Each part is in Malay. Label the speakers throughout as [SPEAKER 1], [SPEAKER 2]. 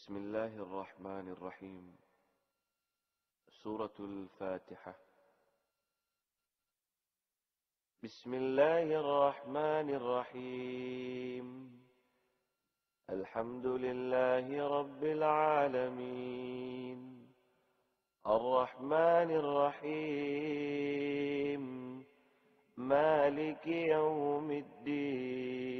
[SPEAKER 1] بسم الله الرحمن الرحيم. سورة الفاتحة. بسم الله الرحمن الرحيم. الحمد لله رب العالمين. الرحمن الرحيم. مالك يوم الدين.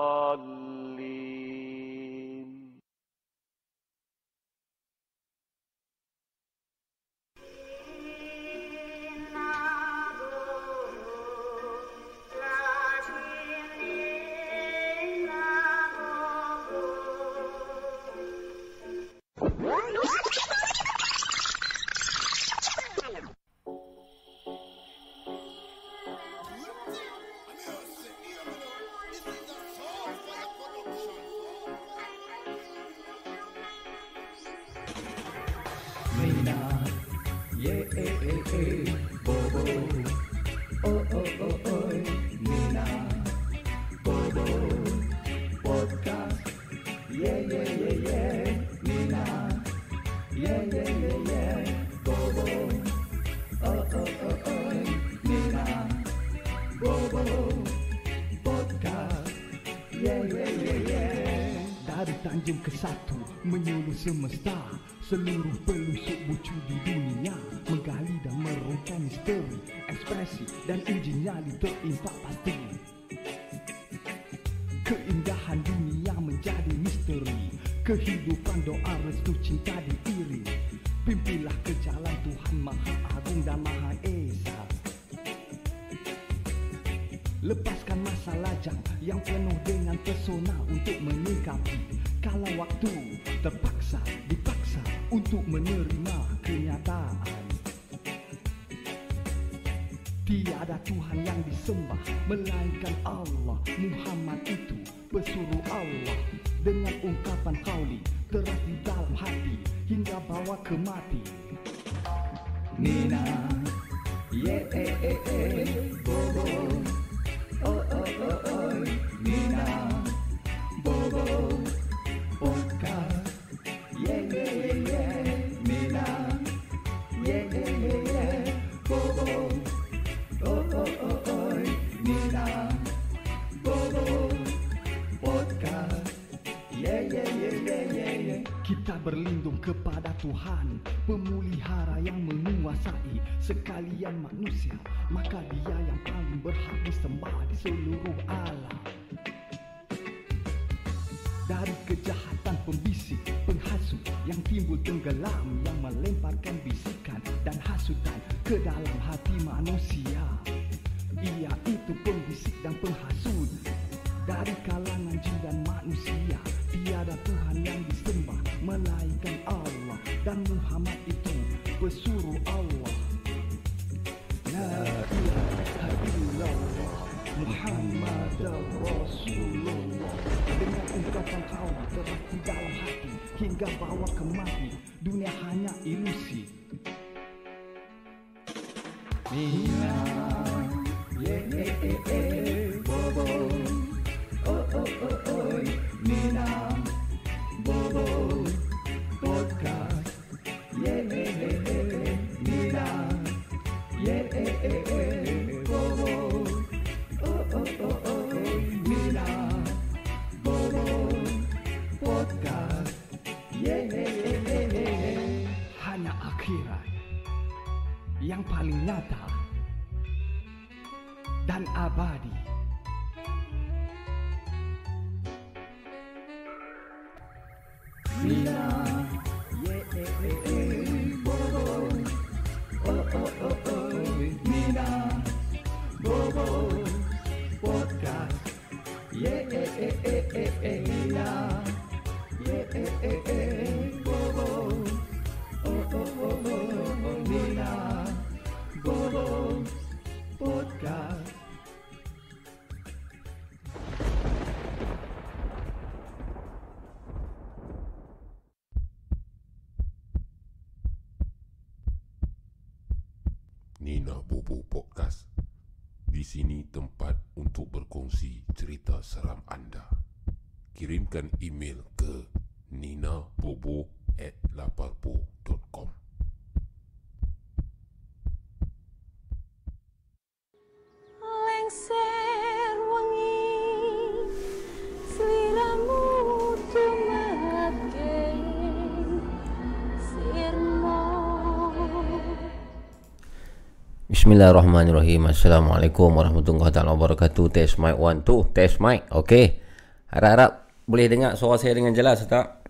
[SPEAKER 2] tanjung ke satu Menyuruh semesta. Seluruh pelusuk bucu di dunia Menggali dan merungkai misteri Ekspresi dan uji nyali terimpak pasti. Keindahan dunia menjadi misteri. Kehidupan doa restu cinta di Yeah, e, e, e, yeah, yeah, yeah, yeah, yeah.
[SPEAKER 3] Bismillahirrahmanirrahim. Assalamualaikum warahmatullahi wabarakatuh. Test mic 1 2 Test mic. Okay Harap-harap boleh dengar suara saya dengan jelas tak?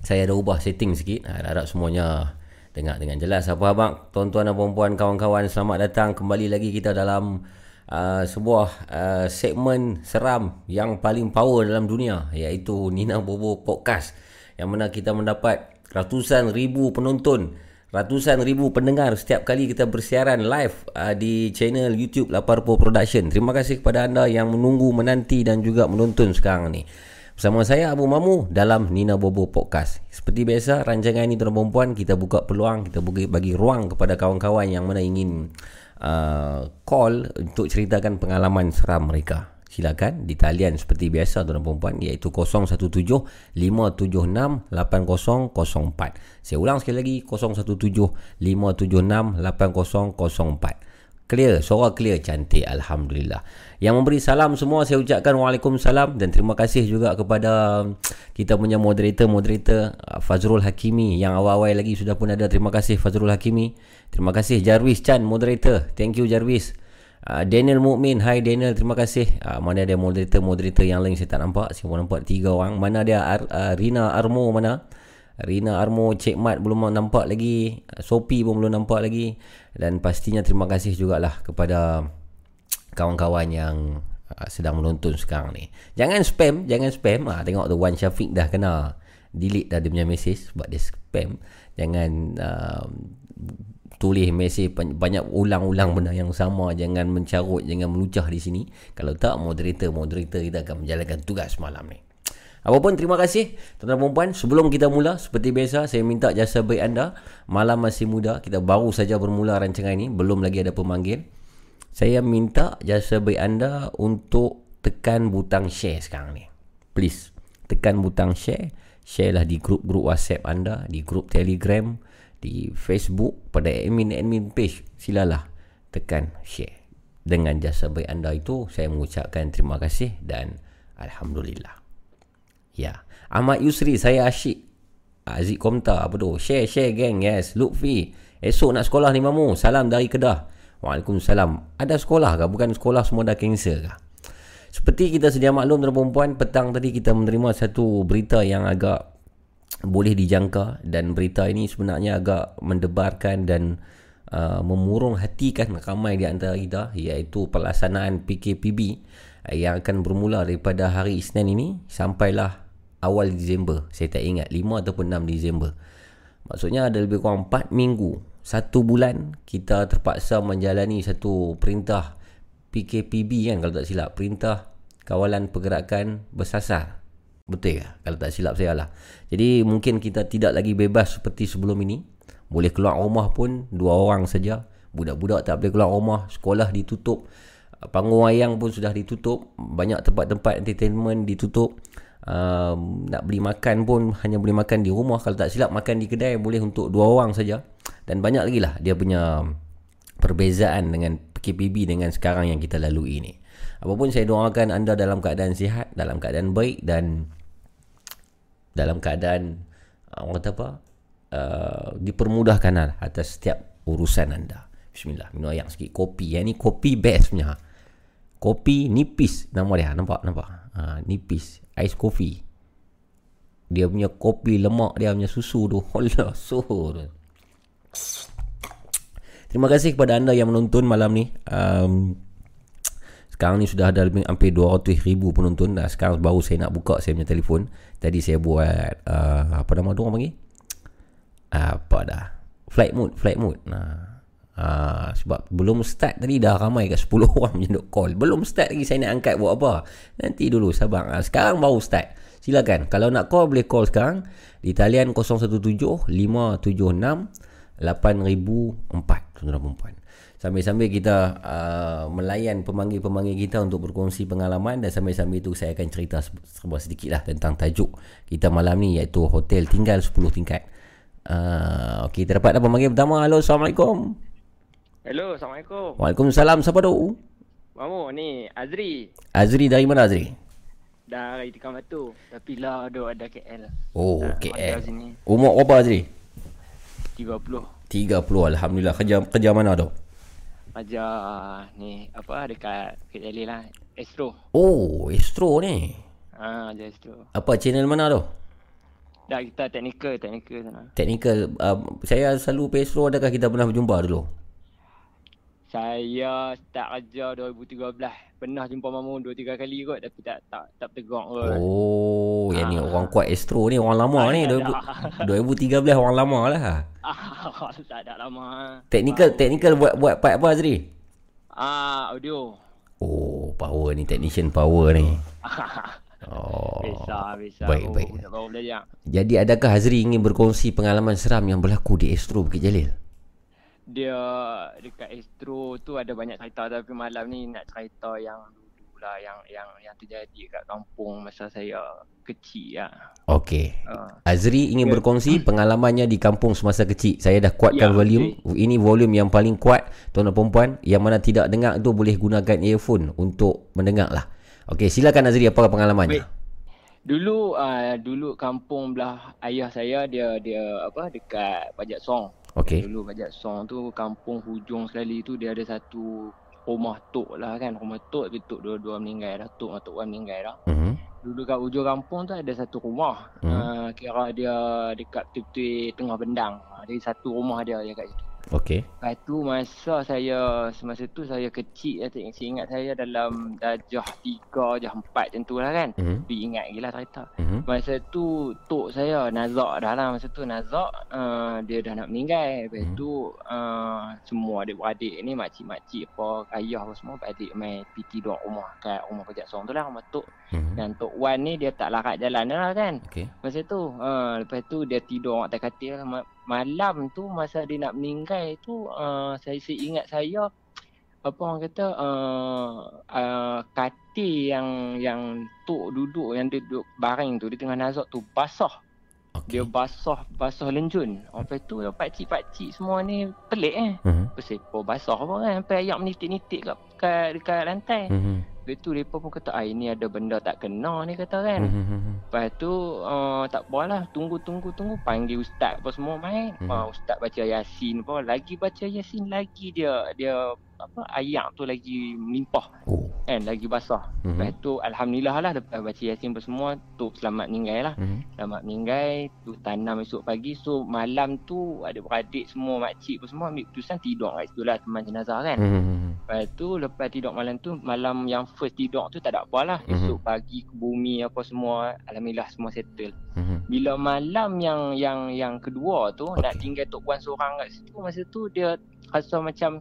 [SPEAKER 3] Saya ada ubah setting sikit. Harap-harap semuanya dengar dengan jelas. Apa abang, tuan-tuan dan puan-puan, kawan-kawan? Selamat datang kembali lagi kita dalam uh, Sebuah uh, segmen seram yang paling power dalam dunia Iaitu Nina Bobo Podcast Yang mana kita mendapat ratusan ribu penonton Ratusan ribu pendengar setiap kali kita bersiaran live uh, di channel YouTube Laparpo Production. Terima kasih kepada anda yang menunggu, menanti dan juga menonton sekarang ni. Bersama saya Abu Mamu dalam Nina Bobo Podcast. Seperti biasa, rancangan ini tuan perempuan kita buka peluang, kita bagi, bagi ruang kepada kawan-kawan yang mana ingin uh, call untuk ceritakan pengalaman seram mereka. Silakan di talian seperti biasa tuan dan perempuan iaitu 017 576 8004. Saya ulang sekali lagi 017 576 8004. Clear, suara clear cantik alhamdulillah. Yang memberi salam semua saya ucapkan waalaikumsalam dan terima kasih juga kepada kita punya moderator-moderator uh, Fazrul Hakimi yang awal-awal lagi sudah pun ada. Terima kasih Fazrul Hakimi. Terima kasih Jarvis Chan moderator. Thank you Jarvis. Uh, Daniel Mukmin, hi Daniel, terima kasih. Uh, mana ada moderator-moderator yang lain saya tak nampak. Saya pun nampak tiga orang. Mana ada Ar, uh, Rina Armo mana? Rina Armo, Cik Mat belum nampak lagi. Sophie pun belum nampak lagi. Dan pastinya terima kasih jugalah kepada kawan-kawan yang uh, sedang menonton sekarang ni. Jangan spam, jangan spam. Uh, tengok tu Wan Syafiq dah kena delete dah dia punya message sebab dia spam. Jangan uh, tulis mesej banyak ulang-ulang benda yang sama. Jangan mencarut jangan melucah di sini. Kalau tak moderator moderator kita akan menjalankan tugas malam ni. Apapun terima kasih tuan-tuan dan puan sebelum kita mula seperti biasa saya minta jasa baik anda. Malam masih muda kita baru saja bermula rancangan ini. Belum lagi ada pemanggil. Saya minta jasa baik anda untuk tekan butang share sekarang ni. Please tekan butang share. Share lah di grup-grup WhatsApp anda di grup Telegram di Facebook pada admin-admin page silalah tekan share. Dengan jasa baik anda itu saya mengucapkan terima kasih dan Alhamdulillah. Ya. Ahmad Yusri saya asyik. Aziz Komta apa tu? Share share geng. Yes Lutfi. Esok nak sekolah ni mamu. Salam dari Kedah. Waalaikumsalam. Ada sekolah ke bukan sekolah semua dah cancel ke seperti kita sedia maklum tuan perempuan petang tadi kita menerima satu berita yang agak boleh dijangka dan berita ini sebenarnya agak mendebarkan dan uh, memurung hatikan ramai di antara kita iaitu pelaksanaan PKPB yang akan bermula daripada hari Isnin ini sampailah awal Disember. Saya tak ingat 5 ataupun 6 Disember. Maksudnya ada lebih kurang 4 minggu satu bulan kita terpaksa menjalani satu perintah PKPB kan kalau tak silap. Perintah kawalan pergerakan bersasar Betul ke? Kalau tak silap saya lah. Jadi mungkin kita tidak lagi bebas seperti sebelum ini. Boleh keluar rumah pun dua orang saja. Budak-budak tak boleh keluar rumah. Sekolah ditutup. Panggung wayang pun sudah ditutup. Banyak tempat-tempat entertainment ditutup. Um, nak beli makan pun hanya boleh makan di rumah. Kalau tak silap makan di kedai boleh untuk dua orang saja. Dan banyak lagi lah dia punya perbezaan dengan PKPB dengan sekarang yang kita lalui ini. Apapun saya doakan anda dalam keadaan sihat, dalam keadaan baik dan dalam keadaan uh, orang kata apa? Uh, dipermudahkan lah atas setiap urusan anda. Bismillah. Minum air sikit. Kopi. Yang ni kopi best punya. Kopi nipis. Nama dia. Nampak? Nampak? Ha, nipis. Ais kopi. Dia punya kopi lemak dia punya susu tu. Allah. So. Terima kasih kepada anda yang menonton malam ni. Um, sekarang ni sudah ada lebih hampir 200 ribu penonton dah. Sekarang baru saya nak buka saya punya telefon. Tadi saya buat uh, apa nama tu orang panggil? Apa dah? Flight mode, flight mode. Nah. Uh, sebab belum start tadi dah ramai ke 10 orang je nak call. Belum start lagi saya nak angkat buat apa. Nanti dulu sabar. Uh, sekarang baru start. Silakan. Kalau nak call boleh call sekarang di talian 017 576 8004 8004 tuan-tuan dan puan. Sambil-sambil kita uh, melayan pemanggil-pemanggil kita untuk berkongsi pengalaman dan sambil-sambil itu saya akan cerita se- sebuah sedikit lah tentang tajuk kita malam ni iaitu Hotel Tinggal 10 Tingkat. Uh, Okey, kita dapat pemanggil pertama. Halo, Assalamualaikum.
[SPEAKER 4] Hello, Assalamualaikum.
[SPEAKER 3] Waalaikumsalam. Siapa tu?
[SPEAKER 4] Mamu, ni Azri.
[SPEAKER 3] Azri dari mana Azri?
[SPEAKER 4] Dah hari Tekan Batu. Tapi lah ada ada KL.
[SPEAKER 3] Oh,
[SPEAKER 4] Ah,
[SPEAKER 3] KL.
[SPEAKER 4] sini.
[SPEAKER 3] Umur berapa Azri?
[SPEAKER 4] 30.
[SPEAKER 3] 30 Alhamdulillah. Kerja kerja mana tu?
[SPEAKER 4] Ajar ni apa dekat KL lah. Astro.
[SPEAKER 3] Oh, Astro ni.
[SPEAKER 4] Ah, ajar Astro.
[SPEAKER 3] Apa channel mana tu?
[SPEAKER 4] Dah kita teknikal, teknikal sana.
[SPEAKER 3] Technical. Uh, saya selalu Astro adakah kita pernah berjumpa dulu?
[SPEAKER 4] Saya start kerja 2013. Pernah jumpa Mamu 2 3 kali kot tapi tak tak tak tegak kot.
[SPEAKER 3] Oh, yang ni
[SPEAKER 4] Ah.
[SPEAKER 3] orang kuat Astro ni orang lama ni.
[SPEAKER 4] Ada,
[SPEAKER 3] 2000, 2013 orang lama lah.
[SPEAKER 4] Ah, tak ada lama.
[SPEAKER 3] Technical technical buat buat part apa Azri?
[SPEAKER 4] Ah, audio.
[SPEAKER 3] Oh, power ni technician power ni. Oh.
[SPEAKER 4] Bisa, bisa.
[SPEAKER 3] Baik, baik.
[SPEAKER 4] Baru belajar.
[SPEAKER 3] Jadi adakah Azri ingin berkongsi pengalaman seram yang berlaku di Astro Bukit Jalil?
[SPEAKER 4] Dia dekat Astro tu ada banyak cerita tapi malam ni nak cerita yang dulu lah yang yang yang terjadi kat kampung masa saya kecil lah.
[SPEAKER 3] Okey.
[SPEAKER 4] Uh,
[SPEAKER 3] Azri ingin
[SPEAKER 4] Ya.
[SPEAKER 3] berkongsi pengalamannya di kampung semasa kecil. Saya dah kuatkan
[SPEAKER 4] Ya,
[SPEAKER 3] volume. Ini volume yang paling kuat tuan dan perempuan. Yang mana tidak dengar tu boleh gunakan earphone untuk mendengar lah. Okey, silakan Azri apa pengalamannya?
[SPEAKER 4] Baik. dulu uh, dulu kampung belah ayah saya dia dia apa dekat Pajak Song.
[SPEAKER 3] Okey.
[SPEAKER 4] Dulu Pajak Song tu kampung hujung sekali tu dia ada satu rumah tok lah kan. Rumah tok tapi tok dua-dua meninggal dah. Tok dengan tok wan meninggal dah.
[SPEAKER 3] Mhm.
[SPEAKER 4] Dulu kat hujung kampung tu ada satu rumah.
[SPEAKER 3] Hmm.
[SPEAKER 4] Uh, kira dia dekat betul-betul tengah bendang. Uh, Ada satu rumah dia yang kat situ.
[SPEAKER 3] Okey.
[SPEAKER 4] Lepas tu masa saya semasa tu saya kecil ya saya ingat saya dalam darjah 3 darjah 4 macam tu lah kan.
[SPEAKER 3] Mhm.
[SPEAKER 4] Tapi ingat gila cerita.
[SPEAKER 3] Mhm.
[SPEAKER 4] Masa tu tok saya Nazak dah lah masa tu Nazak uh, dia dah nak meninggal. Lepas
[SPEAKER 3] Hmm.
[SPEAKER 4] tu uh, semua adik-beradik ni makcik-makcik apa ayah apa semua adik mai pergi tidur rumah kat rumah pejak song tu lah rumah tok.
[SPEAKER 3] Mhm.
[SPEAKER 4] Dan tok Wan ni dia tak larat jalan dah lah kan.
[SPEAKER 3] Okey.
[SPEAKER 4] Masa tu uh, Lepas tu dia tidur atas katil Malam tu masa dia nak meninggal tu uh, Saya seingat saya Apa orang kata uh, uh, Katil yang Yang tok duduk Yang dia duduk baring tu Di tengah nazak tu Basah Dia
[SPEAKER 3] Okey.
[SPEAKER 4] basah Basah lenjun Lepas tu pakcik-pakcik semua ni Pelik eh
[SPEAKER 3] Mhm.
[SPEAKER 4] Persepah basah apa kan Sampai ayak menitik-nitik kat, kat, dekat lantai
[SPEAKER 3] Mhm.
[SPEAKER 4] Lepas tu mereka pun kata Ah ini ada benda tak kena ni kata kan
[SPEAKER 3] Mhm.
[SPEAKER 4] Lepas tu uh, tak apalah tunggu tunggu tunggu panggil ustaz apa semua main.
[SPEAKER 3] Hmm.
[SPEAKER 4] Hmm. Uh, ustaz baca Yasin apa lagi baca Yasin lagi dia dia apa ayat tu lagi melimpah
[SPEAKER 3] Oh.
[SPEAKER 4] kan lagi basah.
[SPEAKER 3] Mhm.
[SPEAKER 4] Lepas tu alhamdulillah lah lepas baca Yasin apa semua tu selamat meninggal lah.
[SPEAKER 3] Mhm.
[SPEAKER 4] Selamat meninggal tu tanam esok pagi so malam tu ada beradik semua makcik apa semua ambil keputusan tidur kat situ lah teman jenazah kan.
[SPEAKER 3] Mhm.
[SPEAKER 4] Lepas tu lepas tidur malam tu malam yang first tidur tu tak ada apa lah.
[SPEAKER 3] Mhm.
[SPEAKER 4] Esok pagi ke bumi apa semua alhamdulillah semua settle.
[SPEAKER 3] Mhm.
[SPEAKER 4] Bila malam yang yang yang kedua tu okay. nak tinggal tok puan seorang kat situ masa tu dia rasa macam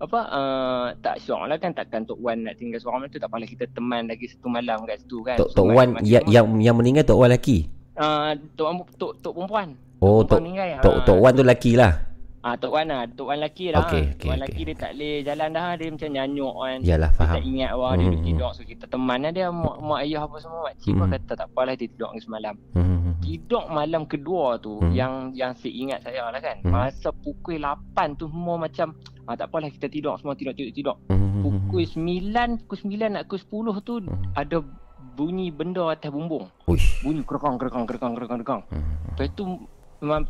[SPEAKER 4] apa uh, tak syok lah kan takkan tok wan nak tinggal seorang tu tak apalah kita teman lagi satu malam kat situ kan.
[SPEAKER 3] Tok Tok Wan ya, yang yang meninggal Tok Wan lelaki.
[SPEAKER 4] uh, tok wan tok tok perempuan.
[SPEAKER 3] Oh, Tok
[SPEAKER 4] meninggal.
[SPEAKER 3] Tok
[SPEAKER 4] Ah.
[SPEAKER 3] Tok Wan tu lelaki lah.
[SPEAKER 4] Ah tok wan lah, tok wan lelaki dah.
[SPEAKER 3] Okey, okey,
[SPEAKER 4] tok wan lelaki dia tak boleh jalan dah dia macam nyanyuk kan.
[SPEAKER 3] Yalah,
[SPEAKER 4] Dia tak
[SPEAKER 3] faham.
[SPEAKER 4] ingat wah dia
[SPEAKER 3] Hmm, hmm.
[SPEAKER 4] tidur so kita teman lah dia mak, mak ayah apa semua makcik pun
[SPEAKER 3] Hmm.
[SPEAKER 4] kata tak apalah dia tidur semalam.
[SPEAKER 3] Mhm.
[SPEAKER 4] Tidur malam kedua tu
[SPEAKER 3] Hmm.
[SPEAKER 4] yang yang saya ingat saya lah kan.
[SPEAKER 3] Hmm.
[SPEAKER 4] Masa pukul 8 tu semua macam ah, tak apalah kita tidur semua tidur tidur tidur.
[SPEAKER 3] Mhm.
[SPEAKER 4] Pukul 9, pukul 9 nak pukul 10 tu
[SPEAKER 3] Hmm.
[SPEAKER 4] ada bunyi benda atas bumbung.
[SPEAKER 3] Uish.
[SPEAKER 4] Bunyi kerekang kerekang kerekang kerekang kerekang.
[SPEAKER 3] Mhm.
[SPEAKER 4] Lepas tu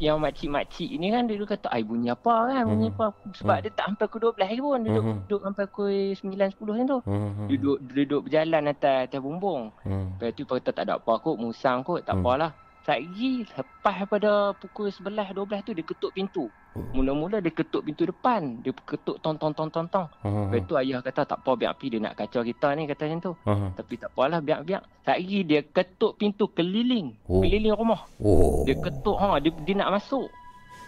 [SPEAKER 4] yang makcik-makcik ni kan dulu kata ai bunyi apa kan bunyi
[SPEAKER 3] Hmm.
[SPEAKER 4] apa sebab
[SPEAKER 3] Hmm.
[SPEAKER 4] dia tak sampai pukul 12 lagi pun duduk
[SPEAKER 3] Hmm.
[SPEAKER 4] duduk sampai pukul 9 10 macam tu.
[SPEAKER 3] Mhm.
[SPEAKER 4] Duduk duduk berjalan atas atas bumbung.
[SPEAKER 3] Mhm.
[SPEAKER 4] Lepas tu kata tak ada apa kot, musang kot, tak
[SPEAKER 3] Hmm.
[SPEAKER 4] apalah. Lagi lepas daripada pukul 11 12 tu dia ketuk pintu.
[SPEAKER 3] Oh.
[SPEAKER 4] Mula-mula dia ketuk pintu depan, dia ketuk tong tong tong tong tong.
[SPEAKER 3] Mhm.
[SPEAKER 4] Lepas tu ayah kata tak apa biar pi dia nak kacau kita ni kata macam tu.
[SPEAKER 3] Mhm.
[SPEAKER 4] Tapi tak apalah biar biar. Lagi dia ketuk pintu keliling,
[SPEAKER 3] Oh.
[SPEAKER 4] keliling rumah.
[SPEAKER 3] Oh.
[SPEAKER 4] Dia ketuk ha dia, dia nak masuk.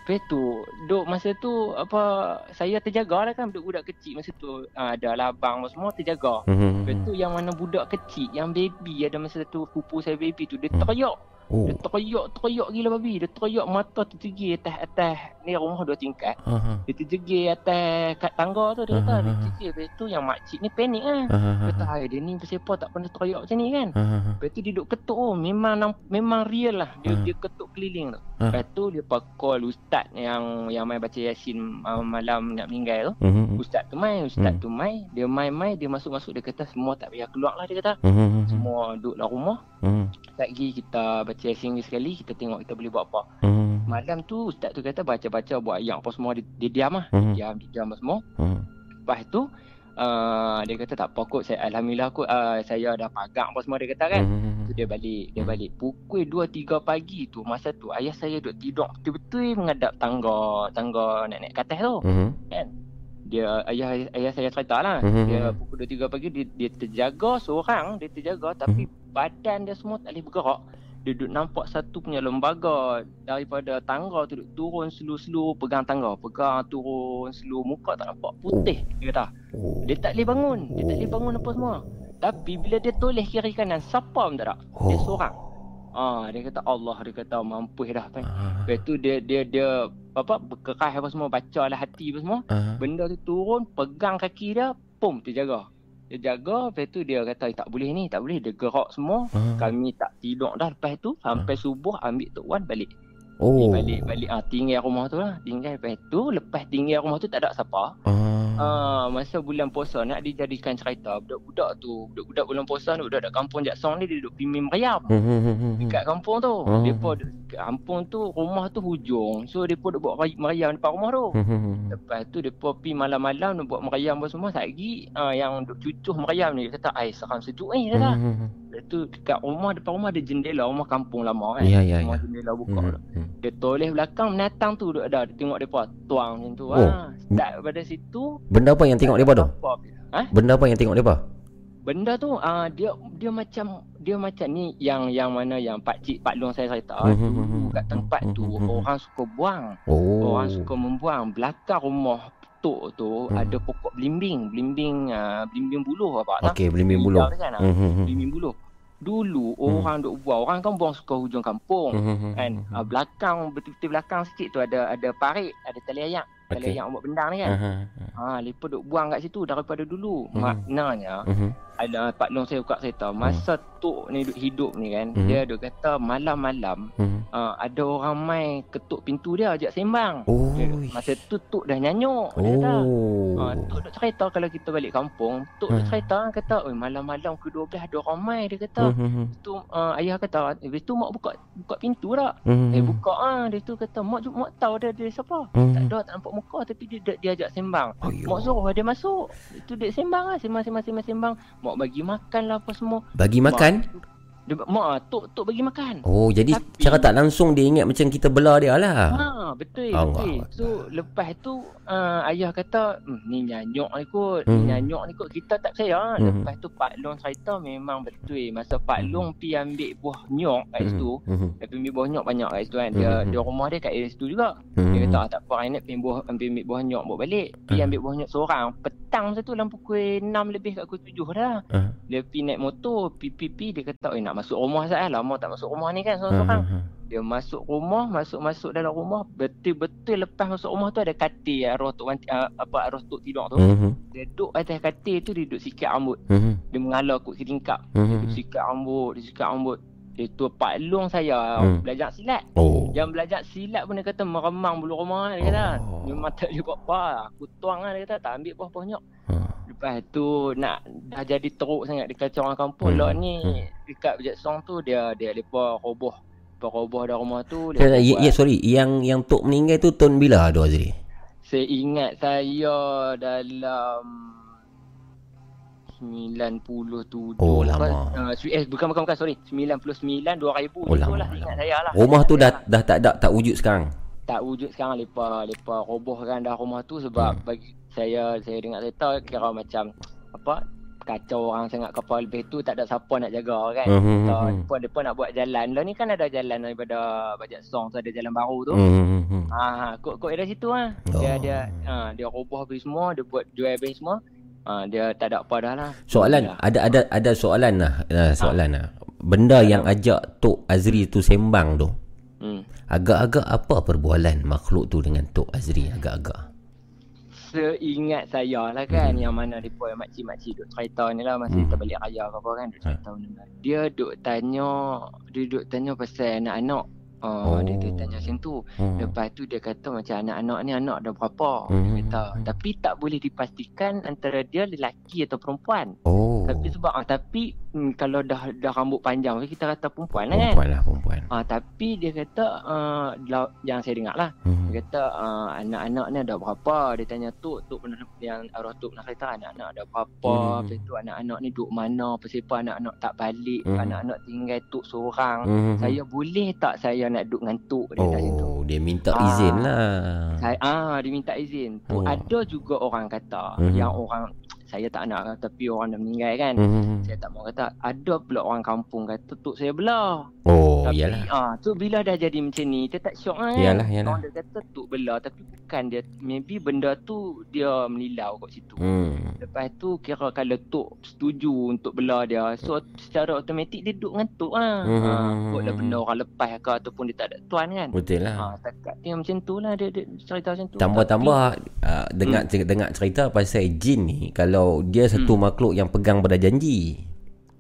[SPEAKER 4] Lepas tu duk masa tu apa saya terjaga lah kan budak-budak kecil masa tu ha, ada labang semua terjaga.
[SPEAKER 3] Mhm.
[SPEAKER 4] Lepas tu yang mana budak kecil Yang baby ada masa tu Pupu saya baby tu Dia
[SPEAKER 3] Hmm.
[SPEAKER 4] teriak
[SPEAKER 3] Oh.
[SPEAKER 4] Dia teriak, teriak gila babi. Dia teriak mata terjegir atas, atas ni rumah dua tingkat.
[SPEAKER 3] Ha.
[SPEAKER 4] Dia terjegir atas kat tangga tu dia kata.
[SPEAKER 3] Ah,
[SPEAKER 4] Dia terjegir. Lepas tu yang makcik ni panik lah.
[SPEAKER 3] Ha.
[SPEAKER 4] Dia kata, dia ni apa tak pernah teriak macam ni kan.
[SPEAKER 3] Ha.
[SPEAKER 4] Lepas tu dia duduk ketuk oh. Memang memang real lah. Dia,
[SPEAKER 3] Ah.
[SPEAKER 4] dia ketuk keliling tu.
[SPEAKER 3] Ah.
[SPEAKER 4] Lepas tu dia call ustaz yang yang main baca yasin uh, malam nak meninggal tu.
[SPEAKER 3] Mhm.
[SPEAKER 4] Ustaz tu mai, ustaz
[SPEAKER 3] Hmm.
[SPEAKER 4] tu mai, dia mai-mai, dia masuk-masuk dia kata semua tak payah keluar lah dia kata.
[SPEAKER 3] Mhm.
[SPEAKER 4] Semua duduk dalam rumah.
[SPEAKER 3] Mhm.
[SPEAKER 4] Lagi kita baca yasin lagi sekali, kita tengok kita boleh buat apa.
[SPEAKER 3] Mhm.
[SPEAKER 4] Malam tu ustaz tu kata baca-baca buat ayat apa semua dia, dia diam lah.
[SPEAKER 3] Mhm.
[SPEAKER 4] Diam, dia diam semua.
[SPEAKER 3] Mhm.
[SPEAKER 4] Lepas tu uh, dia kata tak apa kot saya alhamdulillah kot uh, saya dah pagang apa semua dia kata kan.
[SPEAKER 3] Mhm.
[SPEAKER 4] Tu dia balik, dia
[SPEAKER 3] Hmm.
[SPEAKER 4] balik. Pukul 2 3 pagi tu masa tu ayah saya duduk tidur betul-betul menghadap tangga tangga nak naik ke atas tu.
[SPEAKER 3] Mhm.
[SPEAKER 4] Dia ayah ayah saya cerita lah.
[SPEAKER 3] Mhm.
[SPEAKER 4] Dia pukul 2 3 pagi dia, dia terjaga seorang, dia terjaga tapi
[SPEAKER 3] Hmm.
[SPEAKER 4] badan dia semua tak boleh bergerak. Dia duduk nampak satu punya lembaga daripada tangga tu duduk turun slow-slow pegang tangga, pegang turun slow muka tak nampak putih dia kata.
[SPEAKER 3] Oh.
[SPEAKER 4] Dia tak boleh bangun, dia tak boleh
[SPEAKER 3] Oh.
[SPEAKER 4] bangun apa semua. Tapi bila dia toleh kiri kanan, siapa pun tak ada. Dia
[SPEAKER 3] Oh.
[SPEAKER 4] seorang. Ah, dia kata Allah, dia kata mampu dah. Kan.
[SPEAKER 3] Ah.
[SPEAKER 4] Lepas tu dia dia dia apa berkerah apa semua, bacalah hati apa semua.
[SPEAKER 3] Ah.
[SPEAKER 4] Benda tu turun, pegang kaki dia, pum terjaga. Dia jaga, lepas tu dia kata "Eh, tak boleh ni, tak boleh. Dia gerak semua.
[SPEAKER 3] Ah.
[SPEAKER 4] Kami tak tidur dah lepas tu sampai subuh ambil Tok Wan balik.
[SPEAKER 3] Oh.
[SPEAKER 4] Balik balik ah tinggal rumah tu lah. Tinggal lepas tu lepas tinggal rumah tu tak ada siapa.
[SPEAKER 3] Ah.
[SPEAKER 4] Ah, masa bulan puasa nak dijadikan cerita budak-budak tu, budak-budak bulan puasa ni budak-budak kampung Jaksong ni dia duduk pimpin meriam.
[SPEAKER 3] Mhm.
[SPEAKER 4] Dekat kampung tu.
[SPEAKER 3] Hmm.
[SPEAKER 4] Depa kampung tu rumah tu hujung. So depa duk buat meriam depan rumah tu. Lepas tu depa pi malam-malam nak buat meriam apa semua lagi ah, yang duk cucuh meriam ni kata ai seram sejuk ni kata. Lepas tu dekat rumah depan rumah ada jendela rumah kampung lama kan.
[SPEAKER 3] Ya, ya,
[SPEAKER 4] rumah
[SPEAKER 3] ya.
[SPEAKER 4] jendela buka tu.
[SPEAKER 3] Mhm.
[SPEAKER 4] Dia toleh belakang menatang tu duk ada dia tengok depa tuang macam tu.
[SPEAKER 3] Oh.
[SPEAKER 4] Ah, start daripada situ
[SPEAKER 3] Benda apa yang tengok depa tu?
[SPEAKER 4] Ha?
[SPEAKER 3] Benda apa yang tengok depa?
[SPEAKER 4] Benda tu ah dia dia macam dia macam ni yang yang mana yang pak cik pak long saya cerita
[SPEAKER 3] Mhm,
[SPEAKER 4] dulu
[SPEAKER 3] mhm,
[SPEAKER 4] kat tempat tu orang suka buang
[SPEAKER 3] Oh.
[SPEAKER 4] orang suka membuang belakang rumah tok tu
[SPEAKER 3] Mhm.
[SPEAKER 4] ada pokok belimbing belimbing ah, belimbing buluh apa tak
[SPEAKER 3] Okey, belimbing buluh.
[SPEAKER 4] Kan, ah.
[SPEAKER 3] Mhm.
[SPEAKER 4] belimbing buluh dulu orang duk buang orang kan buang suka hujung kampung
[SPEAKER 3] Mhm.
[SPEAKER 4] kan ah, belakang betul-betul belakang sikit tu ada ada parit ada tali ayak tali
[SPEAKER 3] Okey.
[SPEAKER 4] ayak buat bendang ni kan
[SPEAKER 3] Aha.
[SPEAKER 4] ha lepas duk buang kat situ daripada dulu
[SPEAKER 3] Mhm.
[SPEAKER 4] maknanya
[SPEAKER 3] Mhm.
[SPEAKER 4] Ada Pak Long saya buka cerita masa tok ni duk hidup ni kan
[SPEAKER 3] Mhm.
[SPEAKER 4] dia duk kata malam-malam
[SPEAKER 3] Mhm.
[SPEAKER 4] uh, ada orang mai ketuk pintu dia ajak sembang
[SPEAKER 3] Oh.
[SPEAKER 4] dia, masa tu tok dah nyanyuk dia kata
[SPEAKER 3] Oh.
[SPEAKER 4] uh, tok duk cerita kalau kita balik kampung tok duk
[SPEAKER 3] Hmm.
[SPEAKER 4] cerita kata oi malam-malam ke-12 ada orang mai dia kata
[SPEAKER 3] Mhm.
[SPEAKER 4] tu uh, ayah kata habis tu mak buka buka pintu tak
[SPEAKER 3] Mhm.
[SPEAKER 4] eh buka ah dia tu kata mak mak tahu dia dia siapa
[SPEAKER 3] Mhm.
[SPEAKER 4] tak ada tak nampak muka tapi dia dia, dia ajak sembang
[SPEAKER 3] Ayuh.
[SPEAKER 4] Mak suruh dia masuk. Itu dia sembang lah. Sembang, sembang, sembang, sembang. Mak bagi makan lah apa semua.
[SPEAKER 3] Bagi makan?
[SPEAKER 4] Dia, mak, ah, tok, tok bagi makan.
[SPEAKER 3] Oh, jadi
[SPEAKER 4] Tapi-
[SPEAKER 3] cara tak langsung dia ingat macam kita belah dia lah.
[SPEAKER 4] Ha, betul,
[SPEAKER 3] Allah
[SPEAKER 4] betul. So, lepas tu, uh, ayah kata, hmm, ni nyanyuk ni kot.
[SPEAKER 3] Hmm.
[SPEAKER 4] Ni nyanyuk ni kot. Kita tak percaya.
[SPEAKER 3] Hmm.
[SPEAKER 4] Lepas tu, Pak Long cerita memang betul. Masa Pak
[SPEAKER 3] Hmm.
[SPEAKER 4] Long pi ambil buah nyok kat
[SPEAKER 3] Mhm.
[SPEAKER 4] situ.
[SPEAKER 3] Mhm.
[SPEAKER 4] Dia ambil buah nyok banyak kat situ kan. Dia,
[SPEAKER 3] Hmm.
[SPEAKER 4] dia rumah dia kat area situ juga. Dia
[SPEAKER 3] Mhm.
[SPEAKER 4] kata, ah, tak apa, Rainet pergi buah, ambil, ambil buah nyok bawa balik. Pergi
[SPEAKER 3] Hmm.
[SPEAKER 4] ambil buah nyok seorang. Petang masa tu dalam pukul 6 lebih kat pukul 7 dah.
[SPEAKER 3] Ah.
[SPEAKER 4] Dia pergi naik motor, pi-pi-pi, dia kata, eh nak masuk rumah saya lama tak masuk rumah ni kan seorang-seorang.
[SPEAKER 3] ah, ah.
[SPEAKER 4] Dia masuk rumah, masuk-masuk dalam rumah, betul-betul lepas masuk rumah tu ada katil arwah tok ah, apa arwah tok tidur tu.
[SPEAKER 3] Mhm.
[SPEAKER 4] Dia duduk atas katil tu dia duduk sikat rambut.
[SPEAKER 3] Mhm.
[SPEAKER 4] Dia mengalah kot tingkap.
[SPEAKER 3] Mhm.
[SPEAKER 4] Dia sikat rambut, dia sikat rambut. Itu Pak Long saya
[SPEAKER 3] Hmm.
[SPEAKER 4] belajar silat.
[SPEAKER 3] Oh.
[SPEAKER 4] Yang belajar silat pun dia kata meremang bulu rumah dia kata.
[SPEAKER 3] Oh.
[SPEAKER 4] Memang tak dia buat apa. Aku tuang lah dia kata tak ambil buah banyak.
[SPEAKER 3] Ah.
[SPEAKER 4] Lepas tu nak dah jadi teruk sangat dekat orang kampung.
[SPEAKER 3] Hmm,
[SPEAKER 4] Hmm. Lot ni
[SPEAKER 3] hmm.
[SPEAKER 4] dekat Bejat Song tu dia dia lepa roboh. Lepa roboh dah rumah tu.
[SPEAKER 3] Ya,
[SPEAKER 4] lepa
[SPEAKER 3] ya, ya, sorry. Yang yang Tok meninggal tu tahun bila tu Azri?
[SPEAKER 4] Saya ingat saya dalam 97
[SPEAKER 3] Oh,
[SPEAKER 4] kan?
[SPEAKER 3] lama.
[SPEAKER 4] Uh, eh bukan bukan bukan sorry 99 2000
[SPEAKER 3] Oh, lama,
[SPEAKER 4] ingat
[SPEAKER 3] lama.
[SPEAKER 4] saya lah.
[SPEAKER 3] Rumah tu dah dah tak ada tak wujud sekarang.
[SPEAKER 4] tak wujud sekarang lepa lepa robohkan dah rumah tu sebab
[SPEAKER 3] Hmm.
[SPEAKER 4] bagi saya saya dengar cerita kira macam apa kacau orang sangat kapal lebih tu tak ada siapa nak jaga kan.
[SPEAKER 3] Mhm,
[SPEAKER 4] So,
[SPEAKER 3] mhm.
[SPEAKER 4] depa depa nak buat jalan. Lah ni kan ada jalan daripada Bajak Song tu ada jalan baru tu.
[SPEAKER 3] Mhm.
[SPEAKER 4] Ha, ha kok kok dari situ ah. Dia
[SPEAKER 3] Oh.
[SPEAKER 4] dia ha, dia roboh habis semua, dia buat jual habis semua. Ah dia tak ada apa dah lah.
[SPEAKER 3] Soalan
[SPEAKER 4] Dah.
[SPEAKER 3] ada ada ada soalan lah. Uh, soalan lah. Benda yang ajak Tok Azri tu sembang tu.
[SPEAKER 4] Hmm.
[SPEAKER 3] Agak-agak apa perbualan makhluk tu dengan Tok Azri agak-agak.
[SPEAKER 4] Seingat saya lah kan yang mana dia pun makcik-makcik duk cerita ni lah masa
[SPEAKER 3] Hmm.
[SPEAKER 4] kita balik raya ke apa kan duk cerita benda ni. Dia duk tanya dia duk tanya pasal anak-anak. Uh,
[SPEAKER 3] Oh.
[SPEAKER 4] Dia duk tanya macam tu.
[SPEAKER 3] Hmm.
[SPEAKER 4] Lepas tu dia kata macam anak-anak ni anak dah berapa.
[SPEAKER 3] Hmm.
[SPEAKER 4] Dia kata. Tapi tak boleh dipastikan antara dia lelaki atau perempuan.
[SPEAKER 3] Oh.
[SPEAKER 4] Tapi sebab ah, tapi hmm, kalau dah dah rambut panjang kita kata perempuan lah kan.
[SPEAKER 3] perempuan lah perempuan.
[SPEAKER 4] Ah tapi dia kata uh, yang saya dengar lah
[SPEAKER 3] Hmm.
[SPEAKER 4] dia kata uh, anak-anak ni ada berapa dia tanya tu tu pernah yang arwah tu pernah kata anak-anak ada berapa
[SPEAKER 3] Hmm.
[SPEAKER 4] lepas tu anak-anak ni duduk mana pasal anak-anak tak balik
[SPEAKER 3] Hmm.
[SPEAKER 4] anak-anak tinggal tu seorang
[SPEAKER 3] Hmm.
[SPEAKER 4] saya boleh tak saya nak duduk dengan tu dia tanya tu
[SPEAKER 3] Oh, dia minta
[SPEAKER 4] Ah.
[SPEAKER 3] izin lah.
[SPEAKER 4] saya ah dia minta izin tu
[SPEAKER 3] Oh.
[SPEAKER 4] ada juga orang kata
[SPEAKER 3] Hmm.
[SPEAKER 4] yang orang saya tak nak kata tapi orang dah meninggal kan
[SPEAKER 3] Hmm.
[SPEAKER 4] saya tak mau kata ada pula orang kampung kata tuk saya belah
[SPEAKER 3] Oh,
[SPEAKER 4] tapi
[SPEAKER 3] iyalah.
[SPEAKER 4] ah tu bila dah jadi macam ni dia tak syok kan.
[SPEAKER 3] Iyalah, iyalah.
[SPEAKER 4] Orang dia kata tu belah tapi bukan dia maybe benda tu dia melilau kat situ.
[SPEAKER 3] Hmm.
[SPEAKER 4] Lepas tu kira kalau tok setuju untuk belah dia so secara automatik dia duduk dengan tok lah.
[SPEAKER 3] Hmm.
[SPEAKER 4] Ha, kot lah benda orang lepas ke ataupun dia tak ada tuan kan.
[SPEAKER 3] Betul lah.
[SPEAKER 4] Ha, takat dia macam tu lah dia, dia cerita macam tu.
[SPEAKER 3] Tambah-tambah uh, dengar
[SPEAKER 4] Hmm.
[SPEAKER 3] dengar cerita pasal jin ni kalau dia satu makhluk yang pegang pada janji.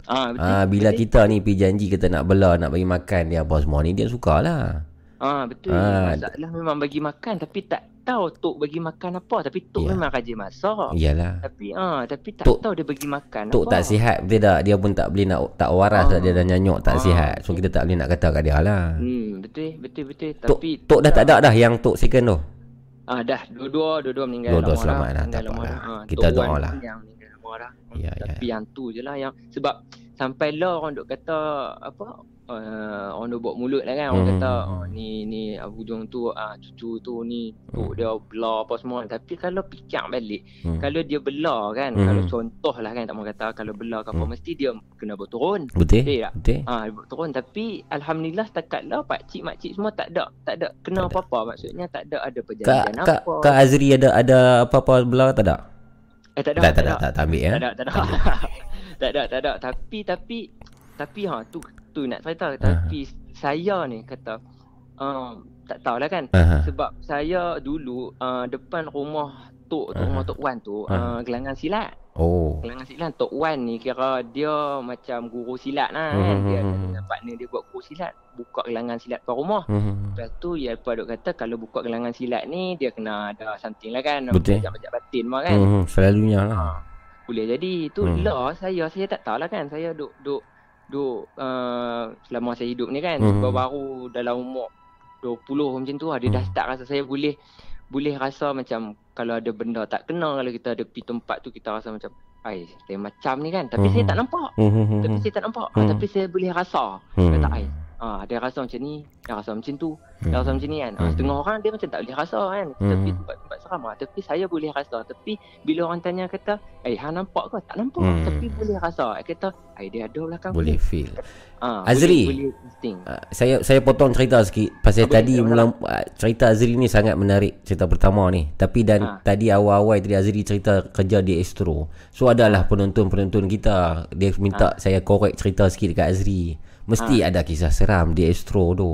[SPEAKER 4] Ah betul.
[SPEAKER 3] Ah bila
[SPEAKER 4] betul.
[SPEAKER 3] kita ni pergi janji kita nak bela nak bagi makan dia apa semua ni dia sukalah.
[SPEAKER 4] Ah betul.
[SPEAKER 3] Ah,
[SPEAKER 4] Masalah memang bagi makan tapi tak tahu tok bagi makan apa tapi tok
[SPEAKER 3] Ya.
[SPEAKER 4] memang rajin masak.
[SPEAKER 3] Iyalah.
[SPEAKER 4] Tapi ah tapi tak
[SPEAKER 3] Tok-
[SPEAKER 4] tahu dia bagi makan
[SPEAKER 3] Tok
[SPEAKER 4] apa.
[SPEAKER 3] tak sihat betul tak? Dia pun tak boleh nak tak waras
[SPEAKER 4] Ah.
[SPEAKER 3] dia dah nyanyuk tak
[SPEAKER 4] Ah,
[SPEAKER 3] sihat. So kita tak boleh nak kata kat dia lah.
[SPEAKER 4] Hmm, betul, betul, betul.
[SPEAKER 3] Tok,
[SPEAKER 4] Tapi
[SPEAKER 3] tok dah tak ada dah yang tok second tu.
[SPEAKER 4] Ah, dah dua-dua, dua-dua meninggal
[SPEAKER 3] Dua-dua
[SPEAKER 4] lama
[SPEAKER 3] selamat dah,
[SPEAKER 4] meninggal
[SPEAKER 3] tak apa lah.
[SPEAKER 4] Ah,
[SPEAKER 3] Kita doa lah.
[SPEAKER 4] Yang meninggal lama dah. Hmm,
[SPEAKER 3] Ya, ya.
[SPEAKER 4] Tapi yang tu je lah yang sebab sampai lah orang duk kata apa uh, orang buat mulut lah kan orang
[SPEAKER 3] Hmm.
[SPEAKER 4] kata oh, ni ni ah, hujung tu ah, cucu tu ni tu
[SPEAKER 3] Hmm.
[SPEAKER 4] dia belah apa semua tapi kalau fikir balik
[SPEAKER 3] Hmm.
[SPEAKER 4] kalau dia belah kan
[SPEAKER 3] Hmm.
[SPEAKER 4] kalau contoh lah kan tak mau kata kalau belah ke apa
[SPEAKER 3] Hmm.
[SPEAKER 4] mesti dia kena berturun
[SPEAKER 3] Betul?
[SPEAKER 4] Betul tak?
[SPEAKER 3] Betul?
[SPEAKER 4] Ah, dia turun tapi alhamdulillah setakat lah pak cik mak cik semua tak ada tak ada kena
[SPEAKER 3] Tak ada.
[SPEAKER 4] apa-apa maksudnya tak ada ada
[SPEAKER 3] Kak,
[SPEAKER 4] perjanjian
[SPEAKER 3] Kak,
[SPEAKER 4] apa.
[SPEAKER 3] Kak Azri ada ada apa-apa belah tak ada?
[SPEAKER 4] eh, tak ada
[SPEAKER 3] Tak, tak, tak, tak, tak ambil ya.
[SPEAKER 4] tak ada tak ada tak ada tak ada tapi tapi tapi ha tu tu nak cerita tapi saya ni kata um, tak tahulah kan
[SPEAKER 3] Aha.
[SPEAKER 4] sebab saya dulu uh, depan rumah tok tu
[SPEAKER 3] Aha.
[SPEAKER 4] rumah tok Wan tu uh, gelangan silat
[SPEAKER 3] Oh.
[SPEAKER 4] Kelangan silat Tok Wan ni kira dia macam guru silat lah
[SPEAKER 3] Hmm,
[SPEAKER 4] kan.
[SPEAKER 3] hmm,
[SPEAKER 4] Dia ada
[SPEAKER 3] hmm.
[SPEAKER 4] dengan partner dia buat guru silat. Buka gelangan silat kat rumah.
[SPEAKER 3] Hmm.
[SPEAKER 4] Lepas tu ya apa duk kata kalau buka gelangan silat ni dia kena ada something lah kan.
[SPEAKER 3] Betul.
[SPEAKER 4] Bajak-bajak batin mah kan.
[SPEAKER 3] Hmm. Selalunya lah.
[SPEAKER 4] Ha. Boleh jadi. Tu
[SPEAKER 3] Hmm.
[SPEAKER 4] lah saya saya tak tahu lah kan. Saya duk duk duk uh, selama saya hidup ni kan
[SPEAKER 3] Hmm.
[SPEAKER 4] baru-baru dalam umur 20 macam tu lah dia dah
[SPEAKER 3] Hmm.
[SPEAKER 4] start rasa saya boleh boleh rasa macam kalau ada benda tak kena kalau kita ada pergi tempat tu kita rasa macam ai saya macam ni kan tapi
[SPEAKER 3] Hmm.
[SPEAKER 4] saya tak nampak
[SPEAKER 3] Hmm.
[SPEAKER 4] tapi saya tak nampak
[SPEAKER 3] Hmm.
[SPEAKER 4] tapi saya boleh rasa
[SPEAKER 3] Hmm.
[SPEAKER 4] kata ai ah dia rasa macam ni dia rasa macam tu. Dia rasa macam ni kan. Ah,
[SPEAKER 3] Hmm.
[SPEAKER 4] setengah orang dia macam tak boleh rasa kan.
[SPEAKER 3] Hmm.
[SPEAKER 4] tapi tempat-tempat seram ah tapi saya boleh rasa. Tapi bila orang tanya kata eh hang nampak ke? Tak nampak.
[SPEAKER 3] Hmm.
[SPEAKER 4] tapi boleh rasa. Saya kata ai dia ada belakang.
[SPEAKER 3] Boleh feel.
[SPEAKER 4] ah
[SPEAKER 3] Azri.
[SPEAKER 4] boleh, boleh
[SPEAKER 3] Uh, saya saya potong cerita sikit. Pasal
[SPEAKER 4] Ah, boleh,
[SPEAKER 3] tadi mula uh, cerita Azri ni sangat menarik cerita pertama ni. Tapi dan
[SPEAKER 4] Ah.
[SPEAKER 3] tadi awal-awal tadi Azri cerita kerja di Astro. So adalah penonton-penonton kita. Dia minta saya korek cerita sikit dekat Azri mesti ada kisah seram di Astro tu.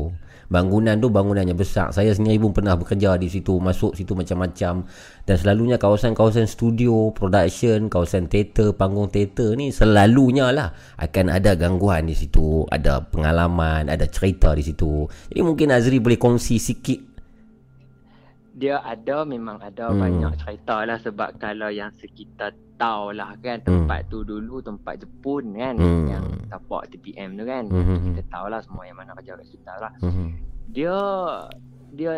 [SPEAKER 3] Bangunan tu bangunannya besar. Saya sendiri pun pernah bekerja di situ masuk situ macam-macam. Dan selalunya kawasan-kawasan studio production kawasan teater panggung teater ni selalunya lah akan ada gangguan di situ. Ada pengalaman ada cerita di situ. Jadi mungkin Azri boleh kongsi sikit
[SPEAKER 4] dia ada memang ada
[SPEAKER 3] Hmm.
[SPEAKER 4] banyak cerita lah sebab kalau yang sekitar tahu lah kan tempat tu dulu tempat Jepun kan
[SPEAKER 3] Hmm.
[SPEAKER 4] yang tapak TPM tu kan
[SPEAKER 3] Hmm.
[SPEAKER 4] kita tahu lah semua yang mana kerja kat situ lah
[SPEAKER 3] Mhm.
[SPEAKER 4] dia dia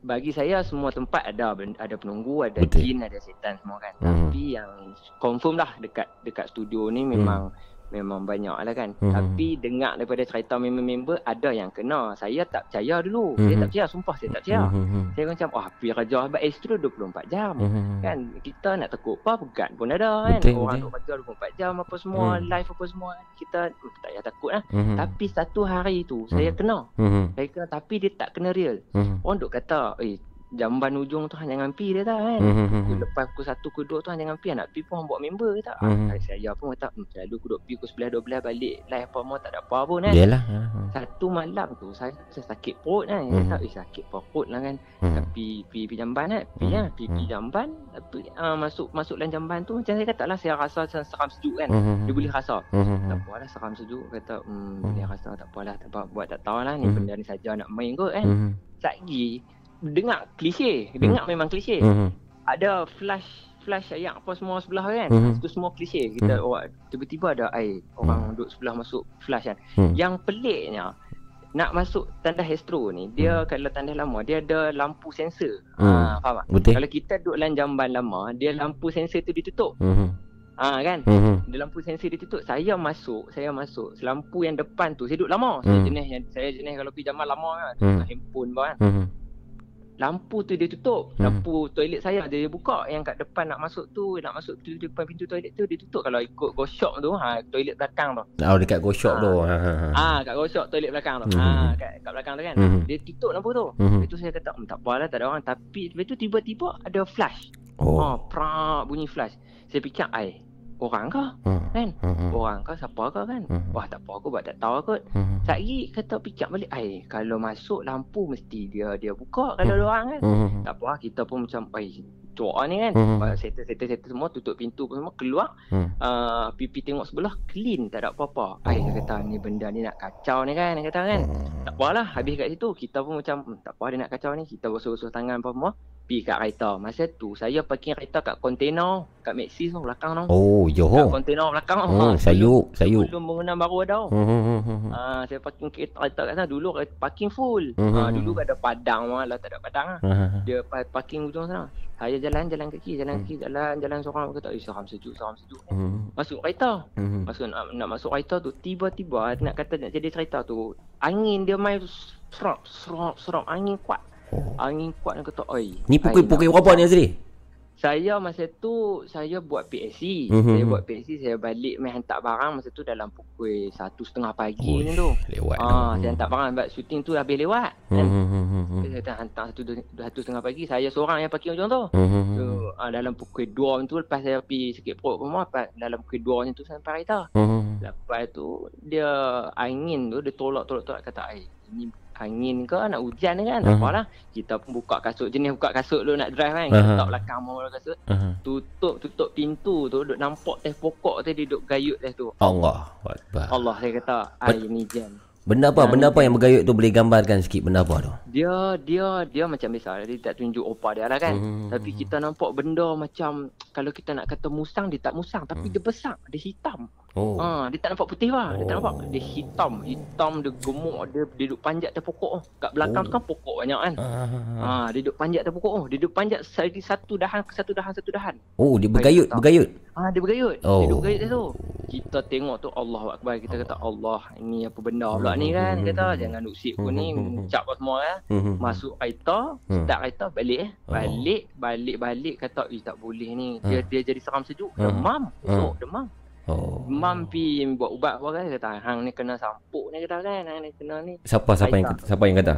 [SPEAKER 4] bagi saya semua tempat ada ada penunggu ada
[SPEAKER 3] Betul.
[SPEAKER 4] jin ada setan semua kan
[SPEAKER 3] Hmm.
[SPEAKER 4] tapi yang confirm lah dekat dekat studio ni memang memang banyak lah kan
[SPEAKER 3] Hmm.
[SPEAKER 4] tapi dengar daripada cerita member-member ada yang kena saya tak percaya dulu saya
[SPEAKER 3] Hmm.
[SPEAKER 4] tak percaya sumpah saya tak percaya
[SPEAKER 3] Mhm.
[SPEAKER 4] saya macam wah pergi kerja hebat Astro 24 jam
[SPEAKER 3] Mhm.
[SPEAKER 4] kan kita nak takut apa pegat pun ada kan
[SPEAKER 3] Betul,
[SPEAKER 4] orang
[SPEAKER 3] betul.
[SPEAKER 4] duk kerja 24 jam apa semua
[SPEAKER 3] Hmm.
[SPEAKER 4] live apa semua kita tak payah takut lah
[SPEAKER 3] Mhm.
[SPEAKER 4] tapi satu hari tu saya kena
[SPEAKER 3] Mhm.
[SPEAKER 4] saya kena tapi dia tak kena real
[SPEAKER 3] Mhm.
[SPEAKER 4] orang duk kata eh jamban ujung tu hang jangan pi dia tak kan.
[SPEAKER 3] Hmm, hmm, hmm,
[SPEAKER 4] Pukul
[SPEAKER 3] hmm.
[SPEAKER 4] lepas pukul 1 pukul 2 tu hang jangan pi nak pi pun hang bawa member ke tak.
[SPEAKER 3] Mhm.
[SPEAKER 4] Ah, saya pun kata hmm, selalu aku duk pi pukul 11 12 balik live apa mau tak ada apa pun kan.
[SPEAKER 3] Yalah. Hmm.
[SPEAKER 4] Satu malam tu saya, saya sakit perut kan.
[SPEAKER 3] Mhm.
[SPEAKER 4] Saya kata eh sakit perut lah kan.
[SPEAKER 3] Hmm.
[SPEAKER 4] Tapi pi pi jamban kan. Pi
[SPEAKER 3] Mhm.
[SPEAKER 4] lah pi pi
[SPEAKER 3] Mhm.
[SPEAKER 4] jamban tapi uh, masuk masuk dalam jamban tu macam saya kata lah saya rasa macam seram sejuk kan.
[SPEAKER 3] Hmm, hmm,
[SPEAKER 4] Dia boleh rasa.
[SPEAKER 3] hmm, hmm,
[SPEAKER 4] Tak
[SPEAKER 3] hmm.
[SPEAKER 4] apalah seram sejuk kata hmm,
[SPEAKER 3] Mhm.
[SPEAKER 4] boleh rasa tak apalah tak apa buat tak tahu lah ni
[SPEAKER 3] Mhm.
[SPEAKER 4] benda ni saja nak main kot kan.
[SPEAKER 3] Hmm,
[SPEAKER 4] Lagi dengar klise, dengar memang klise.
[SPEAKER 3] hmm, hmm.
[SPEAKER 4] Ada flash flash ayat apa semua sebelah kan.
[SPEAKER 3] Mhm.
[SPEAKER 4] Itu semua klise. Kita
[SPEAKER 3] Mhm.
[SPEAKER 4] oh, tiba-tiba ada air orang duduk sebelah masuk flash kan.
[SPEAKER 3] Hmm.
[SPEAKER 4] Yang peliknya nak masuk tandas Astro ni dia kalau tandas lama dia ada lampu sensor.
[SPEAKER 3] Hmm.
[SPEAKER 4] Ha, faham tak?
[SPEAKER 3] Betul.
[SPEAKER 4] Kalau kita duduk dalam jamban lama, dia lampu sensor tu ditutup.
[SPEAKER 3] Hmm, hmm,
[SPEAKER 4] Ha kan?
[SPEAKER 3] hmm, hmm.
[SPEAKER 4] Dia lampu sensor dia tutup. Saya masuk, saya masuk. Lampu yang depan tu, saya duduk lama. Saya
[SPEAKER 3] Hmm.
[SPEAKER 4] jenis yang saya jenis kalau pergi jamban lama kan.
[SPEAKER 3] Hmm.
[SPEAKER 4] Hmm. Handphone pun kan.
[SPEAKER 3] Hmm, hmm.
[SPEAKER 4] Lampu tu dia tutup.
[SPEAKER 3] Hmm.
[SPEAKER 4] Lampu toilet saya dia buka. Yang kat depan nak masuk tu, nak masuk tu depan pintu toilet tu dia tutup. Kalau ikut go shop tu, ha toilet belakang tu.
[SPEAKER 3] Oh dekat go shop
[SPEAKER 4] Ah.
[SPEAKER 3] tu. Ha ha ha.
[SPEAKER 4] Ah, kat go shop toilet belakang tu.
[SPEAKER 3] Hmm.
[SPEAKER 4] Ha kat, kat belakang tu kan.
[SPEAKER 3] Hmm.
[SPEAKER 4] Dia tutup lampu tu.
[SPEAKER 3] Hmm.
[SPEAKER 4] Lepas tu saya kata, hmm, tak apalah tak ada orang. Tapi lepas tu tiba-tiba ada flash.
[SPEAKER 3] Oh.
[SPEAKER 4] Oh, prak bunyi flash. Saya fikir, ai, orang ke?
[SPEAKER 3] Hmm.
[SPEAKER 4] Kan?
[SPEAKER 3] Hmm.
[SPEAKER 4] Orang ke? Siapa ke kan?
[SPEAKER 3] Hmm.
[SPEAKER 4] Wah, tak apa aku buat tak tahu kot.
[SPEAKER 3] Hmm.
[SPEAKER 4] Sekali kata fikir balik, ai, kalau masuk lampu mesti dia dia buka kalau ada orang kan.
[SPEAKER 3] Hmm.
[SPEAKER 4] Tak apa, kita pun macam, ai, cuak ni kan.
[SPEAKER 3] Hmm.
[SPEAKER 4] Uh, settle, settle, settle semua, tutup pintu pun semua, keluar.
[SPEAKER 3] Hmm.
[SPEAKER 4] Uh, pipi tengok sebelah, clean, tak ada apa-apa. Ai, saya kata, ni benda ni nak kacau ni kan, dia kata kan. Tak apalah, habis kat situ, kita pun macam, hmm, tak apa dia nak kacau ni. Kita basuh-basuh tangan apa semua, pergi kat kereta. Masa tu, saya parking kereta kat kontainer, kat Maxis tu, belakang tu.
[SPEAKER 3] Oh,
[SPEAKER 4] Kat
[SPEAKER 3] Johor.
[SPEAKER 4] kontainer belakang.
[SPEAKER 3] Hmm,
[SPEAKER 4] Ha,
[SPEAKER 3] sayuk, sayuk.
[SPEAKER 4] Sebelum bangunan baru ada.
[SPEAKER 3] Hmm, hmm, hmm, hmm.
[SPEAKER 4] Ah, saya parking kereta kereta kat sana dulu parking full.
[SPEAKER 3] Mhm.
[SPEAKER 4] Ah, dulu ada padang malah tak ada padang ah.
[SPEAKER 3] Ha, ha, ha.
[SPEAKER 4] Dia pa- parking ujung sana. Saya jalan jalan kaki, jalan
[SPEAKER 3] Hmm.
[SPEAKER 4] kaki, jalan jalan seorang aku kata, "Eh, seram sejuk, seram sejuk."
[SPEAKER 3] Hmm.
[SPEAKER 4] Masuk kereta.
[SPEAKER 3] Hmm.
[SPEAKER 4] Masuk nak, nak masuk kereta tu tiba-tiba nak kata nak jadi cerita tu, angin dia main serap serap serap angin kuat.
[SPEAKER 3] Oh.
[SPEAKER 4] Angin kuat nak kata, "Oi."
[SPEAKER 3] Ni pukul
[SPEAKER 4] ai,
[SPEAKER 3] pukul
[SPEAKER 4] nak-
[SPEAKER 3] berapa ni Azri?
[SPEAKER 4] Saya masa tu saya buat PSC.
[SPEAKER 3] Mhm.
[SPEAKER 4] Saya buat PSC, saya balik main hantar barang masa tu dalam pukul satu setengah pagi ni
[SPEAKER 3] Uish,
[SPEAKER 4] tu.
[SPEAKER 3] Lewat.
[SPEAKER 4] Ah, saya hantar barang sebab syuting tu habis lewat.
[SPEAKER 3] Hmm,
[SPEAKER 4] Kan?
[SPEAKER 3] hmm, hmm, hmm, hmm.
[SPEAKER 4] Saya hantar satu, satu setengah pagi. Saya seorang yang parking ujung tu.
[SPEAKER 3] Hmm, hmm,
[SPEAKER 4] So,
[SPEAKER 3] hmm.
[SPEAKER 4] ah, dalam pukul 2 tu lepas saya pergi sakit perut pun lepas dalam pukul 2 ni tu saya sampai kereta.
[SPEAKER 3] Hmm, hmm.
[SPEAKER 4] Lepas tu dia angin tu dia tolak-tolak-tolak kata ai ini angin ke nak hujan kan. Tak
[SPEAKER 3] Mhm.
[SPEAKER 4] apalah. Kita pun buka kasut jenis buka kasut dulu nak drive kan.
[SPEAKER 3] Aha.
[SPEAKER 4] Kita letak belakang mau kasut.
[SPEAKER 3] Hmm.
[SPEAKER 4] Tutup tutup pintu tu duk nampak teh pokok tu dia duk gayut teh tu.
[SPEAKER 3] Allah Akbar.
[SPEAKER 4] Allah saya kata ai ni jam.
[SPEAKER 3] Benda apa? Benda apa yang bergayut tu boleh gambarkan sikit benda apa tu?
[SPEAKER 4] Dia dia dia macam biasa dia tak tunjuk opa dia lah kan.
[SPEAKER 3] Hmm.
[SPEAKER 4] Tapi kita nampak benda macam kalau kita nak kata musang dia tak musang tapi
[SPEAKER 3] Hmm.
[SPEAKER 4] dia besar, dia hitam.
[SPEAKER 3] Oh.
[SPEAKER 4] Ha, dia tak nampak putih lah. Dia tak
[SPEAKER 3] Oh.
[SPEAKER 4] nampak. Dia hitam, hitam dia gemuk dia dia duduk panjat atas pokok tu. Kat belakang
[SPEAKER 3] Oh.
[SPEAKER 4] tu kan pokok banyak kan.
[SPEAKER 3] Ah.
[SPEAKER 4] Ha, dia duduk panjat atas pokok tu. Dia duduk panjat dari satu dahan ke satu dahan satu dahan.
[SPEAKER 3] Oh, dia bergayut,
[SPEAKER 4] hitam.
[SPEAKER 3] bergayut.
[SPEAKER 4] Ha, dia bergayut.
[SPEAKER 3] Oh.
[SPEAKER 4] Dia duduk bergayut tu. Kita tengok tu Allah Akbar. Kita kata Allah ini apa benda pula ni kan. Kata jangan duk sip pun ni. Cap apa semua kan.
[SPEAKER 3] Hmm.
[SPEAKER 4] Masuk kereta,
[SPEAKER 3] Hmm.
[SPEAKER 4] start kereta balik eh.
[SPEAKER 3] Oh.
[SPEAKER 4] Balik, balik, balik kata, "Eh tak boleh ni. Dia dia jadi seram sejuk.
[SPEAKER 3] Hmm.
[SPEAKER 4] Demam. Esok demam.
[SPEAKER 3] Oh.
[SPEAKER 4] Demam pi buat ubat apa kan kata hang ni kena sampuk ni kata kan. Hang ni kena ni.
[SPEAKER 3] Siapa siapa yang
[SPEAKER 4] Aisyah.
[SPEAKER 3] siapa yang kata?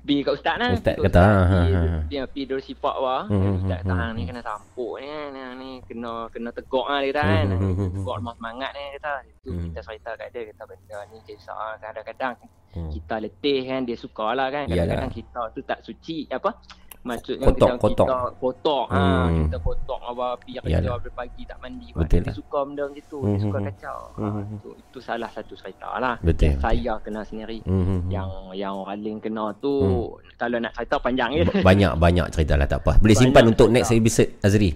[SPEAKER 4] Pi kat ustaz lah.
[SPEAKER 3] Ustaz
[SPEAKER 4] Tok
[SPEAKER 3] kata, ha, ha,
[SPEAKER 4] Pi,
[SPEAKER 3] ha.
[SPEAKER 4] dia pi dulu sipak wah.
[SPEAKER 3] Hmm, hmm,
[SPEAKER 4] Ustaz kata
[SPEAKER 3] hmm,
[SPEAKER 4] hang ni kena sampuk ni kan. Hang ni kena kena tegak lah dia kata kan.
[SPEAKER 3] Hmm,
[SPEAKER 4] Tegak lemah semangat ni kata. Itu
[SPEAKER 3] Hmm.
[SPEAKER 4] kita cerita kat dia kata benda ni kisah ah, kadang-kadang
[SPEAKER 3] Hmm.
[SPEAKER 4] kita letih kan dia suka lah kan kadang-kadang kita tu tak suci apa maksudnya
[SPEAKER 3] Kotok,
[SPEAKER 4] macam
[SPEAKER 3] kotok.
[SPEAKER 4] kita kotok ha
[SPEAKER 3] Hmm.
[SPEAKER 4] kita kotok apa pi kerja dari pagi tak mandi
[SPEAKER 3] Betul
[SPEAKER 4] dia
[SPEAKER 3] lah.
[SPEAKER 4] suka benda macam tu
[SPEAKER 3] Hmm,
[SPEAKER 4] dia suka
[SPEAKER 3] hmm,
[SPEAKER 4] kacau
[SPEAKER 3] hmm,
[SPEAKER 4] ha,
[SPEAKER 3] hmm.
[SPEAKER 4] itu, itu salah satu cerita lah
[SPEAKER 3] Betul.
[SPEAKER 4] yang saya kena sendiri
[SPEAKER 3] Hmm, hmm, hmm.
[SPEAKER 4] yang yang orang lain kena tu
[SPEAKER 3] Hmm.
[SPEAKER 4] kalau nak cerita panjang je
[SPEAKER 3] Banyak banyak cerita lah tak apa. Boleh
[SPEAKER 4] Banyak
[SPEAKER 3] simpan untuk
[SPEAKER 4] cerita.
[SPEAKER 3] next episode Azri.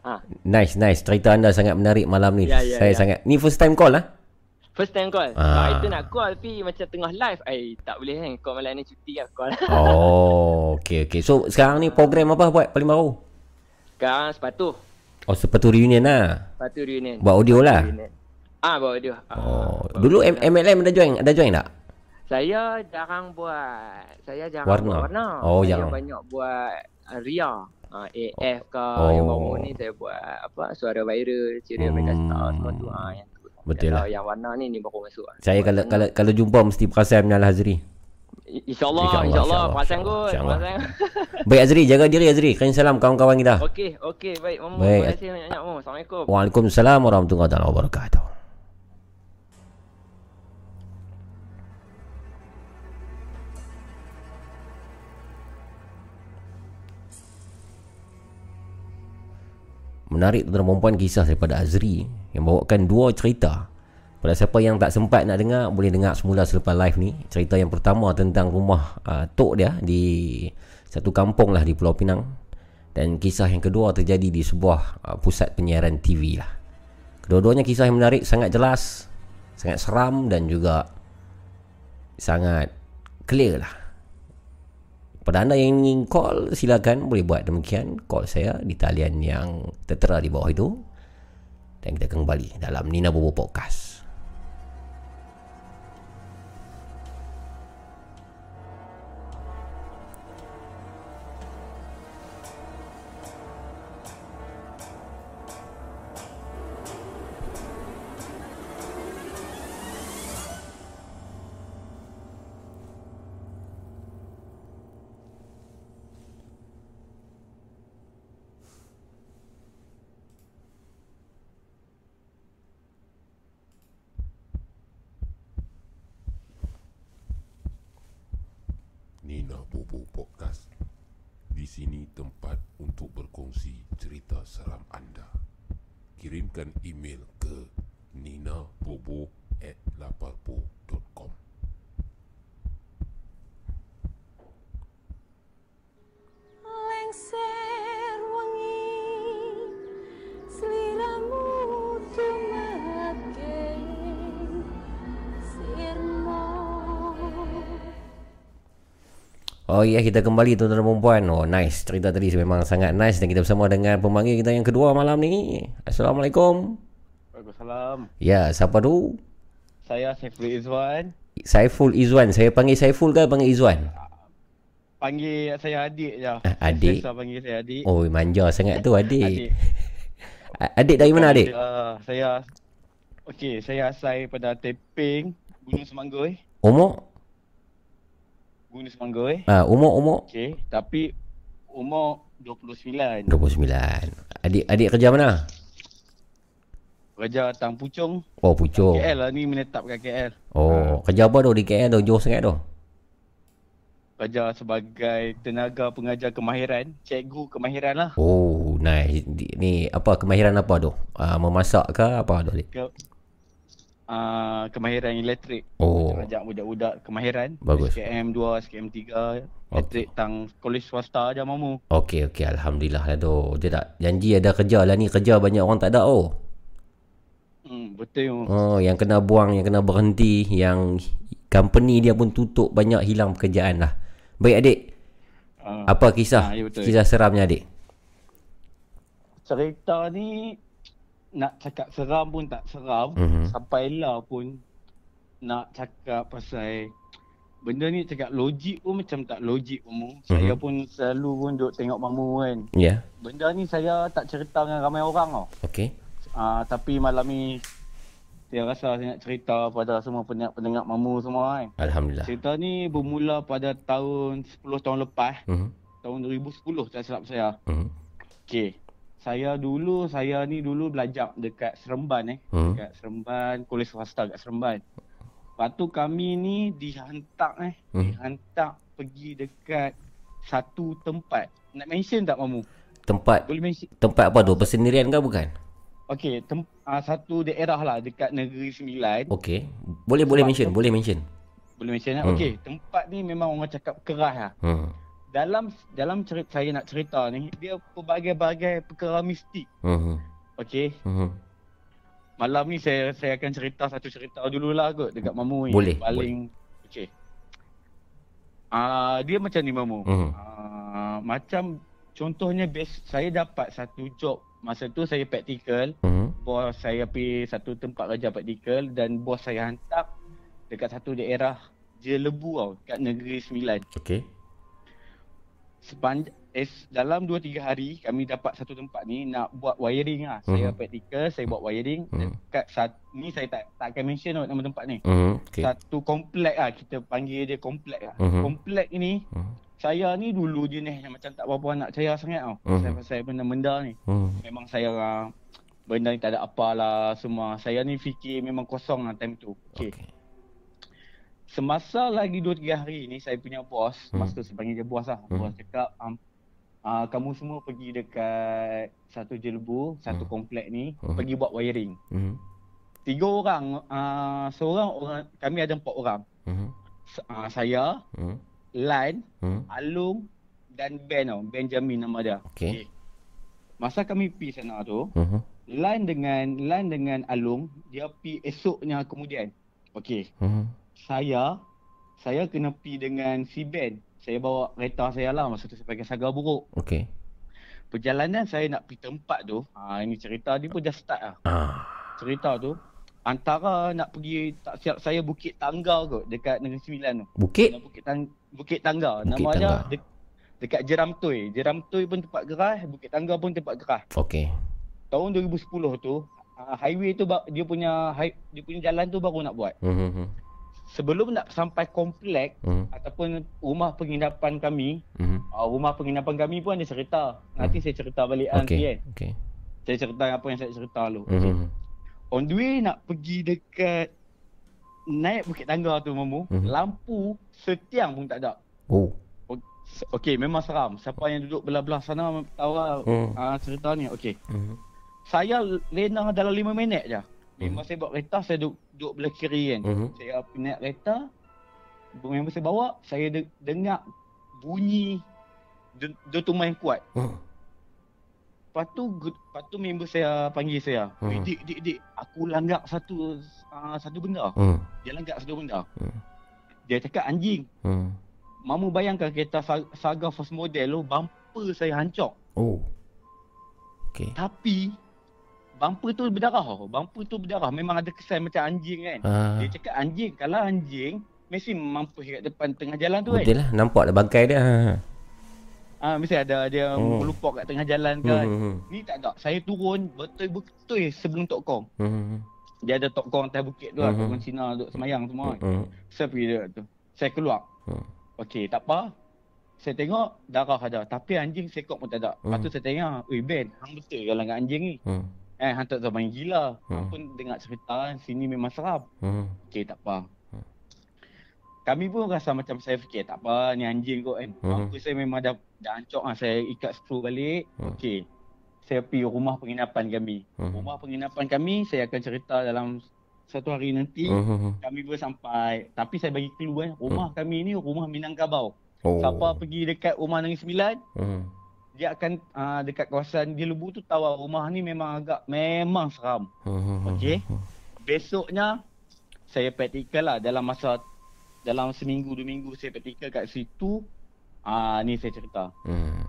[SPEAKER 4] ha
[SPEAKER 3] Nice nice. Cerita anda sangat menarik malam ni.
[SPEAKER 4] Ya, ya,
[SPEAKER 3] Saya
[SPEAKER 4] ya.
[SPEAKER 3] sangat. Ni first time call lah.
[SPEAKER 4] First time call
[SPEAKER 3] Ah.
[SPEAKER 4] ah. itu nak call tapi macam tengah live eh tak boleh kan kau malam ni cuti lah call
[SPEAKER 3] Oh, okey okey. So sekarang ni program apa buat paling baru?
[SPEAKER 4] sekarang sepatu
[SPEAKER 3] Oh, sepatu reunion lah.
[SPEAKER 4] sepatu reunion
[SPEAKER 3] Buat audio lah.
[SPEAKER 4] Reunion. ah bawa dia ah,
[SPEAKER 3] Oh, dulu. M- MLM ada join, ada join tak?
[SPEAKER 4] Saya jarang buat. Saya jarang
[SPEAKER 3] Warna?
[SPEAKER 4] buat warna.
[SPEAKER 3] Oh,
[SPEAKER 4] saya
[SPEAKER 3] jarang.
[SPEAKER 4] banyak buat uh, Ria. Uh, AF ke
[SPEAKER 3] Oh.
[SPEAKER 4] yang baru ni saya buat apa suara viral, ceria
[SPEAKER 3] Hmm.
[SPEAKER 4] megastar semua tu. Ha, yang.
[SPEAKER 3] Betul
[SPEAKER 4] Kalau
[SPEAKER 3] lah.
[SPEAKER 4] yang warna ni ni baru masuk.
[SPEAKER 3] Saya
[SPEAKER 4] Buat
[SPEAKER 3] kalau
[SPEAKER 4] sana.
[SPEAKER 3] kalau kalau jumpa mesti perasan menyalah Azri.
[SPEAKER 4] InsyaAllah,
[SPEAKER 3] InsyaAllah,
[SPEAKER 4] insyaAllah.
[SPEAKER 3] insyaAllah,
[SPEAKER 4] Perasan kot.
[SPEAKER 3] insyaAllah.
[SPEAKER 4] Perasan.
[SPEAKER 3] Baik Azri, jaga diri Azri. Kirim salam kawan-kawan kita.
[SPEAKER 4] Okey, okey. Baik, Mamu.
[SPEAKER 3] Baik.
[SPEAKER 4] Terima kasih banyak-banyak. Assalamualaikum.
[SPEAKER 3] Waalaikumsalam warahmatullahi wabarakatuh. Menarik tuan perempuan kisah daripada Azri yang bawakan dua cerita. Pada siapa yang tak sempat nak dengar boleh dengar semula selepas live ni. Cerita yang pertama tentang rumah uh, tok dia di satu kampung lah di Pulau Pinang. Dan kisah yang kedua terjadi di sebuah uh, pusat penyiaran TV lah. Kedua-duanya kisah yang menarik, sangat jelas, sangat seram dan juga sangat clear lah. Pada anda yang ingin call, silakan boleh buat demikian. Call saya di talian yang tertera di bawah itu. Dan kita kembali dalam Nina Bobo Podcast. Ya kita kembali tuan-tuan dan perempuan Oh nice Cerita tadi memang sangat nice Dan kita bersama dengan pemanggil kita yang kedua malam ni Assalamualaikum
[SPEAKER 5] Waalaikumsalam.
[SPEAKER 3] Ya siapa tu?
[SPEAKER 5] Saya Saiful Izwan.
[SPEAKER 3] Saiful Izwan Saya panggil Saiful ke panggil Izwan?
[SPEAKER 5] Panggil saya adik je.
[SPEAKER 3] Ah, adik?
[SPEAKER 5] Saya panggil saya adik.
[SPEAKER 3] Oh manja sangat tu adik
[SPEAKER 5] Adik.
[SPEAKER 3] Adik dari mana adik?
[SPEAKER 5] Uh, saya Okey, saya asal pada Teping, Gunung Semanggoy.
[SPEAKER 3] Umur?
[SPEAKER 5] Gunung Semanggoy.
[SPEAKER 3] Ah, umur umur
[SPEAKER 5] Okey, tapi umur 29.
[SPEAKER 3] 29 Adik adik kerja mana?
[SPEAKER 5] Kerja Tang Puchong.
[SPEAKER 3] Oh Pucuk
[SPEAKER 5] KL lah ni menetap kat KL.
[SPEAKER 3] Oh kerja apa tu di KL tu Jauh sangat tu
[SPEAKER 5] Kerja sebagai tenaga pengajar kemahiran, cikgu kemahiran lah.
[SPEAKER 3] Oh nice Ni apa kemahiran apa tu? Ah, memasak ke apa tu?
[SPEAKER 5] Ke uh, kemahiran elektrik.
[SPEAKER 3] Oh
[SPEAKER 5] Ajak budak-budak kemahiran.
[SPEAKER 3] Bagus.
[SPEAKER 5] SKM 2, SKM 3, elektrik tang kolej swasta aja mamu.
[SPEAKER 3] Okey okey alhamdulillah lah tu. Dia tak janji ada kerja lah ni kerja banyak orang tak ada oh.
[SPEAKER 5] Hmm, betul.
[SPEAKER 3] Oh yang kena buang yang kena berhenti yang company dia pun tutup banyak hilang pekerjaan lah. Baik adik,
[SPEAKER 5] Uh,
[SPEAKER 3] apa kisah
[SPEAKER 5] Ah, ya betul.
[SPEAKER 3] kisah seramnya adik?
[SPEAKER 5] cerita ni nak cakap seram pun tak seram.
[SPEAKER 3] Mhm.
[SPEAKER 5] Sampailah pun nak cakap pasal benda ni cakap logik pun macam tak logik umum. Saya
[SPEAKER 3] Mhm.
[SPEAKER 5] pun selalu pun duk tengok mamu kan.
[SPEAKER 3] Ya.
[SPEAKER 5] Benda ni saya tak cerita dengan ramai orang tau.
[SPEAKER 3] Okey.
[SPEAKER 5] Uh, tapi malam ni saya rasa saya nak cerita pada semua pendengar-pendengar mamu semua kan.
[SPEAKER 3] Alhamdulillah.
[SPEAKER 5] Cerita ni bermula pada tahun 10 tahun lepas,
[SPEAKER 3] Mhm.
[SPEAKER 5] tahun 2010 tak silap saya.
[SPEAKER 3] Mhm.
[SPEAKER 5] Okey. Saya dulu, saya ni dulu belajar dekat Seremban eh.
[SPEAKER 3] Hmm.
[SPEAKER 5] Dekat Seremban, kolej swasta kat Seremban. Lepas tu kami ni dihantar eh.
[SPEAKER 3] Hmm.
[SPEAKER 5] Dihantar pergi dekat satu tempat. Nak mention tak mamu?
[SPEAKER 3] Tempat
[SPEAKER 5] Boleh mention?
[SPEAKER 3] tempat apa tu? Persendirian ke bukan?
[SPEAKER 5] Okey, tem- uh, satu daerah lah dekat Negeri Sembilan.
[SPEAKER 3] Okey. Boleh boleh mention, boleh mention.
[SPEAKER 5] Boleh mention tak?
[SPEAKER 3] Hmm.
[SPEAKER 5] Okey, tempat ni memang orang cakap keras lah.
[SPEAKER 3] Hmm.
[SPEAKER 5] Dalam dalam cerita saya nak cerita ni, dia pelbagai-bagai perkara mistik.
[SPEAKER 3] Mhm.
[SPEAKER 5] Okey.
[SPEAKER 3] Mhm.
[SPEAKER 5] Malam ni saya saya akan cerita satu cerita dululah kot dekat Mamu ni.
[SPEAKER 3] Boleh,
[SPEAKER 5] Paling okey. Ah dia macam ni Mamu.
[SPEAKER 3] Mhm.
[SPEAKER 5] Ah macam contohnya best saya dapat satu job masa tu saya praktikal,
[SPEAKER 3] Mhm.
[SPEAKER 5] bos saya pergi satu tempat kerja praktikal dan bos saya hantar dekat satu daerah Jelebu tau kat Negeri Sembilan.
[SPEAKER 3] Okey.
[SPEAKER 5] Sepanjang es, dalam 2-3 hari kami dapat satu tempat ni nak buat wiring lah. Saya
[SPEAKER 3] Mhm.
[SPEAKER 5] practical, saya buat wiring.
[SPEAKER 3] Mhm.
[SPEAKER 5] Dekat sat, ni saya tak tak akan mention tau nama tempat ni.
[SPEAKER 3] Hmm. Okey.
[SPEAKER 5] Satu komplek lah, kita panggil dia komplek lah.
[SPEAKER 3] Mhm.
[SPEAKER 5] Komplek ni,
[SPEAKER 3] Hmm.
[SPEAKER 5] saya ni dulu jenis yang macam tak berapa nak percaya sangat tau.
[SPEAKER 3] Mhm.
[SPEAKER 5] Pasal-pasal benda-benda ni.
[SPEAKER 3] Hmm.
[SPEAKER 5] Memang saya orang benda ni tak ada apa lah semua. Saya ni fikir memang kosong lah time tu. Okay.
[SPEAKER 3] Okey.
[SPEAKER 5] Semasa lagi 2-3 hari ni saya punya bos,
[SPEAKER 3] Hmm.
[SPEAKER 5] masa tu saya panggil dia bos lah.
[SPEAKER 3] Hmm.
[SPEAKER 5] Bos cakap, um, uh, kamu semua pergi dekat satu jelbu, satu
[SPEAKER 3] Hmm.
[SPEAKER 5] komplek ni,
[SPEAKER 3] Hmm.
[SPEAKER 5] pergi buat wiring.
[SPEAKER 3] Hmm.
[SPEAKER 5] Tiga orang, uh, seorang orang, kami ada empat orang.
[SPEAKER 3] Hmm.
[SPEAKER 5] Uh, saya,
[SPEAKER 3] Hmm.
[SPEAKER 5] Lan,
[SPEAKER 3] Hmm.
[SPEAKER 5] Alung dan Ben tau. Benjamin nama dia.
[SPEAKER 3] Okey.
[SPEAKER 5] Masa kami pergi sana tu,
[SPEAKER 3] Hmm.
[SPEAKER 5] Lan dengan Lan dengan Alung, dia pergi esoknya kemudian. Okey.
[SPEAKER 3] Hmm.
[SPEAKER 5] Saya saya kena pergi dengan si Ben. Saya bawa kereta saya lah masa tu saya pakai saga buruk.
[SPEAKER 3] Okey.
[SPEAKER 5] Perjalanan saya nak pergi tempat tu, ha, ini cerita dia pun dah start lah.
[SPEAKER 3] Ah.
[SPEAKER 5] Cerita tu antara nak pergi tak siap saya Bukit Tangga kot dekat Negeri Sembilan tu.
[SPEAKER 3] Bukit?
[SPEAKER 5] Bukit Tang Bukit Tangga.
[SPEAKER 3] Bukit
[SPEAKER 5] Nama dia de, dekat Jeram Tui. Jeram Tui pun tempat gerah, Bukit Tangga pun tempat gerah.
[SPEAKER 3] Okey.
[SPEAKER 5] Tahun 2010 tu uh, highway tu dia punya dia punya jalan tu baru nak buat.
[SPEAKER 3] Hmm.
[SPEAKER 5] Sebelum nak sampai komplek
[SPEAKER 3] Hmm.
[SPEAKER 5] ataupun rumah penginapan kami,
[SPEAKER 3] Hmm.
[SPEAKER 5] uh, rumah penginapan kami pun ada cerita. Nanti saya cerita balik hmm. nanti
[SPEAKER 3] Okey.
[SPEAKER 5] kan.
[SPEAKER 3] Okey.
[SPEAKER 5] Saya cerita apa yang saya cerita dulu. Okay.
[SPEAKER 3] Hmm.
[SPEAKER 5] On the way nak pergi dekat naik Bukit Tangga tu Mamu,
[SPEAKER 3] Mhm.
[SPEAKER 5] lampu setiang pun tak ada.
[SPEAKER 3] Oh.
[SPEAKER 5] Okey, memang seram. Siapa yang duduk belah-belah sana tahu lah
[SPEAKER 3] Hmm.
[SPEAKER 5] uh, cerita ni. Okey.
[SPEAKER 3] Hmm.
[SPEAKER 5] Saya lena dalam 5 minit je. Memang saya bawa kereta, saya duduk, duduk belah kiri kan.
[SPEAKER 3] Hmm.
[SPEAKER 5] Saya naik kereta, memang saya bawa, saya de- dengar bunyi de- dentuman yang kuat.
[SPEAKER 3] Hmm.
[SPEAKER 5] Lepas tu, lepas tu member saya panggil saya.
[SPEAKER 3] Hmm.
[SPEAKER 5] Dik, dik, dik, aku langgak satu uh, satu benda.
[SPEAKER 3] Hmm.
[SPEAKER 5] Dia langgak satu benda.
[SPEAKER 3] Hmm.
[SPEAKER 5] Dia cakap anjing.
[SPEAKER 3] Hmm.
[SPEAKER 5] Mamu bayangkan kereta Sa- Saga first model tu, bumper saya hancur.
[SPEAKER 3] Oh. Okey.
[SPEAKER 5] Tapi, bumper tu berdarah tau. Bumper tu berdarah. Memang ada kesan macam anjing kan.
[SPEAKER 3] Ah.
[SPEAKER 5] Dia cakap anjing. Kalau anjing, mesti mampus kat depan tengah jalan tu kan.
[SPEAKER 3] Betul lah nampak dah bangkai dia. Ha.
[SPEAKER 5] Ah, mesti ada dia
[SPEAKER 3] Oh.
[SPEAKER 5] melupak kat tengah jalan
[SPEAKER 3] Hmm.
[SPEAKER 5] kan.
[SPEAKER 3] Hmm.
[SPEAKER 5] Ni tak ada. Saya turun betul-betul sebelum Tok Kong.
[SPEAKER 3] Hmm.
[SPEAKER 5] Dia ada Tok Kong atas bukit tu lah.
[SPEAKER 3] Mhm.
[SPEAKER 5] Tok Kong Cina duduk semayang semua. kan.
[SPEAKER 3] Hmm.
[SPEAKER 5] Saya pergi dia tu. Saya keluar.
[SPEAKER 3] Hmm.
[SPEAKER 5] Okey, tak apa. Saya tengok darah ada. Tapi anjing sekok pun tak ada. Lepas tu
[SPEAKER 3] Hmm.
[SPEAKER 5] saya tengok, Ui Ben, hang betul kalau dengan anjing ni.
[SPEAKER 3] Hmm.
[SPEAKER 5] Eh, tak tahu main gila.
[SPEAKER 3] Hmm.
[SPEAKER 5] Hang pun dengar cerita sini memang seram.
[SPEAKER 3] Hmm.
[SPEAKER 5] Okey, tak apa.
[SPEAKER 3] Hmm.
[SPEAKER 5] Kami pun rasa macam saya fikir, tak apa, ni anjing kot kan.
[SPEAKER 3] Hmm.
[SPEAKER 5] Aku saya memang dah, dah ancok lah. Saya ikat skru balik.
[SPEAKER 3] Hmm.
[SPEAKER 5] Okey. Saya pergi rumah penginapan kami.
[SPEAKER 3] Hmm.
[SPEAKER 5] Rumah penginapan kami, saya akan cerita dalam satu hari nanti.
[SPEAKER 3] Hmm.
[SPEAKER 5] Kami pun sampai. Tapi saya bagi clue kan. Rumah kami ni rumah Minangkabau.
[SPEAKER 3] Oh.
[SPEAKER 5] Siapa pergi dekat rumah Negeri Sembilan,
[SPEAKER 3] Hmm.
[SPEAKER 5] Dia akan uh, dekat kawasan di Lebu tu tahu rumah ni memang agak memang seram.
[SPEAKER 3] Hmm.
[SPEAKER 5] Okey. Besoknya saya praktikal lah dalam masa dalam seminggu dua minggu saya praktikal kat situ. Ah uh, ni saya cerita.
[SPEAKER 3] Hmm.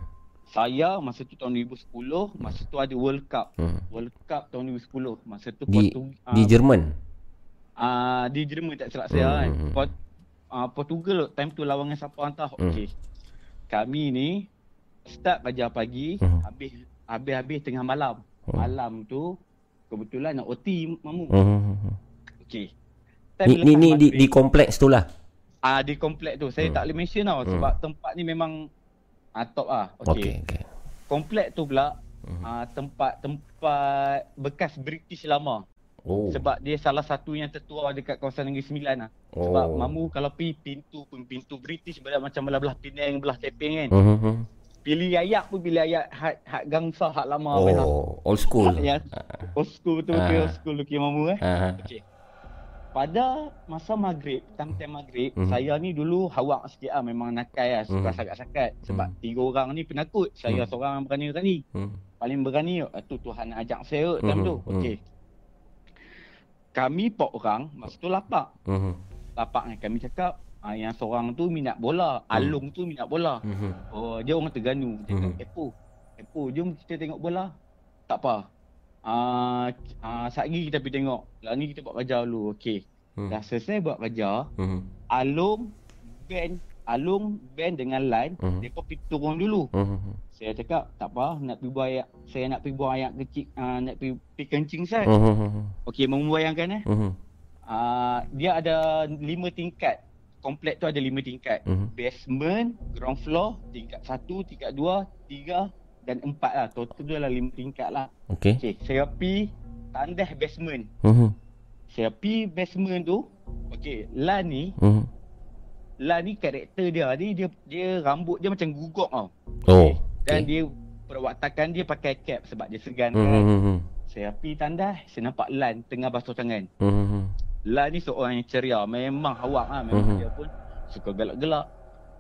[SPEAKER 5] Saya masa tu tahun 2010, masa tu ada World Cup.
[SPEAKER 3] Hmm.
[SPEAKER 5] World Cup tahun 2010. Masa tu
[SPEAKER 3] Di
[SPEAKER 5] Portu-
[SPEAKER 3] di
[SPEAKER 5] ah,
[SPEAKER 3] Jerman.
[SPEAKER 5] ah di Jerman tak silap saya kan.
[SPEAKER 3] Hmm.
[SPEAKER 5] Port, ah, Portugal time tu lawan dengan siapa entah.
[SPEAKER 3] Hmm.
[SPEAKER 5] Okey. Kami ni start kerja pagi,
[SPEAKER 3] Hmm.
[SPEAKER 5] habis habis-habis tengah malam.
[SPEAKER 3] Hmm.
[SPEAKER 5] Malam tu kebetulan nak OT mamu.
[SPEAKER 3] Hmm.
[SPEAKER 5] Okey.
[SPEAKER 3] Ni ni ni di, di kompleks tu lah.
[SPEAKER 5] ah di komplek tu. Saya
[SPEAKER 3] Hmm.
[SPEAKER 5] tak boleh mention tau sebab tempat ni memang ah top ah.
[SPEAKER 3] Okey
[SPEAKER 5] Okey.
[SPEAKER 3] okey.
[SPEAKER 5] Komplek tu pula
[SPEAKER 3] Hmm.
[SPEAKER 5] ah tempat tempat bekas British lama.
[SPEAKER 3] Oh.
[SPEAKER 5] Sebab dia salah satu yang tertua dekat kawasan Negeri Sembilan lah. Sebab
[SPEAKER 3] oh.
[SPEAKER 5] mamu kalau pergi pintu pun pintu British belah macam belah-belah Penang, belah Teping kan.
[SPEAKER 3] Hmm.
[SPEAKER 5] Pilih ayat pun pilih ayat hat hat gangsa hat lama.
[SPEAKER 3] Oh, old school.
[SPEAKER 5] Ya. Old school tu
[SPEAKER 3] Ah.
[SPEAKER 5] okay, old school lukis mamu eh.
[SPEAKER 3] Ha.
[SPEAKER 5] Okey. Pada masa maghrib, time-time maghrib,
[SPEAKER 3] Mhm.
[SPEAKER 5] saya ni dulu hawak sikit lah. Memang nakal lah. Suka
[SPEAKER 3] Mhm.
[SPEAKER 5] sakat-sakat. Sebab
[SPEAKER 3] Mhm.
[SPEAKER 5] tiga orang ni penakut. Saya
[SPEAKER 3] Mhm.
[SPEAKER 5] seorang yang berani-berani.
[SPEAKER 3] Hmm.
[SPEAKER 5] Paling berani, tu Tuhan nak ajak saya time
[SPEAKER 3] Mhm.
[SPEAKER 5] tu. Okey. Kami empat orang, masa tu lapak.
[SPEAKER 3] Hmm.
[SPEAKER 5] Lapak ni kami cakap, ah, yang seorang tu minat bola. Alung tu minat bola.
[SPEAKER 3] Hmm.
[SPEAKER 5] Oh, dia orang Terengganu. Dia kata, Epo. Epo, jom kita tengok bola. Tak apa. Ah, uh, lagi kita pergi tengok. Lah ni kita buat kerja dulu. Okey.
[SPEAKER 3] Hmm.
[SPEAKER 5] Dah selesai buat kerja,
[SPEAKER 3] Hmm.
[SPEAKER 5] Alung, Ben, Alung band dengan Lan,
[SPEAKER 3] Mhm.
[SPEAKER 5] depa pergi turun dulu.
[SPEAKER 3] Mhm.
[SPEAKER 5] Saya cakap tak apa, nak pergi buang air, saya nak pergi buang air kecil, uh, nak pergi, pergi kencing saya.
[SPEAKER 3] Mhm.
[SPEAKER 5] Okey, membayangkan eh.
[SPEAKER 3] Mhm.
[SPEAKER 5] Uh, dia ada lima tingkat. Komplek tu ada lima tingkat.
[SPEAKER 3] Mhm.
[SPEAKER 5] Basement, ground floor, tingkat satu, tingkat dua, tiga dan empat lah. Total tu adalah lima tingkat lah.
[SPEAKER 3] Okey.
[SPEAKER 5] Okey, saya pergi tandas basement.
[SPEAKER 3] Mhm.
[SPEAKER 5] Saya pergi basement tu. Okey, Lan ni,
[SPEAKER 3] Mhm.
[SPEAKER 5] Lan ni karakter dia ni dia dia rambut dia macam gugok tau.
[SPEAKER 3] Oh.
[SPEAKER 5] Dan
[SPEAKER 3] okey.
[SPEAKER 5] dia perwatakan dia pakai cap sebab dia segan
[SPEAKER 3] Mhm.
[SPEAKER 5] kan. Saya pergi tandas, saya nampak Lan tengah basuh tangan.
[SPEAKER 3] Mhm.
[SPEAKER 5] Lan ni seorang yang ceria, memang awak ah, memang
[SPEAKER 3] Mhm.
[SPEAKER 5] dia pun suka galak-galak.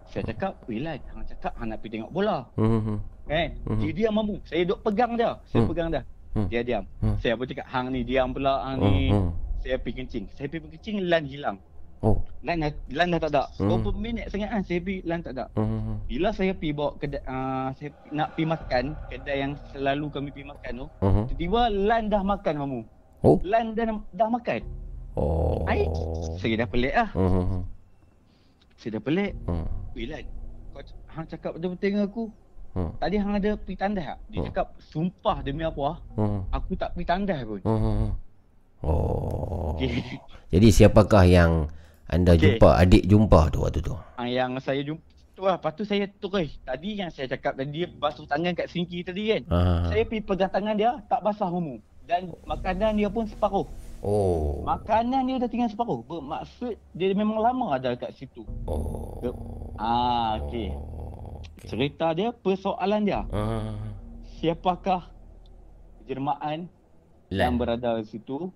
[SPEAKER 5] Saya cakap, "Weh Lan, hang cakap hang nak pergi tengok bola."
[SPEAKER 3] Mhm.
[SPEAKER 5] Kan?
[SPEAKER 3] Mhm.
[SPEAKER 5] Dia diam mamu. Saya duk pegang dia. Saya
[SPEAKER 3] Hmm.
[SPEAKER 5] pegang dia.
[SPEAKER 3] Hmm.
[SPEAKER 5] Dia diam.
[SPEAKER 3] Hmm.
[SPEAKER 5] Saya pun cakap, "Hang ni diam pula, hang ni."
[SPEAKER 3] Mhm.
[SPEAKER 5] Saya pergi kencing. Saya pergi kencing, Lan hilang.
[SPEAKER 3] Oh.
[SPEAKER 5] Lan dah, Lan dah tak ada. Berapa minit sangat kan saya pergi Lan tak ada.
[SPEAKER 3] Mhm.
[SPEAKER 5] Bila saya pergi bawa kedai uh, saya nak pergi makan kedai yang selalu kami pergi makan tu,
[SPEAKER 3] Mhm.
[SPEAKER 5] tiba-tiba Lan dah makan mamu.
[SPEAKER 3] Oh.
[SPEAKER 5] Lan dah dah makan.
[SPEAKER 3] Oh.
[SPEAKER 5] Ai, saya dah pelik ah.
[SPEAKER 3] Mhm.
[SPEAKER 5] Saya dah pelik. Lan, kau hang cakap betul-betul dengan aku.
[SPEAKER 3] Mhm.
[SPEAKER 5] Tadi hang ada pergi tandas tak? Dia
[SPEAKER 3] Hmm.
[SPEAKER 5] cakap, sumpah demi apa,
[SPEAKER 3] Mhm.
[SPEAKER 5] aku tak pergi tandas pun.
[SPEAKER 3] Mhm. Oh.
[SPEAKER 5] Okey.
[SPEAKER 3] Jadi siapakah yang anda
[SPEAKER 5] Okey.
[SPEAKER 3] jumpa adik jumpa tu waktu tu?
[SPEAKER 5] Ah, yang saya jumpa tu lah. Lepas tu saya terus. Tadi yang saya cakap tadi dia basuh tangan kat sinki tadi kan.
[SPEAKER 3] Ah.
[SPEAKER 5] Saya pergi pegang tangan dia, tak basah mamu. Dan makanan dia pun separuh.
[SPEAKER 3] Oh.
[SPEAKER 5] Makanan dia dah tinggal separuh. Bermaksud dia memang lama ada kat situ.
[SPEAKER 3] Oh.
[SPEAKER 5] Ah, okey.
[SPEAKER 3] Okey.
[SPEAKER 5] Cerita dia, persoalan dia.
[SPEAKER 3] Ah.
[SPEAKER 5] Siapakah jermaan yang
[SPEAKER 3] Lan.
[SPEAKER 5] berada di situ?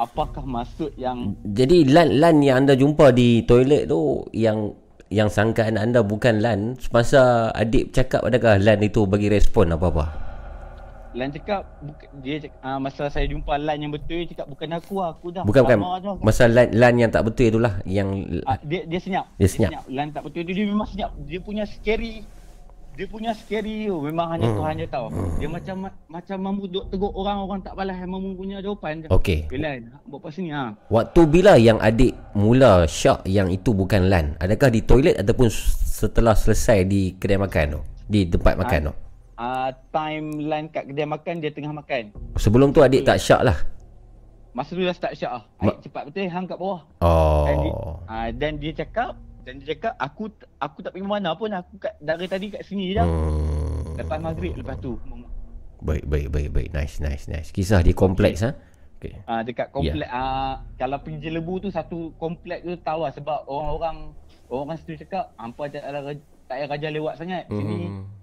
[SPEAKER 5] Apakah maksud yang
[SPEAKER 3] Jadi Lan Lan yang anda jumpa di toilet tu yang yang sangkaan anda bukan Lan semasa adik cakap adakah Lan itu bagi respon apa-apa?
[SPEAKER 5] Lan cakap dia cakap, uh, masa saya jumpa Lan yang betul dia cakap bukan aku lah, aku dah
[SPEAKER 3] Bukan bukan.
[SPEAKER 5] dah.
[SPEAKER 3] Masa Lan Lan yang tak betul itulah yang
[SPEAKER 5] Ah, dia dia senyap.
[SPEAKER 3] Dia senyap.
[SPEAKER 5] Lan tak betul dia, dia memang senyap. Dia punya scary. Dia punya scary tu memang hanya
[SPEAKER 3] Hmm.
[SPEAKER 5] Tuhan je tahu. Dia macam macam mamu duk tegur orang orang tak balas mamu punya jawapan je.
[SPEAKER 3] Okey.
[SPEAKER 5] Okay, Lan, buat apa sini ha?
[SPEAKER 3] Waktu bila yang adik mula syak yang itu bukan Lan? Adakah di toilet ataupun setelah selesai di kedai makan tu? Di tempat makan tu?
[SPEAKER 5] Ah, time Lan kat kedai makan dia tengah makan.
[SPEAKER 3] Sebelum tu adik tak syak lah?
[SPEAKER 5] Masa tu dah start syak ah.
[SPEAKER 3] Ma-
[SPEAKER 5] cepat betul hang kat bawah. Dan dia,
[SPEAKER 3] Oh.
[SPEAKER 5] ah, dan dia cakap dan dia cakap aku aku tak pergi mana pun aku kat dari tadi kat sini je.
[SPEAKER 3] Hmm.
[SPEAKER 5] Lepas maghrib lepas tu.
[SPEAKER 3] Baik, baik, baik, baik. Nice, nice, nice. Kisah di kompleks ha? Okay.
[SPEAKER 5] Ah dekat komplek ah kalau pergi Jelebu tu satu komplek tu tahu lah sebab orang-orang orang situ cakap hampa tak ada payah raja lewat sangat. Sini
[SPEAKER 3] Hmm.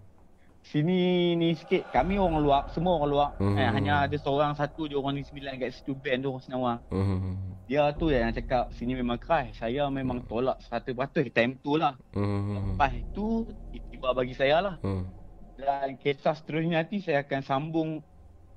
[SPEAKER 5] Sini ni sikit kami orang luar semua orang luar.
[SPEAKER 3] Mhm.
[SPEAKER 5] Eh, hanya ada seorang satu je orang ni sembilan kat situ band tu orang Senawang.
[SPEAKER 3] Hmm.
[SPEAKER 5] Dia tu yang cakap sini memang keras. Saya memang tolak 100% time tu lah.
[SPEAKER 3] Hmm.
[SPEAKER 5] Lepas tu tiba bagi saya lah.
[SPEAKER 3] Hmm.
[SPEAKER 5] Dan kisah seterusnya nanti saya akan sambung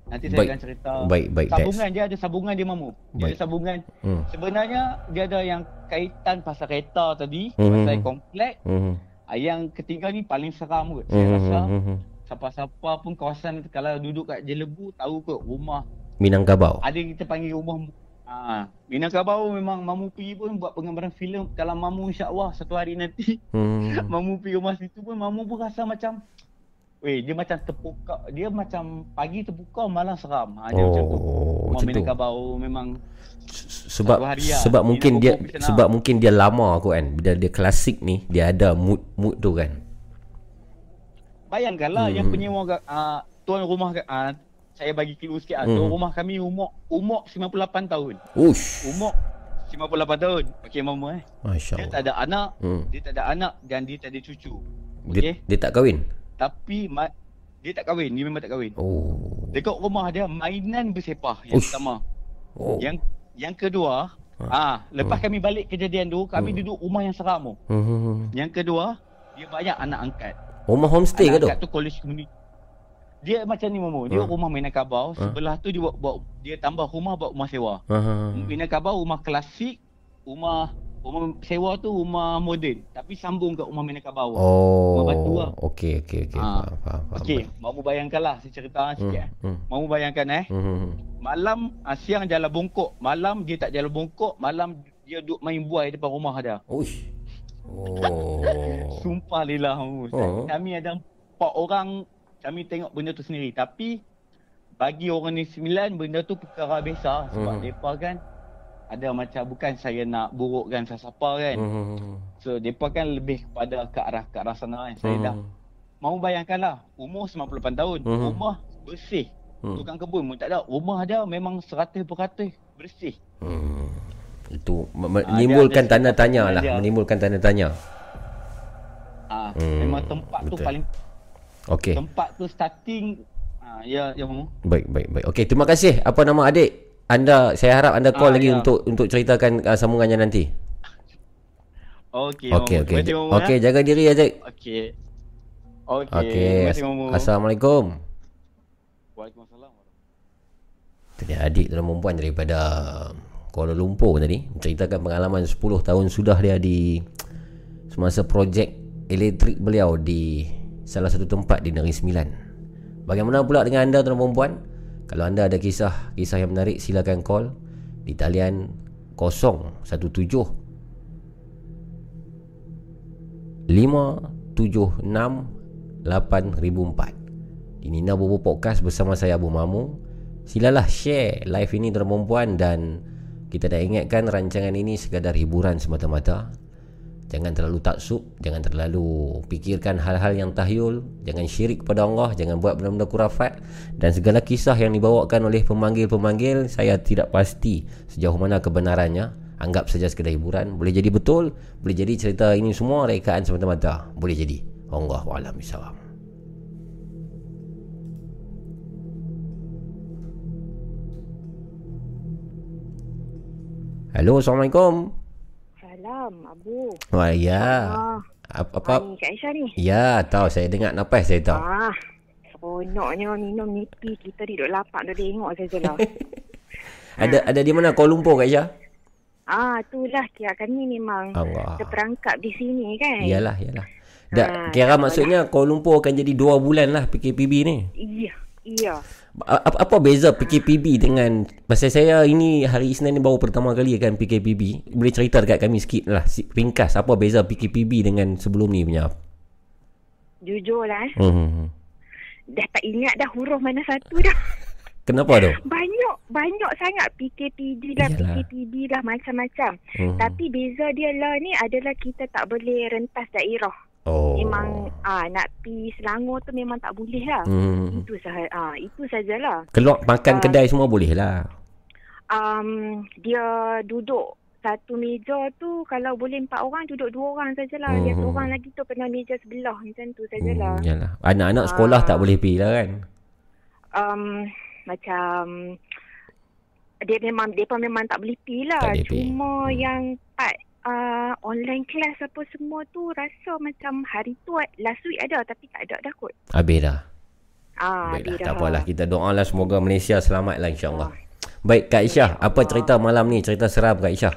[SPEAKER 5] Nanti saya
[SPEAKER 3] Baik.
[SPEAKER 5] akan cerita
[SPEAKER 3] Baik, baik.
[SPEAKER 5] Sambungan dia ada sambungan dia mamu Dia
[SPEAKER 3] Baik.
[SPEAKER 5] ada sambungan
[SPEAKER 3] Hmm.
[SPEAKER 5] Sebenarnya dia ada yang kaitan pasal kereta tadi
[SPEAKER 3] Hmm.
[SPEAKER 5] Pasal komplek
[SPEAKER 3] Hmm.
[SPEAKER 5] Yang ketiga ni paling seram kot Saya
[SPEAKER 3] Hmm.
[SPEAKER 5] rasa
[SPEAKER 3] Hmm.
[SPEAKER 5] siapa-siapa pun kawasan Kalau duduk kat Jelebu tahu kot rumah
[SPEAKER 3] Minangkabau.
[SPEAKER 5] Ada yang kita panggil rumah Ah, Minangkabau memang Mamu pergi pun buat penggambaran filem Kalau Mamu insyaAllah satu hari nanti
[SPEAKER 3] Hmm.
[SPEAKER 5] Mamu pergi rumah situ pun Mamu pun rasa macam Weh dia macam terbuka Dia macam pagi terbuka malam seram ha, Dia macam tu
[SPEAKER 3] Oh, macam tu.
[SPEAKER 5] Memang
[SPEAKER 3] Sebab
[SPEAKER 5] lah.
[SPEAKER 3] sebab
[SPEAKER 5] Dia
[SPEAKER 3] mungkin dia
[SPEAKER 5] perform di sana.
[SPEAKER 3] sebab mungkin dia lama kot kan. Dia dia klasik ni, dia ada mood mood tu kan.
[SPEAKER 5] Bayangkanlah
[SPEAKER 3] Hmm.
[SPEAKER 5] yang penyewa uh, tuan rumah uh, saya bagi clue sikit ah.
[SPEAKER 3] Hmm.
[SPEAKER 5] Tuan rumah kami umur umur 98 tahun.
[SPEAKER 3] Ush.
[SPEAKER 5] Umur 58 tahun. Okey mama eh. Dia
[SPEAKER 3] Masya-Allah.
[SPEAKER 5] tak ada anak,
[SPEAKER 3] Hmm.
[SPEAKER 5] dia tak ada anak dan dia tak ada cucu.
[SPEAKER 3] Dia,
[SPEAKER 5] Okey.
[SPEAKER 3] dia tak kahwin.
[SPEAKER 5] Tapi ma- dia tak kahwin, dia memang tak kahwin.
[SPEAKER 3] Oh.
[SPEAKER 5] Dekat rumah dia mainan bersepah yang
[SPEAKER 3] Ush.
[SPEAKER 5] pertama.
[SPEAKER 3] Oh.
[SPEAKER 5] Yang yang kedua, ah lepas kami balik kejadian tu, kami
[SPEAKER 3] Hmm.
[SPEAKER 5] duduk rumah yang seram tu.
[SPEAKER 3] Hmm.
[SPEAKER 5] Yang kedua, dia banyak anak angkat.
[SPEAKER 3] Rumah homestay ke
[SPEAKER 5] Anak
[SPEAKER 3] tu?
[SPEAKER 5] angkat tu college community. Dia macam ni Momo. Dia
[SPEAKER 3] Ha.
[SPEAKER 5] rumah Minangkabau.
[SPEAKER 3] Ha.
[SPEAKER 5] Sebelah tu dia buat, buat dia tambah rumah buat rumah sewa.
[SPEAKER 3] Ha.
[SPEAKER 5] Minangkabau rumah klasik, rumah rumah sewa tu rumah moden. Tapi sambung kat rumah Minangkabau.
[SPEAKER 3] Oh.
[SPEAKER 5] Rumah batu lah.
[SPEAKER 3] Okey okey okey.
[SPEAKER 5] Ha.
[SPEAKER 3] Faham faham. faham.
[SPEAKER 5] Okey, mau bayangkanlah saya cerita
[SPEAKER 3] Hmm.
[SPEAKER 5] sikit. eh.
[SPEAKER 3] Hmm.
[SPEAKER 5] Mau bayangkan eh.
[SPEAKER 3] Hmm.
[SPEAKER 5] Malam ah, siang jalan bongkok, malam dia tak jalan bongkok, malam dia duduk main buai depan rumah dia.
[SPEAKER 3] Ush. Oh.
[SPEAKER 5] Sumpah lillah
[SPEAKER 3] oh.
[SPEAKER 5] Kami ada empat orang kami tengok benda tu sendiri tapi bagi orang ni sembilan benda tu perkara biasa sebab
[SPEAKER 3] Hmm.
[SPEAKER 5] depa kan ada macam bukan saya nak burukkan siapa-siapa kan.
[SPEAKER 3] Hmm.
[SPEAKER 5] So depa kan lebih kepada ke arah ke arah sana kan. Saya
[SPEAKER 3] Hmm.
[SPEAKER 5] dah mau bayangkanlah umur 98 tahun,
[SPEAKER 3] Hmm.
[SPEAKER 5] rumah bersih.
[SPEAKER 3] Hmm.
[SPEAKER 5] Tukang kebun pun tak ada. Rumah dia memang 100% bersih.
[SPEAKER 3] Hmm. Itu
[SPEAKER 5] Ah,
[SPEAKER 3] menimbulkan tanda tanya lah,
[SPEAKER 5] dia.
[SPEAKER 3] menimbulkan tanda tanya.
[SPEAKER 5] Ah,
[SPEAKER 3] Hmm,
[SPEAKER 5] memang tempat tu
[SPEAKER 3] betul.
[SPEAKER 5] paling
[SPEAKER 3] Okey.
[SPEAKER 5] tempat tu starting ah ya ya.
[SPEAKER 3] Baik, baik, baik. Okey, terima kasih. Apa nama adik? Anda saya harap anda call
[SPEAKER 5] Ah,
[SPEAKER 3] lagi
[SPEAKER 5] ya.
[SPEAKER 3] untuk untuk ceritakan uh, sambungannya nanti.
[SPEAKER 5] Okey.
[SPEAKER 3] Okey, okey.
[SPEAKER 5] Mamu.
[SPEAKER 3] Okey, jaga diri adik.
[SPEAKER 5] Okey. Okey. Kasih Mamu.
[SPEAKER 3] Assalamualaikum.
[SPEAKER 5] Waalaikumsalam.
[SPEAKER 3] Tadi adik dalam perempuan daripada Kuala Lumpur tadi menceritakan pengalaman 10 tahun sudah dia di semasa projek elektrik beliau di salah satu tempat di Negeri Sembilan. Bagaimana pula dengan anda tuan perempuan? Kalau anda ada kisah kisah yang menarik silakan call di talian 017 576 8004 di Nina Bobo Podcast bersama saya Abu Mamu. Silalah share live ini tuan perempuan dan kita dah ingatkan rancangan ini sekadar hiburan semata-mata. Jangan terlalu taksub, jangan terlalu fikirkan hal-hal yang tahyul, jangan syirik kepada Allah, jangan buat benda-benda kurafat dan segala kisah yang dibawakan oleh pemanggil-pemanggil saya tidak pasti sejauh mana kebenarannya. Anggap saja sekadar hiburan, boleh jadi betul, boleh jadi cerita ini semua rekaan semata-mata, boleh jadi. Allah a'lam bishawab. Halo, Assalamualaikum.
[SPEAKER 6] Salam, Abu.
[SPEAKER 3] Wah, ya.
[SPEAKER 6] Ah,
[SPEAKER 3] Apa,
[SPEAKER 6] apa?
[SPEAKER 3] apa?
[SPEAKER 6] ni Kak Aisyah ni.
[SPEAKER 3] Ya, tahu saya dengar napas saya tahu.
[SPEAKER 6] Ah, seronoknya minum nipi. Kita duduk lapak dah tengok saja lah.
[SPEAKER 3] Ada ada di mana Kuala Lumpur Kak Aisyah?
[SPEAKER 6] ah, itulah kira kami memang
[SPEAKER 3] Allah.
[SPEAKER 6] terperangkap di sini kan.
[SPEAKER 3] Iyalah, iyalah. Dah
[SPEAKER 6] Ah,
[SPEAKER 3] kira maksudnya Kuala Lumpur akan jadi dua bulan lah PKPB ni.
[SPEAKER 6] Iya, iya.
[SPEAKER 3] Apa, apa beza PKPB dengan Pasal saya ini hari Isnin ni baru pertama kali kan PKPB Boleh cerita dekat kami sikit lah Ringkas apa beza PKPB dengan sebelum ni punya
[SPEAKER 6] Jujur lah eh.
[SPEAKER 3] hmm.
[SPEAKER 6] Dah tak ingat dah huruf mana satu dah.
[SPEAKER 3] Kenapa tu?
[SPEAKER 6] Banyak, banyak sangat PKPD
[SPEAKER 3] Iyalah.
[SPEAKER 6] PKPB dah macam-macam.
[SPEAKER 3] Hmm.
[SPEAKER 6] Tapi beza dia lah ni adalah kita tak boleh rentas daerah.
[SPEAKER 3] Oh
[SPEAKER 6] Memang ah nak pi Selangor tu memang tak boleh lah.
[SPEAKER 3] hmm.
[SPEAKER 6] Itu sah ah itu sajalah.
[SPEAKER 3] Keluar makan
[SPEAKER 6] Ah.
[SPEAKER 3] kedai semua boleh lah
[SPEAKER 6] Um dia duduk satu meja tu kalau boleh empat orang duduk dua orang sajalah. Dia
[SPEAKER 3] Hmm.
[SPEAKER 6] seorang lagi tu pernah meja sebelah macam tu sajalah.
[SPEAKER 3] hmm, Yalah Anak-anak sekolah
[SPEAKER 6] Ah.
[SPEAKER 3] tak boleh pergi lah kan
[SPEAKER 6] Um macam dia memang depa memang tak boleh pi lah.
[SPEAKER 3] Pi.
[SPEAKER 6] Cuma
[SPEAKER 3] Hmm.
[SPEAKER 6] yang part uh, online class apa semua tu rasa macam hari tu last week ada tapi tak ada dah kot.
[SPEAKER 3] Habis dah
[SPEAKER 6] Ah,
[SPEAKER 3] Baiklah
[SPEAKER 6] dia
[SPEAKER 3] tak
[SPEAKER 6] dah.
[SPEAKER 3] apalah Kita doa lah semoga Malaysia selamat lah insyaAllah Baik Kak Aisyah Apa cerita malam ni Cerita seram Kak Aisyah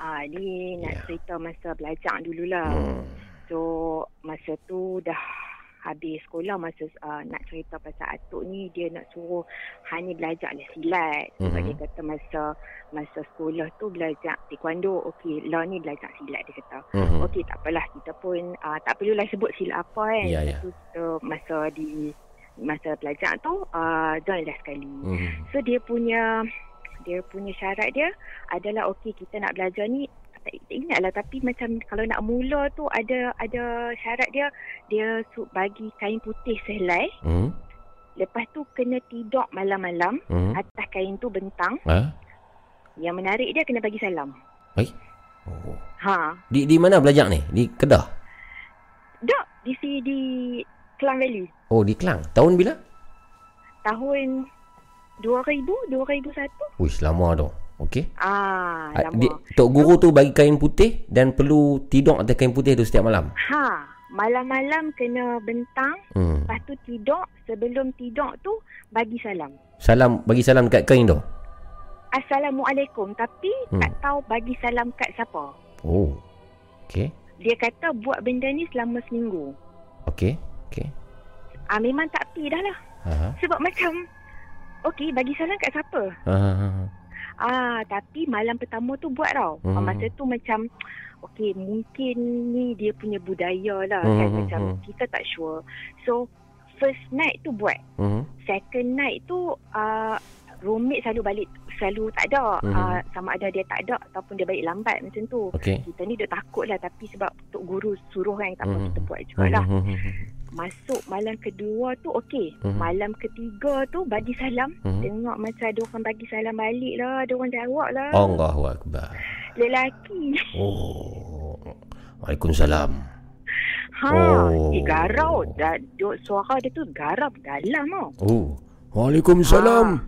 [SPEAKER 6] Ah, ni nak
[SPEAKER 3] Ya.
[SPEAKER 6] cerita masa belajar dululah.
[SPEAKER 3] hmm.
[SPEAKER 6] So masa tu dah habis sekolah masa uh, nak cerita pasal atuk ni dia nak suruh Hani belajar lah silat sebab
[SPEAKER 3] Mhm.
[SPEAKER 6] dia kata masa masa sekolah tu belajar taekwondo okey lah ni belajar silat dia kata
[SPEAKER 3] Mhm.
[SPEAKER 6] okey tak apalah kita pun uh, tak perlulah sebut silat apa kan
[SPEAKER 3] Ya,
[SPEAKER 6] Lepas
[SPEAKER 3] ya.
[SPEAKER 6] tu kita masa di masa belajar tu uh, join lah sekali
[SPEAKER 3] Mhm.
[SPEAKER 6] So dia punya dia punya syarat dia adalah okey kita nak belajar ni tak, tak ingat lah tapi macam kalau nak mula tu ada ada syarat dia dia bagi kain putih sehelai
[SPEAKER 3] Hmm?
[SPEAKER 6] lepas tu kena tidur malam-malam
[SPEAKER 3] Hmm?
[SPEAKER 6] atas kain tu bentang
[SPEAKER 3] Ha?
[SPEAKER 6] yang menarik dia kena bagi salam
[SPEAKER 3] Baik. Oh.
[SPEAKER 6] ha
[SPEAKER 3] Di di mana belajar ni? Di Kedah.
[SPEAKER 6] dak di si di Klang Valley
[SPEAKER 3] Oh, di Kelang. Tahun bila?
[SPEAKER 6] tahun 2000 2001
[SPEAKER 3] Uish, lama tu. Okey.
[SPEAKER 6] ah
[SPEAKER 3] Ah,
[SPEAKER 6] lama
[SPEAKER 3] Di, Tok Guru tu bagi kain putih dan perlu tidur atas kain putih tu setiap malam.
[SPEAKER 6] ha malam-malam kena bentang
[SPEAKER 3] Hmm.
[SPEAKER 6] Lepas tu tidur, sebelum tidur tu bagi salam.
[SPEAKER 3] Salam bagi salam dekat kain tu.
[SPEAKER 6] Assalamualaikum tapi
[SPEAKER 3] Hmm.
[SPEAKER 6] tak tahu bagi salam kat siapa.
[SPEAKER 3] Oh. Okey.
[SPEAKER 6] Dia kata buat benda ni selama seminggu.
[SPEAKER 3] Okey. Okey.
[SPEAKER 6] Ah memang tak pi dah lah.
[SPEAKER 3] Ha.
[SPEAKER 6] Sebab macam okey bagi salam kat siapa?
[SPEAKER 3] Ha.
[SPEAKER 6] Ah, tapi malam pertama tu buat tau.
[SPEAKER 3] Hmm.
[SPEAKER 6] Hmm. Masa tu macam okey, mungkin ni dia punya budaya lah
[SPEAKER 3] Hmm,
[SPEAKER 6] kan
[SPEAKER 3] hmm,
[SPEAKER 6] macam
[SPEAKER 3] hmm.
[SPEAKER 6] kita tak sure. So first night tu buat.
[SPEAKER 3] Mhm.
[SPEAKER 6] Second night tu uh, roommate selalu balik selalu tak ada.
[SPEAKER 3] Mhm.
[SPEAKER 6] Uh, sama ada dia tak ada ataupun dia balik lambat macam tu.
[SPEAKER 3] Okey.
[SPEAKER 6] Kita ni duk takut lah tapi sebab Tok Guru suruh kan tak apa
[SPEAKER 3] Mhm.
[SPEAKER 6] kita buat jugalah.
[SPEAKER 3] Mhm, mhm,
[SPEAKER 6] Masuk malam kedua tu okey.
[SPEAKER 3] Mhm.
[SPEAKER 6] Malam ketiga tu bagi salam.
[SPEAKER 3] Mhm.
[SPEAKER 6] Tengok macam ada orang bagi salam balik lah. Ada orang jawab lah.
[SPEAKER 3] Allahu akbar.
[SPEAKER 6] Lelaki.
[SPEAKER 3] Oh. Waalaikumsalam.
[SPEAKER 6] Ha,
[SPEAKER 3] Oh.
[SPEAKER 6] oh. eh, garau. Da, duk, suara dia tu garau dalam tau.
[SPEAKER 3] Oh. Waalaikumsalam.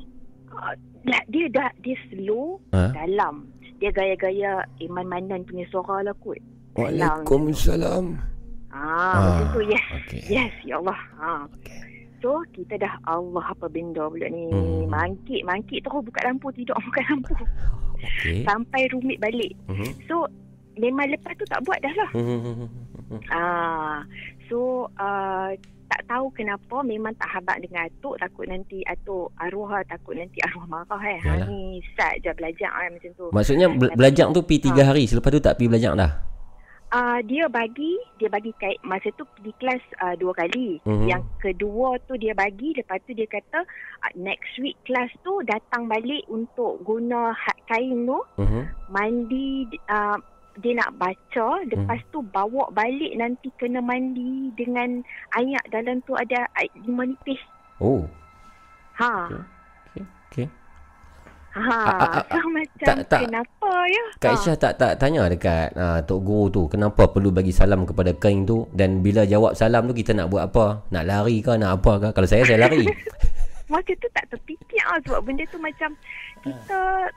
[SPEAKER 6] Ah, lah, dia dah dia slow
[SPEAKER 3] Ha?
[SPEAKER 6] dalam. Dia gaya-gaya Iman Manan punya suara lah kot.
[SPEAKER 3] Waalaikumsalam.
[SPEAKER 6] Ah,
[SPEAKER 3] Ah,
[SPEAKER 6] macam tu yes.
[SPEAKER 3] okey.
[SPEAKER 6] Yes, ya Allah. Ha.
[SPEAKER 3] Okey.
[SPEAKER 6] So, kita dah Allah apa benda pula ni.
[SPEAKER 3] Hmm.
[SPEAKER 6] Mangkit, mangkit terus buka lampu. Tidur buka lampu.
[SPEAKER 3] Okey.
[SPEAKER 6] Sampai rumit balik.
[SPEAKER 3] Mhm.
[SPEAKER 6] So, memang lepas tu tak buat dah lah.
[SPEAKER 3] Mhm.
[SPEAKER 6] Ah, so uh, tak tahu kenapa memang tak habaq dengan atuk takut nanti atuk arwah takut nanti arwah marah eh. Ha ni start je belajar kan macam tu.
[SPEAKER 3] Maksudnya bel- belajar tu pi tiga hari selepas tu tak pi belajar dah.
[SPEAKER 6] Ah dia bagi dia bagi kait masa tu pergi kelas uh, dua kali.
[SPEAKER 3] Mhm.
[SPEAKER 6] Yang kedua tu dia bagi lepas tu dia kata uh, next week kelas tu datang balik untuk guna ha- kain tu
[SPEAKER 3] Mhm.
[SPEAKER 6] mandi uh, dia nak baca lepas tu bawa balik nanti kena mandi dengan air dalam tu ada air lima nipis.
[SPEAKER 3] Oh.
[SPEAKER 6] Ha.
[SPEAKER 3] Okey. Okey.
[SPEAKER 6] Ha.
[SPEAKER 3] Ah,
[SPEAKER 6] so macam
[SPEAKER 3] tak- tak.
[SPEAKER 6] kenapa ya?
[SPEAKER 3] Kak Aisyah tak tak tanya dekat uh, Tok Guru tu kenapa perlu bagi salam kepada kain tu dan bila jawab salam tu kita nak buat apa? Nak lari ke nak apa ke? Kalau saya saya lari.
[SPEAKER 6] Masa tu tak terfikir ah sebab benda tu macam kita tak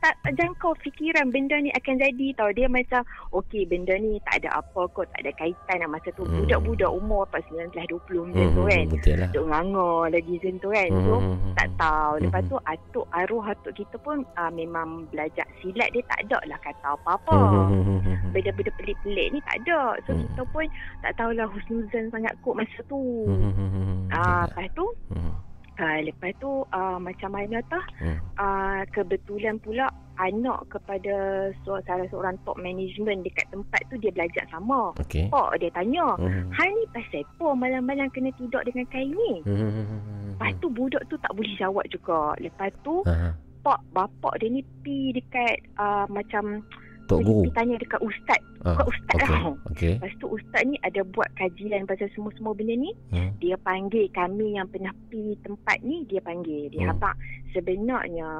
[SPEAKER 6] tak tak, jangkau fikiran benda ni akan jadi tau. Dia macam okey benda ni tak ada apa kot, tak ada kaitan lah masa tu.
[SPEAKER 3] Hmm.
[SPEAKER 6] Budak-budak umur apa 19 20 macam tu
[SPEAKER 3] Mhm,
[SPEAKER 6] kan.
[SPEAKER 3] Betul lah.
[SPEAKER 6] Duk nganga lagi macam tu kan. So
[SPEAKER 3] Mhm.
[SPEAKER 6] tak tahu. Lepas
[SPEAKER 3] Mhm.
[SPEAKER 6] tu atuk arwah atuk kita pun uh, memang belajar silat dia tak ada lah kata apa-apa.
[SPEAKER 3] Mhm.
[SPEAKER 6] Benda-benda pelik-pelik ni tak ada. So
[SPEAKER 3] Mhm.
[SPEAKER 6] kita pun tak tahulah husnuzan sangat kot masa tu.
[SPEAKER 3] Mhm.
[SPEAKER 6] Ah, lepas tu
[SPEAKER 3] Mhm.
[SPEAKER 6] Uh, lepas tu uh, macam mana tah
[SPEAKER 3] Hmm.
[SPEAKER 6] uh, kebetulan pula anak kepada salah seorang top management dekat tempat tu dia belajar sama.
[SPEAKER 3] Okey.
[SPEAKER 6] Pak dia tanya,
[SPEAKER 3] Mhm.
[SPEAKER 6] "Hal ni pasal apa malam-malam kena tidur dengan kain ni?"
[SPEAKER 3] Mhm.
[SPEAKER 6] Lepas tu budak tu tak boleh jawab juga. Lepas tu
[SPEAKER 3] Aha.
[SPEAKER 6] pak bapak dia ni pi dekat uh, macam
[SPEAKER 3] Tok Guru.
[SPEAKER 6] pi tanya dekat ustaz.
[SPEAKER 3] Ah,
[SPEAKER 6] Bukan ustaz
[SPEAKER 3] Okey.
[SPEAKER 6] lah.
[SPEAKER 3] Okey.
[SPEAKER 6] Lepas tu ustaz ni ada buat kajian pasal semua-semua benda ni.
[SPEAKER 3] Hmm.
[SPEAKER 6] Dia panggil kami yang pernah pi tempat ni, dia panggil. Dia
[SPEAKER 3] Hmm.
[SPEAKER 6] hmm. abang sebenarnya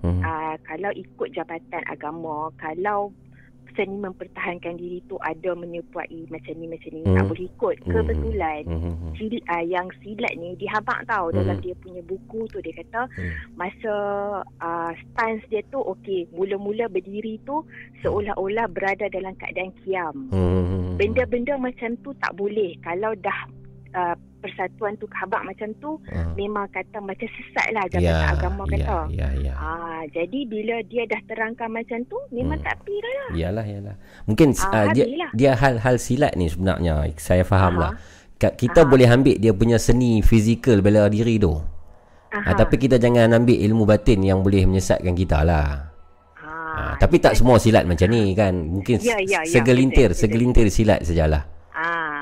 [SPEAKER 3] Mhm.
[SPEAKER 6] uh, kalau ikut jabatan agama, kalau seni mempertahankan diri tu ada menyerupai macam ni macam ni
[SPEAKER 3] Hmm.
[SPEAKER 6] tak boleh ikut.
[SPEAKER 3] Hmm.
[SPEAKER 6] Kebetulan
[SPEAKER 3] Mhm.
[SPEAKER 6] sil, uh, yang silat ni dihabaq tau
[SPEAKER 3] Hmm.
[SPEAKER 6] dalam dia punya buku tu dia kata
[SPEAKER 3] Hmm.
[SPEAKER 6] masa uh, stance dia tu okey mula-mula berdiri tu seolah-olah berada dalam keadaan kiam.
[SPEAKER 3] Mhm.
[SPEAKER 6] Benda-benda macam tu tak boleh kalau dah uh, persatuan tu habaq macam tu
[SPEAKER 3] Ah.
[SPEAKER 6] memang kata macam sesat lah jabatan
[SPEAKER 3] Ya,
[SPEAKER 6] agama kata.
[SPEAKER 3] ya, ya, ya.
[SPEAKER 6] Ah, jadi bila dia dah terangkan macam tu memang
[SPEAKER 3] Hmm.
[SPEAKER 6] tak pi dah lah.
[SPEAKER 3] Yalah, yalah. Mungkin
[SPEAKER 6] Ah,
[SPEAKER 3] uh, dia dia hal-hal silat ni sebenarnya saya faham
[SPEAKER 6] Aha.
[SPEAKER 3] lah. Kita
[SPEAKER 6] Aha.
[SPEAKER 3] boleh ambil dia punya seni fizikal bela diri tu.
[SPEAKER 6] Aha.
[SPEAKER 3] Ah, tapi kita jangan ambil ilmu batin yang boleh menyesatkan kita lah. Ah,
[SPEAKER 6] Ah,
[SPEAKER 3] tapi tak semua silat macam ni kan. Mungkin
[SPEAKER 6] Ya, ya, ya,
[SPEAKER 3] segelintir,
[SPEAKER 6] betul, betul.
[SPEAKER 3] segelintir silat sajalah.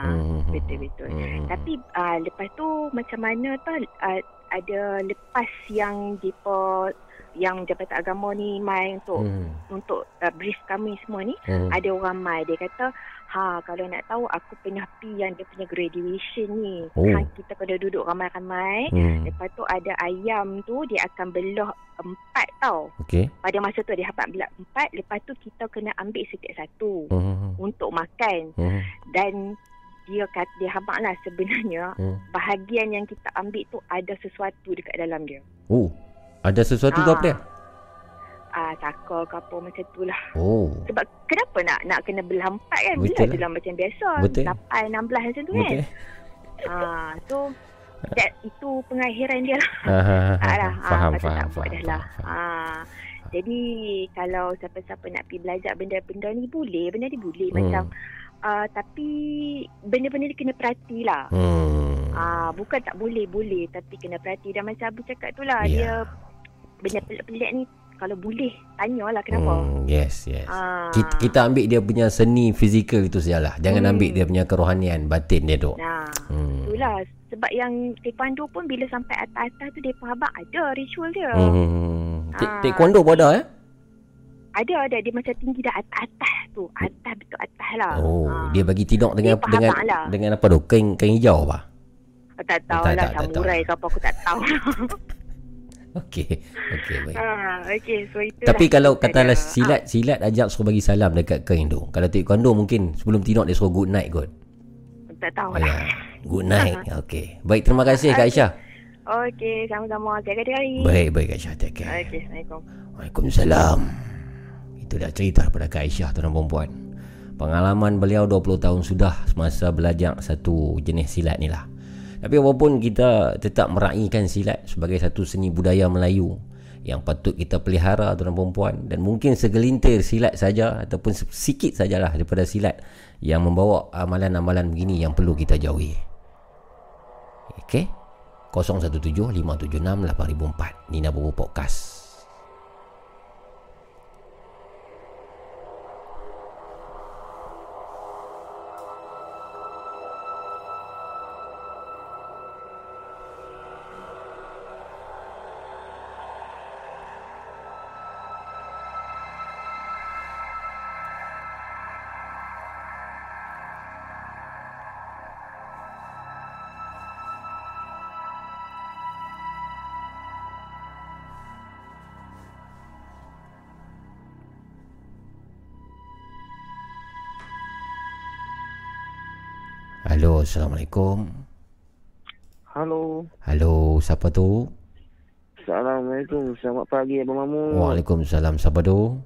[SPEAKER 6] Ah,
[SPEAKER 3] Hmm.
[SPEAKER 6] betul betul.
[SPEAKER 3] Hmm.
[SPEAKER 6] Tapi uh, lepas tu macam mana tu uh, ada lepas yang depa yang Jabatan Agama ni mai untuk
[SPEAKER 3] Hmm.
[SPEAKER 6] untuk uh, brief kami semua ni
[SPEAKER 3] Hmm.
[SPEAKER 6] ada orang mai dia kata ha kalau nak tahu aku pernah pi yang dia punya graduation ni
[SPEAKER 3] Oh.
[SPEAKER 6] ha, kita kena duduk ramai-ramai
[SPEAKER 3] Hmm.
[SPEAKER 6] lepas tu ada ayam tu dia akan belah empat tau
[SPEAKER 3] Okey.
[SPEAKER 6] pada masa tu dia dapat belah empat lepas tu kita kena ambil setiap satu
[SPEAKER 3] Hmm.
[SPEAKER 6] untuk makan
[SPEAKER 3] Hmm.
[SPEAKER 6] dan dia kata dia habaq lah sebenarnya
[SPEAKER 3] Hmm.
[SPEAKER 6] bahagian yang kita ambil tu ada sesuatu dekat dalam dia.
[SPEAKER 3] Oh, ada sesuatu ke apa dia?
[SPEAKER 6] Ah, saka ke apa macam tu lah.
[SPEAKER 3] Oh.
[SPEAKER 6] Sebab kenapa nak nak kena belah empat kan?
[SPEAKER 3] Betul
[SPEAKER 6] Belah
[SPEAKER 3] lah.
[SPEAKER 6] lah macam biasa.
[SPEAKER 3] Betul.
[SPEAKER 6] Lapan, enam belas macam tu kan?
[SPEAKER 3] Betul.
[SPEAKER 6] Ah, so that, itu pengakhiran dia lah.
[SPEAKER 3] Ah, ah, ah,
[SPEAKER 6] Tak lah.
[SPEAKER 3] ah, Faham,
[SPEAKER 6] patut
[SPEAKER 3] faham,
[SPEAKER 6] tak buat
[SPEAKER 3] faham,
[SPEAKER 6] dah lah.
[SPEAKER 3] faham, faham.
[SPEAKER 6] Ah, jadi kalau siapa-siapa nak pergi belajar benda-benda ni boleh. Benda ni boleh.
[SPEAKER 3] Hmm.
[SPEAKER 6] Macam uh, tapi benda-benda ni kena perhati lah.
[SPEAKER 3] Hmm.
[SPEAKER 6] Ah, bukan tak boleh boleh tapi kena perhati dan macam Abu cakap tu lah
[SPEAKER 3] Ya.
[SPEAKER 6] dia benda pelik-pelik ni kalau boleh tanyalah kenapa.
[SPEAKER 3] Hmm, yes, yes.
[SPEAKER 6] Ah.
[SPEAKER 3] Kita, kita ambil dia punya seni fizikal itu sajalah. Jangan
[SPEAKER 6] Hmm.
[SPEAKER 3] ambil dia punya kerohanian batin dia tu.
[SPEAKER 6] Nah,
[SPEAKER 3] Hmm.
[SPEAKER 6] itulah sebab yang taekwondo pun bila sampai atas-atas tu depa abang ada ritual dia.
[SPEAKER 3] Hmm.
[SPEAKER 6] Ah.
[SPEAKER 3] Taekwondo pun ada eh?
[SPEAKER 6] Ada ada dia macam tinggi dah atas-atas tu. Atas betul atas lah.
[SPEAKER 3] Oh,
[SPEAKER 6] Ah.
[SPEAKER 3] dia bagi tinok dengan
[SPEAKER 6] Dia
[SPEAKER 3] dengan
[SPEAKER 6] lah.
[SPEAKER 3] dengan apa tu? Kain kain hijau apa?
[SPEAKER 6] tak tahu
[SPEAKER 3] Tak,
[SPEAKER 6] lah
[SPEAKER 3] tak,
[SPEAKER 6] samurai ke apa aku tak tahu.
[SPEAKER 3] Okey. Okey, baik.
[SPEAKER 6] ha, okay, so itulah.
[SPEAKER 3] Tapi kalau katalah
[SPEAKER 6] ada.
[SPEAKER 3] silat silat ajak suruh bagi salam dekat kain tu. Kalau taekwondo mungkin sebelum tinok dia suruh good night kot.
[SPEAKER 6] Tak tahu
[SPEAKER 3] Oh,
[SPEAKER 6] lah.
[SPEAKER 3] ya. Good night. Okey. Baik, terima kasih Kak Aisyah.
[SPEAKER 6] Okey, sama-sama. Jaga diri.
[SPEAKER 3] Baik, baik Kak Aisyah. Take care.
[SPEAKER 6] Okey, Assalamualaikum.
[SPEAKER 3] Waalaikumsalam. Itu dah cerita daripada Kak Aisyah tuan perempuan. Pengalaman beliau 20 tahun sudah semasa belajar satu jenis silat ni lah. Tapi walaupun kita tetap meraihkan silat sebagai satu seni budaya Melayu yang patut kita pelihara tuan perempuan dan mungkin segelintir silat saja ataupun sikit sajalah daripada silat yang membawa amalan-amalan begini yang perlu kita jauhi. Okey? 0175768004 Nina Bobo Podcast. Halo, Assalamualaikum.
[SPEAKER 7] Halo.
[SPEAKER 3] Halo, siapa tu?
[SPEAKER 7] Assalamualaikum. Selamat pagi Abang Mamu.
[SPEAKER 3] Waalaikumsalam, siapa tu?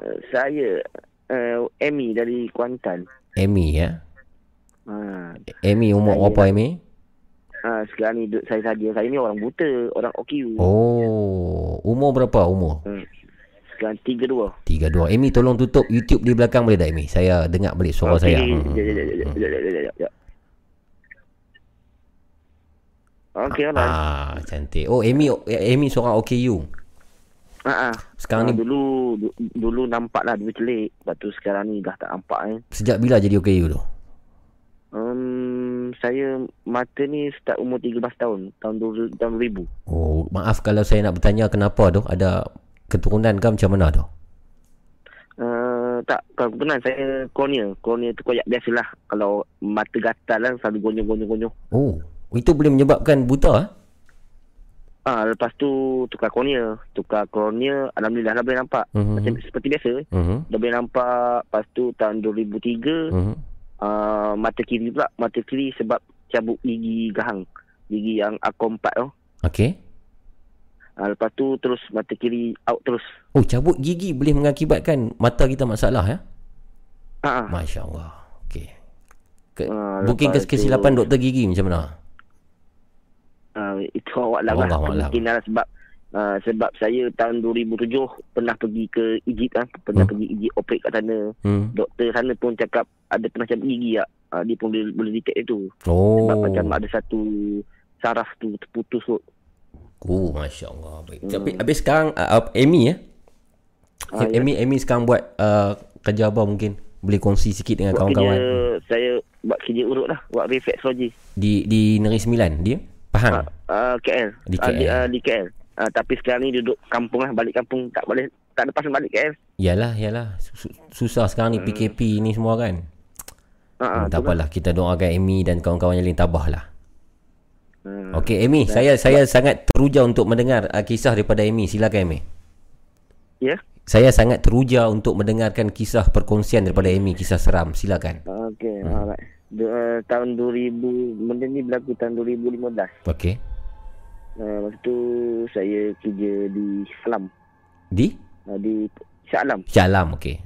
[SPEAKER 7] Uh, saya uh, Amy dari Kuantan.
[SPEAKER 3] Amy ya.
[SPEAKER 7] Ha.
[SPEAKER 3] Amy umur
[SPEAKER 7] Saya-
[SPEAKER 3] berapa Amy?
[SPEAKER 7] Ha, sekarang ni duduk saya saja. Saya ni orang buta, orang OQ.
[SPEAKER 3] Oh, umur berapa umur?
[SPEAKER 7] Hmm. Sekarang tiga dua.
[SPEAKER 3] 32. Amy tolong tutup YouTube di belakang boleh tak Amy? Saya dengar balik suara
[SPEAKER 7] Okey,
[SPEAKER 3] saya.
[SPEAKER 7] Sekejap,
[SPEAKER 3] Hmm,
[SPEAKER 7] sekejap,
[SPEAKER 3] hmm,
[SPEAKER 7] sekejap,
[SPEAKER 3] hmm.
[SPEAKER 7] sekejap, sekejap, sekejap, sekejap. Okey, lah.
[SPEAKER 3] Ah, cantik. Oh, Amy Amy seorang OKU.
[SPEAKER 7] Ha, ha.
[SPEAKER 3] Sekarang
[SPEAKER 7] Ha,
[SPEAKER 3] ni
[SPEAKER 7] dulu du- dulu nampak lah dulu celik. Lepas tu sekarang ni dah tak nampak eh.
[SPEAKER 3] sejak bila jadi OKU tu?
[SPEAKER 7] Um, saya mata ni start umur 13 tahun. Tahun, dulu, tahun 2000.
[SPEAKER 3] Oh, maaf kalau saya nak bertanya kenapa tu? Ada keturunan ke macam mana tu?
[SPEAKER 7] Uh, tak, kalau kebetulan saya kornea. Kornea tu koyak biasalah. Kalau mata gatal lah selalu gonyong-gonyong-gonyong.
[SPEAKER 3] Oh, itu boleh menyebabkan buta eh?
[SPEAKER 7] Ah, lepas tu tukar kornea. Tukar kornea, Alhamdulillah dah boleh nampak.
[SPEAKER 3] Mhm.
[SPEAKER 7] Macam seperti biasa.
[SPEAKER 3] Mhm.
[SPEAKER 7] Dah boleh nampak. Lepas tu tahun 2003,
[SPEAKER 3] Mhm.
[SPEAKER 7] uh, mata kiri pula. Mata kiri sebab cabut gigi gahang. Gigi yang aku empat tu.
[SPEAKER 3] Okey.
[SPEAKER 7] Uh, lepas tu terus mata kiri out terus.
[SPEAKER 3] Oh, cabut gigi boleh mengakibatkan mata kita masalah ya?
[SPEAKER 7] Ha, ah.
[SPEAKER 3] Masya-Allah. Okey. Ke,
[SPEAKER 7] Ah,
[SPEAKER 3] mungkin
[SPEAKER 7] lepas
[SPEAKER 3] kes kesilapan
[SPEAKER 7] tu-
[SPEAKER 3] doktor gigi macam mana?
[SPEAKER 7] Uh, itu awak lah
[SPEAKER 3] Allah
[SPEAKER 7] lah. Kemungkinan lah sebab uh, sebab saya tahun 2007 pernah pergi ke Egypt kan. Pernah
[SPEAKER 3] Hmm.
[SPEAKER 7] pergi Egypt operate kat sana.
[SPEAKER 3] Hmm.
[SPEAKER 7] Doktor sana pun cakap ada pernah cabut gigi tak. Uh, dia pun boleh, boleh detect itu.
[SPEAKER 3] Oh.
[SPEAKER 7] Sebab macam ada satu saraf tu terputus kot.
[SPEAKER 3] Oh, masya-Allah. Baik.
[SPEAKER 7] Hmm.
[SPEAKER 3] Tapi habis sekarang uh, uh, Amy ya?
[SPEAKER 7] Ah, ya.
[SPEAKER 3] Amy Amy sekarang buat uh, kerja apa mungkin? Boleh kongsi sikit dengan
[SPEAKER 7] Buat
[SPEAKER 3] kawan-kawan
[SPEAKER 7] kerja, saya buat kerja urut lah. Buat reflexology.
[SPEAKER 3] di di Negeri Sembilan dia? Pahang.
[SPEAKER 7] Uh, uh, KL.
[SPEAKER 3] Di
[SPEAKER 7] Ah, di,
[SPEAKER 3] KL.
[SPEAKER 7] uh, di KL. Uh, tapi sekarang ni duduk kampung lah. Balik kampung. Tak boleh. Tak ada pasal balik KL.
[SPEAKER 3] Yalah, yalah. Su- Susah sekarang ni PKP ni semua kan.
[SPEAKER 7] Uh, uh,
[SPEAKER 3] Hmm, tak apalah kita doakan Amy dan kawan-kawan yang lain tabah lah.
[SPEAKER 7] Hmm.
[SPEAKER 3] Okey Amy, saya saya sangat teruja untuk mendengar uh, kisah daripada Amy. Silakan Amy.
[SPEAKER 7] Ya?
[SPEAKER 3] Saya sangat teruja untuk mendengarkan kisah perkongsian daripada Amy, kisah seram. Silakan.
[SPEAKER 7] Okey, hmm. alright. Uh, tahun 2000, benda ni berlaku tahun 2015.
[SPEAKER 3] Okey.
[SPEAKER 7] Uh, masa tu saya kerja di Salam.
[SPEAKER 3] Di
[SPEAKER 7] Uh, di Shah Alam.
[SPEAKER 3] Shah Alam, okey.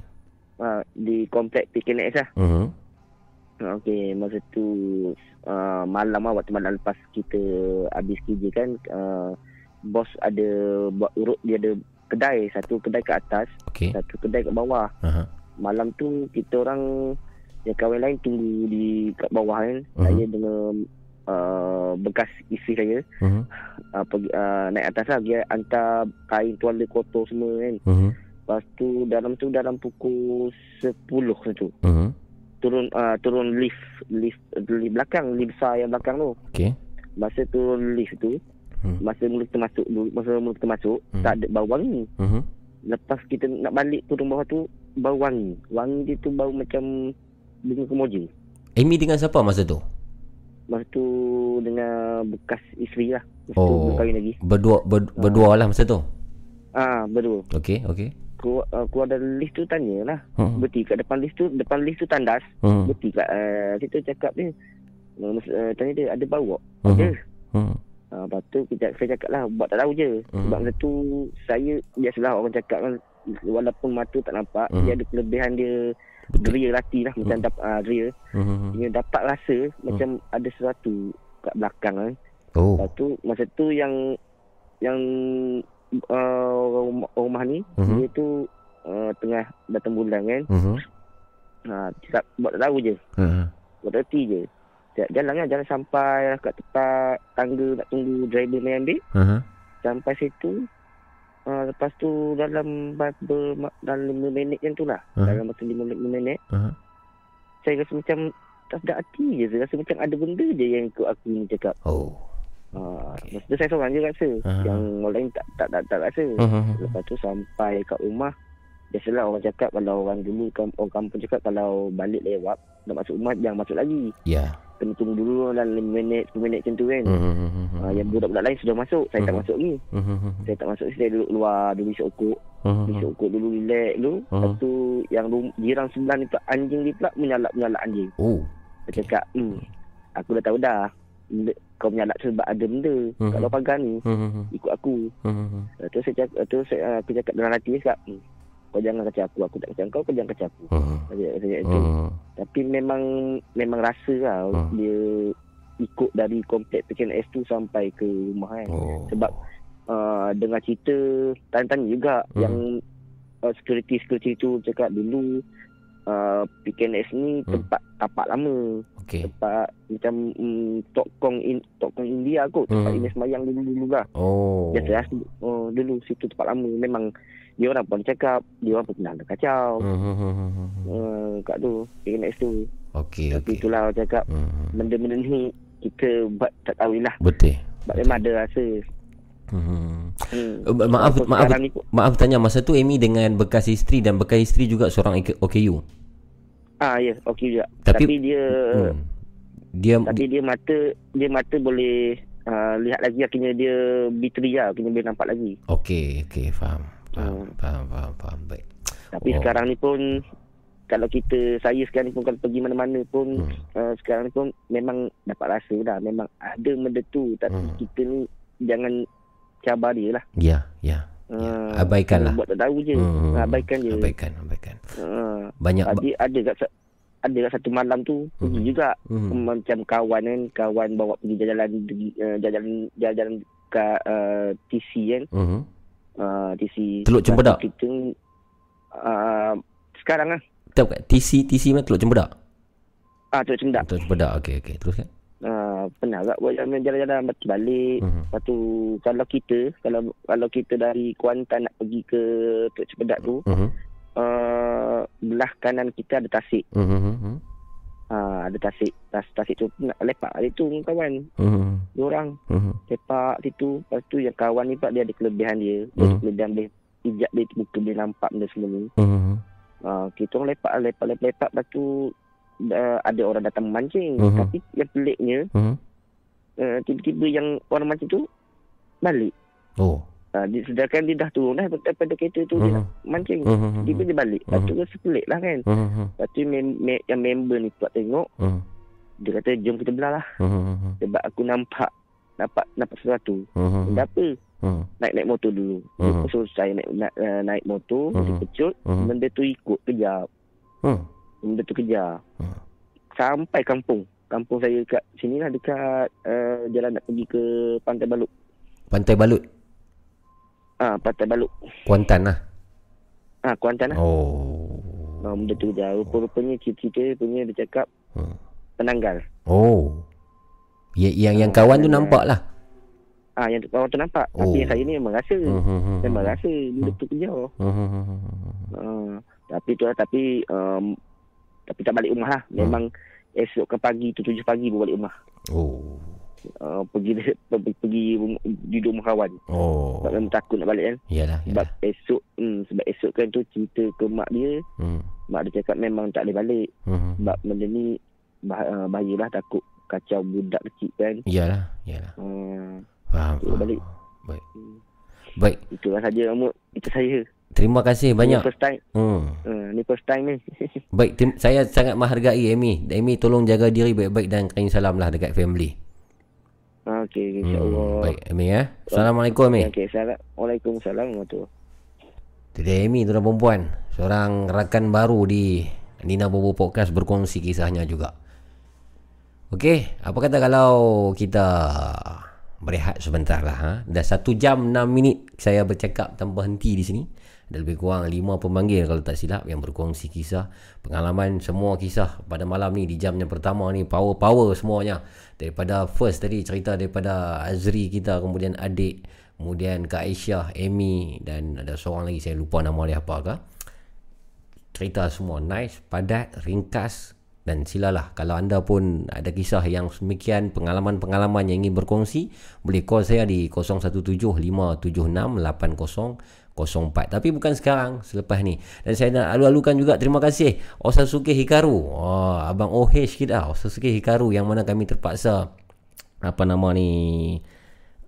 [SPEAKER 7] Uh, di komplek PKNX lah.
[SPEAKER 3] Mhm.
[SPEAKER 7] Uh, Okey, masa tu uh, malam lah, waktu malam lepas kita habis kerja kan. Uh, bos ada buat urut, dia ada kedai. Satu kedai ke atas,
[SPEAKER 3] Okey.
[SPEAKER 7] satu kedai kat bawah.
[SPEAKER 3] Aha.
[SPEAKER 7] Malam tu kita orang yang kawan lain tunggu di kat bawah kan.
[SPEAKER 3] Mhm.
[SPEAKER 7] Saya dengan uh, bekas isteri saya
[SPEAKER 3] Mhm.
[SPEAKER 7] uh, pergi uh, naik atas lah dia hantar kain tuala kotor semua kan
[SPEAKER 3] Mhm.
[SPEAKER 7] lepas tu dalam tu dalam pukul 10 macam tu
[SPEAKER 3] Mhm.
[SPEAKER 7] turun uh, turun lift lift lift belakang lift besar yang belakang tu
[SPEAKER 3] Okey.
[SPEAKER 7] masa turun lift tu
[SPEAKER 3] Hmm.
[SPEAKER 7] masa mula kita masuk masa mula kita masuk
[SPEAKER 3] Hmm.
[SPEAKER 7] tak ada bau wangi
[SPEAKER 3] Mhm.
[SPEAKER 7] lepas kita nak balik turun bawah tu bau wangi wangi dia tu bau macam bunga kemoja
[SPEAKER 3] Amy dengan siapa masa tu?
[SPEAKER 7] masa tu dengan bekas isteri lah masa tu
[SPEAKER 3] Oh.
[SPEAKER 7] belum kahwin lagi
[SPEAKER 3] Berdua ber, berdua lah masa tu.
[SPEAKER 7] ah berdua
[SPEAKER 3] Okey, okey.
[SPEAKER 7] keluar, uh, keluar dari lift tu tanya lah
[SPEAKER 3] Hmm.
[SPEAKER 7] berhenti kat depan lift tu depan lift tu tandas
[SPEAKER 3] Hmm.
[SPEAKER 7] berhenti kat uh, situ cakap dia uh, uh, tanya dia ada bau tak
[SPEAKER 3] Mhm.
[SPEAKER 7] ada
[SPEAKER 3] Hmm.
[SPEAKER 7] uh, lepas tu kita, saya cakap lah buat tak tahu je
[SPEAKER 3] Mhm.
[SPEAKER 7] sebab masa tu saya biasalah orang cakap kan walaupun mata tak nampak
[SPEAKER 3] Mhm.
[SPEAKER 7] dia ada kelebihan dia Geria hati lah macam
[SPEAKER 3] Mhm.
[SPEAKER 7] dapat uh, geria
[SPEAKER 3] Mhm.
[SPEAKER 7] dia dapat rasa macam ada sesuatu kat belakang kan
[SPEAKER 3] Oh.
[SPEAKER 7] Lepas tu masa tu yang yang uh, rumah, rumah ni
[SPEAKER 3] Mhm.
[SPEAKER 7] dia tu uh, tengah datang bulan kan.
[SPEAKER 3] Mhm.
[SPEAKER 7] Ha buat tak tahu je.
[SPEAKER 3] Ha.
[SPEAKER 7] Buat reti je. Ja- Jalan kan jalan sampai lah kat tempat tangga nak tunggu driver main ambil.
[SPEAKER 3] Ha.
[SPEAKER 7] Sampai situ uh, lepas tu dalam berapa ma- dalam 5 minit macam tu lah.
[SPEAKER 3] Mhm.
[SPEAKER 7] Dalam masa 5 minit, 5 minit
[SPEAKER 3] Ha.
[SPEAKER 7] saya rasa macam tak sedap hati je. Saya rasa macam ada benda je yang ikut aku ni cakap.
[SPEAKER 3] Oh.
[SPEAKER 7] Masa tu saya seorang je rasa.
[SPEAKER 3] Ah.
[SPEAKER 7] Yang orang lain tak tak tak, tak rasa.
[SPEAKER 3] Mhm.
[SPEAKER 7] Lepas tu sampai kat rumah Biasalah orang cakap Kalau orang dulu Orang kampung cakap Kalau balik lewat Nak masuk rumah Jangan masuk lagi
[SPEAKER 3] Ya.
[SPEAKER 7] Kena tunggu dulu Dalam 5 minit 10 minit macam tu kan
[SPEAKER 3] Mhm.
[SPEAKER 7] ha, Yang budak-budak lain sudah masuk Saya tak
[SPEAKER 3] Mhm.
[SPEAKER 7] masuk ni
[SPEAKER 3] Mhm.
[SPEAKER 7] Saya tak masuk Saya duduk luar Dulu isyak ukuk
[SPEAKER 3] Mhm.
[SPEAKER 7] Isyak ukuk dulu relax dulu Lepas tu Yang rum- jiran sebelah ni pula Anjing dia pula Menyalak-menyalak anjing
[SPEAKER 3] Oh.
[SPEAKER 7] Saya cakap hmm, Aku dah tahu dah Kau menyalak sebab ada benda
[SPEAKER 3] Mhm.
[SPEAKER 7] Kat luar pagar ni
[SPEAKER 3] Mhm.
[SPEAKER 7] Ikut aku
[SPEAKER 3] Mhm.
[SPEAKER 7] Lepas tu saya cakap, lepas tu saya, aku cakap dalam hati saya cakap, hmm, kau jangan kacau aku, aku tak kacau kau, kau jangan kacau aku. Saya, saya itu.
[SPEAKER 3] Mhm.
[SPEAKER 7] Tapi memang memang rasa lah
[SPEAKER 3] Hmm.
[SPEAKER 7] dia ikut dari komplek PKNS tu sampai ke rumah kan.
[SPEAKER 3] Oh.
[SPEAKER 7] Sebab uh, dengar cerita, tanya-tanya juga
[SPEAKER 3] Hmm.
[SPEAKER 7] yang uh, security-security tu cakap dulu uh, PKNS ni
[SPEAKER 3] Hmm.
[SPEAKER 7] tempat tapak lama.
[SPEAKER 3] Okey.
[SPEAKER 7] Tempat macam mm, Tokong in, Tokong India kot. Tempat
[SPEAKER 3] Hmm.
[SPEAKER 7] Ines Mayang dulu-dulu lah.
[SPEAKER 3] Oh.
[SPEAKER 7] Biasa oh, dulu situ tempat lama memang dia orang pun cakap dia orang pun pernah kacau
[SPEAKER 3] Mhm.
[SPEAKER 7] uh, kat tu PKNX tu
[SPEAKER 3] Okey,
[SPEAKER 7] tapi
[SPEAKER 3] okey.
[SPEAKER 7] itulah orang cakap
[SPEAKER 3] Mhm.
[SPEAKER 7] benda-benda ni kita buat tak tahu lah
[SPEAKER 3] Betul.
[SPEAKER 7] sebab memang ada rasa Hmm.
[SPEAKER 3] Ma- maaf
[SPEAKER 7] Walaupun
[SPEAKER 3] maaf
[SPEAKER 7] ni
[SPEAKER 3] maaf tanya masa tu Amy dengan bekas isteri dan bekas isteri juga seorang OKU.
[SPEAKER 7] ah ya okey juga
[SPEAKER 3] Tapi-
[SPEAKER 7] tapi, dia
[SPEAKER 3] Hmm. Dia
[SPEAKER 7] tapi dia mata dia mata boleh uh, lihat lagi akhirnya dia B3 lah akhirnya boleh nampak lagi
[SPEAKER 3] okey okey faham. Faham,
[SPEAKER 7] Hmm.
[SPEAKER 3] faham, faham, faham. Baik.
[SPEAKER 7] tapi
[SPEAKER 3] Oh.
[SPEAKER 7] sekarang ni pun kalau kita saya sekarang ni pun kalau pergi mana-mana pun
[SPEAKER 3] Hmm.
[SPEAKER 7] uh, sekarang ni pun memang dapat rasa dah memang ada benda tu tapi
[SPEAKER 3] Hmm.
[SPEAKER 7] kita ni jangan cabar dia lah
[SPEAKER 3] Ya, ya.
[SPEAKER 7] Uh,
[SPEAKER 3] abaikan lah.
[SPEAKER 7] Buat tak tahu je.
[SPEAKER 3] Hmm.
[SPEAKER 7] Hmm. Abaikan je.
[SPEAKER 3] Abaikan, abaikan.
[SPEAKER 7] Uh,
[SPEAKER 3] Banyak ba-
[SPEAKER 7] tadi ada kat ada kat satu malam tu pergi
[SPEAKER 3] Hmm.
[SPEAKER 7] juga
[SPEAKER 3] Hmm.
[SPEAKER 7] macam kawan kan kawan bawa pergi jalan uh, jalan jalan ke uh, TC kan
[SPEAKER 3] Mhm.
[SPEAKER 7] uh, TC
[SPEAKER 3] Teluk Cempedak?
[SPEAKER 7] Kita uh, sekarang lah
[SPEAKER 3] Tahu kat TC TC mana Teluk Cempedak?
[SPEAKER 7] ah Teluk Cempedak
[SPEAKER 3] Teluk Cempedak. Okey, okey. Teruskan.
[SPEAKER 7] Uh, pernah tak buat jalan- jalan-jalan balik
[SPEAKER 3] Mhm.
[SPEAKER 7] Lepas tu kalau kita kalau kalau kita dari Kuantan nak pergi ke Teluk Cempedak tu
[SPEAKER 3] Mhm.
[SPEAKER 7] uh, belah kanan kita ada tasik.
[SPEAKER 3] Mhm.
[SPEAKER 7] Ah, ada tasik. Tas, tasik tu nak lepak hari tu kawan.
[SPEAKER 3] Mhm.
[SPEAKER 7] Dua orang
[SPEAKER 3] Mhm.
[SPEAKER 7] lepak situ. Lepas tu yang kawan ni pula dia ada kelebihan dia. Dia
[SPEAKER 3] Hmm.
[SPEAKER 7] kelebihan boleh pijak dia muka boleh nampak benda semua ni.
[SPEAKER 3] Mhm.
[SPEAKER 7] Ah, kita orang lepak lepak lepak lepak lepas tu uh, ada orang datang memancing.
[SPEAKER 3] Mhm.
[SPEAKER 7] Tapi yang peliknya
[SPEAKER 3] Mhm.
[SPEAKER 7] uh, tiba-tiba yang orang mancing tu balik.
[SPEAKER 3] Oh.
[SPEAKER 7] Uh, dia, sedangkan dia dah turun dah daripada kereta tu dia
[SPEAKER 3] Mhm.
[SPEAKER 7] nak mancing.
[SPEAKER 3] Mhm.
[SPEAKER 7] Tiba dia balik. Lepas tu rasa pelik lah kan.
[SPEAKER 3] Mhm.
[SPEAKER 7] Lepas tu mem- me- yang member ni pula tengok.
[SPEAKER 3] Mhm.
[SPEAKER 7] Dia kata jom kita belah lah.
[SPEAKER 3] Mhm.
[SPEAKER 7] Sebab aku nampak nampak nampak sesuatu.
[SPEAKER 3] Mhm.
[SPEAKER 7] Benda apa?
[SPEAKER 3] Mhm.
[SPEAKER 7] Naik naik motor dulu. Dia suruh saya naik naik, uh, naik motor,
[SPEAKER 3] Mhm.
[SPEAKER 7] dia pecut,
[SPEAKER 3] Mhm.
[SPEAKER 7] benda tu ikut kejar.
[SPEAKER 3] Mhm.
[SPEAKER 7] Benda tu kejar.
[SPEAKER 3] Mhm.
[SPEAKER 7] Sampai kampung. Kampung saya kat sini lah dekat uh, jalan nak pergi ke Pantai Baluk.
[SPEAKER 3] Pantai Balut.
[SPEAKER 7] Ah, Pantai Baluk.
[SPEAKER 3] Kuantan lah.
[SPEAKER 7] Ah, Kuantan lah.
[SPEAKER 3] Oh.
[SPEAKER 7] Ah, benda tu kejar. Rupa-rupanya cerita-cerita punya dia cakap
[SPEAKER 3] Hmm.
[SPEAKER 7] penanggal.
[SPEAKER 3] Oh. Ya, yang yang kawan tu nampak lah.
[SPEAKER 7] Ah yang kawan tu nampak.
[SPEAKER 3] Oh.
[SPEAKER 7] Tapi yang saya ni memang rasa.
[SPEAKER 3] Hmm, hmm, hmm,
[SPEAKER 7] Memang rasa
[SPEAKER 3] hmm, hmm, hmm.
[SPEAKER 7] Ah, tapi tu lah tapi um, tapi tak balik rumah lah. Memang esok ke pagi tu tujuh pagi baru balik rumah.
[SPEAKER 3] Oh.
[SPEAKER 7] Uh, pergi pergi, pergi duduk rumah kawan.
[SPEAKER 3] Oh.
[SPEAKER 7] Sebab memang takut nak balik kan.
[SPEAKER 3] Yalah,
[SPEAKER 7] Sebab esok hmm, sebab esok kan tu cerita ke mak dia,
[SPEAKER 3] Hmm.
[SPEAKER 7] mak dia cakap memang tak boleh balik.
[SPEAKER 3] Hmm.
[SPEAKER 7] Sebab benda ni bah, uh, bahayalah takut kacau budak kecil kan.
[SPEAKER 3] Yalah, yalah.
[SPEAKER 7] Uh,
[SPEAKER 3] Faham.
[SPEAKER 7] Balik.
[SPEAKER 3] Baik. Baik.
[SPEAKER 7] itulah saja Amut. Itu saya.
[SPEAKER 3] Terima kasih
[SPEAKER 7] Ni
[SPEAKER 3] banyak.
[SPEAKER 7] first time.
[SPEAKER 3] Hmm.
[SPEAKER 7] Uh, ni first time ni.
[SPEAKER 3] Baik, tim, saya sangat menghargai Amy. Amy tolong jaga diri baik-baik dan kirim salam lah dekat family.
[SPEAKER 7] Ah, Okey, insya-Allah.
[SPEAKER 3] Hmm, baik, Amy ya. Assalamualaikum Amy.
[SPEAKER 7] Okey. Waalaikumsalam warahmatullahi
[SPEAKER 3] Jadi Amy tuan perempuan, seorang rakan baru di Nina Bobo Podcast berkongsi kisahnya juga. Okey, apa kata kalau kita berehat sebentar lah ha? Dah 1 jam 6 minit saya bercakap tanpa henti di sini. Ada lebih kurang 5 pemanggil kalau tak silap yang berkongsi kisah, pengalaman semua kisah pada malam ni di jam yang pertama ni power-power semuanya. Daripada first tadi cerita daripada Azri kita, kemudian adik, kemudian Kak Aisyah, Amy dan ada seorang lagi saya lupa nama dia apa ke. Cerita semua nice, padat, ringkas dan silalah kalau anda pun ada kisah yang semikian pengalaman-pengalaman yang ingin berkongsi boleh call saya di 0175768004 tapi bukan sekarang selepas ni. Dan saya nak alu-alukan juga terima kasih. Osasuke Hikaru. Oh, abang OH kita Osasuke Hikaru yang mana kami terpaksa apa nama ni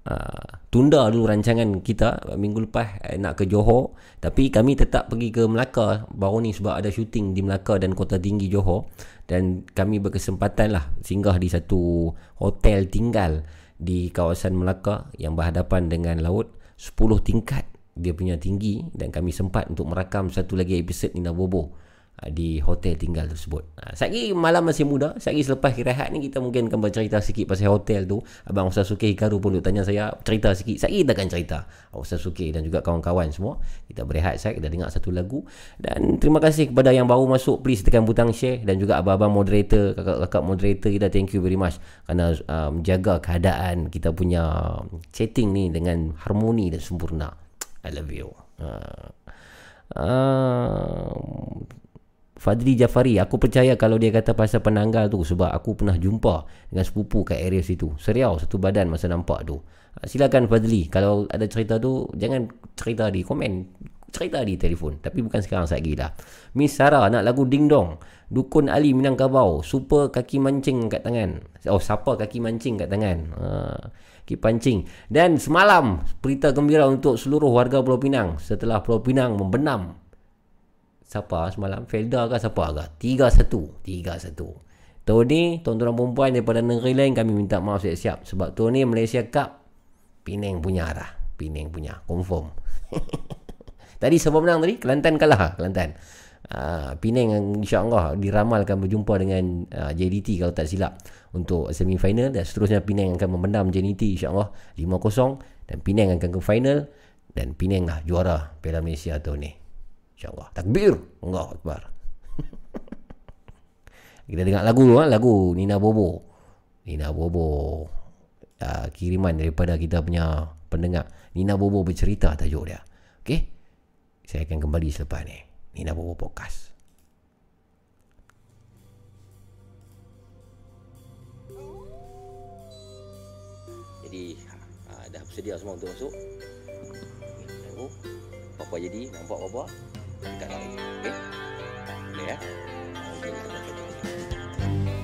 [SPEAKER 3] uh, tunda dulu rancangan kita minggu lepas uh, nak ke Johor. Tapi kami tetap pergi ke Melaka. Baru ni sebab ada syuting di Melaka dan Kota Tinggi Johor. Dan kami berkesempatan lah singgah di satu hotel tinggal di kawasan Melaka yang berhadapan dengan laut 10 tingkat dia punya tinggi dan kami sempat untuk merakam satu lagi episod Nina Bobo uh, di hotel tinggal tersebut. Uh, Satgi malam masih muda, satgi selepas rehat ni kita mungkin akan bercerita sikit pasal hotel tu. Abang Sasuke Hikaru pun duk tanya saya cerita sikit. Satgi kita akan cerita. Abang Sasuke dan juga kawan-kawan semua. Kita berehat sat, kita dengar satu lagu dan terima kasih kepada yang baru masuk please tekan butang share dan juga abang-abang moderator, kakak-kakak moderator kita thank you very much kerana um, jaga keadaan kita punya chatting ni dengan harmoni dan sempurna. I love you. Uh, uh, Fadli Jafari Aku percaya kalau dia kata pasal penanggal tu Sebab aku pernah jumpa Dengan sepupu kat area situ. Seriau satu badan masa nampak tu. Ah, Silakan Fadli Kalau ada cerita tu Jangan cerita di komen. Cerita di telefon Tapi bukan sekarang lagi lah Miss Sarah nak lagu Ding Dong. Dukun Ali Minangkabau Super kaki mancing kat tangan. Oh siapa kaki mancing kat tangan? Uh, Kaki pancing Dan semalam Berita gembira untuk seluruh warga Pulau Pinang Setelah Pulau Pinang membenam Siapa semalam? Felda ke siapa ke? 3-1 3-1 Tahun ni Tuan-tuan perempuan daripada negeri lain Kami minta maaf siap-siap Sebab ni Malaysia Cup Penang punya lah Penang punya Confirm Tadi siapa menang tadi? Kelantan kalah Kelantan uh, Penang insyaAllah Diramalkan berjumpa dengan uh, JDT Kalau tak silap Untuk semi final Dan seterusnya. Penang akan memendam JDT insyaAllah 5-0 Dan Penang akan ke final Dan Penang lah juara Piala Malaysia tahun ni InsyaAllah. Takbir. Allah Akbar. Kita dengar lagu dulu ha? Lagu Nina Bobo. Nina Bobo. Uh, Kiriman daripada kita punya pendengar. Nina Bobo bercerita tajuk dia. Okay Saya akan kembali selepas ni Nina Bobo Podcast. Jadi uh, Dah bersedia semua untuk masuk? Tunggu. Apa jadi Nampak apa Dekat lari Okay Boleh ya. Okay kita dapat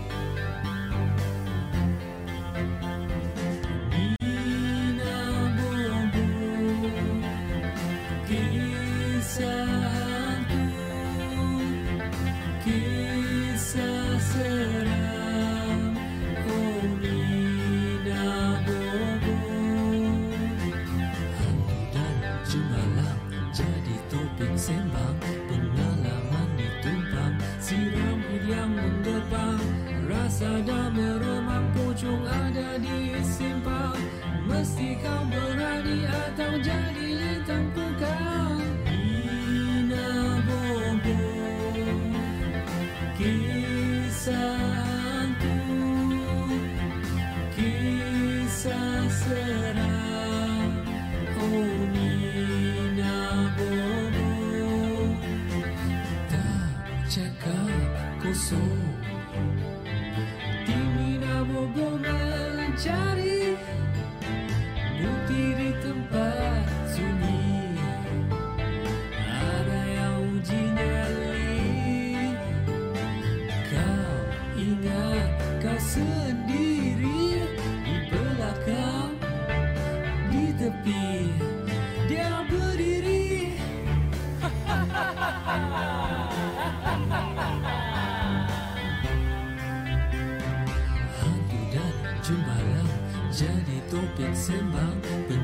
[SPEAKER 8] Pocong ada di simpang Mesti kau berani Atau jadi lintang pukang Nina Bobo Kisah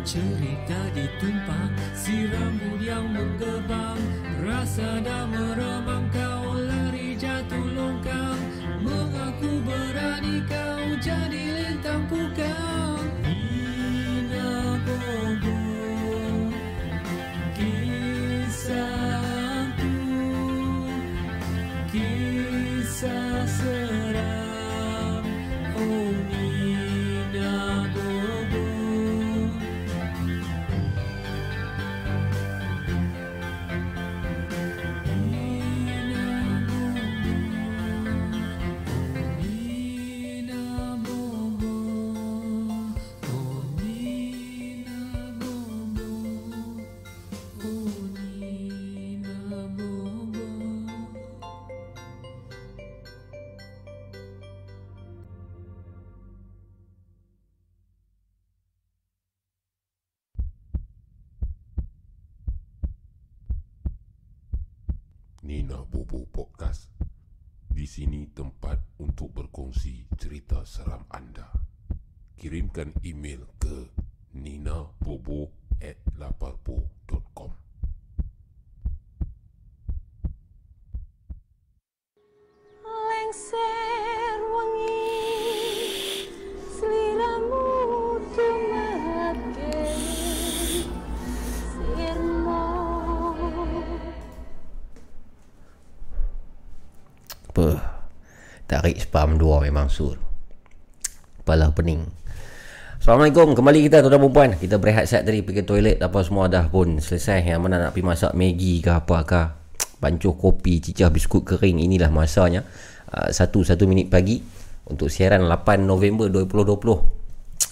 [SPEAKER 8] Pencerita ditumpang Si rambut yang menggebang Rasa dah meremang
[SPEAKER 3] Tarik spam dua memang sur. Kepala pening. Assalamualaikum. Kembali kita tuan-tuan perempuan Kita berehat siap tadi Pergi toilet. Apa semua dah pun selesai. Yang mana nak pergi masak Maggi ke apa ke Bancuh kopi Cicah biskut kering. Inilah masanya uh, Satu-satu minit pagi Untuk siaran 8 November 2020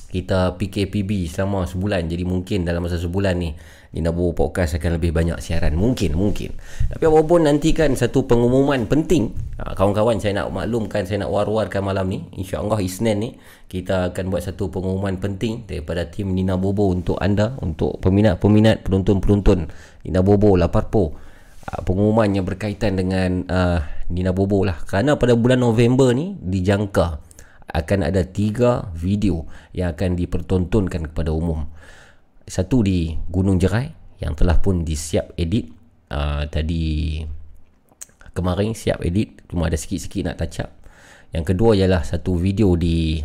[SPEAKER 3] Kita PKPB selama sebulan. Jadi mungkin dalam masa sebulan ni Nina Bobo Podcast akan lebih banyak siaran. Mungkin, mungkin. Tapi apapun nantikan satu pengumuman penting. Ha, Kawan-kawan saya nak maklumkan Saya nak war-warkan malam ni. InsyaAllah Isnin ni Kita akan buat satu pengumuman penting Daripada tim Nina Bobo untuk anda Untuk peminat-peminat Penonton-penonton Nina Bobo Laparpo uh, Pengumuman yang berkaitan dengan uh, Nina Bobo lah. Kerana pada bulan November ni Dijangka akan ada tiga video yang akan dipertontonkan kepada umum. Satu di Gunung Jerai yang telah pun disiap edit. Uh, tadi kemarin siap edit cuma ada sikit-sikit nak touch up. Yang kedua ialah satu video di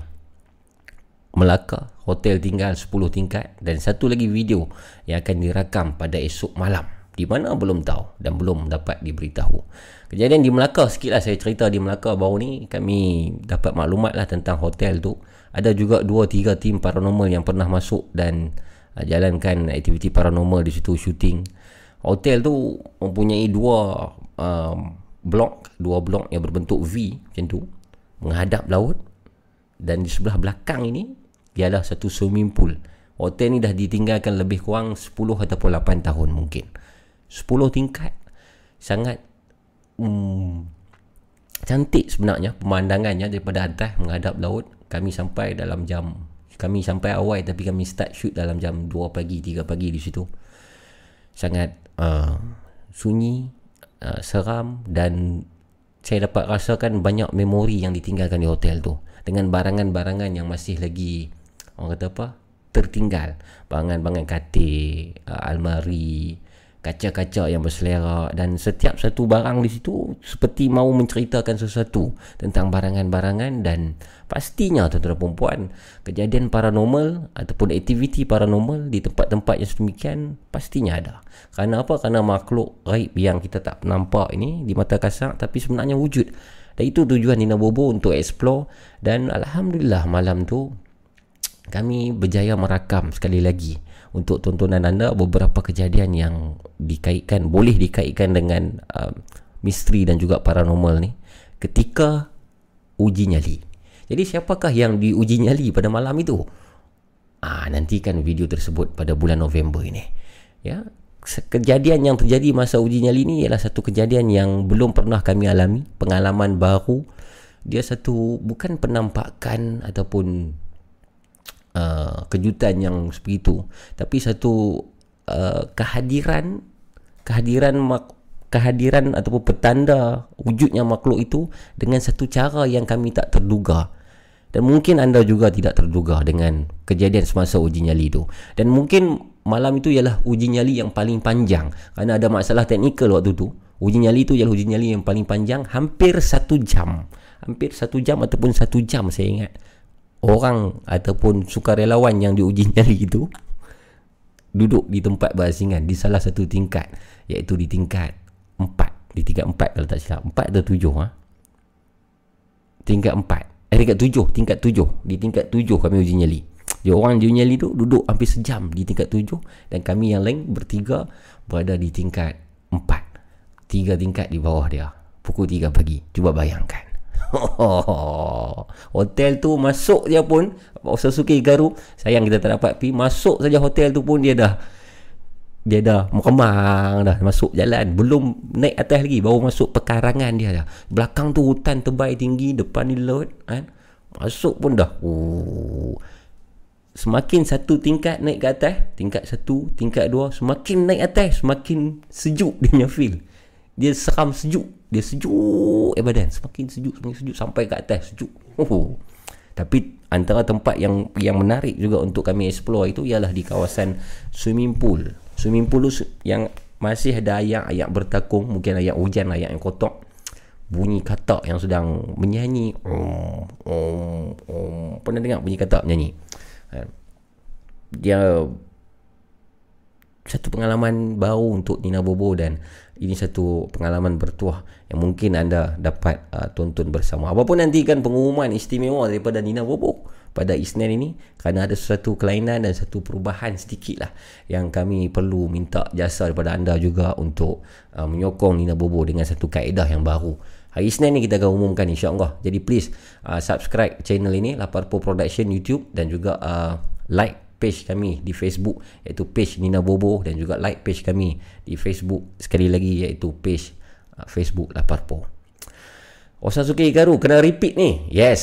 [SPEAKER 3] Melaka hotel tinggal 10 tingkat. Dan satu lagi video yang akan dirakam pada esok malam. Di mana belum tahu dan belum dapat diberitahu kejadian di Melaka sikit lah saya cerita di Melaka baru ni. Kami dapat maklumat lah tentang hotel tu. Ada juga 2-3 tim paranormal yang pernah masuk dan uh, jalankan aktiviti paranormal di situ shooting. Hotel tu mempunyai dua um, blok dua blok yang berbentuk V macam tu. Menghadap laut. Dan di sebelah belakang ini ialah satu swimming pool. Hotel ni dah ditinggalkan lebih kurang 10 ataupun 8 tahun mungkin. 10 tingkat. Sangat hmm, cantik sebenarnya pemandangannya daripada atas menghadap laut. Kami sampai dalam jam kami sampai awal tapi kami start shoot dalam jam 2 pagi 3 pagi di situ. Sangat uh, sunyi uh, seram dan saya dapat rasakan banyak memori yang ditinggalkan di hotel tu. Dengan barangan-barangan yang masih lagi orang kata apa tertinggal. Barangan-barangan katil uh, almari kaca-kaca yang berselerak. Dan setiap satu barang di situ seperti mau menceritakan sesuatu tentang barangan-barangan dan pastinya tuan-tuan dan perempuan kejadian paranormal ataupun aktiviti paranormal di tempat-tempat yang sedemikian pastinya ada. Kerana apa? kerana makhluk gaib yang kita tak nampak ini di mata kasar tapi sebenarnya wujud. Dan itu tujuan Nina Bobo untuk explore. Dan Alhamdulillah malam tu kami berjaya merakam sekali lagi untuk tontonan anda beberapa kejadian yang dikaitkan boleh dikaitkan dengan uh, misteri dan juga paranormal ni ketika uji nyali. Jadi siapakah yang diuji nyali pada malam itu? Ah, nantikan video tersebut pada bulan November ini. Ya, kejadian yang terjadi masa uji nyali ini ialah satu kejadian yang belum pernah kami alami, pengalaman baru. Dia satu bukan penampakan ataupun uh, kejutan yang seperti itu, tapi satu uh, kehadiran kehadiran mak, kehadiran ataupun petanda wujudnya makhluk itu dengan satu cara yang kami tak terduga. Dan mungkin anda juga tidak terduga dengan kejadian semasa uji nyali itu. Dan mungkin malam itu ialah uji nyali yang paling panjang. Kerana ada masalah teknikal waktu tu. Uji nyali itu ialah uji nyali yang paling panjang. Hampir satu jam. Hampir satu jam ataupun satu jam saya ingat. Orang ataupun sukarelawan yang diuji nyali itu duduk di tempat berasingan di salah satu tingkat iaitu di tingkat 4 di tingkat 4 kalau tak silap. 4 atau 7 ha? tingkat 4 eh tingkat 7 tingkat 7 di tingkat 7 kami uji nyali. Dia orang uji nyali tu duduk hampir sejam di tingkat 7 dan kami yang lain bertiga berada di tingkat 4 tiga tingkat di bawah dia. Pukul 3 pagi. Cuba bayangkan hotel tu masuk je pun. Sasuke Garu sayang kita tak dapat pergi masuk saja hotel tu pun dia dah dia dah mekemang dah masuk jalan. Belum naik atas lagi baru masuk pekarangan dia dah. Belakang tu hutan tebal tinggi depan ni laut kan? Masuk pun dah. Oh. semakin satu tingkat naik ke atas tingkat satu tingkat dua semakin naik atas semakin sejuk dia punya feel. Dia seram sejuk dia sejuk eh badan. Semakin sejuk semakin sejuk. Sampai ke atas sejuk. Oh. tapi antara tempat yang yang menarik juga untuk kami explore itu ialah di kawasan swimming pool. Swimming pool yang masih ada ayak-ayak bertakung mungkin ayak hujan ayak yang kotak bunyi katak yang sedang menyanyi. Om om om. Pernah dengar bunyi katak menyanyi? Ha. dia satu pengalaman baru untuk Nina Bobo dan ini satu pengalaman bertuah yang mungkin anda dapat uh, tonton bersama. Apapun nanti kan pengumuman istimewa daripada Nina Bobo pada Isnin ini kerana ada sesuatu kelainan dan satu perubahan sedikit lah yang kami perlu minta jasa daripada anda juga untuk uh, menyokong Nina Bobo dengan satu kaedah yang baru. Hari Isnin ni kita akan umumkan insya-Allah. Jadi please uh, subscribe channel ini Laparpo Production YouTube dan juga uh, like page kami di Facebook iaitu page Nina Bobo dan juga like page kami di Facebook sekali lagi iaitu page Facebook Laparpo. Osasuke Hikaru kena repeat ni. Yes.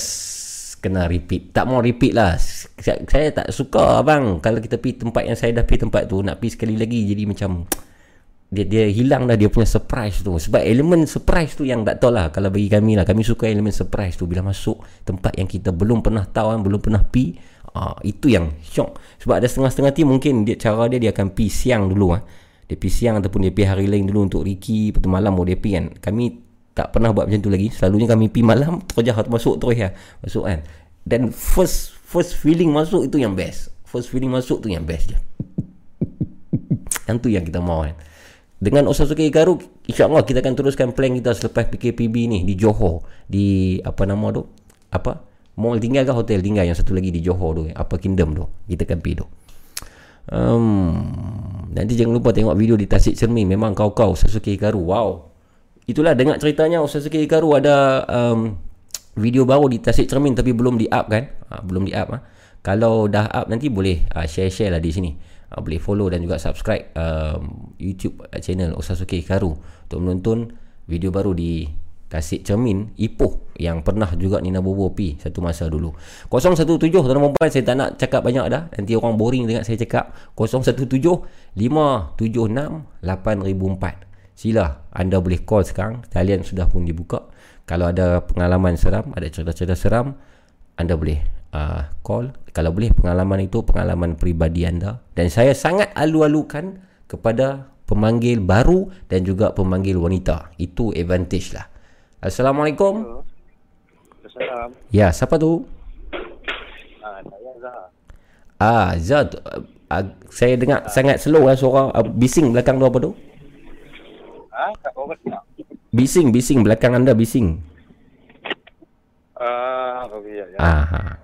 [SPEAKER 3] Kena repeat. Tak mau repeat lah. Saya, saya tak suka abang kalau kita pergi tempat yang saya dah pergi tempat tu nak pergi sekali lagi jadi macam dia dia hilang dah dia punya surprise tu sebab elemen surprise tu yang tak tahu lah kalau bagi kami lah kami suka elemen surprise tu bila masuk tempat yang kita belum pernah tahu kan belum pernah pi ah, itu yang shock sebab ada setengah-setengah tim mungkin dia cara dia dia akan pi siang dulu ah pi siang ataupun pi hari lain dulu untuk Ricky pada malam mau pi kan. Kami tak pernah buat macam tu lagi. Selalunya kami pi malam terus jahat masuk terus ya. Masuk kan. Dan first first feeling masuk itu yang best. First feeling masuk tu yang best je. Yang tu yang kita mau kan. Dengan Osasuke Hikaru InsyaAllah kita akan teruskan plan kita Selepas PKPB ni Di Johor. Di apa nama tu? Apa? Mall tinggal ke hotel tinggal Yang satu lagi di Johor tu Apa Kingdom tu. Kita akan pergi tu um, Nanti jangan lupa tengok video di Tasik Cermin. Memang kau-kau Osasuke Hikaru. Wow. Itulah dengar ceritanya Osasuke Hikaru. Ada um, Video baru di Tasik Cermin Tapi belum di up kan? Ha, Belum di up ha. Kalau dah up nanti boleh uh, share-share lah di sini. Uh, boleh follow dan juga subscribe um, YouTube channel Osasuke Hikaru untuk menonton video baru di Tasik Cermin Ipoh yang pernah juga Nina Bobo pi satu masa dulu. 017 tuan-tuan dan puan saya tak nak cakap banyak dah. Nanti orang boring dengan saya cakap. 017 576 8004 sila anda boleh call sekarang. Talian sudah pun dibuka. Kalau ada pengalaman seram ada cerita-cerita seram anda boleh uh, call. Kalau boleh pengalaman itu pengalaman peribadi anda. Dan saya sangat alu-alukan kepada pemanggil baru dan juga pemanggil wanita. Itu advantage lah Assalamualaikum
[SPEAKER 9] Assalam.
[SPEAKER 3] ya siapa tu
[SPEAKER 9] Ah, saya Zah.
[SPEAKER 3] ah Zat uh, uh, saya dengar sangat slow lah suara uh, bising belakang tu apa tu
[SPEAKER 9] Ah, tak?
[SPEAKER 3] bising bising belakang anda bising
[SPEAKER 9] Ah, okey ya. ya.
[SPEAKER 3] ah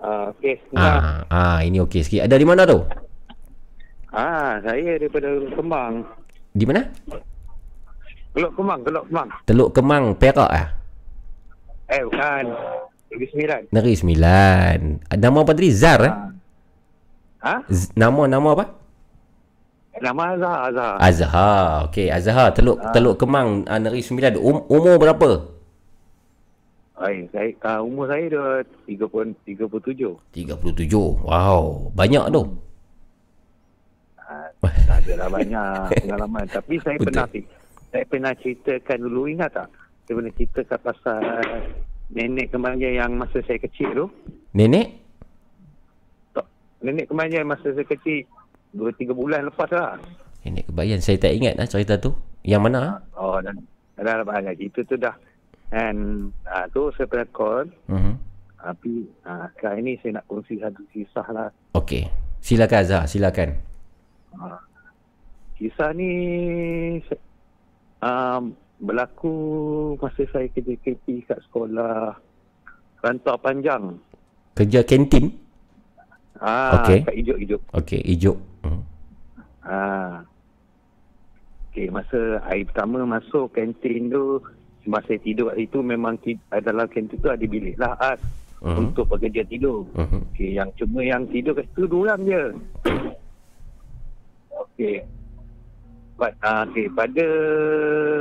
[SPEAKER 3] ha.
[SPEAKER 9] Ah,
[SPEAKER 3] ah ah ini okey sikit ada di mana tu
[SPEAKER 9] Ah, saya daripada Teluk Kemang.
[SPEAKER 3] Di mana?
[SPEAKER 9] Teluk Kemang, Teluk Kemang.
[SPEAKER 3] Teluk Kemang, Perak ah.
[SPEAKER 9] Eh, bukan. Negeri Sembilan.
[SPEAKER 3] Negeri Sembilan. Nama apa tadi? Zar eh?
[SPEAKER 9] Ha?
[SPEAKER 3] Z- nama nama apa?
[SPEAKER 9] Nama Azhar, Azhar.
[SPEAKER 3] Azhar. Okey, Azhar Teluk Teluk Kemang uh, Negeri Sembilan. Um, umur berapa?
[SPEAKER 9] Ay, saya, uh, umur saya dah 30, 37.
[SPEAKER 3] 37. Wow, banyak tu.
[SPEAKER 9] Tak adalah banyak pengalaman. Tapi saya
[SPEAKER 3] Betul.
[SPEAKER 9] pernah saya pernah ceritakan dulu, ingat tak? Saya pernah ceritakan pasal nenek kemanja yang masa saya kecil tu.
[SPEAKER 3] Nenek?
[SPEAKER 9] Nenek kemanja masa saya kecil, 2-3 bulan lepas lah.
[SPEAKER 3] Nenek kebayan. Saya tak ingat lah cerita tu. Yang mana? ah?
[SPEAKER 9] Oh, dan dah banyak cerita tu dah. And uh, tu saya pernah call.
[SPEAKER 3] Mhm.
[SPEAKER 9] Tapi uh, sekarang ini saya nak kongsi satu kisah lah.
[SPEAKER 3] Okey. Silakan Azhar, silakan.
[SPEAKER 9] Uh, kisah ni um, berlaku masa saya kerja KP kat sekolah Rantau Panjang.
[SPEAKER 3] Kerja kantin?
[SPEAKER 9] Ah,
[SPEAKER 3] Okey.
[SPEAKER 9] kat Ijuk-Ijuk.
[SPEAKER 3] Okey, ijuk. Hmm.
[SPEAKER 9] Ah. Okey, masa hari pertama masuk kantin tu masa saya tidur kat situ memang dalam kantin tu ada bilik lah ah,
[SPEAKER 3] Mhm.
[SPEAKER 9] untuk pekerja tidur.
[SPEAKER 3] Mhm.
[SPEAKER 9] Okey, yang cuma yang tidur kat situ dua orang je. Okey. But, ah, okey, pada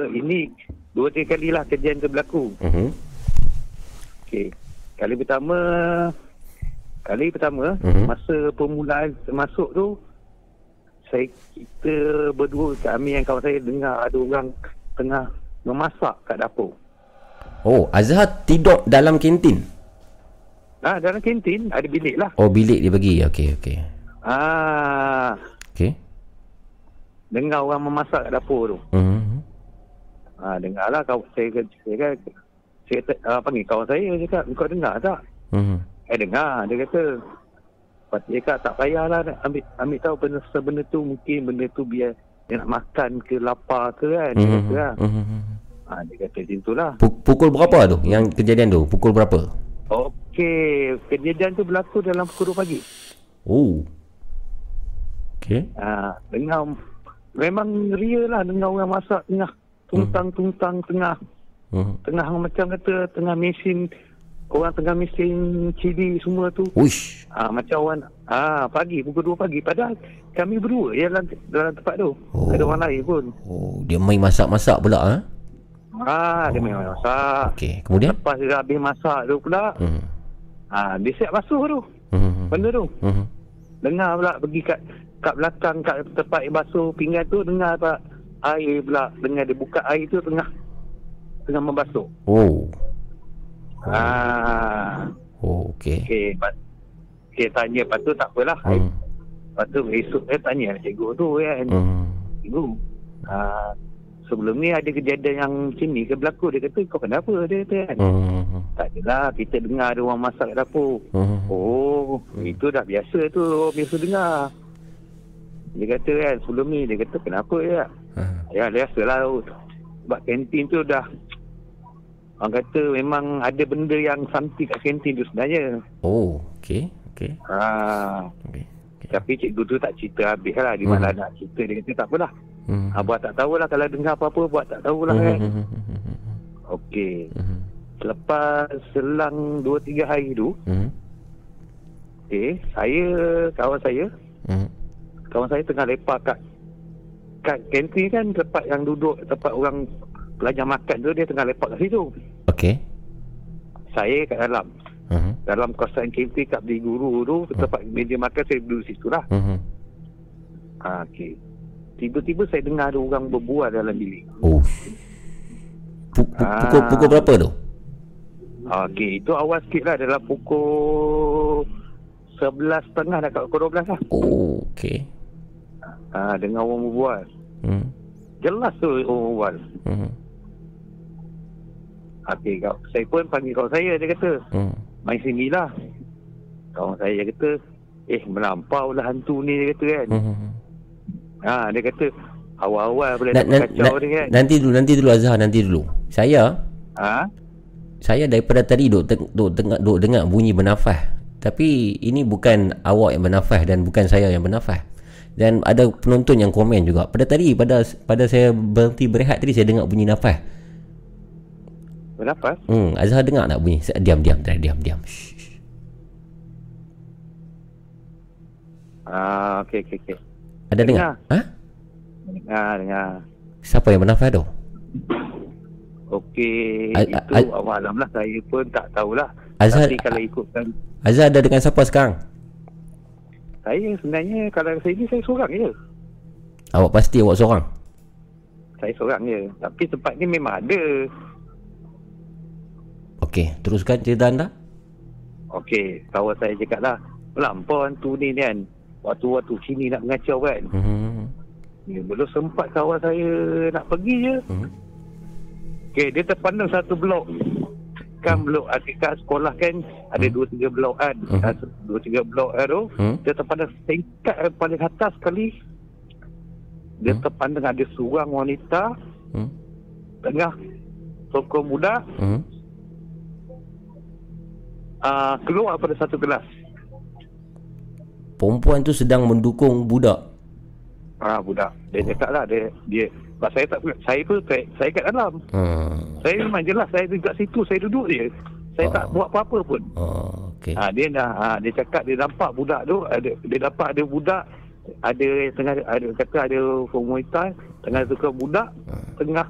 [SPEAKER 9] ini dua tiga kali lah kejadian tu berlaku.
[SPEAKER 3] Mhm.
[SPEAKER 9] Okey. Kali pertama kali pertama
[SPEAKER 3] Mhm.
[SPEAKER 9] masa permulaan masuk tu saya kita berdua kami yang kawan saya dengar ada orang tengah memasak kat dapur.
[SPEAKER 3] Oh, Azhar tidur dalam kantin?
[SPEAKER 9] Ah dalam kantin ada bilik lah.
[SPEAKER 3] Oh, bilik dia bagi. Okey, okey.
[SPEAKER 9] Ah
[SPEAKER 3] Okey.
[SPEAKER 9] dengar orang memasak kat dapur tu.
[SPEAKER 3] Mhm.
[SPEAKER 9] Ah dengarlah kawan saya saya kan saya kata, ah, panggil kawan saya cakap kau dengar tak?
[SPEAKER 3] Mhm.
[SPEAKER 9] Eh dengar dia kata Lepas dia kata tak payahlah ambil, ambil tahu benda sebenda tu mungkin benda tu biar dia nak makan ke lapar ke kan. Dia kata lah.
[SPEAKER 3] Mhm. Mhm.
[SPEAKER 9] Ha, dia kata macam tu lah.
[SPEAKER 3] Pu- Pukul berapa tu yang kejadian tu? Pukul berapa?
[SPEAKER 9] Okey, kejadian tu berlaku dalam pukul 2 pagi.
[SPEAKER 3] Oh. Okey.
[SPEAKER 9] Ha, dengar memang real lah dengar orang masak tengah tungtang-tungtang tengah
[SPEAKER 3] Mhm.
[SPEAKER 9] tengah macam kata tengah mesin orang tengah mesin cili semua tu.
[SPEAKER 3] Uish.
[SPEAKER 9] Ah macam orang ah pagi pukul 2 pagi padahal kami berdua je dalam dalam tempat tu.
[SPEAKER 3] Oh.
[SPEAKER 9] Ada orang lain pun.
[SPEAKER 3] Oh, dia main masak-masak pula ha?
[SPEAKER 9] Ah dia memang masak.
[SPEAKER 3] Okey, kemudian?
[SPEAKER 9] Lepas dia habis masak tu pula.
[SPEAKER 3] Mhm.
[SPEAKER 9] Ah dia siap basuh tu.
[SPEAKER 3] Mhm.
[SPEAKER 9] Benda tu.
[SPEAKER 3] Mhm.
[SPEAKER 9] Dengar pula pergi kat kat belakang kat tempat basuh pinggan tu dengar pula air pula dengar dia buka air tu tengah tengah membasuh.
[SPEAKER 3] Oh.
[SPEAKER 9] Ah
[SPEAKER 3] Oh, okey.
[SPEAKER 9] okey lepas okey tanya lepas tu tak apalah.
[SPEAKER 3] Hmm.
[SPEAKER 9] Lepas tu esok saya tanya cikgu tu kan.
[SPEAKER 3] Hmm.
[SPEAKER 9] Cikgu, ah, sebelum ni ada kejadian yang macam ni ke berlaku? Dia kata, kau kenapa? Dia kata kan.
[SPEAKER 3] Hmm.
[SPEAKER 9] Tak adalah, kita dengar ada orang masak kat dapur.
[SPEAKER 3] Hmm.
[SPEAKER 9] Oh, itu dah biasa tu, orang biasa dengar. Dia kata kan, sebelum ni, dia kata, kenapa ya?
[SPEAKER 3] Hmm.
[SPEAKER 9] Ya, biasalah. Sebab kantin tu dah, orang kata memang ada benda yang something kat kantin tu sebenarnya.
[SPEAKER 3] Oh, okey. Okey.
[SPEAKER 9] Ah,
[SPEAKER 3] Okey.
[SPEAKER 9] tapi cikgu tu tak cerita habis lah. Di
[SPEAKER 3] Hmm.
[SPEAKER 9] mana nak cerita. Dia kata, tak apalah.
[SPEAKER 3] Hmm.
[SPEAKER 9] Ah, buat tak tahulah kalau dengar apa-apa buat tak tahulah
[SPEAKER 3] Hmm.
[SPEAKER 9] kan.
[SPEAKER 3] Hmm. Hmm.
[SPEAKER 9] Okey.
[SPEAKER 3] Hmm.
[SPEAKER 9] Selepas selang 2-3 hari tu,
[SPEAKER 3] Hmm.
[SPEAKER 9] okey, saya, kawan saya,
[SPEAKER 3] Hmm.
[SPEAKER 9] kawan saya tengah lepak kat kat kantin kan tempat yang duduk tempat orang belajar makan tu dia tengah lepak kat situ.
[SPEAKER 3] Okey.
[SPEAKER 9] Saya kat dalam.
[SPEAKER 3] Hmm.
[SPEAKER 9] Dalam kawasan kantin kat beli guru tu tempat meja makan saya duduk situ lah.
[SPEAKER 3] Hmm.
[SPEAKER 9] Ha, okey. Tiba-tiba saya dengar ada orang berbual dalam bilik.
[SPEAKER 3] Oh. Pu- Pukul
[SPEAKER 9] Ah.
[SPEAKER 3] pukul berapa tu?
[SPEAKER 9] Okey, itu awal sikit lah dalam pukul 11.30 dah kat pukul 12 lah.
[SPEAKER 3] Oh, okey.
[SPEAKER 9] Ha, dengar orang berbual.
[SPEAKER 3] Hmm.
[SPEAKER 9] Jelas tu orang berbual.
[SPEAKER 3] Hmm.
[SPEAKER 9] Okey, kau, saya pun panggil kawan saya, dia kata,
[SPEAKER 3] Hmm.
[SPEAKER 9] main sini lah. Kawan saya kata, eh melampau lah hantu ni, dia kata kan.
[SPEAKER 3] Hmm.
[SPEAKER 9] Ha, dia kata, awal-awal boleh
[SPEAKER 3] Na-
[SPEAKER 9] nak
[SPEAKER 3] na-
[SPEAKER 9] kacau
[SPEAKER 3] na-
[SPEAKER 9] dia kan.
[SPEAKER 3] nanti dulu, nanti dulu Azhar, nanti dulu. Saya
[SPEAKER 9] Ha?
[SPEAKER 3] saya daripada tadi duk teng- duk dengar duk dengar bunyi bernafas. Tapi ini bukan awak yang bernafas dan bukan saya yang bernafas. Dan ada penonton yang komen juga. Pada tadi pada pada saya berhenti berehat tadi saya dengar bunyi nafas.
[SPEAKER 9] Berapa?
[SPEAKER 3] Hmm, Azhar dengar tak bunyi? Diam diam diam diam. diam.
[SPEAKER 9] Ah, okey okey okey.
[SPEAKER 3] Ada dengar? Ha?
[SPEAKER 9] Dengar dengar.
[SPEAKER 3] Siapa yang bernafas tu?
[SPEAKER 9] Okey, itu
[SPEAKER 3] a-
[SPEAKER 9] Allah alam lah saya pun tak tahulah.
[SPEAKER 3] Azhar-
[SPEAKER 9] Tapi kalau ikutkan
[SPEAKER 3] Azhar ada dengan siapa sekarang?
[SPEAKER 9] saya sebenarnya kalau saya ni saya seorang je.
[SPEAKER 3] Awak pasti awak seorang.
[SPEAKER 9] Saya seorang je. Tapi tempat ni memang ada.
[SPEAKER 3] Okey, teruskan cerita anda.
[SPEAKER 9] Okey, kawan saya cakap lah. Melampau hantu ni kan. Waktu-waktu sini nak mengacau kan.
[SPEAKER 3] Hmm.
[SPEAKER 9] Ya, belum sempat kawan saya nak pergi je.
[SPEAKER 3] Hmm.
[SPEAKER 9] Okey, dia terpandang satu blok. Kan blok akikah sekolah kan ada dua tiga blok kan.
[SPEAKER 3] Hmm.
[SPEAKER 9] Dua tiga blok kan tu.
[SPEAKER 3] Hmm.
[SPEAKER 9] Dia terpandang tingkat yang paling atas sekali. Dia terpandang ada seorang wanita
[SPEAKER 3] Hmm.
[SPEAKER 9] tengah sokong budak
[SPEAKER 3] Hmm.
[SPEAKER 9] Uh, keluar pada satu kelas.
[SPEAKER 3] Perempuan tu sedang mendukung budak.
[SPEAKER 9] Ah budak. Dia cakap lah dia dia sebab saya tak saya pun saya, saya kat dalam.
[SPEAKER 3] Hmm.
[SPEAKER 9] Saya memang jelas saya dekat situ saya duduk je. Saya tak buat apa-apa pun.
[SPEAKER 3] Oh, okey.
[SPEAKER 9] Ha, dia dah ha, dia cakap dia nampak budak tu ada dia dapat ada budak ada tengah ada kata ada wanita tengah tukar budak tengah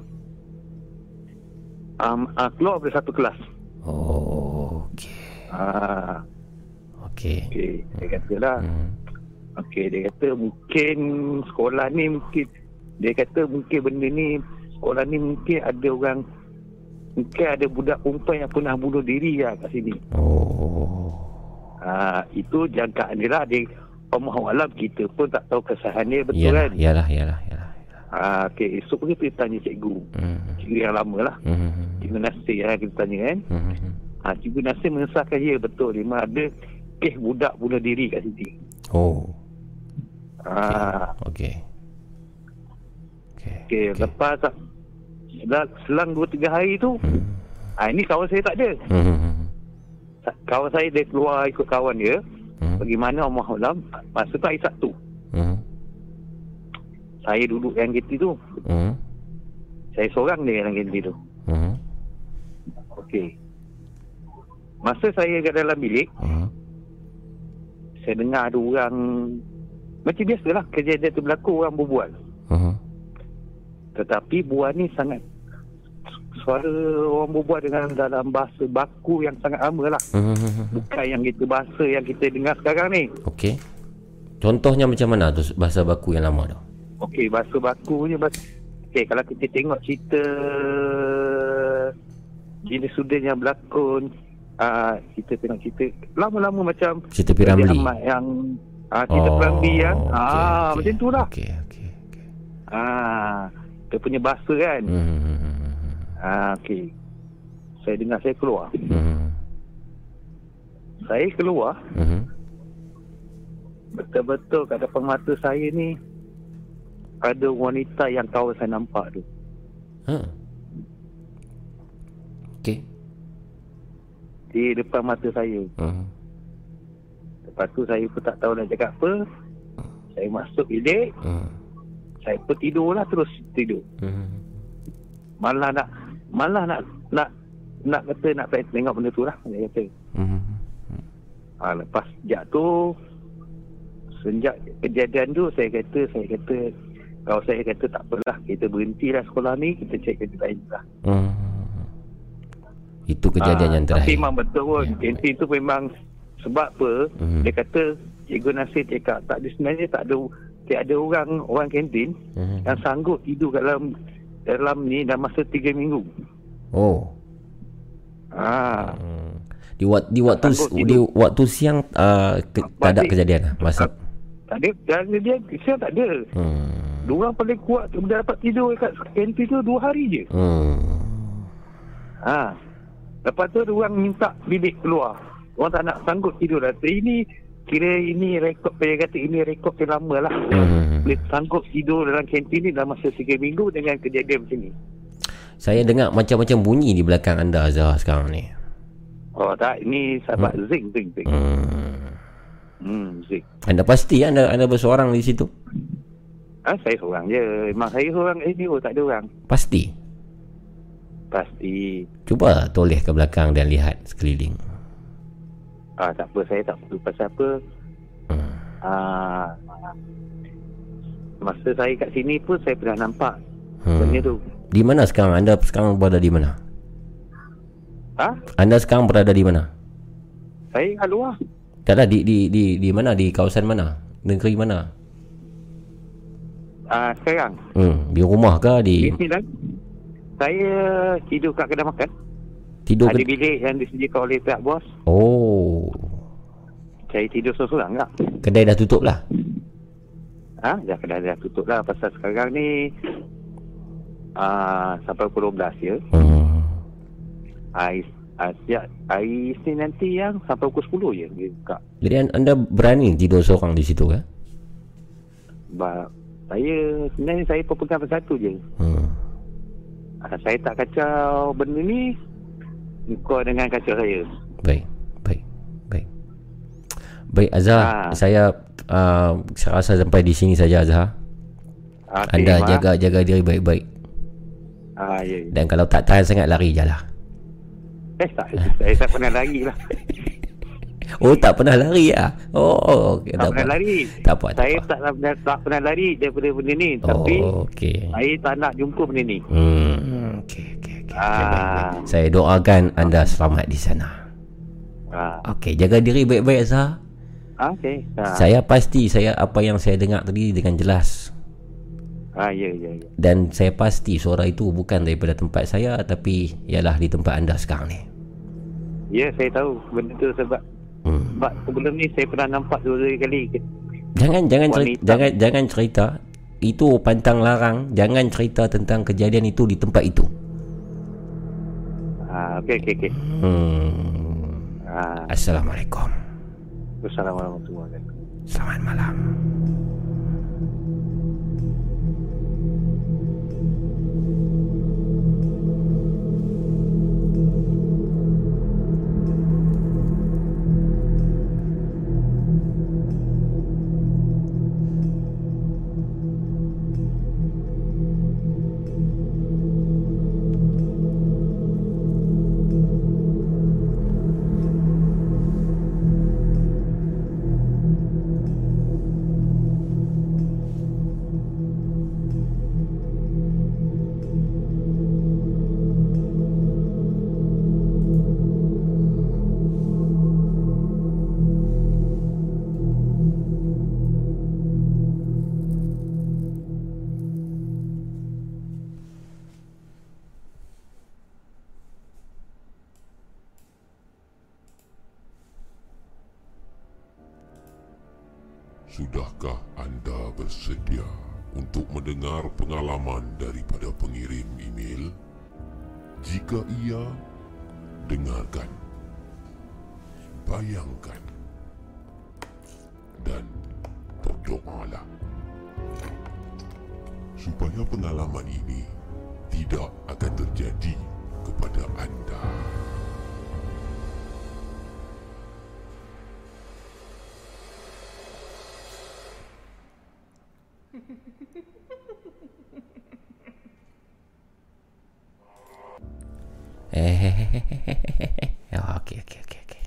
[SPEAKER 9] um, uh, keluar dari satu kelas.
[SPEAKER 3] Oh.
[SPEAKER 9] Ah,
[SPEAKER 3] Okey.
[SPEAKER 9] okey. Dia kata lah.
[SPEAKER 3] Hmm.
[SPEAKER 9] Okey, dia kata mungkin sekolah ni mungkin dia kata mungkin benda ni sekolah ni mungkin ada orang mungkin ada budak perempuan yang pernah bunuh diri lah kat sini.
[SPEAKER 3] Oh.
[SPEAKER 9] Ha, itu jangkaan dia lah. Dia, Allah Alam kita pun tak tahu kesahan dia betul
[SPEAKER 3] Yalah,
[SPEAKER 9] kan.
[SPEAKER 3] yalah, yalah, yalah.
[SPEAKER 9] Ha, okay, esok pun kita tanya cikgu.
[SPEAKER 3] Hmm.
[SPEAKER 9] Cikgu yang lama lah.
[SPEAKER 3] Hmm.
[SPEAKER 9] Cikgu Nasir lah kita tanya kan.
[SPEAKER 3] Hmm.
[SPEAKER 9] Ha, Cikgu Nasir mengesahkan ya betul. Memang ada kes budak bunuh diri kat sini.
[SPEAKER 3] Oh,
[SPEAKER 9] Ha,
[SPEAKER 3] okey. Okey.
[SPEAKER 9] okay, lepas tak selang, selang 2-3 hari tu
[SPEAKER 3] Hmm.
[SPEAKER 9] ha, ini kawan saya tak ada.
[SPEAKER 3] Hmm.
[SPEAKER 9] Kawan saya dia keluar ikut kawan dia.
[SPEAKER 3] Hmm.
[SPEAKER 9] Bagaimana Allah Alam. Masa tu hari Sabtu.
[SPEAKER 3] Hmm.
[SPEAKER 9] Saya duduk yang ganti tu.
[SPEAKER 3] Hmm.
[SPEAKER 9] Saya seorang dia dalam ganti tu.
[SPEAKER 3] Hmm.
[SPEAKER 9] Okey. Masa saya kat dalam bilik,
[SPEAKER 3] Hmm.
[SPEAKER 9] saya dengar ada orang macam biasalah kejadian tu berlaku orang berbual.
[SPEAKER 3] Hmm.
[SPEAKER 9] Tetapi bual ni sangat suara orang berbual dengan dalam bahasa baku yang sangat lama lah.
[SPEAKER 3] Hmm.
[SPEAKER 9] Bukan yang kita bahasa yang kita dengar sekarang ni.
[SPEAKER 3] Okey. Contohnya macam mana tu bahasa baku yang lama tu?
[SPEAKER 9] Okey, bahasa bakunya bahasa Okey, kalau kita tengok cerita jenis sudin yang berlakon uh, kita tengok cerita lama-lama macam
[SPEAKER 3] Cerita Piramli.
[SPEAKER 9] Ahmad yang uh, cerita
[SPEAKER 3] Oh,
[SPEAKER 9] Piramli yang
[SPEAKER 3] okey,
[SPEAKER 9] ah
[SPEAKER 3] okey.
[SPEAKER 9] macam tu lah.
[SPEAKER 3] Okey, okey.
[SPEAKER 9] Ah, dia punya bahasa kan.
[SPEAKER 3] Hmm.
[SPEAKER 9] Ah, okey. Saya dengar saya keluar.
[SPEAKER 3] Hmm.
[SPEAKER 9] Saya keluar,
[SPEAKER 3] Hmm.
[SPEAKER 9] betul-betul kat depan mata saya ni ada wanita yang kawan saya nampak tu.
[SPEAKER 3] Ha.
[SPEAKER 9] Di depan mata saya.
[SPEAKER 3] Hmm.
[SPEAKER 9] Lepas tu saya pun tak tahu nak cakap apa. Saya masuk bilik,
[SPEAKER 3] Hmm.
[SPEAKER 9] saya pun tidur lah terus tidur.
[SPEAKER 3] Hmm.
[SPEAKER 9] Malah nak malah nak nak nak kata nak tengok benda tu lah dia kata.
[SPEAKER 3] Hmm.
[SPEAKER 9] Ha, lepas sejak tu sejak kejadian tu saya kata saya kata kalau saya kata tak apalah kita berhentilah sekolah ni kita cek kerja lain lah.
[SPEAKER 3] Hmm. Itu kejadian
[SPEAKER 9] Ah,
[SPEAKER 3] yang
[SPEAKER 9] Tapi
[SPEAKER 3] terakhir.
[SPEAKER 9] memang betul pun
[SPEAKER 3] Ya,
[SPEAKER 9] ya, kantin tu memang sebab apa
[SPEAKER 3] Mhm.
[SPEAKER 9] dia kata Cikgu Nasir cakap tak ada sebenarnya tak ada tak ada orang orang kantin
[SPEAKER 3] Hmm.
[SPEAKER 9] yang sanggup tidur dalam dalam ni dalam masa 3 minggu.
[SPEAKER 3] Oh.
[SPEAKER 9] Ha.
[SPEAKER 3] Hmm. Di waktu di waktu
[SPEAKER 9] sanggup
[SPEAKER 3] di
[SPEAKER 9] tidur.
[SPEAKER 3] waktu siang uh, ke, tak ada kejadian lah masa.
[SPEAKER 9] Tak ada dan dia siang tak ada.
[SPEAKER 3] Hmm.
[SPEAKER 9] Dua orang paling kuat dia dapat tidur dekat kantin tu dua hari je.
[SPEAKER 3] Hmm.
[SPEAKER 9] Ha. Lepas tu dia orang minta bilik keluar. Orang tak nak sanggup tidur dah. Ini kira ini rekod saya kata ini rekod yang lama lah.
[SPEAKER 3] Hmm.
[SPEAKER 9] Boleh sanggup tidur dalam kantin ni dalam masa 3 minggu dengan kejadian macam ni.
[SPEAKER 3] Saya dengar macam-macam bunyi di belakang anda Azhar sekarang ni.
[SPEAKER 9] Oh tak, ini sahabat zing zing zing.
[SPEAKER 3] Hmm.
[SPEAKER 9] Hmm, muzik.
[SPEAKER 3] Anda pasti anda anda berseorang di situ?
[SPEAKER 9] Ah, saya seorang je. Memang saya seorang eh ni tak ada orang.
[SPEAKER 3] Pasti.
[SPEAKER 9] Pasti.
[SPEAKER 3] Cuba toleh ke belakang dan lihat sekeliling.
[SPEAKER 9] Ah, tak apa saya tak perlu pasal apa.
[SPEAKER 3] Hmm.
[SPEAKER 9] Ah, masa saya kat sini pun saya pernah nampak
[SPEAKER 3] Hmm.
[SPEAKER 9] benda tu.
[SPEAKER 3] Di mana sekarang? Anda sekarang berada di mana?
[SPEAKER 9] Ha?
[SPEAKER 3] Anda sekarang berada di mana?
[SPEAKER 9] Saya kat luar.
[SPEAKER 3] Tak ada di di di di mana? Di kawasan mana? Negeri mana?
[SPEAKER 9] Ah, sekarang
[SPEAKER 3] Hmm, di rumah ke di
[SPEAKER 9] di Sembilan. Saya tidur kat kedai makan.
[SPEAKER 3] tidur
[SPEAKER 9] Ada
[SPEAKER 3] ke?
[SPEAKER 9] bilik yang disediakan oleh pihak bos.
[SPEAKER 3] Oh,
[SPEAKER 9] Saya tidur seorang-seorang tak?
[SPEAKER 3] kedai dah tutup lah.
[SPEAKER 9] Ha? Dah kedai dah tutup lah pasal sekarang ni ah sampai pukul 12 ya.
[SPEAKER 3] Hmm.
[SPEAKER 9] Ah, siap, hari Isnin nanti yang sampai pukul 10 je dia buka.
[SPEAKER 3] Jadi an- anda berani tidur seorang di situ ke?
[SPEAKER 9] Ba, saya sebenarnya saya pepegang satu je.
[SPEAKER 3] Hmm.
[SPEAKER 9] Ah, saya tak kacau benda ni kau dengan kacau saya.
[SPEAKER 3] Baik, baik, baik. Baik Azhar,
[SPEAKER 9] Ah.
[SPEAKER 3] saya uh, saya rasa sampai di sini saja Azhar.
[SPEAKER 9] Okey,
[SPEAKER 3] Anda
[SPEAKER 9] Mak.
[SPEAKER 3] jaga jaga diri baik-baik
[SPEAKER 9] Ah, ya. ya.
[SPEAKER 3] dan kalau tak tahan sangat lari je lah.
[SPEAKER 9] Eh tak, saya tak pernah lari lah.
[SPEAKER 3] Oh tak pernah lari ah. Oh okey
[SPEAKER 9] tak
[SPEAKER 3] tak
[SPEAKER 9] pernah
[SPEAKER 3] apa.
[SPEAKER 9] lari.
[SPEAKER 3] Tak apa, tak
[SPEAKER 9] Saya
[SPEAKER 3] apa.
[SPEAKER 9] tak, tak, tak pernah lari daripada benda ni. Tapi
[SPEAKER 3] Oh okey.
[SPEAKER 9] saya tak nak jumpa benda ni.
[SPEAKER 3] Hmm okey okey okey.
[SPEAKER 9] Ah,
[SPEAKER 3] Saya doakan anda selamat di sana.
[SPEAKER 9] ah,
[SPEAKER 3] Okey, jaga diri baik-baik Azhar.
[SPEAKER 9] ah, okey. Ah,
[SPEAKER 3] Saya pasti saya apa yang saya dengar tadi dengan jelas
[SPEAKER 9] ah, ya, ya, ya.
[SPEAKER 3] dan saya pasti suara itu bukan daripada tempat saya tapi ialah di tempat anda sekarang ni.
[SPEAKER 9] Ya, saya tahu benda tu sebab
[SPEAKER 3] Hmm.
[SPEAKER 9] sebab sebelum ni saya pernah nampak dua tiga kali.
[SPEAKER 3] Jangan jangan cerita, jangan jangan cerita itu pantang larang, jangan cerita tentang kejadian itu di tempat itu.
[SPEAKER 9] Ah, okey, okey, okey.
[SPEAKER 3] Hmm.
[SPEAKER 9] Ah,
[SPEAKER 3] Assalamualaikum.
[SPEAKER 9] Wassalamualaikum warahmatullahi wabarakatuh.
[SPEAKER 3] Selamat malam.
[SPEAKER 10] Mendengar pengalaman daripada pengirim email? Jika iya, dengarkan. Bayangkan. Dan berdoalah. Supaya pengalaman ini tidak akan terjadi kepada anda.
[SPEAKER 3] Eh, oh, okey okey okey okey.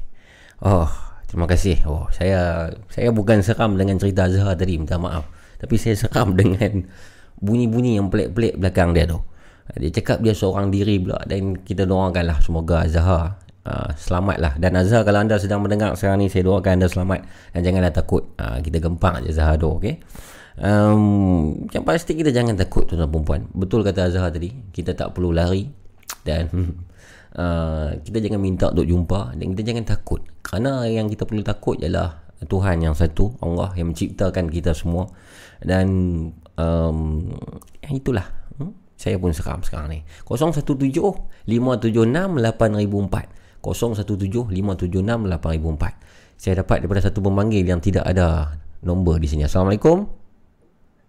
[SPEAKER 3] Oh, terima kasih. Oh, saya saya bukan seram dengan cerita Azhar tadi, minta maaf. Tapi saya seram dengan bunyi-bunyi yang pelik-pelik belakang dia tu. Dia cakap dia seorang diri pula dan kita doakanlah semoga Azhar uh, selamatlah. Dan Azhar kalau anda sedang mendengar sekarang ni saya doakan anda selamat dan janganlah takut. Uh, kita gempang je Azhar tu, okey. Um, yang pasti kita jangan takut tuan-tuan perempuan. Betul kata Azhar tadi, kita tak perlu lari dan uh, kita jangan minta untuk jumpa dan kita jangan takut. Kerana yang kita perlu takut ialah Tuhan yang satu, Allah yang menciptakan kita semua dan um, yang itulah. Hmm? Saya pun seram sekarang ni. 017 576 8004. 017 576 8004. Saya dapat daripada satu pemanggil yang tidak ada nombor di sini. Assalamualaikum.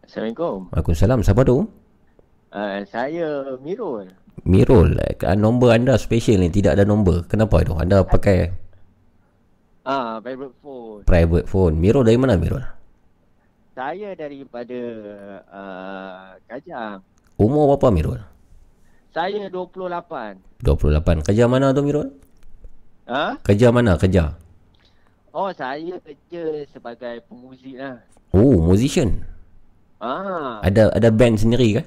[SPEAKER 4] Assalamualaikum.
[SPEAKER 3] Waalaikumsalam. Siapa tu?
[SPEAKER 4] Uh, saya Mirul.
[SPEAKER 3] Mirul. Eh, Nombor anda special ni tidak ada nombor. Kenapa tu? Anda pakai
[SPEAKER 4] Ah, private phone.
[SPEAKER 3] Private phone. Mirul dari mana Mirul?
[SPEAKER 11] Saya daripada uh, Kajang.
[SPEAKER 3] Umur berapa Mirul?
[SPEAKER 11] Saya 28.
[SPEAKER 3] 28. Kerja mana tu Mirul?
[SPEAKER 11] Ha?
[SPEAKER 3] Kerja mana? Kerja?
[SPEAKER 11] Oh, saya kerja sebagai pemuzik lah.
[SPEAKER 3] Oh, musician.
[SPEAKER 11] Ah,
[SPEAKER 3] Ada ada band sendiri ke?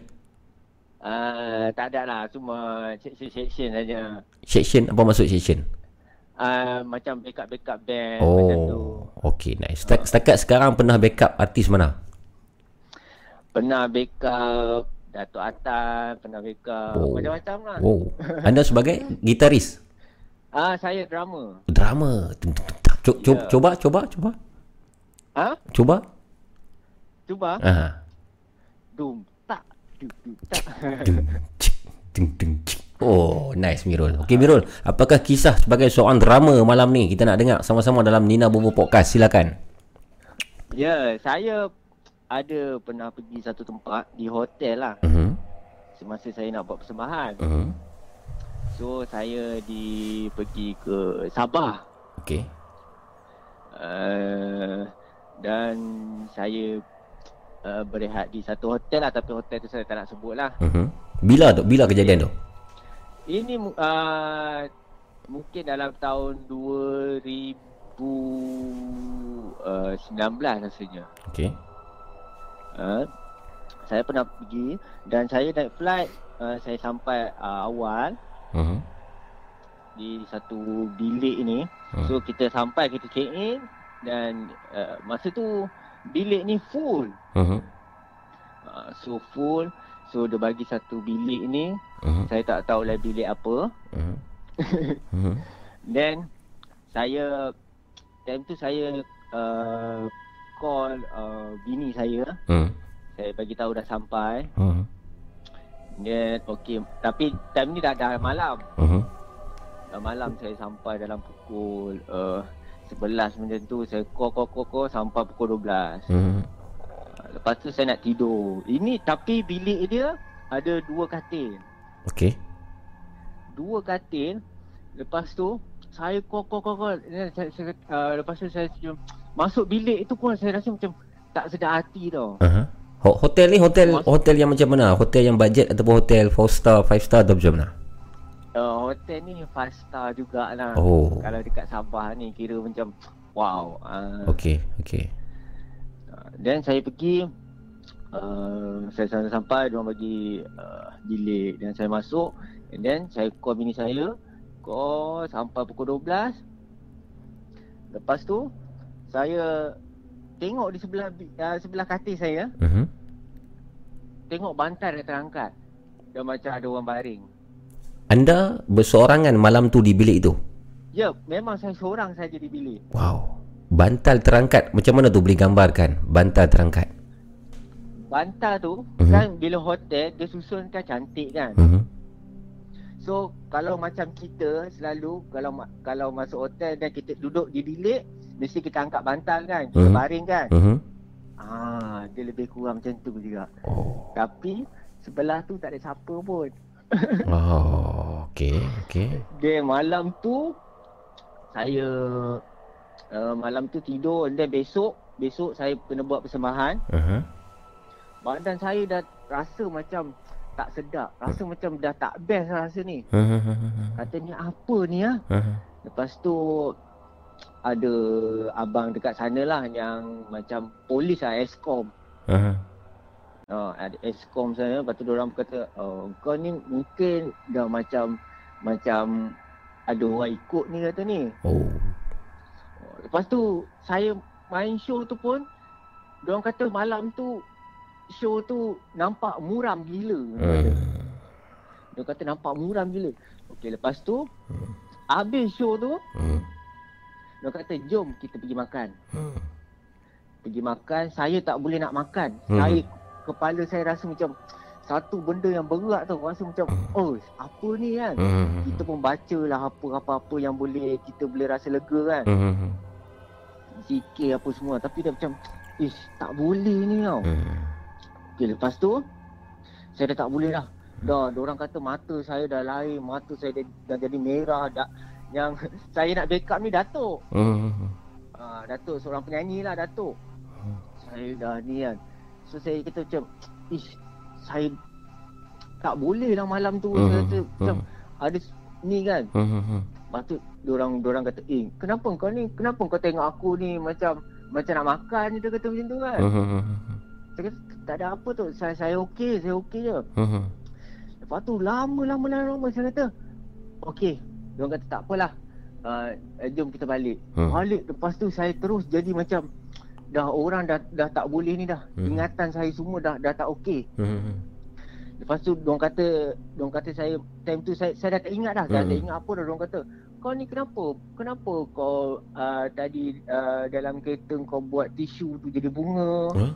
[SPEAKER 11] Uh, tak ada lah. Cuma section-section saja.
[SPEAKER 3] Section apa maksud section?
[SPEAKER 11] Uh, macam backup-backup band macam tu.
[SPEAKER 3] Oh, okay nice. Setakat, setakat sekarang pernah backup artis mana?
[SPEAKER 11] Pernah backup Datuk Atan, pernah backup
[SPEAKER 3] Oh.
[SPEAKER 11] macam-macam lah.
[SPEAKER 3] Oh, anda sebagai gitaris,
[SPEAKER 11] Ah, saya drama.
[SPEAKER 3] drama. Co-
[SPEAKER 11] Ya.
[SPEAKER 3] Coba, coba, coba,
[SPEAKER 11] Ha?
[SPEAKER 3] coba.
[SPEAKER 11] Cuba.
[SPEAKER 3] Ah.
[SPEAKER 11] Dum
[SPEAKER 3] Oh, nice Mirul. Okey Mirul, apakah kisah sebagai seorang drama malam ni kita nak dengar sama-sama dalam Nina Bobo Podcast. Silakan.
[SPEAKER 11] ya, saya ada pernah pergi satu tempat di hotel lah.
[SPEAKER 3] Mhm.
[SPEAKER 11] Semasa saya nak buat persembahan.
[SPEAKER 3] Mhm.
[SPEAKER 11] So saya di pergi ke Sabah.
[SPEAKER 3] Okey.
[SPEAKER 11] Uh, dan saya uh, berehat di satu hotel lah tapi hotel tu saya tak nak sebut lah.
[SPEAKER 3] Mhm. Bila tu? Bila kejadian tu?
[SPEAKER 11] Ini uh, mungkin dalam tahun 2019 rasanya.
[SPEAKER 3] Okey.
[SPEAKER 11] Uh, saya pernah pergi dan saya naik flight uh, saya sampai uh, awal
[SPEAKER 3] Mhm.
[SPEAKER 11] di satu bilik ni.
[SPEAKER 3] Hmm.
[SPEAKER 11] So kita sampai kita check in dan uh, masa tu bilik ni full.
[SPEAKER 3] Mhm.
[SPEAKER 11] Uh, so full. So dia bagi satu bilik ni.
[SPEAKER 3] Mhm.
[SPEAKER 11] Saya tak tahu lah bilik apa.
[SPEAKER 3] Mhm. Mhm.
[SPEAKER 11] Then saya time tu saya uh, call uh, bini saya.
[SPEAKER 3] Mhm.
[SPEAKER 11] Saya bagi tahu dah sampai.
[SPEAKER 3] Mhm.
[SPEAKER 11] Then okey tapi time ni dah dah malam.
[SPEAKER 3] Mhm.
[SPEAKER 11] Dah malam saya sampai dalam pukul uh, 11 macam tu saya call call call, call sampai pukul 12.
[SPEAKER 3] Mhm.
[SPEAKER 11] Uh, Lepas tu saya nak tidur. Ini tapi bilik dia ada dua katil.
[SPEAKER 3] Okey.
[SPEAKER 11] Dua katil. Lepas tu saya call call call call. Saya, saya, uh, lepas tu saya macam masuk bilik tu pun saya rasa macam tak sedar hati tau.
[SPEAKER 3] Ho- Hotel ni hotel hotel yang macam mana? Hotel yang budget ataupun hotel 4 star, 5 star atau macam mana?
[SPEAKER 11] Uh, hotel ni five star jugalah.
[SPEAKER 3] Oh.
[SPEAKER 11] Kalau dekat Sabah ni kira macam wow. Uh,
[SPEAKER 3] Okey, okey.
[SPEAKER 11] Dan saya pergi uh, Saya sampai sampai Dia bagi uh, bilik Dan saya masuk And then saya call bini saya Call sampai pukul 12 Lepas tu Saya Tengok di sebelah uh, Sebelah katil saya
[SPEAKER 3] Mhm.
[SPEAKER 11] Tengok bantal yang terangkat Dia macam ada orang baring
[SPEAKER 3] Anda berseorangan malam tu di bilik itu?
[SPEAKER 11] Ya memang saya seorang saja di bilik
[SPEAKER 3] Wow. Bantal terangkat. Macam mana tu boleh gambarkan bantal terangkat?
[SPEAKER 11] Bantal tu
[SPEAKER 3] Mhm.
[SPEAKER 11] Kan bila hotel Dia susun kan cantik kan
[SPEAKER 3] Mhm.
[SPEAKER 11] So kalau macam kita selalu kalau kalau masuk hotel dan kita duduk di bilik mesti kita angkat bantal kan, kita
[SPEAKER 3] Mhm.
[SPEAKER 11] baring kan.
[SPEAKER 3] Mhm.
[SPEAKER 11] Ah, dia lebih kurang macam tu juga.
[SPEAKER 3] Oh.
[SPEAKER 11] Tapi sebelah tu tak ada siapa pun.
[SPEAKER 3] Oh, okey, okey.
[SPEAKER 11] Dia malam tu saya uh, malam tu tidur dan besok besok saya kena buat persembahan.
[SPEAKER 3] Aha.
[SPEAKER 11] Badan saya dah rasa macam tak sedap. Rasa macam dah tak best lah rasa ni.
[SPEAKER 3] Aha.
[SPEAKER 11] Katanya apa ni ah?
[SPEAKER 3] Aha.
[SPEAKER 11] Lepas tu ada abang dekat sana lah yang macam polis lah, eskom.
[SPEAKER 3] Aha.
[SPEAKER 11] Uh, ada eskom sana, lepas tu diorang kata, oh, kau ni mungkin dah macam macam ada orang ikut ni kata ni.
[SPEAKER 3] Oh.
[SPEAKER 11] Lepas tu saya main show tu pun, diorang kata malam tu show tu nampak muram gila.
[SPEAKER 3] Hmm.
[SPEAKER 11] Dia kata nampak muram gila. Okey lepas tu habis show tu
[SPEAKER 3] Hmm.
[SPEAKER 11] dia kata jom kita pergi makan.
[SPEAKER 3] Hmm.
[SPEAKER 11] Pergi makan, saya tak boleh nak makan.
[SPEAKER 3] Hmm.
[SPEAKER 11] Saya kepala saya rasa macam satu benda yang berat tu rasa macam oh apa ni kan.
[SPEAKER 3] Hmm.
[SPEAKER 11] Kita pun bacalah apa-apa yang boleh kita boleh rasa lega kan.
[SPEAKER 3] Hmm.
[SPEAKER 11] Zikir apa semua tapi dia macam ish tak boleh ni tau.
[SPEAKER 3] Hmm.
[SPEAKER 11] Okey lepas tu saya dah tak boleh dah. Dah orang kata mata saya dah lain, mata saya dah, dah jadi merah dah yang saya nak backup ni datuk. Ha, uh, Datuk seorang penyanyi lah Datuk Saya dah ni kan So saya kata macam Ish Saya Tak boleh lah malam tu
[SPEAKER 3] Hmm,
[SPEAKER 11] Saya kata macam
[SPEAKER 3] hmm.
[SPEAKER 11] Ada ni kan
[SPEAKER 3] hmm.
[SPEAKER 11] Lepas tu Diorang, diorang kata Eh kenapa kau ni Kenapa kau tengok aku ni Macam Macam nak makan Dia kata macam tu kan
[SPEAKER 3] hmm.
[SPEAKER 11] Saya kata tak ada apa tu Saya, saya okey Saya okey je
[SPEAKER 3] hmm.
[SPEAKER 11] Lepas tu lama lama lama, lama saya kata Okey Diorang kata tak apalah uh, Jom kita balik
[SPEAKER 3] Hmm.
[SPEAKER 11] Balik lepas tu saya terus jadi macam Dah orang dah dah tak boleh ni dah.
[SPEAKER 3] Hmm.
[SPEAKER 11] Ingatan saya semua dah dah tak okey.
[SPEAKER 3] Hmm.
[SPEAKER 11] Lepas tu diorang kata Diorang kata saya Time tu saya, saya dah tak ingat dah. Dah
[SPEAKER 3] Hmm.
[SPEAKER 11] tak ingat apa dah Diorang kata Kau ni kenapa? Kenapa kau uh, Tadi uh, Dalam kereta kau buat tisu tu jadi bunga?
[SPEAKER 3] Huh?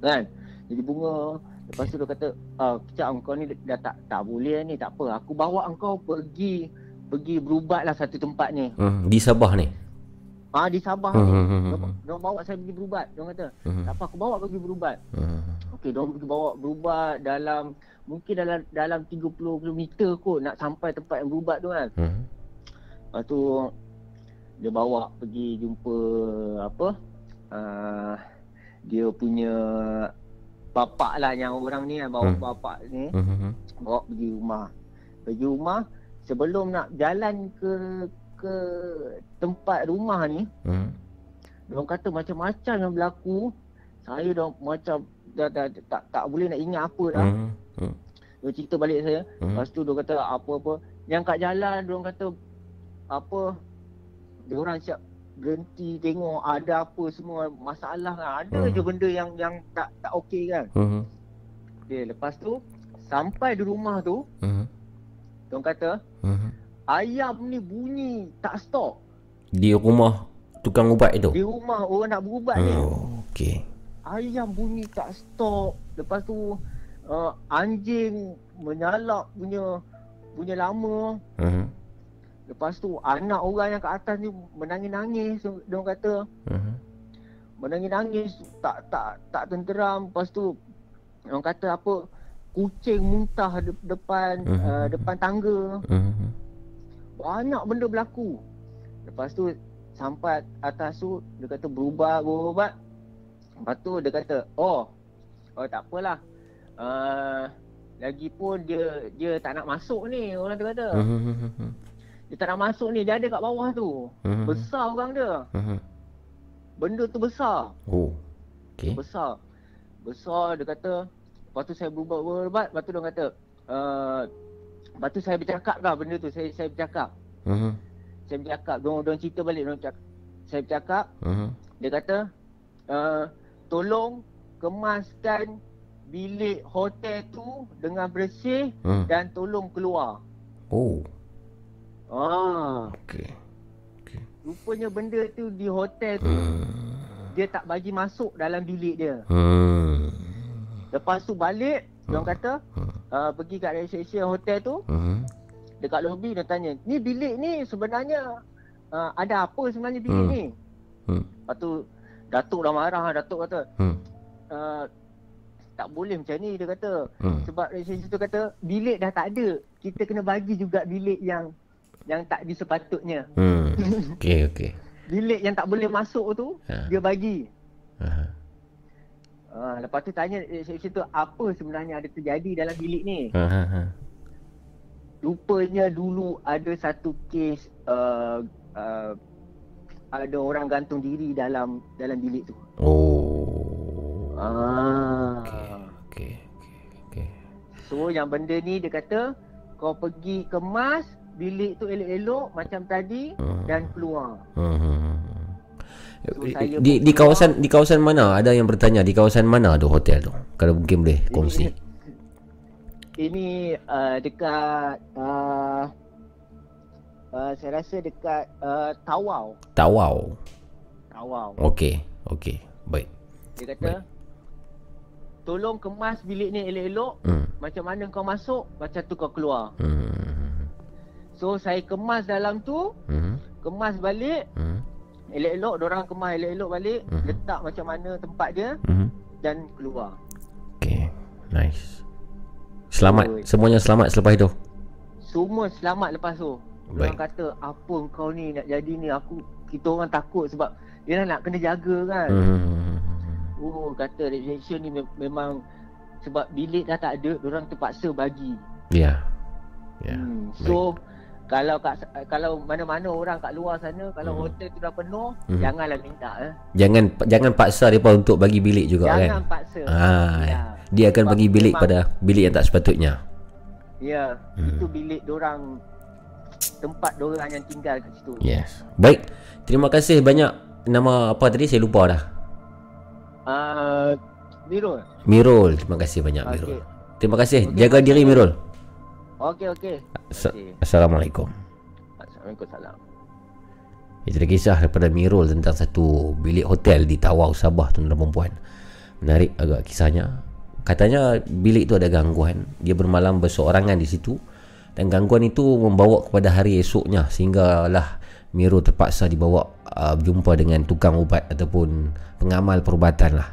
[SPEAKER 11] Kan? Jadi bunga. Lepas tu dia kata ah, Kejap kau ni dah tak tak boleh ni Tak apa. Aku bawa engkau pergi Pergi berubat lah satu tempat ni.
[SPEAKER 3] Hmm, Di Sabah ni
[SPEAKER 11] Ah di Sabah
[SPEAKER 3] Hmm,
[SPEAKER 11] ni
[SPEAKER 3] hmm,
[SPEAKER 11] Diorang
[SPEAKER 3] hmm.
[SPEAKER 11] diorang bawa saya pergi berubat Diorang kata
[SPEAKER 3] Hmm.
[SPEAKER 11] Tak apa aku bawa pergi berubat
[SPEAKER 3] Hmm.
[SPEAKER 11] Okey, diorang pergi bawa berubat dalam mungkin dalam dalam 30 km kot nak sampai tempat yang berubat tu kan.
[SPEAKER 3] Hmm.
[SPEAKER 11] Lepas tu dia bawa pergi jumpa apa? Uh, dia punya bapak lah yang orang ni kan bawa
[SPEAKER 3] Hmm.
[SPEAKER 11] bapak ni
[SPEAKER 3] hmm.
[SPEAKER 11] bawa pergi rumah. Pergi rumah sebelum nak jalan ke ke tempat rumah ni
[SPEAKER 3] Hmm.
[SPEAKER 11] Diorang kata macam-macam yang berlaku. Saya dah macam dah, dah, dah tak tak boleh nak ingat apa dah.
[SPEAKER 3] Hmm. Hmm.
[SPEAKER 11] Dia cerita balik saya.
[SPEAKER 3] Hmm.
[SPEAKER 11] Lepas tu dia kata apa-apa. Yang kat jalan dia kata apa dia orang siap berhenti tengok ada apa semua masalah kan. Ada
[SPEAKER 3] Hmm.
[SPEAKER 11] je benda yang yang tak tak okey kan.
[SPEAKER 3] Hmm.
[SPEAKER 11] Okay, lepas tu sampai di rumah tu
[SPEAKER 3] Hmm.
[SPEAKER 11] dia orang kata
[SPEAKER 3] Hmm.
[SPEAKER 11] Ayam ni bunyi tak stop.
[SPEAKER 3] Di rumah tukang ubat itu.
[SPEAKER 11] Di rumah orang nak berubat ni.
[SPEAKER 3] Oh, okey.
[SPEAKER 11] ayam bunyi tak stop. Lepas tu uh, anjing menyalak punya punya lama.
[SPEAKER 3] Hmm.
[SPEAKER 11] Lepas tu anak orang yang kat atas ni menangis-nangis. So, Dia orang kata
[SPEAKER 3] Hmm.
[SPEAKER 11] menangis-nangis tak tak tak tenteram. Lepas tu orang kata apa kucing muntah de- depan
[SPEAKER 3] Mhm.
[SPEAKER 11] uh, depan tangga.
[SPEAKER 3] Hmm.
[SPEAKER 11] Banyak benda berlaku. Lepas tu sampai atas tu dia kata berubah berubat. Lepas tu dia kata, "Oh, oh tak apalah. Uh, lagipun dia dia tak nak masuk ni." Orang tu kata. Dia tak nak masuk ni, dia ada kat bawah tu. Besar orang dia. Benda tu besar.
[SPEAKER 3] Oh. Okey.
[SPEAKER 11] Besar. Besar dia kata, lepas tu saya berubat-berubat, lepas tu dia kata, uh, lepas tu saya bercakap lah benda tu, saya saya bercakap.
[SPEAKER 3] Hmm.
[SPEAKER 11] Saya bercakap, dia orang cerita balik, dia orang cakap. Saya bercakap,
[SPEAKER 3] Hmm.
[SPEAKER 11] Dia kata uh, Tolong kemaskan bilik hotel tu dengan bersih
[SPEAKER 3] Hmm.
[SPEAKER 11] dan tolong keluar.
[SPEAKER 3] Oh.
[SPEAKER 11] Ah,
[SPEAKER 3] Okey.
[SPEAKER 11] rupanya benda tu di hotel tu
[SPEAKER 3] Hmm.
[SPEAKER 11] dia tak bagi masuk dalam bilik dia.
[SPEAKER 3] Hmm.
[SPEAKER 11] Lepas tu balik, dia orang kata uh, pergi kat reception hotel tu,
[SPEAKER 3] Hmm.
[SPEAKER 11] dekat lobby dia tanya, "Ni bilik ni sebenarnya uh, ada apa sebenarnya bilik
[SPEAKER 3] Hmm.
[SPEAKER 11] ni?"
[SPEAKER 3] Hmm.
[SPEAKER 11] Lepas tu Datuk dah marah, Datuk kata,
[SPEAKER 3] Hmm.
[SPEAKER 11] uh, tak boleh macam ni dia kata.
[SPEAKER 3] Hmm.
[SPEAKER 11] Sebab research tu kata bilik dah tak ada. Kita kena bagi juga bilik yang yang tak disepatutnya.
[SPEAKER 3] Hmm. Okey, okey.
[SPEAKER 11] Bilik yang tak boleh masuk tu
[SPEAKER 3] Ha.
[SPEAKER 11] dia bagi.
[SPEAKER 3] Ha.
[SPEAKER 11] Ha, lepas tu tanya research tu apa sebenarnya ada terjadi dalam bilik ni.
[SPEAKER 3] Ha ha ha.
[SPEAKER 11] Rupanya dulu ada satu kes uh, uh, ada orang gantung diri dalam dalam bilik tu.
[SPEAKER 3] Oh.
[SPEAKER 11] Ah.
[SPEAKER 3] Okey, okey.
[SPEAKER 11] So yang benda ni dia kata kau pergi kemas bilik tu elok-elok macam tadi
[SPEAKER 3] Hmm.
[SPEAKER 11] dan keluar.
[SPEAKER 3] Hmm.
[SPEAKER 11] So, saya
[SPEAKER 3] Di di kawasan di kawasan mana ada yang bertanya di kawasan mana tu hotel tu? Kalau mungkin boleh kongsi.
[SPEAKER 11] Ini uh, dekat uh, uh, saya rasa dekat uh, Tawau.
[SPEAKER 3] Tawau.
[SPEAKER 11] Tawau.
[SPEAKER 3] Okey, okey. Baik.
[SPEAKER 11] Dia kata tolong kemas bilik ni elok-elok.
[SPEAKER 3] Hmm.
[SPEAKER 11] Macam mana kau masuk, macam tu kau keluar.
[SPEAKER 3] Hmm.
[SPEAKER 11] So saya kemas dalam tu,
[SPEAKER 3] Hmm.
[SPEAKER 11] kemas balik,
[SPEAKER 3] Hmm.
[SPEAKER 11] Elok-elok, orang kemas elok-elok balik,
[SPEAKER 3] Mhm.
[SPEAKER 11] letak macam mana tempat dia
[SPEAKER 3] Hmm.
[SPEAKER 11] dan keluar.
[SPEAKER 3] Okey. Nice. Selamat.
[SPEAKER 11] Oi.
[SPEAKER 3] Semuanya selamat selepas itu.
[SPEAKER 11] Semua selamat lepas tu.
[SPEAKER 3] Baik.
[SPEAKER 11] Orang kata apa kau ni nak jadi ni aku kita orang takut sebab dia nak kena jaga kan.
[SPEAKER 3] Hmm.
[SPEAKER 11] Oh kata rejection ni mem- memang sebab bilik dah tak ada, orang terpaksa bagi.
[SPEAKER 3] Ya. Ya.
[SPEAKER 11] Hmm. So kalau kat kalau mana-mana orang kat luar sana kalau
[SPEAKER 3] Hmm.
[SPEAKER 11] hotel tu dah penuh,
[SPEAKER 3] Hmm.
[SPEAKER 11] janganlah minta eh.
[SPEAKER 3] Jangan jangan paksa depa untuk bagi bilik juga
[SPEAKER 11] Jangan
[SPEAKER 3] kan.
[SPEAKER 11] paksa.
[SPEAKER 3] Ah,
[SPEAKER 11] Ya.
[SPEAKER 3] dia akan
[SPEAKER 11] Sebab
[SPEAKER 3] bagi bilik pada bilik yang tak sepatutnya.
[SPEAKER 11] Ya,
[SPEAKER 3] Hmm.
[SPEAKER 11] itu bilik orang tempat orang yang tinggal kat situ.
[SPEAKER 3] Yes. Baik. Terima kasih banyak. Nama apa tadi saya lupa dah.
[SPEAKER 11] Ah, Mirul.
[SPEAKER 3] Mirul. Terima kasih banyak
[SPEAKER 11] Okey.
[SPEAKER 3] Mirul. Terima kasih.
[SPEAKER 11] Okey,
[SPEAKER 3] Jaga diri Mirul.
[SPEAKER 11] Okey okey.
[SPEAKER 3] Sa- Assalamualaikum.
[SPEAKER 11] Assalamualaikum salam.
[SPEAKER 3] Itu ada kisah daripada Mirul tentang satu bilik hotel di Tawau, Sabah tuan dan perempuan. Menarik agak kisahnya. Katanya bilik tu ada gangguan. Dia bermalam berseorangan di situ. Dan gangguan itu membawa kepada hari esoknya sehinggalah Mirul terpaksa dibawa uh, berjumpa dengan tukang ubat ataupun pengamal perubatan lah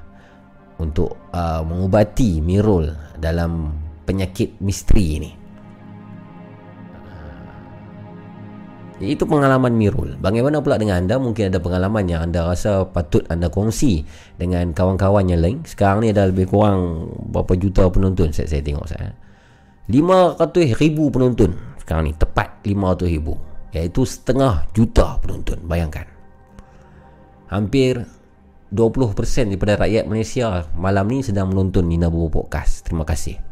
[SPEAKER 3] untuk uh, mengubati Mirul dalam penyakit misteri ini. Itu pengalaman Mirul. Bagaimana pula dengan anda? Mungkin ada pengalaman yang anda rasa patut anda kongsi dengan kawan-kawan yang lain. Sekarang ni ada lebih kurang berapa juta penonton saya, saya tengok saya. 500 ribu penonton sekarang ni. Tepat 500 ribu. Iaitu setengah juta penonton. Bayangkan. Hampir 20% daripada rakyat Malaysia malam ni sedang menonton Nina Bobo Podcast. Terima kasih.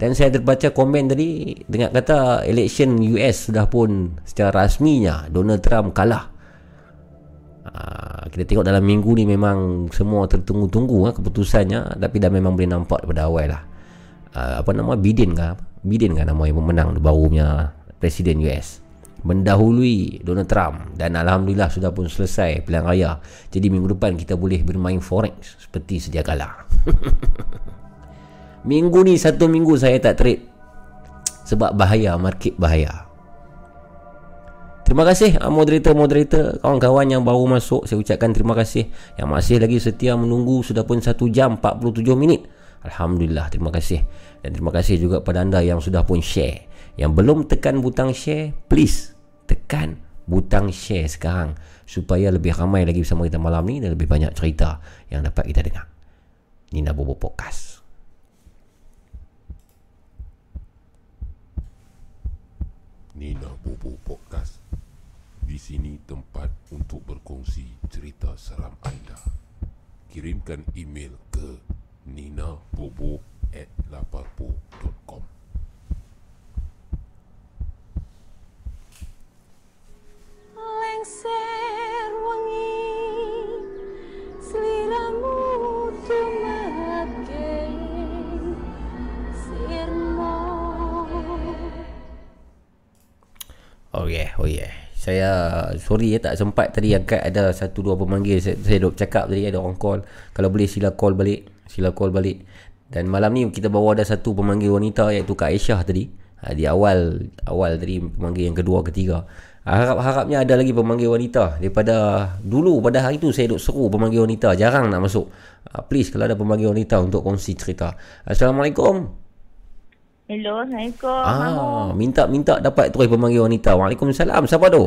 [SPEAKER 3] Dan saya terbaca komen tadi dengan kata election US sudah pun secara rasminya Donald Trump kalah. Aa, kita tengok dalam minggu ni memang semua tertunggu-tunggu ha, keputusannya tapi dah memang boleh nampak daripada awal lah. Aa, apa nama Biden kah? Biden kah nama yang pemenang barunya Presiden US. Mendahului Donald Trump dan Alhamdulillah sudah pun selesai pilihan raya. Jadi minggu depan kita boleh bermain forex seperti sedia kala. Minggu ni satu minggu saya tak trade. Sebab bahaya Market bahaya. Terima kasih ah, moderator-moderator Kawan-kawan yang baru masuk Saya ucapkan terima kasih. Yang masih lagi setia menunggu Sudah pun 1 jam 47 minit. Alhamdulillah terima kasih. Dan terima kasih juga pada anda yang sudah pun share. Yang belum tekan butang share Please Tekan butang share sekarang. Supaya lebih ramai lagi bersama kita malam ni Dan lebih banyak cerita Yang dapat kita dengar. Nina Bobo Podcast
[SPEAKER 10] Nina Bobo Podcast. Di sini tempat untuk berkongsi cerita seram anda. Kirimkan email ke ninabobo at laparpo.com
[SPEAKER 12] lengser wangi seliramu tumake sirmo
[SPEAKER 3] Oh yeah, oh yeah. Saya sorry ya tak sempat tadi angkat ada satu dua pemanggil saya, saya duk cakap tadi ada orang call. Kalau boleh sila call balik, sila call balik. Dan malam ni kita bawa ada satu pemanggil wanita iaitu Kak Aisyah tadi. Ha, di awal awal tadi pemanggil yang kedua ketiga. Harap-harapnya ada lagi pemanggil wanita daripada dulu pada hari tu saya duk seru pemanggil wanita jarang nak masuk. Ha, please kalau ada pemanggil wanita untuk kongsi cerita. Assalamualaikum.
[SPEAKER 13] Hello, Assalamualaikum.
[SPEAKER 3] Ah, minta-minta dapat terus pemanggil wanita. Waalaikumsalam. Siapa tu?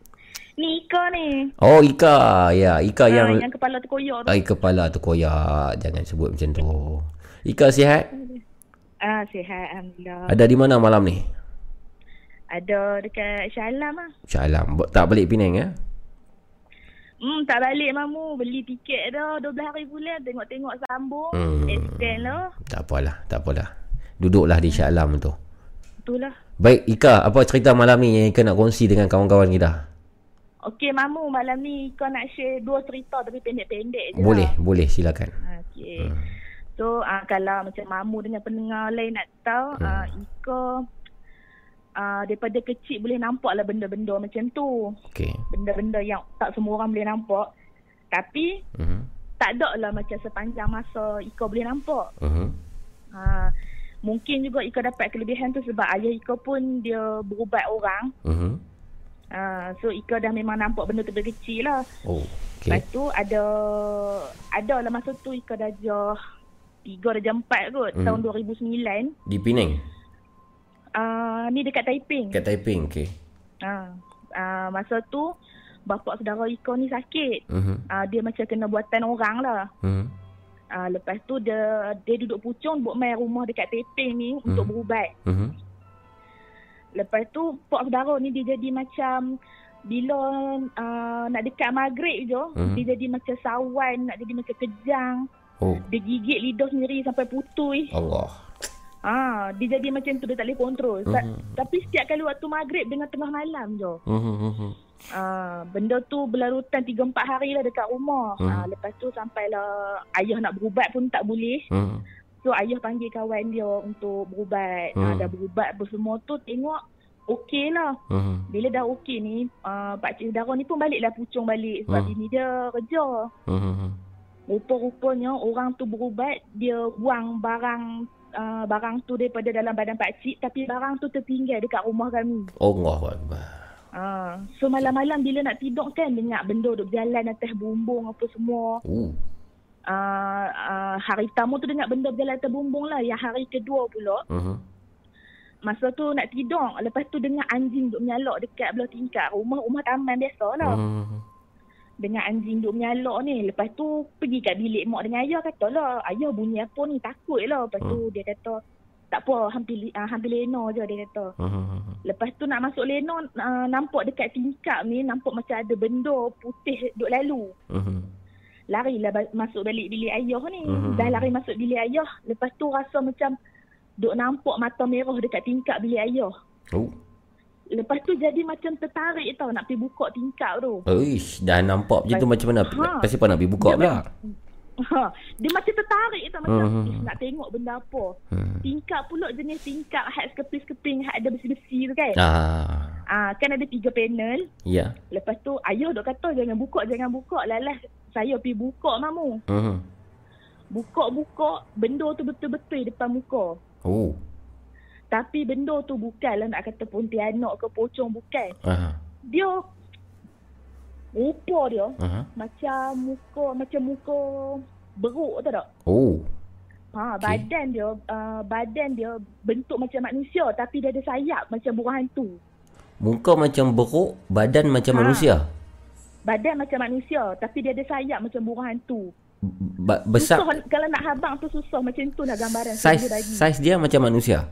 [SPEAKER 13] Ni Ika ni.
[SPEAKER 3] Oh Ika Ya Ika
[SPEAKER 13] Ah,
[SPEAKER 3] yang
[SPEAKER 13] yang kepala terkoyak tu.
[SPEAKER 3] Ai kepala tu koyak Jangan sebut macam tu Ika sihat
[SPEAKER 13] Ah, sihat alhamdulillah.
[SPEAKER 3] Ada di mana malam ni
[SPEAKER 13] Ada dekat Shah Alam ah.
[SPEAKER 3] Shah Alam Tak balik Penang ya
[SPEAKER 13] Hmm, tak balik mamu. Beli tiket dah 12 hari bulan. Tengok-tengok sambung.
[SPEAKER 3] Hmm.
[SPEAKER 13] Extend lah.
[SPEAKER 3] Tak apalah Tak apalah Duduklah di Shah Alam tu
[SPEAKER 13] Betul lah.
[SPEAKER 3] Baik Ika Apa cerita malam ni Yang Ika nak kongsi dengan kawan-kawan kita
[SPEAKER 13] Okey mamu malam ni kau nak share dua cerita tapi pendek-pendek je
[SPEAKER 3] Boleh
[SPEAKER 13] lah.
[SPEAKER 3] Boleh silakan
[SPEAKER 13] Okey. So uh, kalau macam mamu dengan pendengar lain nak tahu hmm. uh, Ika uh, daripada kecil boleh nampak lah benda-benda macam tu.
[SPEAKER 3] Okey
[SPEAKER 13] Benda-benda yang tak semua orang boleh nampak. Tapi
[SPEAKER 3] uh-huh.
[SPEAKER 13] tak ada lah macam sepanjang masa Ika boleh nampak.
[SPEAKER 3] Uh-huh.
[SPEAKER 13] Ha, mungkin juga Ika dapat kelebihan tu sebab ayah Ika pun dia berubat orang.
[SPEAKER 3] Uh-huh.
[SPEAKER 13] Ha, so Ika dah memang nampak benda tu dari kecil lah.
[SPEAKER 3] Oh
[SPEAKER 13] Lepas
[SPEAKER 3] Okey
[SPEAKER 13] tu ada ada lah masa tu Ika darjah 3 darjah 4 kot
[SPEAKER 3] Hmm.
[SPEAKER 13] tahun 2009.
[SPEAKER 3] Di Penang
[SPEAKER 13] Uh, ni dekat Taiping.
[SPEAKER 3] Kat Taiping Okey
[SPEAKER 13] Ha, uh, masa tu bapak saudara Iko ni sakit.
[SPEAKER 3] Mhm.
[SPEAKER 13] Uh, dia macam kena buatan orang lah.
[SPEAKER 3] Mhm.
[SPEAKER 13] Uh, lepas tu dia dia duduk pucung buat main rumah dekat Tepeng ni untuk
[SPEAKER 3] Mhm.
[SPEAKER 13] berubat.
[SPEAKER 3] Mhm.
[SPEAKER 13] Lepas tu pak saudara ni dia jadi macam bila uh, nak dekat maghrib je,
[SPEAKER 3] Mhm.
[SPEAKER 13] dia jadi macam sawan, nak jadi macam kejang.
[SPEAKER 3] Oh,
[SPEAKER 13] Dia gigit lidah sendiri sampai putui.
[SPEAKER 3] Allah.
[SPEAKER 13] Ah, dia jadi macam tu dia tak boleh kontrol.
[SPEAKER 3] Mhm.
[SPEAKER 13] Tapi setiap kali waktu maghrib dengan tengah malam je.
[SPEAKER 3] Mhm.
[SPEAKER 13] Ah, benda tu berlarutan 3-4 hari lah dekat rumah.
[SPEAKER 3] Mhm.
[SPEAKER 13] Ah, lepas tu sampailah ayah nak berubat pun tak boleh.
[SPEAKER 3] Mhm.
[SPEAKER 13] So ayah panggil kawan dia untuk berubat. Ah,
[SPEAKER 3] Hmm.
[SPEAKER 13] dah berubat apa semua tu tengok okey lah.
[SPEAKER 3] Mhm.
[SPEAKER 13] Bila dah okey ni, uh, pakcik saudara ni pun baliklah pucung balik sebab
[SPEAKER 3] Hmm.
[SPEAKER 13] bini dia kerja.
[SPEAKER 3] Mhm.
[SPEAKER 13] Rupa-rupanya orang tu berubat, dia buang barang uh, barang tu daripada dalam badan pakcik tapi barang tu tertinggal dekat rumah kami.
[SPEAKER 3] Allahu Akbar.
[SPEAKER 13] Uh, so malam-malam bila nak tidur kan dengar benda duk berjalan atas bumbung apa semua.
[SPEAKER 3] Oh.
[SPEAKER 13] Uh, uh, hari pertama tu dengar benda berjalan atas bumbung lah. Yang hari kedua pula,
[SPEAKER 3] Mhm.
[SPEAKER 13] masa tu nak tidur. Lepas tu dengar anjing duk menyalak dekat belah tingkap. Rumah rumah taman biasa lah.
[SPEAKER 3] Mhm.
[SPEAKER 13] dengan anjing duk menyalak ni. Lepas tu pergi kat bilik mak dengan ayah kata lah, ayah bunyi apa ni takut lah. Lepas tu dia kata, tak apa hampir, uh, hampir lena je dia kata.
[SPEAKER 3] Mhm.
[SPEAKER 13] Lepas tu nak masuk lena, uh, nampak dekat tingkap ni, nampak macam ada benda putih duk lalu.
[SPEAKER 3] Mhm.
[SPEAKER 13] Larilah ba- masuk balik bilik ayah ni.
[SPEAKER 3] Mhm.
[SPEAKER 13] Dah lari masuk bilik ayah. Lepas tu rasa macam duk nampak mata merah dekat tingkap bilik ayah.
[SPEAKER 3] Oh.
[SPEAKER 13] Lepas tu jadi macam tertarik tau nak pergi buka tingkap tu.
[SPEAKER 3] Uish, dah nampak macam tu macam mana?
[SPEAKER 13] Ha.
[SPEAKER 3] Pasti apa nak pergi buka pula?
[SPEAKER 13] Ha, dia macam tertarik tau macam uh-huh. nak tengok benda apa.
[SPEAKER 3] Hmm.
[SPEAKER 13] Tingkap pula jenis tingkap hat sekeping-sekeping hat ada besi-besi tu kan.
[SPEAKER 3] Ah.
[SPEAKER 13] Ah, kan ada tiga panel.
[SPEAKER 3] Ya.
[SPEAKER 13] Lepas tu ayah dok kata jangan buka jangan buka. Lalas saya pergi buka mamu.
[SPEAKER 3] Mhm.
[SPEAKER 13] Buka-buka benda tu betul-betul depan muka.
[SPEAKER 3] Oh.
[SPEAKER 13] Tapi benda tu bukanlah nak kata pontianak ke pocong bukan.
[SPEAKER 3] Aha.
[SPEAKER 13] Dia rupa dia
[SPEAKER 3] Aha.
[SPEAKER 13] macam muka macam muka beruk tahu tak?
[SPEAKER 3] Oh.
[SPEAKER 13] Ha, badan dia uh, badan dia bentuk macam manusia tapi dia ada sayap macam burung hantu.
[SPEAKER 3] Muka macam beruk, badan macam
[SPEAKER 13] Ha.
[SPEAKER 3] manusia.
[SPEAKER 13] Badan macam manusia tapi dia ada sayap macam burung hantu.
[SPEAKER 3] Ba- besar.
[SPEAKER 13] Susah kalau nak habang tu susah macam tu lah gambaran
[SPEAKER 3] Saiz saiz dia macam manusia.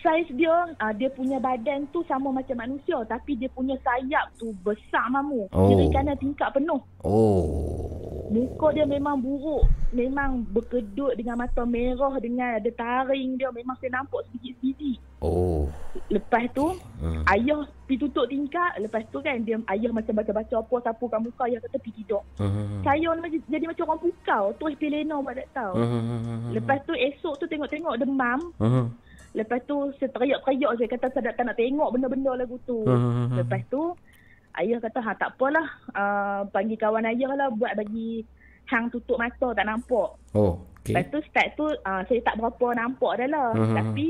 [SPEAKER 13] Saiz dia uh, dia punya badan tu sama macam manusia tapi dia punya sayap tu besar mamu.
[SPEAKER 3] Oh.
[SPEAKER 13] Kiri kanan tingkap penuh.
[SPEAKER 3] Oh.
[SPEAKER 13] Muka dia memang buruk. Memang berkedut dengan mata merah dengan ada taring dia memang saya nampak sebiji-sebiji.
[SPEAKER 3] Oh.
[SPEAKER 13] Lepas tu
[SPEAKER 3] Hmm.
[SPEAKER 13] ayah pergi tutup tingkap. Lepas tu kan dia ayah macam baca-baca apa sapu kat muka ayah kata pergi tidur.
[SPEAKER 3] Mhm.
[SPEAKER 13] Saya jadi macam orang pukau. Terus pergi lena buat tak tahu.
[SPEAKER 3] Mhm.
[SPEAKER 13] Lepas tu esok tu tengok-tengok demam.
[SPEAKER 3] Mhm.
[SPEAKER 13] Lepas tu saya teriak-teriak saya kata saya tak nak tengok benda-benda lagu tu.
[SPEAKER 3] Mhm.
[SPEAKER 13] Lepas tu ayah kata ha tak apalah. Uh, panggil kawan ayah lah buat bagi hang tutup mata tak nampak.
[SPEAKER 3] Oh.
[SPEAKER 13] Okay. Lepas tu start tu uh, saya tak berapa nampak dah lah.
[SPEAKER 3] Mhm.
[SPEAKER 13] Tapi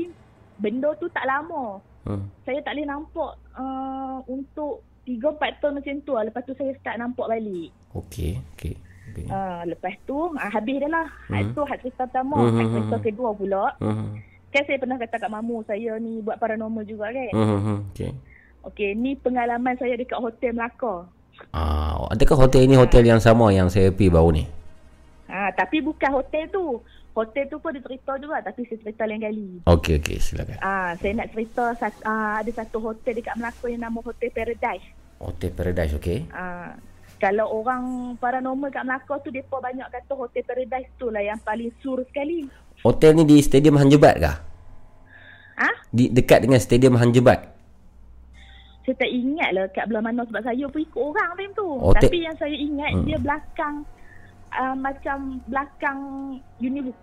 [SPEAKER 13] benda tu tak lama.
[SPEAKER 3] Hmm.
[SPEAKER 13] Saya tak boleh nampak uh, untuk 3-4 tahun macam tu lah. Lepas tu saya start nampak balik.
[SPEAKER 3] Okey. Okey. Okey.
[SPEAKER 13] Uh, lepas tu uh, habis dah lah. Had
[SPEAKER 3] Mhm.
[SPEAKER 13] tu had cerita pertama.
[SPEAKER 3] Mhm,
[SPEAKER 13] Had
[SPEAKER 3] mhm,
[SPEAKER 13] cerita
[SPEAKER 3] mhm.
[SPEAKER 13] kedua pula.
[SPEAKER 3] Mhm.
[SPEAKER 13] Kan saya pernah kata kat mamu saya ni buat paranormal juga kan.
[SPEAKER 3] Mhm. Okey.
[SPEAKER 13] Okey, ni pengalaman saya dekat Hotel Melaka.
[SPEAKER 3] Ah, adakah hotel ini hotel yang sama yang saya pergi baru ni?
[SPEAKER 13] Ha, tapi bukan hotel tu. Hotel tu pun ada cerita juga tapi saya cerita lain kali.
[SPEAKER 3] Okey, okey, silakan.
[SPEAKER 13] Ah, saya nak cerita ah, ada satu hotel dekat Melaka yang nama Hotel Paradise.
[SPEAKER 3] Hotel Paradise, okey.
[SPEAKER 13] Ah, kalau orang paranormal kat Melaka tu depa banyak kata Hotel Paradise tu lah yang paling sur sekali.
[SPEAKER 3] Hotel ni di Stadium Hanjebat kah?
[SPEAKER 13] Ha?
[SPEAKER 3] Di dekat dengan Stadium Hanjebat.
[SPEAKER 13] Saya tak ingat lah kat belah mana sebab saya pun ikut orang time tu.
[SPEAKER 3] Hotel-
[SPEAKER 13] Tapi yang saya ingat
[SPEAKER 3] Hmm.
[SPEAKER 13] dia belakang uh, macam belakang uni-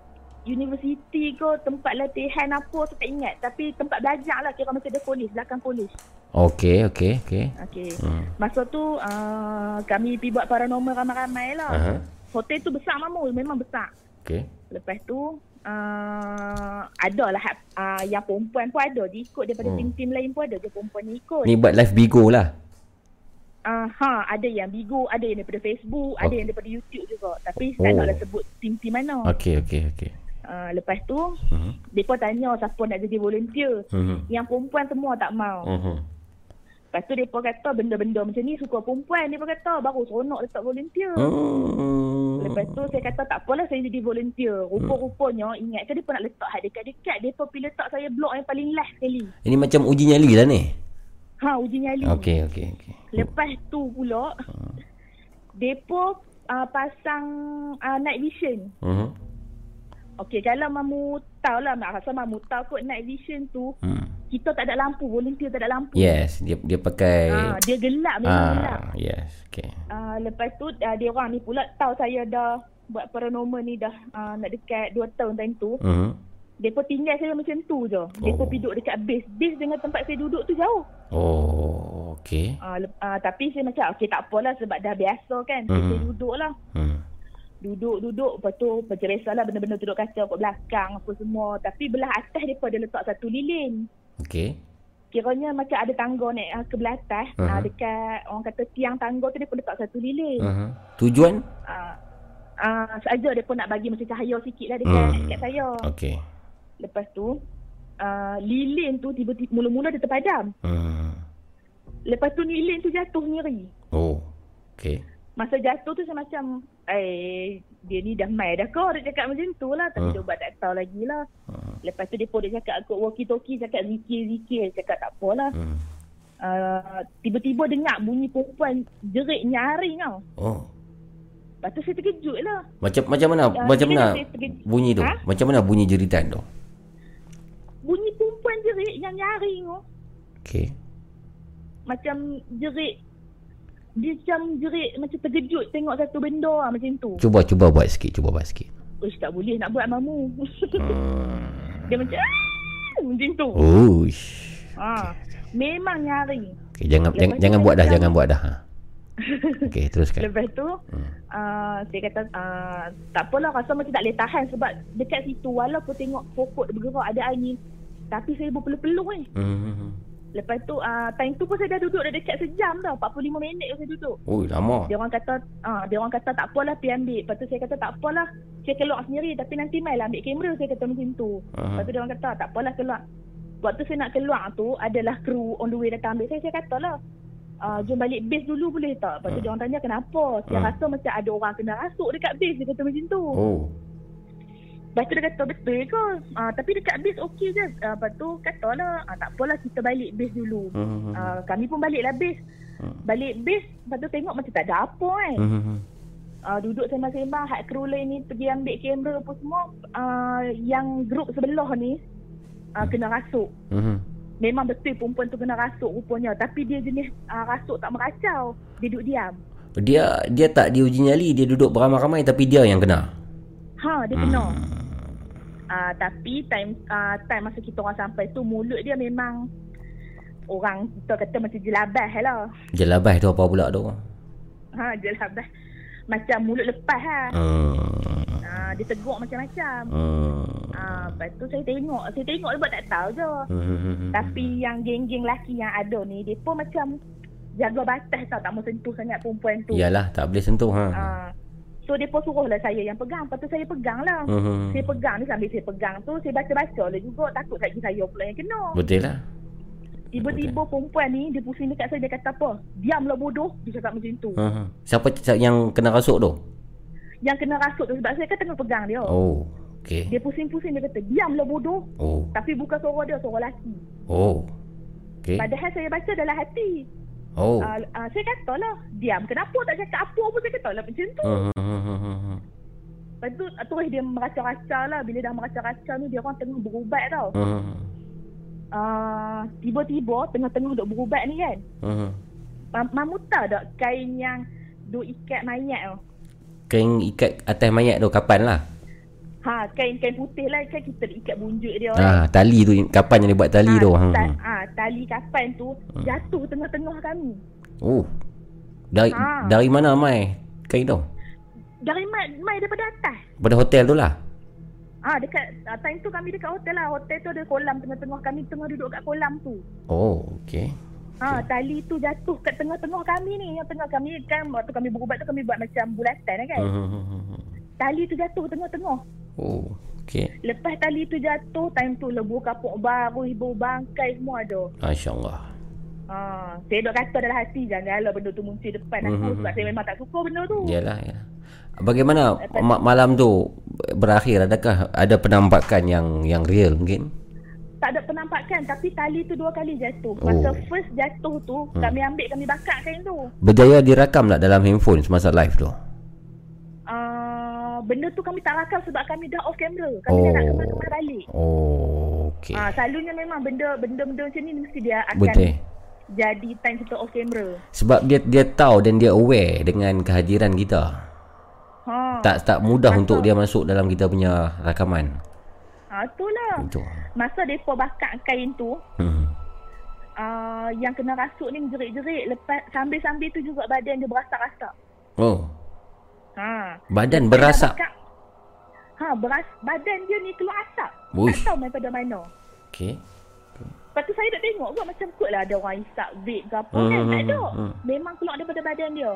[SPEAKER 13] universiti ke tempat latihan apa saya tak ingat. Tapi tempat belajar lah kira macam ada polis, belakang polis.
[SPEAKER 3] Okey, okey, okey.
[SPEAKER 13] Okey.
[SPEAKER 3] Hmm.
[SPEAKER 13] Masa tu uh, kami pergi buat paranormal ramai-ramai lah.
[SPEAKER 3] Aha.
[SPEAKER 13] Hotel tu besar mamu, memang besar.
[SPEAKER 3] Okey.
[SPEAKER 13] Lepas tu uh, ada lah uh, yang perempuan pun ada. Dia ikut daripada
[SPEAKER 3] Hmm.
[SPEAKER 13] tim-tim lain pun ada je perempuan ni ikut.
[SPEAKER 3] Ni buat live Bigo lah.
[SPEAKER 13] Uh, ha, ada yang Bigo, ada yang daripada Facebook,
[SPEAKER 3] Oh.
[SPEAKER 13] ada yang daripada YouTube juga. Tapi tak
[SPEAKER 3] Oh.
[SPEAKER 13] naklah sebut tim-tim mana.
[SPEAKER 3] Okey, okey, okey.
[SPEAKER 13] Uh, lepas tu,
[SPEAKER 3] Mhm.
[SPEAKER 13] mereka tanya siapa nak jadi volunteer.
[SPEAKER 3] Mhm.
[SPEAKER 13] Yang perempuan semua tak mau.
[SPEAKER 3] Mhm.
[SPEAKER 13] Lepas tu mereka kata benda-benda macam ni suka perempuan. Mereka kata baru seronok letak volunteer.
[SPEAKER 3] Hmm.
[SPEAKER 13] Lepas tu saya kata tak apalah saya jadi volunteer. Rupa-rupanya ingat ke dia pun nak letak hak dekat-dekat. Dia pun pergi letak saya blok yang paling last sekali.
[SPEAKER 3] Ini macam uji nyali lah ni.
[SPEAKER 13] Ha uji nyali.
[SPEAKER 3] Okey, okey, okey.
[SPEAKER 13] Lepas tu pula depo uh, pasang uh, night vision.
[SPEAKER 3] Mhm.
[SPEAKER 13] Okey kalau mamu tahu lah mak rasa mamu tahu kot night vision tu
[SPEAKER 3] Hmm.
[SPEAKER 13] kita tak ada lampu, volunteer tak ada lampu.
[SPEAKER 3] Yes, dia dia pakai
[SPEAKER 13] Ah, dia gelap memang gelap.
[SPEAKER 3] Ah, yes. Okey.
[SPEAKER 13] Uh, lepas tu uh, dia orang ni pula tahu saya dah buat paranormal ni dah uh, nak dekat 2 tahun time tu.
[SPEAKER 3] Mhm.
[SPEAKER 13] Depa tinggal saya macam tu je. Depa
[SPEAKER 3] Oh.
[SPEAKER 13] duduk dekat base. Base dengan tempat saya duduk tu jauh.
[SPEAKER 3] Oh, okey.
[SPEAKER 13] Uh, lep- uh, tapi saya macam okey tak apalah sebab dah biasa kan.
[SPEAKER 3] Mhm.
[SPEAKER 13] Saya duduk lah.
[SPEAKER 3] Hmm.
[SPEAKER 13] Duduk-duduk Lepas tu bercerai lah benda-benda duduk kaca kat belakang apa semua. Tapi belah atas depa ada letak satu lilin.
[SPEAKER 3] Okey.
[SPEAKER 13] Kiranya macam ada tangga naik uh, ke belah atas. Uh,
[SPEAKER 3] Aha.
[SPEAKER 13] dekat orang kata tiang tangga tu depa letak satu lilin.
[SPEAKER 3] Uh-huh. Tujuan?
[SPEAKER 13] Uh, uh, saja depa nak bagi macam cahaya sikit lah dekat,
[SPEAKER 3] Hmm.
[SPEAKER 13] dekat saya.
[SPEAKER 3] Okey.
[SPEAKER 13] Lepas tu uh, lilin tu tiba-tiba mula-mula dia terpadam.
[SPEAKER 3] Hmm.
[SPEAKER 13] Lepas tu lilin tu jatuh sendiri.
[SPEAKER 3] Oh. Okey.
[SPEAKER 13] Masa jatuh tu saya macam eh dia ni dah mai dah kau dia cakap macam tu lah tapi
[SPEAKER 3] Hmm.
[SPEAKER 13] dia buat tak tahu lagi lah. Lepas tu dia pun dia cakap aku walkie talkie cakap zikir-zikir cakap tak apalah.
[SPEAKER 3] Hmm.
[SPEAKER 13] Uh, tiba-tiba dengar bunyi perempuan jerit nyaring tau.
[SPEAKER 3] Oh.
[SPEAKER 13] Lepas tu saya terkejut lah.
[SPEAKER 3] Macam macam mana
[SPEAKER 13] Ya,
[SPEAKER 3] macam mana bunyi tu?
[SPEAKER 13] Ha?
[SPEAKER 3] Macam mana bunyi jeritan tu?
[SPEAKER 13] Bunyi perempuan jerit yang nyaring tu.
[SPEAKER 3] Okey.
[SPEAKER 13] Macam jerit dia macam jerit macam terkejut tengok satu benda lah macam tu.
[SPEAKER 3] Cuba cuba buat sikit, cuba buat sikit.
[SPEAKER 13] Uish tak boleh nak buat mamu.
[SPEAKER 3] Hmm.
[SPEAKER 13] dia macam "Ah!" macam tu.
[SPEAKER 3] Oh.
[SPEAKER 13] Ha. Memang nyaring.
[SPEAKER 3] Okey, jangan
[SPEAKER 13] Lepas
[SPEAKER 3] jangan, jangan buat dah, jangan buat dah. Ha. Okey, teruskan.
[SPEAKER 13] Lepas tu uh, saya kata uh, tak apalah rasa macam tak boleh tahan sebab dekat situ walaupun tengok pokok bergerak ada angin tapi saya berpeluh-peluh ni.
[SPEAKER 3] Hmm.
[SPEAKER 13] Lepas tu uh, time tu pun saya dah duduk dah dekat sejam dah 45 minit saya duduk.
[SPEAKER 3] Oh, lama.
[SPEAKER 13] Dia orang kata ah uh, dia orang kata tak apalah pergi ambil. Lepas tu saya kata tak apalah. Saya keluar sendiri tapi nanti mai lah ambil kamera saya kata macam tu.
[SPEAKER 3] Aha.
[SPEAKER 13] Lepas tu dia orang kata tak apalah keluar. Waktu saya nak keluar tu adalah kru on the way datang ambil saya. Saya kata lah uh, jom balik base dulu boleh tak? Lepas tu dia orang tanya kenapa? Saya
[SPEAKER 3] Ah.
[SPEAKER 13] rasa macam ada orang kena rasuk dekat base. Dia kata macam tu.
[SPEAKER 3] Oh.
[SPEAKER 13] Lepas tu dia kata betul ke? Uh, tapi dekat base okey je. Uh, lepas tu kata lah uh, tak apalah kita balik base dulu.
[SPEAKER 3] Hmm.
[SPEAKER 13] Uh, kami pun baliklah base. Balik base, lepas tu tengok macam tak ada apa kan.
[SPEAKER 3] Hmm.
[SPEAKER 13] Uh, duduk sembang-sembang, hak kru lain ni pergi ambil kamera apa semua. Uh, yang grup sebelah ni uh, kena rasuk.
[SPEAKER 3] Hmm.
[SPEAKER 13] Memang betul perempuan tu kena rasuk rupanya. Tapi dia jenis uh, rasuk tak meracau. Dia duduk diam.
[SPEAKER 3] Dia dia tak diuji nyali, dia duduk beramai-ramai tapi dia yang kena.
[SPEAKER 13] Ha, dia kena. Uh, tapi time uh, time masa kita orang sampai tu mulut dia memang orang kita kata macam jelabah lah.
[SPEAKER 3] Jelabah tu apa pula tu?
[SPEAKER 13] Ha, jelabah. Macam mulut lepas lah.
[SPEAKER 3] Hmm.
[SPEAKER 13] Uh, dia tegur macam-macam.
[SPEAKER 3] Hmm.
[SPEAKER 13] Ah, lepas tu saya tengok, saya tengok buat tak tahu je.
[SPEAKER 3] Hmm.
[SPEAKER 13] Tapi yang geng-geng lelaki yang ada ni, dia pun macam jaga batas tau, tak mau sentuh sangat perempuan tu.
[SPEAKER 3] Yalah, tak boleh sentuh ha.
[SPEAKER 13] Ah, so dia pun suruh lah saya yang pegang, lepas tu saya pegang lah.
[SPEAKER 3] Mhm.
[SPEAKER 13] Saya pegang ni sambil saya pegang tu, saya baca-baca lah juga, takut lagi saya pula yang kena.
[SPEAKER 3] Betul lah.
[SPEAKER 13] Tiba-tiba perempuan ni, dia pusing dekat saya, dia kata apa? Diamlah bodoh, dia cakap macam tu.
[SPEAKER 3] Ha. Siapa yang kena rasuk tu?
[SPEAKER 13] Yang kena rasuk tu, sebab saya kan tengah pegang dia.
[SPEAKER 3] Oh. Okey.
[SPEAKER 13] Dia pusing-pusing, dia kata, diamlah bodoh.
[SPEAKER 3] Oh.
[SPEAKER 13] Tapi bukan suara dia, suara lelaki.
[SPEAKER 3] Oh. Okey.
[SPEAKER 13] Padahal saya baca dalam hati.
[SPEAKER 3] Oh.
[SPEAKER 13] Uh, uh, saya kata lah, diam. Kenapa tak cakap apa pun saya kata lah macam tu.
[SPEAKER 3] Hmm, hmm, hmm.
[SPEAKER 13] Lepas tu, uh, terus dia meraca-raca lah. Bila dah meraca-raca ni, dia orang tengah berubat tau. Uh, tiba-tiba, tengah-tengah duk berubat ni kan. Mam- Mamu tahu tak kain yang duk ikat mayat tu?
[SPEAKER 3] Kain ikat atas mayat tu kapan lah?
[SPEAKER 13] Ha, kain-kain putih lah kan kita ikat bunjuk dia
[SPEAKER 3] Ah, tali tu kapan yang dia buat tali
[SPEAKER 13] ha,
[SPEAKER 3] tu?
[SPEAKER 13] ta-
[SPEAKER 3] Hmm.
[SPEAKER 13] ha, tali kapan tu jatuh tengah-tengah kami.
[SPEAKER 3] Oh. Dari
[SPEAKER 13] Ha.
[SPEAKER 3] dari mana mai kain tu?
[SPEAKER 13] Dari mai, mai daripada atas.
[SPEAKER 3] Pada hotel tu lah.
[SPEAKER 13] Ah ha, dekat uh, time tu kami dekat hotel lah. Hotel tu ada kolam tengah-tengah kami tengah duduk kat kolam tu.
[SPEAKER 3] Oh, okey.
[SPEAKER 13] Ha, tali tu jatuh kat tengah-tengah kami ni. Yang tengah kami kan waktu kami berubat tu kami buat macam bulatan kan.
[SPEAKER 3] Hmm, hmm, hmm, hmm.
[SPEAKER 13] Tali tu jatuh tengah-tengah.
[SPEAKER 3] Oh, okey.
[SPEAKER 13] Lepas tali tu jatuh, time tu lebu kapuk baru, ibu bangkai semua ada.
[SPEAKER 3] Masya-Allah.
[SPEAKER 13] Ha, saya dok kata dalam hati janganlah benda tu muncul depan aku
[SPEAKER 3] Mhm.
[SPEAKER 13] sebab saya memang tak suka benda tu.
[SPEAKER 3] Yalah, yalah. Bagaimana ma- malam tu berakhir? Adakah ada penampakan yang yang real mungkin?
[SPEAKER 13] Tak ada penampakan tapi tali tu dua kali jatuh. Masa
[SPEAKER 3] Oh.
[SPEAKER 13] first jatuh tu
[SPEAKER 3] Hmm.
[SPEAKER 13] kami ambil kami bakar kain tu.
[SPEAKER 3] Berjaya direkam tak dalam handphone semasa live tu?
[SPEAKER 13] Uh, benda tu kami tak rakam sebab kami dah off camera. Kami dah nak
[SPEAKER 3] Oh.
[SPEAKER 13] kemana-mana balik.
[SPEAKER 3] Oh, okey.
[SPEAKER 13] Ah, selalunya memang benda benda-benda macam ni mesti dia akan
[SPEAKER 3] Betul.
[SPEAKER 13] jadi time kita off camera.
[SPEAKER 3] Sebab dia dia tahu dan dia aware dengan kehadiran kita.
[SPEAKER 13] Ha.
[SPEAKER 3] Tak tak mudah untuk dia masuk dalam kita punya rakaman.
[SPEAKER 13] Ha, itulah.
[SPEAKER 3] Itu.
[SPEAKER 13] Masa depa bakar kain tu,
[SPEAKER 3] Hmm.
[SPEAKER 13] uh, yang kena rasuk ni jerit-jerit lepas sambil-sambil tu juga badan dia berasak-rasak.
[SPEAKER 3] Oh,
[SPEAKER 13] Ha.
[SPEAKER 3] badan
[SPEAKER 13] bakar- Ha, beras badan dia ni keluar asap.
[SPEAKER 3] Uish.
[SPEAKER 13] Tak tahu daripada mana.
[SPEAKER 3] Okey.
[SPEAKER 13] Lepas tu saya tak tengok kot macam kot lah ada orang isap vape ke apa
[SPEAKER 3] Hmm,
[SPEAKER 13] kan.
[SPEAKER 3] hmm,
[SPEAKER 13] Tak ada.
[SPEAKER 3] hmm, hmm.
[SPEAKER 13] Memang keluar daripada badan dia.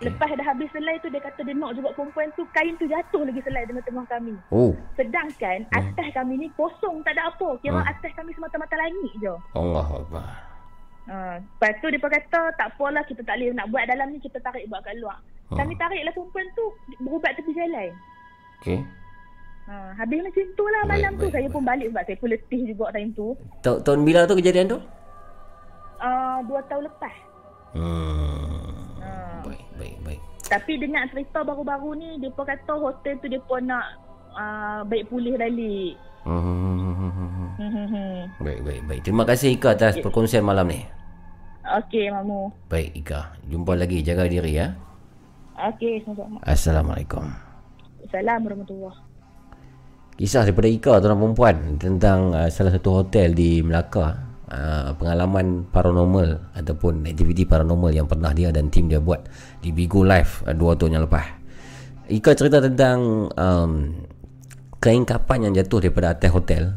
[SPEAKER 13] Lepas dah habis selai tu dia kata dia nak juga perempuan tu kain tu jatuh lagi selai tengah-tengah kami.
[SPEAKER 3] Oh,
[SPEAKER 13] Sedangkan atas kami ni kosong tak ada apa. Kira
[SPEAKER 3] Hmm.
[SPEAKER 13] atas kami semata-mata langit je.
[SPEAKER 3] Allah Akbar.
[SPEAKER 13] Ha, lepas tu dia kata tak apalah kita tak boleh nak buat dalam ni kita tarik buat kat luar.
[SPEAKER 3] Hmm.
[SPEAKER 13] Kami tariklah perempuan tu berubat tepi jalan.
[SPEAKER 3] Okey.
[SPEAKER 13] Ha, habis macam tu lah
[SPEAKER 3] Baik,
[SPEAKER 13] malam tu
[SPEAKER 3] baik,
[SPEAKER 13] saya pun balik sebab saya pun letih juga time tu.
[SPEAKER 3] Ta- tahun bila tu kejadian tu?
[SPEAKER 13] Uh, dua tahun lepas.
[SPEAKER 3] Hmm.
[SPEAKER 13] Ha.
[SPEAKER 3] Baik, baik, baik.
[SPEAKER 13] Tapi dengar cerita baru-baru ni dia pun kata hotel tu dia pun nak uh, baik pulih balik.
[SPEAKER 3] Hmm.
[SPEAKER 13] Hmm, hmm, hmm.
[SPEAKER 3] Baik, baik, baik. Terima kasih Ika atas perkongsian malam ni.
[SPEAKER 13] Okey Mamu.
[SPEAKER 3] Baik Ika. Jumpa lagi. Jaga diri ya.
[SPEAKER 13] Okey sama-sama.
[SPEAKER 3] Assalamualaikum.
[SPEAKER 13] Assalamualaikum warahmatullahi
[SPEAKER 3] Kisah daripada Ika tuan dan perempuan tentang uh, salah satu hotel di Melaka. Uh, pengalaman paranormal ataupun aktiviti paranormal yang pernah dia dan tim dia buat di Bigo Live uh, dua tahun yang lepas. Ika cerita tentang um, kain kapan yang jatuh daripada atas hotel.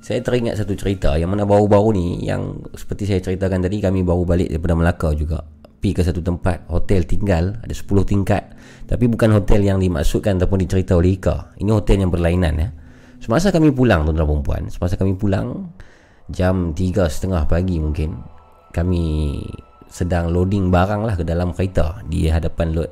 [SPEAKER 3] Saya teringat satu cerita yang mana baru-baru ni yang seperti saya ceritakan tadi kami baru balik daripada Melaka juga. Pergi ke satu tempat hotel tinggal ada 10 tingkat tapi bukan hotel yang dimaksudkan ataupun dicerita oleh Ika. Ini hotel yang berlainan ya. Semasa kami pulang tuan-tuan dan puan, semasa kami pulang jam 3.30 pagi mungkin kami sedang loading barang lah ke dalam kereta di hadapan load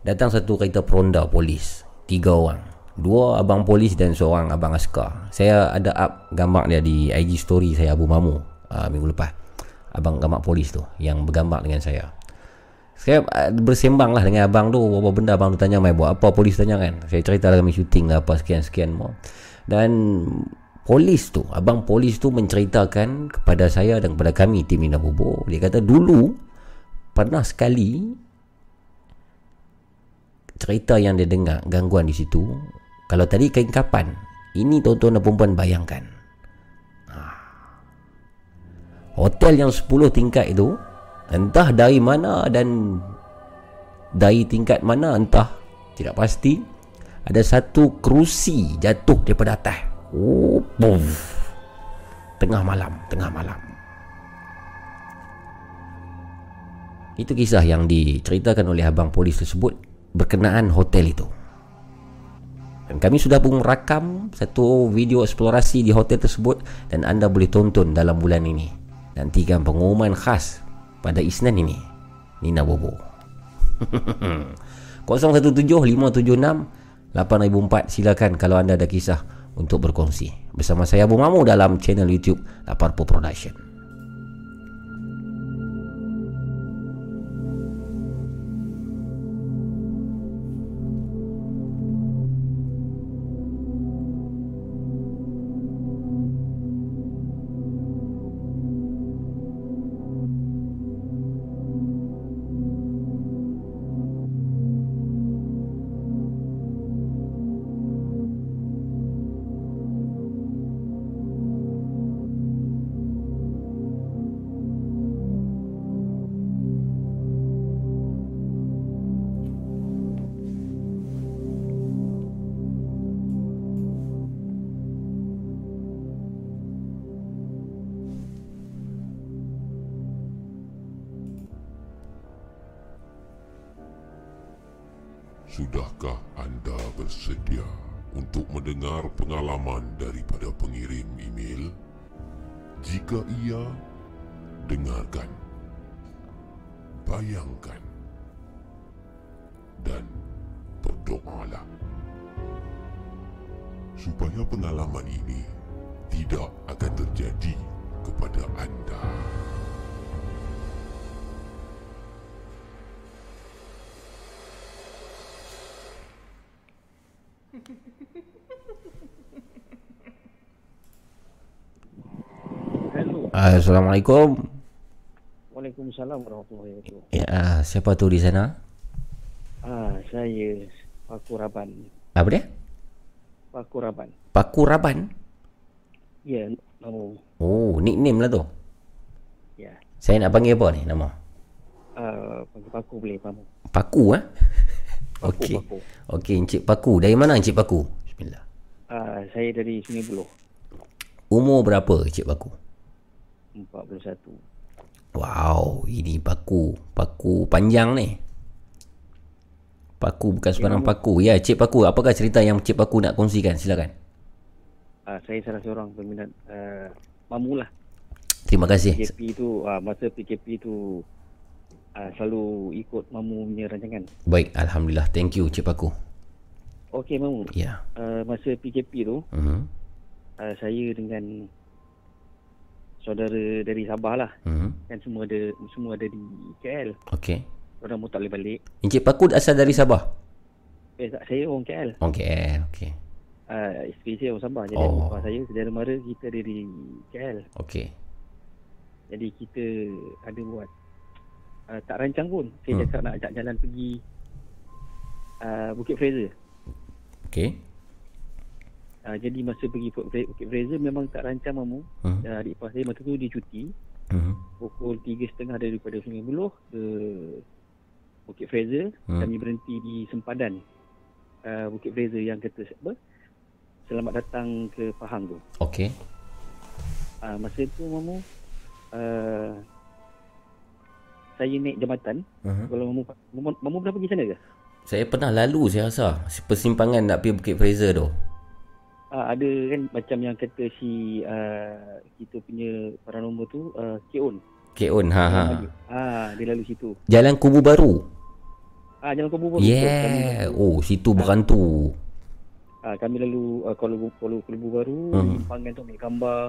[SPEAKER 3] datang satu kereta peronda polis tiga orang dua abang polis dan seorang abang askar. Saya ada up gambar dia di IG story saya Abu Mamu uh, minggu lepas. Abang gambar polis tu yang bergambar dengan saya. Saya uh, bersembang lah dengan abang tu. Apa benda abang tu tanya mai buat apa polis tanya kan? Saya cerita lah kami syuting lah apa sekian-sekian mau dan polis tu abang polis tu menceritakan kepada saya dan kepada kami tim Nina Bobo dia kata dulu pernah sekali cerita yang dia dengar gangguan di situ kalau tadi kain kapan? Ini tuan-tuan dan perempuan bayangkan. Ah. hotel yang 10 tingkat itu entah dari mana dan dari tingkat mana entah. Tidak pasti. Ada satu kerusi jatuh daripada atas. Oh tengah malam tengah malam. Itu kisah yang diceritakan oleh abang polis tersebut berkenaan hotel itu. Dan kami sudah pun rakam satu video eksplorasi di hotel tersebut dan anda boleh tonton dalam bulan ini. Nantikan pengumuman khas pada Isnin ini. Nina Bobo. 017576 8004 silakan kalau anda ada kisah untuk berkongsi. Bersama saya Abu Mamu dalam channel YouTube Laparpo Production. Assalamualaikum.
[SPEAKER 14] Waalaikumsalam warahmatullahi wabarakatuh.
[SPEAKER 3] Ya, siapa tu di sana?
[SPEAKER 14] Ah, saya Paku Raban.
[SPEAKER 3] Apa dia?
[SPEAKER 14] Paku Raban.
[SPEAKER 3] Paku Raban.
[SPEAKER 14] Ya, nama.
[SPEAKER 3] Oh, nickname lah tu.
[SPEAKER 14] Ya.
[SPEAKER 3] Saya nak panggil apa ni nama?
[SPEAKER 14] Ah, panggil Paku boleh, Pamu.
[SPEAKER 3] Paku eh?
[SPEAKER 14] Paku,
[SPEAKER 3] Okey.
[SPEAKER 14] Paku.
[SPEAKER 3] Okey, Encik Paku. Dari mana Encik Paku? Bismillah.
[SPEAKER 14] Ah, saya dari Sungai Buloh.
[SPEAKER 3] Umur berapa Encik Paku?
[SPEAKER 14] 41.
[SPEAKER 3] Wow, ini paku. Paku panjang ni. Paku bukan sebarang
[SPEAKER 14] nama-
[SPEAKER 3] paku. Ya, Cik Paku, apakah cerita yang Cik Paku nak kongsikan? Silakan.
[SPEAKER 14] Ah, saya salah seorang peminat uh, Mamu lah.
[SPEAKER 3] Terima kasih.
[SPEAKER 14] PKP tu, ah, masa PKP tu ah, selalu ikut Mamu punya rancangan.
[SPEAKER 3] Baik, Alhamdulillah. Thank you Cik Paku.
[SPEAKER 14] Okey, Mamu.
[SPEAKER 3] Ya.
[SPEAKER 14] Uh, masa PKP tu,
[SPEAKER 3] Mhm.
[SPEAKER 14] uh, saya dengan saudara dari Sabah lah.
[SPEAKER 3] Mhm.
[SPEAKER 14] Kan semua ada semua ada di KL.
[SPEAKER 3] Okey.
[SPEAKER 14] Orang pun tak boleh balik.
[SPEAKER 3] Encik Paku asal dari Sabah?
[SPEAKER 14] Eh tak, saya orang KL.
[SPEAKER 3] Okey, okey.
[SPEAKER 14] Uh, isteri saya orang Sabah. Jadi
[SPEAKER 3] Oh.
[SPEAKER 14] oh. saya, saudara mara kita ada di KL.
[SPEAKER 3] Okey.
[SPEAKER 14] Jadi kita ada buat uh, tak rancang pun. Saya
[SPEAKER 3] Hmm.
[SPEAKER 14] hmm. cakap nak ajak jalan pergi uh, Bukit Fraser.
[SPEAKER 3] Okey.
[SPEAKER 14] Uh, jadi masa pergi Bukit Fra- Bukit Fraser memang tak rancang mamu.
[SPEAKER 3] Hmm.
[SPEAKER 14] Uh, adik ipar saya masa tu dia cuti.
[SPEAKER 3] Mhm.
[SPEAKER 14] Pukul 3.30 daripada Sungai Buloh ke Bukit Fraser.
[SPEAKER 3] Hmm.
[SPEAKER 14] Kami berhenti di sempadan uh, Bukit Fraser yang kata apa? Selamat datang ke Pahang tu.
[SPEAKER 3] Okey.
[SPEAKER 14] Uh, masa tu mamu uh, saya naik jambatan.
[SPEAKER 3] Mhm.
[SPEAKER 14] Kalau mamu, mamu, mamu pernah pergi sana ke?
[SPEAKER 3] Saya pernah lalu saya rasa persimpangan nak pergi Bukit Fraser tu.
[SPEAKER 14] Uh, ada kan macam yang kata si uh, kita punya paranormal tu uh, Keon.
[SPEAKER 3] Keon, ha ha.
[SPEAKER 14] Ah, dia lalu situ.
[SPEAKER 3] Jalan Kubu Baru.
[SPEAKER 14] Ah, jalan Kubu Baru.
[SPEAKER 3] Yeah. Oh, situ berhantu.
[SPEAKER 14] Ah, kami lalu uh, Lumpur, Kuala Kuala Baru,
[SPEAKER 3] Hmm.
[SPEAKER 14] simpangan tu ambil gambar.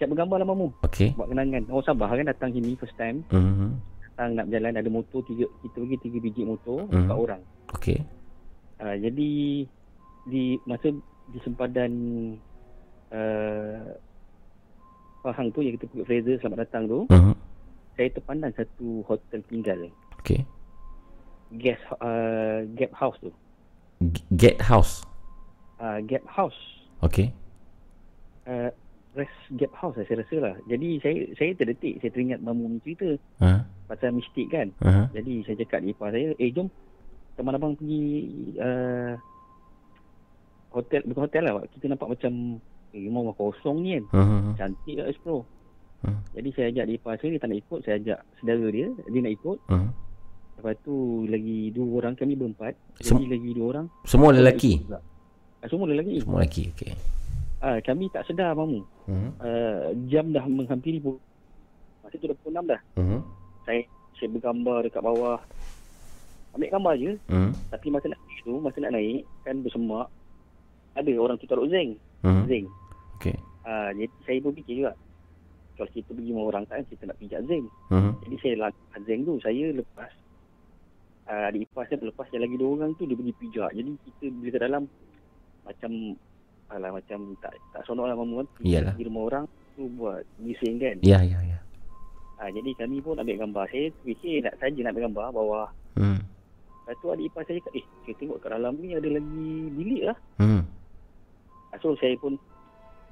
[SPEAKER 14] Siap bergambar lah mamu.
[SPEAKER 3] Okey.
[SPEAKER 14] Buat kenangan. Orang Sabah kan datang sini first time.
[SPEAKER 3] Mhm.
[SPEAKER 14] Datang nak berjalan ada motor tiga kita pergi tiga biji motor
[SPEAKER 3] Hmm.
[SPEAKER 14] empat orang.
[SPEAKER 3] Okey.
[SPEAKER 14] Ah, jadi di masa di sempadan uh, Pahang tu yang kita pergi Fraser selamat datang tu.
[SPEAKER 3] Mhm.
[SPEAKER 14] Saya terpandang satu hotel tinggal.
[SPEAKER 3] Okey.
[SPEAKER 14] Guest uh, Gap House tu.
[SPEAKER 3] G- Get House.
[SPEAKER 14] Uh, Gap House.
[SPEAKER 3] Okey.
[SPEAKER 14] Uh, Rest Gap House lah, saya rasa lah. Jadi saya saya terdetik, saya teringat mamu punya cerita
[SPEAKER 3] Ha.
[SPEAKER 14] pasal mistik kan.
[SPEAKER 3] Aha.
[SPEAKER 14] Jadi saya cakap di ipar saya, eh jom teman abang pergi uh, hotel, bukan hotel lah, kita nampak macam eh, rumah kosong ni kan.
[SPEAKER 3] Mhm.
[SPEAKER 14] Cantik lah explore.
[SPEAKER 3] Hmm.
[SPEAKER 14] Jadi saya ajak di ipar saya, dia tak nak ikut, saya ajak saudara dia, dia nak ikut.
[SPEAKER 3] Mhm.
[SPEAKER 14] Lepas tu lagi dua orang, kami berempat.
[SPEAKER 3] Sem-
[SPEAKER 14] Jadi lagi dua orang.
[SPEAKER 3] Semua lelaki?
[SPEAKER 14] Ah, semua lelaki.
[SPEAKER 3] Semua lelaki. Okey.
[SPEAKER 14] Ah, kami tak sedar mamu.
[SPEAKER 3] Mhm.
[SPEAKER 14] Uh, jam dah menghampiri pukul Masa tu dah pukul 6 dah.
[SPEAKER 3] Mhm.
[SPEAKER 14] Saya saya bergambar dekat bawah. Ambil gambar je.
[SPEAKER 3] Mhm.
[SPEAKER 14] Tapi masa nak tu, masa nak naik kan bersemak. Ada orang tu taruh zinc.
[SPEAKER 3] Mhm.
[SPEAKER 14] Zinc.
[SPEAKER 3] Okey.
[SPEAKER 14] Ah, jadi saya pun fikir juga. Kalau kita pergi rumah orang kan kita nak pijak zinc.
[SPEAKER 3] Mhm.
[SPEAKER 14] Jadi saya lakukan zinc tu. Saya lepas. Uh, adik ipar saya lepas yang lagi dua orang tu dia pergi pijak. Jadi kita bila kat dalam macam alah macam tak tak seronok lah mamu kan.
[SPEAKER 3] Iyalah.
[SPEAKER 14] Di rumah orang tu buat bising kan.
[SPEAKER 3] Ya, ya, ya.
[SPEAKER 14] Ha, jadi kami pun ambil gambar. Saya fikir nak saja nak ambil gambar bawah.
[SPEAKER 3] Hmm.
[SPEAKER 14] Lepas tu adik ipar saya cakap, eh saya tengok kat dalam ni ada lagi bilik lah.
[SPEAKER 3] Hmm.
[SPEAKER 14] Ha, so saya pun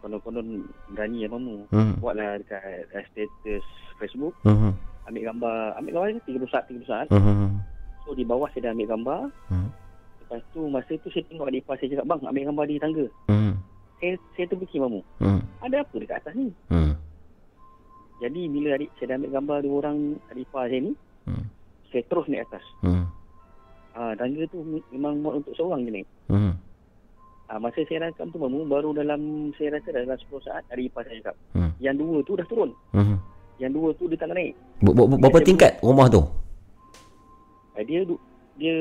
[SPEAKER 14] konon-konon berani ya mamu.
[SPEAKER 3] Hmm.
[SPEAKER 14] Buatlah dekat uh, status Facebook.
[SPEAKER 3] Mhm.
[SPEAKER 14] Ambil gambar. Ambil gambar ni 30 saat, 30 saat.
[SPEAKER 3] Mhm.
[SPEAKER 14] So di bawah saya dah ambil gambar.
[SPEAKER 3] Hmm.
[SPEAKER 14] Lepas tu masa tu saya tengok adik ipar saya cakap, bang ambil gambar di tangga.
[SPEAKER 3] Hmm.
[SPEAKER 14] Saya, saya terfikir mamu.
[SPEAKER 3] Hmm.
[SPEAKER 14] Ada apa dekat atas ni?
[SPEAKER 3] Hmm.
[SPEAKER 14] Jadi bila adik saya dah ambil gambar dua orang adik ipar saya ni.
[SPEAKER 3] Hmm.
[SPEAKER 14] Saya terus naik atas.
[SPEAKER 3] Hmm.
[SPEAKER 14] Ah, tangga tu memang muat untuk seorang je naik.
[SPEAKER 3] Hmm.
[SPEAKER 14] Ah, masa saya rakam tu mamu baru dalam saya rasa dalam 10 saat hari ipar saya cakap.
[SPEAKER 3] Hmm.
[SPEAKER 14] Yang dua tu dah turun.
[SPEAKER 3] Mhm.
[SPEAKER 14] Yang dua tu dia tak naik.
[SPEAKER 3] Ber- ber- Berapa tingkat rumah tu?
[SPEAKER 14] Uh, dia dia,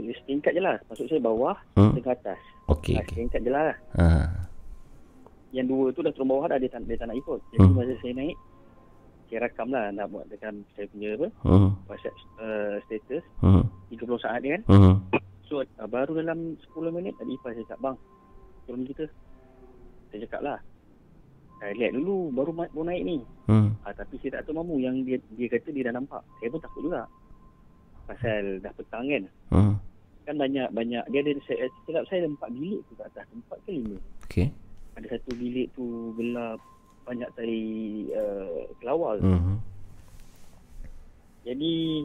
[SPEAKER 14] dia setingkat je lah. Maksud saya bawah,
[SPEAKER 3] Hmm.
[SPEAKER 14] hmm. ke atas.
[SPEAKER 3] Okey,
[SPEAKER 14] Ah,
[SPEAKER 3] okey.
[SPEAKER 14] Setingkat je lah.
[SPEAKER 3] Ha.
[SPEAKER 14] Yang dua tu dah turun bawah dah, dia tak, dia tak nak ikut. Jadi
[SPEAKER 3] Hmm.
[SPEAKER 14] masa saya naik, saya rakam lah nak buat dengan saya punya apa,
[SPEAKER 3] Hmm.
[SPEAKER 14] WhatsApp uh, status.
[SPEAKER 3] Hmm.
[SPEAKER 14] 30 saat ni kan.
[SPEAKER 3] Hmm.
[SPEAKER 14] So uh, baru dalam 10 minit tadi Ipah saya cakap, bang, turun kita. Saya cakap lah, saya lihat dulu baru, ma- baru naik ni.
[SPEAKER 3] Hmm.
[SPEAKER 14] Ah, tapi saya tak tahu mamu yang dia dia kata dia dah nampak. Saya pun takut juga. Pasal dah petang kan.
[SPEAKER 3] Hmm.
[SPEAKER 14] Kan banyak banyak dia ada saya silap saya ada empat bilik tu kat atas. Empat ke lima.
[SPEAKER 3] Okey.
[SPEAKER 14] Ada satu bilik tu gelap banyak tai uh, kelawar.
[SPEAKER 3] Hmm.
[SPEAKER 14] Jadi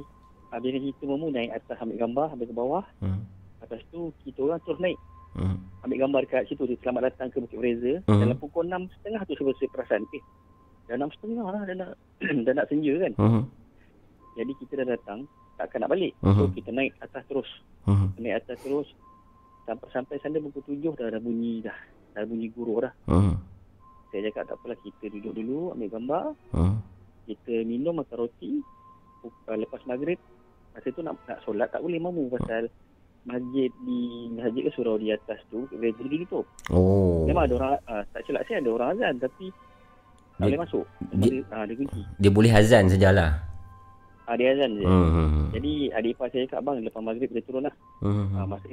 [SPEAKER 14] habis kita mamu naik atas ambil gambar sampai ke bawah.
[SPEAKER 3] Hmm.
[SPEAKER 14] Lepas tu kita orang terus naik.
[SPEAKER 3] Hmm.
[SPEAKER 14] Ambil gambar dekat situ dia selamat datang ke Bukit Fraser.
[SPEAKER 3] Hmm.
[SPEAKER 14] Dalam pukul 6.30 tu saya, saya perasan eh dah 6.30 lah dah nak dah nak senja kan.
[SPEAKER 3] Hmm.
[SPEAKER 14] Jadi kita dah datang takkan nak balik. So
[SPEAKER 3] Mhm.
[SPEAKER 14] kita naik atas terus.
[SPEAKER 3] Hmm.
[SPEAKER 14] Naik atas terus sampai sampai sana pukul 7 dah dah bunyi dah. Dah bunyi guru dah.
[SPEAKER 3] Hmm.
[SPEAKER 14] Saya cakap tak apalah kita duduk dulu ambil gambar.
[SPEAKER 3] Hmm.
[SPEAKER 14] Kita minum makan roti. Uh, lepas maghrib masa tu nak nak solat tak boleh mamu pasal masjid di masjid ke surau di atas tu gereja dia ditutup.
[SPEAKER 3] Oh.
[SPEAKER 14] Memang ada orang uh, tak silap saya ada orang azan tapi tak
[SPEAKER 3] Dia-
[SPEAKER 14] boleh masuk.
[SPEAKER 3] dia-
[SPEAKER 14] Dia, uh, dia kunci.
[SPEAKER 3] Dia boleh azan sajalah.
[SPEAKER 14] Ah dia azan je.
[SPEAKER 3] Hmm. hmm,
[SPEAKER 14] Jadi adik ipar saya cakap bang lepas maghrib kita turun lah.
[SPEAKER 3] Hmm.
[SPEAKER 14] Ah, masa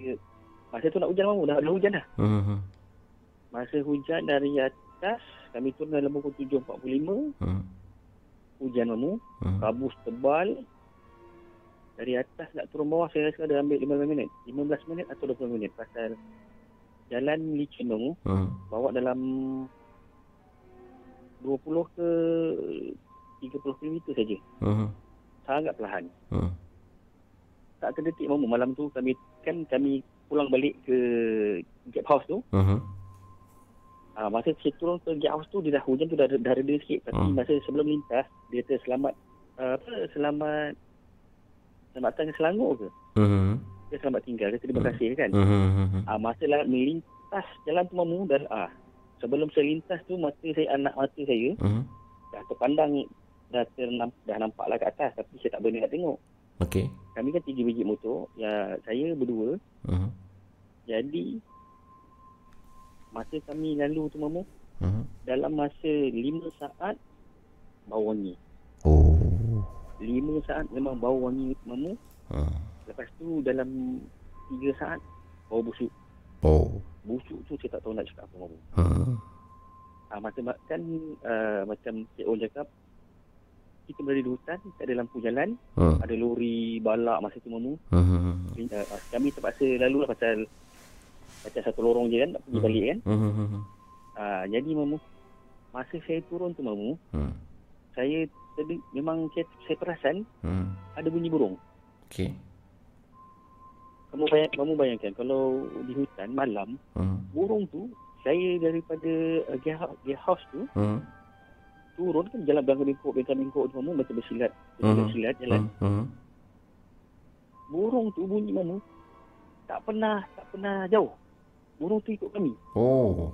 [SPEAKER 14] masa tu nak hujan mamu dah, dah hujan dah.
[SPEAKER 3] Hmm. hmm,
[SPEAKER 14] Masa hujan dari atas kami turun dalam pukul 7.45
[SPEAKER 3] Hmm.
[SPEAKER 14] hujan mamu
[SPEAKER 3] Hmm.
[SPEAKER 14] kabus tebal dari atas nak turun bawah saya rasa ada ambil 15 minit 15 minit atau 20 minit pasal jalan licin mamu
[SPEAKER 3] Hmm.
[SPEAKER 14] bawa dalam 20 ke 30 km saja
[SPEAKER 3] Hmm.
[SPEAKER 14] sangat perlahan
[SPEAKER 3] Hmm.
[SPEAKER 14] tak terdetik mamu malam tu kami kan kami pulang balik ke gap house tu
[SPEAKER 3] Hmm.
[SPEAKER 14] Ah, masa saya turun ke gate house tu dia dah hujan tu dah, dah reda sikit tapi
[SPEAKER 3] Hmm.
[SPEAKER 14] masa sebelum lintas dia kata selamat uh, apa selamat selamat datang ke Selangor ke
[SPEAKER 3] Hmm.
[SPEAKER 14] dia selamat tinggal dia terima kasih kan
[SPEAKER 3] Hmm.
[SPEAKER 14] ah, masa lah melintas jalan tu mamu dah ah sebelum saya lintas tu mata saya anak mata saya
[SPEAKER 3] Hmm.
[SPEAKER 14] dah terpandang dah ternam, dah nampak lah kat atas tapi saya tak berani nak tengok
[SPEAKER 3] Okey.
[SPEAKER 14] kami kan tiga biji motor ya saya berdua
[SPEAKER 3] Hmm.
[SPEAKER 14] jadi masa kami lalu tu mamu
[SPEAKER 3] Hmm.
[SPEAKER 14] dalam masa lima saat bau wangi Lima saat memang bau wangi mamu.
[SPEAKER 3] Ha.
[SPEAKER 14] Lepas tu dalam tiga saat bau busuk.
[SPEAKER 3] Oh.
[SPEAKER 14] Busuk tu saya tak tahu nak cakap apa mamu. Ha. Ha, macam kan uh, macam Cik Ol cakap kita berada di hutan tak ada lampu jalan
[SPEAKER 3] ha.
[SPEAKER 14] ada lori balak masa tu mamu.
[SPEAKER 3] Ha.
[SPEAKER 14] ha. ha. Ah, kami terpaksa lalu lah pasal macam satu lorong je kan nak pergi ha. balik kan.
[SPEAKER 3] Ha.
[SPEAKER 14] ha. ha. ha. jadi mamu masa saya turun tu mamu.
[SPEAKER 3] Ha.
[SPEAKER 14] Saya tadi memang saya, saya perasan
[SPEAKER 3] Hmm.
[SPEAKER 14] ada bunyi burung
[SPEAKER 3] Okey.
[SPEAKER 14] kamu bayang, kamu bayangkan kalau di hutan malam
[SPEAKER 3] Hmm.
[SPEAKER 14] burung tu saya daripada uh, guest house, tu
[SPEAKER 3] Hmm.
[SPEAKER 14] turun kan jalan belakang bengkok belakang bengkok tu mamu macam bersilat
[SPEAKER 3] Hmm.
[SPEAKER 14] bersilat jalan
[SPEAKER 3] Hmm.
[SPEAKER 14] burung tu bunyi mamu tak pernah tak pernah jauh burung tu ikut kami
[SPEAKER 3] Oh.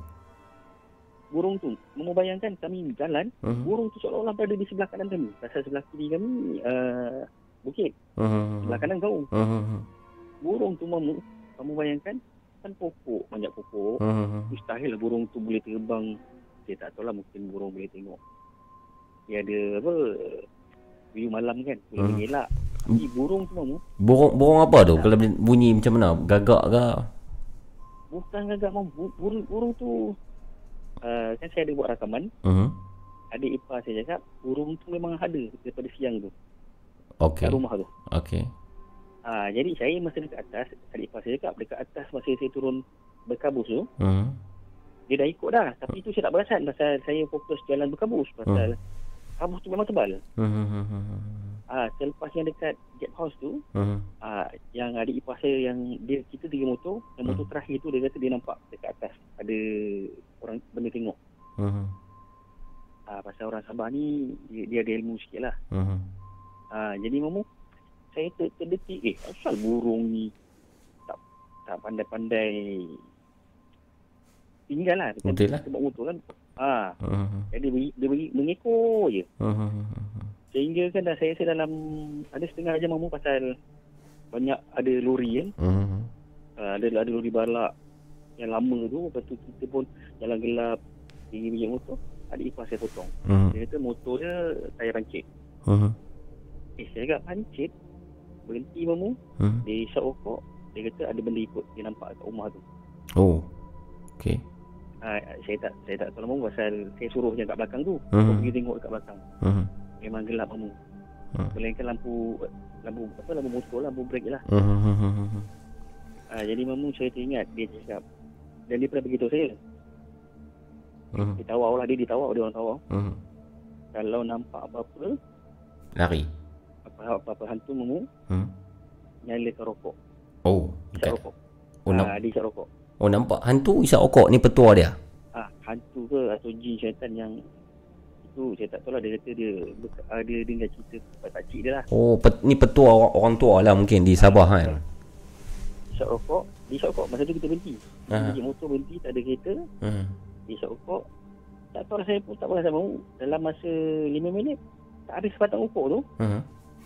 [SPEAKER 14] Burung tu mamu bayangkan kami jalan
[SPEAKER 3] Hmm.
[SPEAKER 14] burung tu seolah-olah berada di sebelah kanan kami pasal sebelah kiri kami uh, bukit
[SPEAKER 3] Hmm.
[SPEAKER 14] sebelah kanan gaung
[SPEAKER 3] Hmm.
[SPEAKER 14] burung tu mamu kamu bayangkan kan pokok banyak pokok
[SPEAKER 3] Hmm.
[SPEAKER 14] mustahil lah burung tu boleh terbang saya tak tahu lah mungkin burung boleh tengok dia ada apa view malam kan boleh
[SPEAKER 3] Hmm.
[SPEAKER 14] mengelak tapi burung tu mamu
[SPEAKER 3] Burung burung apa tu? Kalau bunyi macam mana? Gagak ke?
[SPEAKER 14] bukan gagak Bu- burung, burung tu uh, kan saya ada buat rakaman
[SPEAKER 3] Hmm.
[SPEAKER 14] adik ipar saya cakap burung tu memang ada daripada siang tu
[SPEAKER 3] Okey.
[SPEAKER 14] kat rumah tu
[SPEAKER 3] Okey.
[SPEAKER 14] Ah, jadi saya masa dekat atas, adik ipar saya cakap dekat atas masa saya turun berkabus tu,
[SPEAKER 3] Hmm.
[SPEAKER 14] dia dah ikut dah. Tapi tu saya tak perasan pasal saya fokus jalan berkabus pasal kabus tu memang tebal.
[SPEAKER 3] Hmm.
[SPEAKER 14] Ah, selepas yang dekat gap house tu,
[SPEAKER 3] Hmm.
[SPEAKER 14] ah, yang adik ipar saya yang dia kita tiga motor, yang motor
[SPEAKER 3] Hmm.
[SPEAKER 14] terakhir tu dia kata dia nampak dekat atas ada orang benda tengok.
[SPEAKER 3] Hmm.
[SPEAKER 14] Ah, pasal orang Sabah ni dia, dia ada ilmu sikit lah.
[SPEAKER 3] Hmm.
[SPEAKER 14] Ah, jadi mamu saya ter, terdetik eh asal burung ni tak tak pandai-pandai tinggal lah.
[SPEAKER 3] Betul lah.
[SPEAKER 14] Sebab motor kan Ha.
[SPEAKER 3] Hmm.
[SPEAKER 14] Jadi dia, dia beri, mengekor je.
[SPEAKER 3] Hmm.
[SPEAKER 14] Sehingga kan dah saya rasa dalam ada setengah jam mamu pasal banyak ada lori kan.
[SPEAKER 3] Hmm.
[SPEAKER 14] Uh, ada ada lori balak yang lama tu lepas tu kita pun jalan gelap tinggi minyak motor ada ipar saya potong.
[SPEAKER 3] Hmm.
[SPEAKER 14] Dia kata motor dia tayar pancit.
[SPEAKER 3] Hmm.
[SPEAKER 14] Eh saya cakap pancit berhenti mamu
[SPEAKER 3] Hmm.
[SPEAKER 14] dia isap rokok dia kata ada benda ikut dia nampak kat rumah tu.
[SPEAKER 3] Oh. Okey.
[SPEAKER 14] Uh, saya tak saya tak tahu mamu pasal saya suruh je kat belakang tu.
[SPEAKER 3] Hmm.
[SPEAKER 14] pergi tengok kat belakang.
[SPEAKER 3] Hmm.
[SPEAKER 14] Memang gelap mamu.
[SPEAKER 3] Hmm.
[SPEAKER 14] Melainkan lampu lampu apa lampu motor lah, lampu brake lah.
[SPEAKER 3] Hmm.
[SPEAKER 14] Ah, jadi mamu saya teringat dia cakap dan dia pernah beritahu saya.
[SPEAKER 3] Hmm.
[SPEAKER 14] Dia tawau lah, dia ditawau, dia orang tawau.
[SPEAKER 3] Hmm.
[SPEAKER 14] Kalau nampak apa-apa,
[SPEAKER 3] Lari.
[SPEAKER 14] apa- apa-apa hantu mamu,
[SPEAKER 3] Hmm.
[SPEAKER 14] nyalakan rokok.
[SPEAKER 3] Oh.
[SPEAKER 14] Isap
[SPEAKER 3] Dekat.
[SPEAKER 14] rokok.
[SPEAKER 3] Oh, namp-
[SPEAKER 14] dia isap rokok.
[SPEAKER 3] oh nampak hantu isap okok ni petua dia.
[SPEAKER 14] Ah, hantu ke atau jin syaitan yang itu saya tak tahu lah dia kata dia ber- ah, dia dengar cerita pak cik dia lah.
[SPEAKER 3] Oh, pet, ni petua orang, orang tua lah mungkin di Sabah kan.
[SPEAKER 14] Isap rokok, dia isap rokok. Masa tu kita berhenti. Biji motor berhenti, tak ada kereta.
[SPEAKER 3] Hmm.
[SPEAKER 14] Dia isap rokok. Tak tahu lah saya pun tak pernah mahu. Dalam masa 5 minit, tak habis sebatang rokok tu,
[SPEAKER 3] Hmm.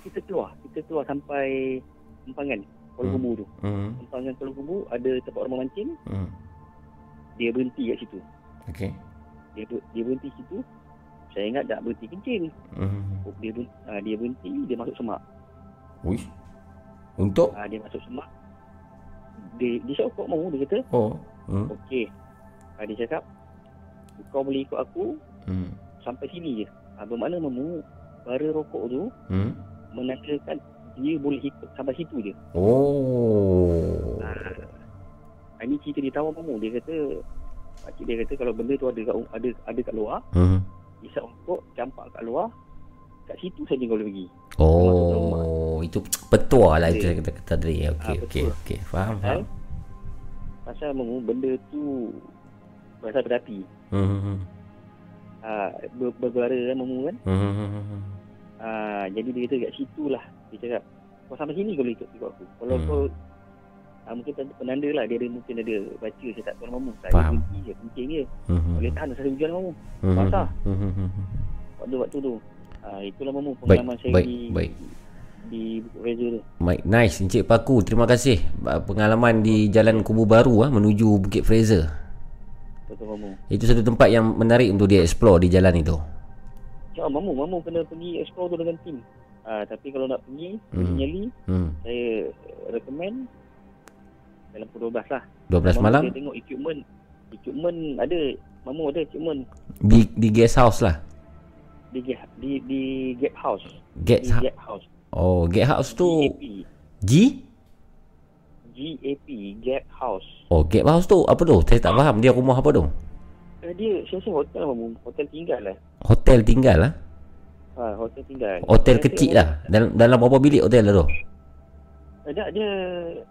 [SPEAKER 14] kita keluar. Kita keluar sampai Empangan, Kuala
[SPEAKER 3] Hmm.
[SPEAKER 14] Kubu tu.
[SPEAKER 3] Hmm.
[SPEAKER 14] Empangan Kuala Kubu, ada tempat orang memancing.
[SPEAKER 3] Hmm.
[SPEAKER 14] Dia berhenti kat situ.
[SPEAKER 3] Okey.
[SPEAKER 14] Dia, dia berhenti situ. Saya ingat tak berhenti kencing.
[SPEAKER 3] Hmm.
[SPEAKER 14] Oh, Dia, uh, dia berhenti, dia masuk semak.
[SPEAKER 3] Uish. Untuk?
[SPEAKER 14] Uh, dia masuk semak. Dia, dia isap rokok mahu, dia kata.
[SPEAKER 3] Oh. Hmm.
[SPEAKER 14] Okey. Uh, dia cakap, kau boleh ikut aku
[SPEAKER 3] Hmm.
[SPEAKER 14] sampai sini je. Uh, bermakna mamu, bara rokok tu
[SPEAKER 3] Hmm.
[SPEAKER 14] menandakan dia boleh ikut sampai situ je.
[SPEAKER 3] Oh.
[SPEAKER 14] Ah, ini cerita dia tahu mamu. Dia kata, pakcik dia kata kalau benda tu ada kat, ada ada kat luar,
[SPEAKER 3] Hmm.
[SPEAKER 14] Isap rokok, campak kat luar, kat situ saja kau boleh pergi.
[SPEAKER 3] Oh, itu petua lah itu
[SPEAKER 14] Okey.
[SPEAKER 3] kata kata tadi. Okey,
[SPEAKER 14] Ah,
[SPEAKER 3] okey,
[SPEAKER 14] betul.
[SPEAKER 3] okey. Faham,
[SPEAKER 14] Pasal,
[SPEAKER 3] faham.
[SPEAKER 14] pasal mamu, benda tu berasal berapi.
[SPEAKER 3] Hmm.
[SPEAKER 14] Ah, ber, bergara kan mamu kan.
[SPEAKER 3] Hmm. hmm.
[SPEAKER 14] Ah, jadi dia kata kat situ lah. Dia cakap, kau sampai sini kau boleh ikut, ikut aku. Kalau
[SPEAKER 3] Hmm.
[SPEAKER 14] kau Ah, mungkin tanda- penanda lah dia ada mungkin ada baca saya tak tahu mamu. Saya
[SPEAKER 3] Faham.
[SPEAKER 14] berhenti je kencing dia.
[SPEAKER 3] Hmm.
[SPEAKER 14] Boleh tahan masa hujan mamu.
[SPEAKER 3] Hmm,
[SPEAKER 14] Basah.
[SPEAKER 3] hmm, hmm, hmm, hmm.
[SPEAKER 14] Waktu waktu tu. Ah, itulah mamu
[SPEAKER 3] Baik,
[SPEAKER 14] pengalaman saya
[SPEAKER 3] baik,
[SPEAKER 14] di
[SPEAKER 3] baik.
[SPEAKER 14] di Bukit Reza tu.
[SPEAKER 3] Baik, nice Encik Paku. Terima kasih pengalaman di Jalan Kubu Baru ah menuju Bukit Fraser.
[SPEAKER 14] Betul mamu.
[SPEAKER 3] Itu satu tempat yang menarik untuk dia explore di jalan itu.
[SPEAKER 14] Ya, mamu, mamu kena pergi explore tu dengan tim. Ah, tapi kalau nak pergi, pergi
[SPEAKER 3] Hmm.
[SPEAKER 14] nyeli,
[SPEAKER 3] Hmm.
[SPEAKER 14] saya recommend dalam pukul 12 lah.
[SPEAKER 3] 12
[SPEAKER 14] Mamu
[SPEAKER 3] malam
[SPEAKER 14] Dia tengok equipment. Equipment ada. Mamu ada equipment.
[SPEAKER 3] di di guest house lah.
[SPEAKER 14] Di, di, di gap house.
[SPEAKER 3] Guest
[SPEAKER 14] di
[SPEAKER 3] ha-
[SPEAKER 14] house.
[SPEAKER 3] Oh, guest house tu
[SPEAKER 14] GAP.
[SPEAKER 3] G?
[SPEAKER 14] GAP, gap house.
[SPEAKER 3] Oh, guest house tu apa tu? Saya tak faham dia rumah apa tu?
[SPEAKER 14] Eh, dia, saya rasa hotel mamu. Hotel tinggal lah.
[SPEAKER 3] Hotel tinggal lah.
[SPEAKER 14] Ha, hotel tinggal.
[SPEAKER 3] Hotel
[SPEAKER 14] Saya
[SPEAKER 3] kecil lah. Dalam dalam berapa bilik hotel lah tu?
[SPEAKER 14] Ada dia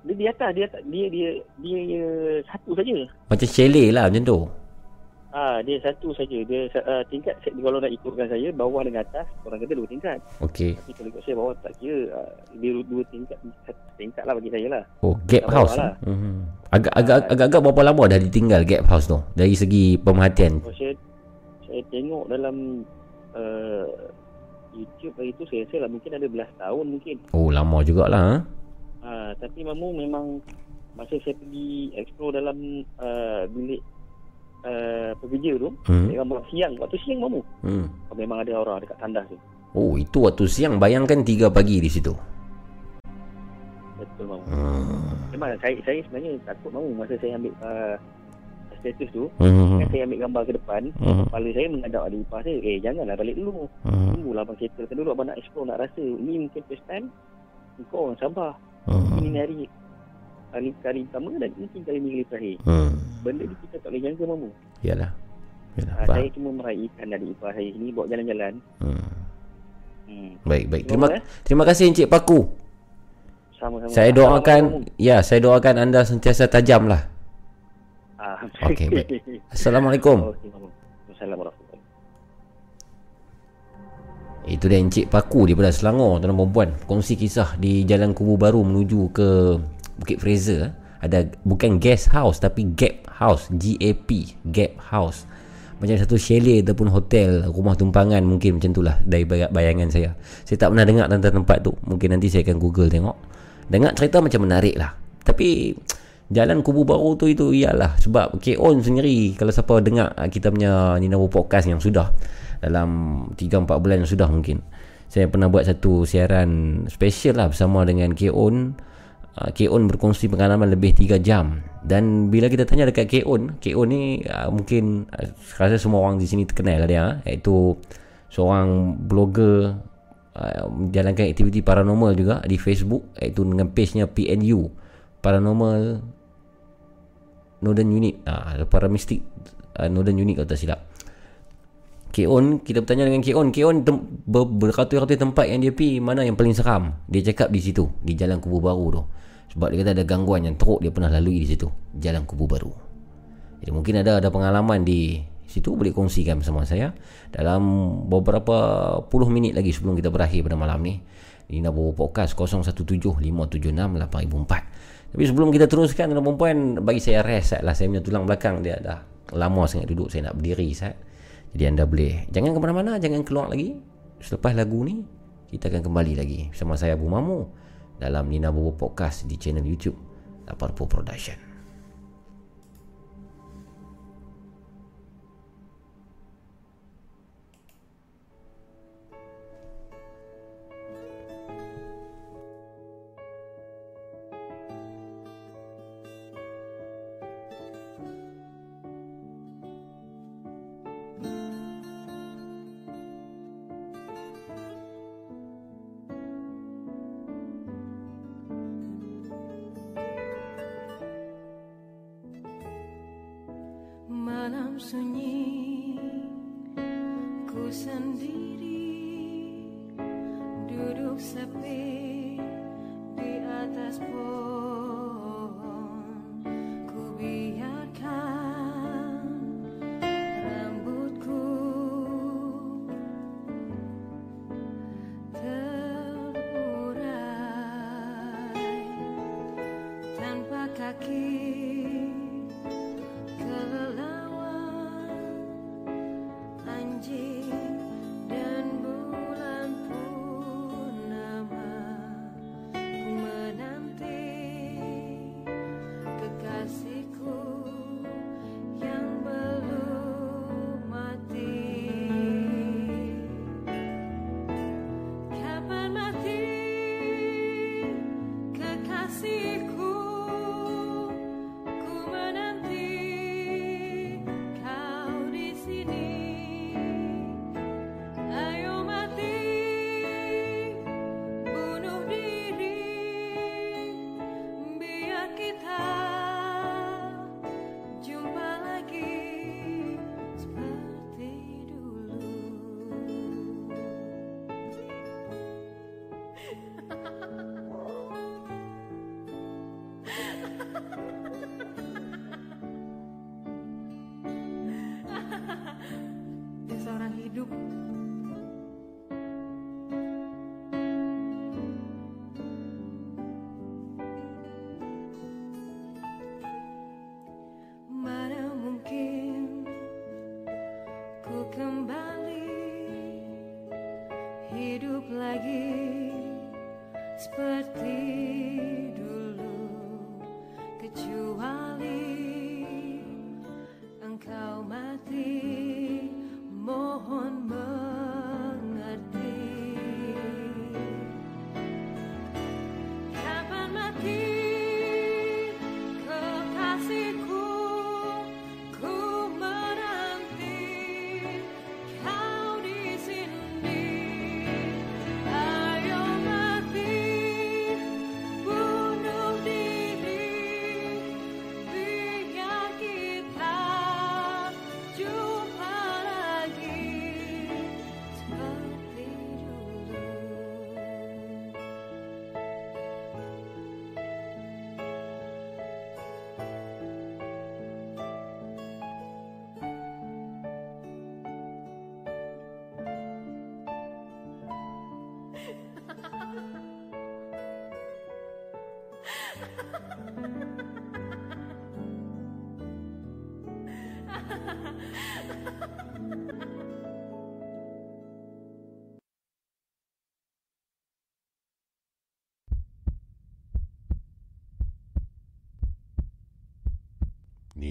[SPEAKER 14] dia di atas dia atas, dia dia dia, dia satu saja.
[SPEAKER 3] Macam chalet lah macam tu.
[SPEAKER 14] Ah dia satu saja. Dia uh, tingkat set- kalau nak ikutkan saya bawah dengan atas orang kata dua tingkat.
[SPEAKER 3] Okey.
[SPEAKER 14] Tapi kalau ikut saya bawah tak kira uh, dia dua, tingkat satu tingkat lah bagi saya lah.
[SPEAKER 3] Oh, gap
[SPEAKER 14] Kat
[SPEAKER 3] house.
[SPEAKER 14] lah.
[SPEAKER 3] Hmm. Agak agak agak agak berapa lama dah ditinggal gap house tu dari segi pemerhatian?
[SPEAKER 14] Kalau saya saya tengok dalam uh, YouTube hari tu saya rasa lah mungkin ada belas tahun mungkin.
[SPEAKER 3] Oh, lama jugalah ha.
[SPEAKER 14] Ah tapi mamu memang masa saya pergi explore dalam uh, bilik uh, pekerja tu,
[SPEAKER 3] Hmm.
[SPEAKER 14] saya gambar siang, waktu siang mamu.
[SPEAKER 3] Hmm.
[SPEAKER 14] Memang ada orang dekat tandas tu.
[SPEAKER 3] Oh, itu waktu siang bayangkan 3 pagi di situ.
[SPEAKER 14] Betul mamu.
[SPEAKER 3] Hmm.
[SPEAKER 14] Memang saya saya sebenarnya takut mamu masa saya ambil uh, status tu.
[SPEAKER 3] Hmm.
[SPEAKER 14] Kan saya ambil gambar ke depan,
[SPEAKER 3] Hmm.
[SPEAKER 14] kepala saya menghadap adik ipar saya. Eh janganlah balik dulu.
[SPEAKER 3] Hmm.
[SPEAKER 14] Tunggulah abang settlekan dulu abang nak explore nak rasa. Ini mungkin first time. Kau orang sabar. Ini hari kali kali pertama dan mungkin kali ni kali terakhir.
[SPEAKER 3] Hmm.
[SPEAKER 14] Benda ni kita tak boleh jangka mamu.
[SPEAKER 3] Yalah. Yalah,
[SPEAKER 14] Ha,
[SPEAKER 3] faham.
[SPEAKER 14] saya cuma meraihkan adik ipar saya ni bawa jalan-jalan.
[SPEAKER 3] Hmm.
[SPEAKER 14] Hmm.
[SPEAKER 3] Baik, baik.
[SPEAKER 14] Terima
[SPEAKER 3] Terima
[SPEAKER 14] kasih.
[SPEAKER 3] terima kasih Encik Paku.
[SPEAKER 14] Sama-sama.
[SPEAKER 3] Saya doakan ya, saya doakan anda sentiasa tajam lah.
[SPEAKER 14] Ah,
[SPEAKER 3] Okey, baik. Assalamualaikum.
[SPEAKER 14] Assalamualaikum.
[SPEAKER 3] Itu dia Encik Paku daripada Selangor. Tuan dan perempuan Kongsi kisah di Jalan Kubu Baru menuju ke Bukit Fraser Ada bukan guest house tapi gap house. G-A-P Gap house.
[SPEAKER 12] Macam satu chalet ataupun hotel rumah tumpangan mungkin macam itulah dari bay- bayangan saya. Saya tak pernah dengar tentang tempat tu. Mungkin nanti saya akan google tengok. Dengar cerita macam menarik lah. Tapi jalan kubu baru tu itu iyalah sebab K-On sendiri kalau siapa dengar ah, kita punya Nina podcast yang sudah dalam 3-4 bulan sudah mungkin. Saya pernah buat satu siaran special lah bersama dengan K-On uh, K-On berkongsi pengalaman lebih 3 jam. Dan bila kita tanya dekat K-On K-On ni uh, mungkin uh, rasa semua orang di sini terkenal lah dia uh, iaitu seorang blogger uh, menjalankan aktiviti paranormal juga di Facebook iaitu dengan page-nya PNU Paranormal Northern Unit. Ah, Paramistic uh, Northern Unit kalau tak silap K-On kita bertanya dengan K-On. K-On tem- ber- beratus-ratus tempat yang dia pergi mana yang paling seram? Dia cakap di situ di jalan kubu baru tu. Sebab dia kata ada gangguan yang teruk dia pernah lalui di situ jalan kubu baru. Jadi mungkin ada ada pengalaman di situ boleh kongsikan bersama saya dalam beberapa puluh minit lagi sebelum kita berakhir pada malam ni. Di Nabu Podcast 0175768004 tapi sebelum kita teruskan tuan perempuan bagi saya rest lah. Saya punya tulang belakang dia dah lama sangat duduk saya nak berdiri Sat. Jadi anda boleh jangan ke mana-mana jangan keluar lagi. Selepas lagu ni kita akan kembali lagi bersama saya Abu Mamu dalam Nina Bobo Podcast di channel YouTube Laparpo Production.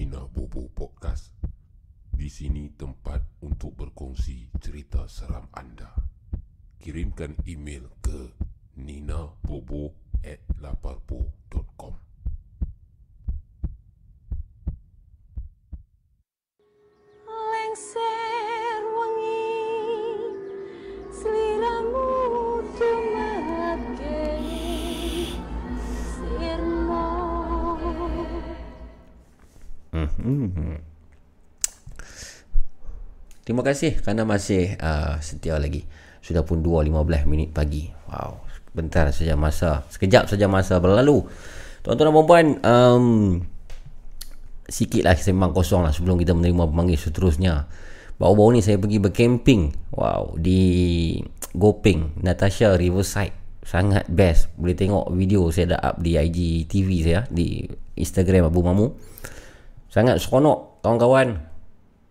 [SPEAKER 10] Nina Bobo Podcast. Di sini tempat untuk berkongsi cerita seram anda. Kirimkan email ke ninabobo
[SPEAKER 3] kasih kerana masih uh, setia lagi. Sudah pun 2.15 minit pagi. Wow. Bentar saja masa. Sekejap saja masa berlalu. Tuan-tuan dan puan-puan, um, sikit lah sembang kosong lah sebelum kita menerima pemanggil seterusnya. Baru-baru ni saya pergi bercamping. Wow. Di Gopeng, Natasha Riverside. Sangat best. Boleh tengok video saya dah up di IGTV saya. Di Instagram Abu Mamu. Sangat seronok kawan-kawan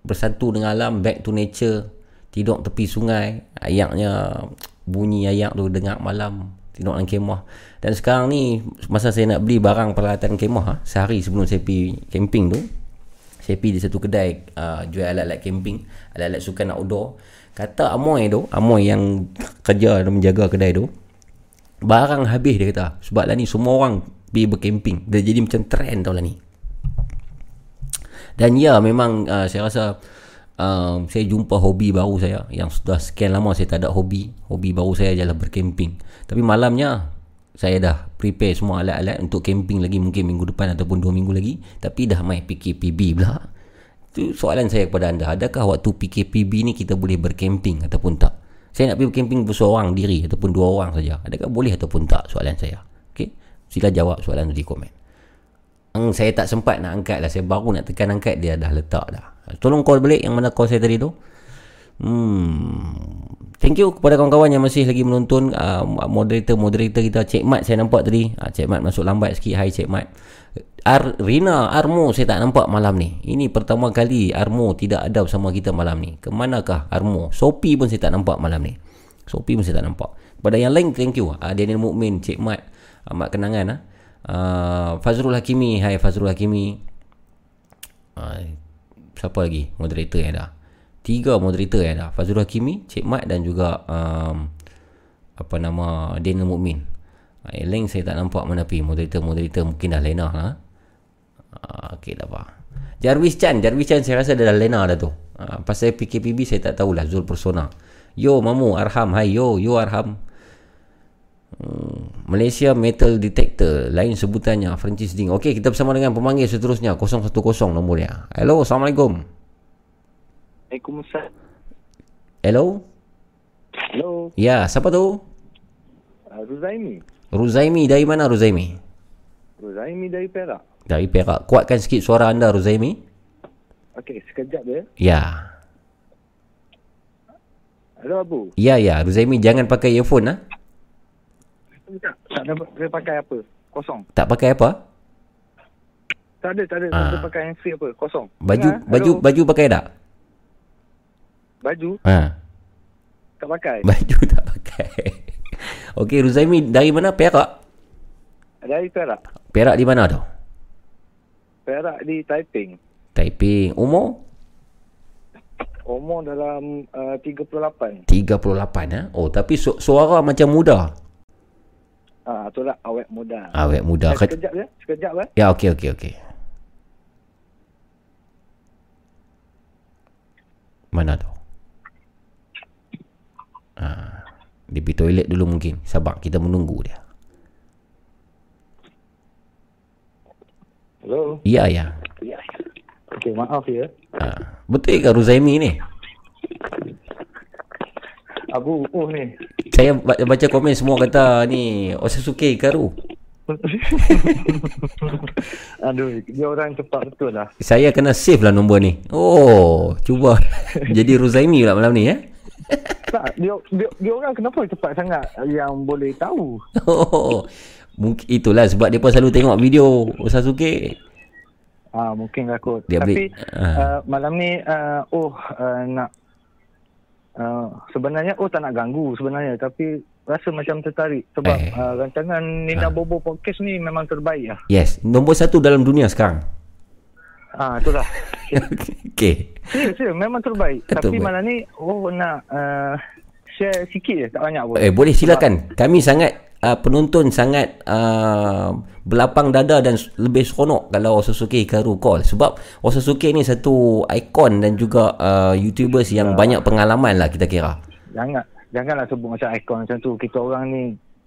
[SPEAKER 3] bersatu dengan alam back to nature tidur tepi sungai ayaknya bunyi ayak tu dengar malam tidur dalam kemah. Dan sekarang ni masa saya nak beli barang peralatan kemah ha, sehari sebelum saya pergi camping tu saya pergi di satu kedai uh, jual alat-alat camping alat-alat sukan outdoor. Kata Amoy tu Amoy yang kerja dan menjaga kedai tu barang habis dia kata sebab lah ni semua orang pergi bercamping. Dia jadi macam trend tau lah ni dan ya memang uh, saya rasa uh, saya jumpa hobi baru saya yang sudah sekian lama saya tak ada hobi. Hobi baru saya adalah bercamping. Tapi malamnya saya dah prepare semua alat-alat untuk camping lagi mungkin minggu depan ataupun dua minggu lagi. Tapi dah main PKPB pula. Itu soalan saya kepada anda. Adakah waktu PKPB ni kita boleh bercamping ataupun tak? Saya nak pergi bercamping berseorang diri ataupun dua orang saja. Adakah boleh ataupun tak soalan saya? Okay? Sila jawab soalan tu di komen. Hmm, saya tak sempat nak angkat lah. Saya baru nak tekan angkat dia dah letak dah. Tolong call balik yang mana call saya tadi tu. Hmm. Thank you kepada kawan-kawan yang masih lagi menonton uh, moderator-moderator kita Cik Mat saya nampak tadi. Uh, Cik Mat masuk lambat sikit. Hai Cik Mat. Ar Rina Armo saya tak nampak malam ni. Ini pertama kali Armo tidak ada bersama kita malam ni. Kemanakah Armo? Sopi pun saya tak nampak malam ni. Sopi pun saya tak nampak. Kepada yang lain thank you. Uh, Daniel Mukmin, Cik Mat, Ahmad Kenangan ah. Uh, Fazrul Hakimi Hai Fazrul Hakimi. Uh, Siapa lagi Moderator yang ada? Tiga moderator yang ada. Fazrul Hakimi Cik Mat dan juga um, Apa nama Daniel Mukmin. Uh, Yang lain saya tak nampak mana pergi. Moderator-moderator mungkin dah lena lah. Uh, Okay dah apa Jarvis Chan Jarvis Chan saya rasa dah lena dah tu. Uh, Pasal PKPB saya tak tahulah Zul Persona. Yo Mamu Arham. Hai yo Yo Arham Hmm, Malaysia Metal Detector. Lain sebutannya Francis Ding. Okey kita bersama dengan pemanggil seterusnya 010 nombornya Hello Assalamualaikum.
[SPEAKER 9] Waalaikumsalam.
[SPEAKER 3] Hello?
[SPEAKER 9] Hello,
[SPEAKER 3] Ya siapa tu?
[SPEAKER 9] Uh, Ruzaimi.
[SPEAKER 3] Ruzaimi dari mana Ruzaimi?
[SPEAKER 9] Ruzaimi dari Perak.
[SPEAKER 3] Dari Perak. Kuatkan sikit suara anda Ruzaimi.
[SPEAKER 9] Okey, sekejap dia.
[SPEAKER 3] Ya.
[SPEAKER 9] Halo Abu.
[SPEAKER 3] Ya ya. Ruzaimi jangan pakai earphone ha?
[SPEAKER 9] Tak ada dia pakai apa? Kosong.
[SPEAKER 3] Tak pakai apa
[SPEAKER 9] Tak ada, tak ada. Dia pakai hands free apa? Kosong.
[SPEAKER 3] Baju
[SPEAKER 9] Dengar?
[SPEAKER 3] baju
[SPEAKER 9] Hello?
[SPEAKER 3] baju pakai tak
[SPEAKER 9] Baju
[SPEAKER 3] Ha
[SPEAKER 9] tak pakai.
[SPEAKER 3] Baju tak pakai Okey Ruzaimi dari mana Perak
[SPEAKER 9] Dari Perak.
[SPEAKER 3] Perak di mana tu
[SPEAKER 9] Perak di Taiping.
[SPEAKER 3] Taiping Umur
[SPEAKER 9] Umur dalam uh, 38.
[SPEAKER 3] 38 ha? Oh tapi su- suara macam muda
[SPEAKER 9] Ah, itulah awet muda.
[SPEAKER 3] Awet muda
[SPEAKER 9] Eh, sekejap ya. Sekejap ya.
[SPEAKER 3] Ya okey okey okey. Mana tu? Ha, dia pergi toilet dulu mungkin. Sabar kita menunggu dia.
[SPEAKER 9] Hello.
[SPEAKER 3] Ya ya.
[SPEAKER 9] Okey, maaf ya.
[SPEAKER 3] Ha. Betul ke Ruzaimi ni?
[SPEAKER 9] Abu, oh ni.
[SPEAKER 3] Saya ba- baca komen semua kata ni Osasuke Karu.
[SPEAKER 9] Aduh, dia orang cepat betul lah.
[SPEAKER 3] Saya kena save lah nombor ni. Oh, cuba jadi Ruzaimi pula malam ni eh.
[SPEAKER 9] Tak, dia, dia, dia orang kenapa cepat sangat yang boleh tahu?
[SPEAKER 3] Oh, mungkin itulah sebab dia pun selalu tengok video Osasuke.
[SPEAKER 9] Ah, mungkin lah kot.
[SPEAKER 3] Dia
[SPEAKER 9] Tapi
[SPEAKER 3] beli- ah.
[SPEAKER 9] uh, malam ni uh, oh uh, nak uh, sebenarnya oh tak nak ganggu sebenarnya tapi rasa macam tertarik sebab
[SPEAKER 3] Eh.
[SPEAKER 9] uh, rancangan Nina Bobo podcast ni memang terbaik lah.
[SPEAKER 3] Yes, nombor satu dalam dunia sekarang.
[SPEAKER 15] Ah, itulah.
[SPEAKER 3] Okey.
[SPEAKER 15] Serius, serius. Memang terbaik.
[SPEAKER 3] Terbaik.
[SPEAKER 15] Tapi malam ni, oh nak uh, share sikit je. Tak banyak pun.
[SPEAKER 3] Eh boleh silakan. Kami sangat uh, penonton sangat uh, berlapang dada dan lebih seronok kalau Osazuke Hikaru call sebab Osazuke ni satu ikon dan juga uh, YouTubers yang banyak pengalaman lah kita kira.
[SPEAKER 15] Jangan. Janganlah sebut macam ikon macam tu. Kita orang ni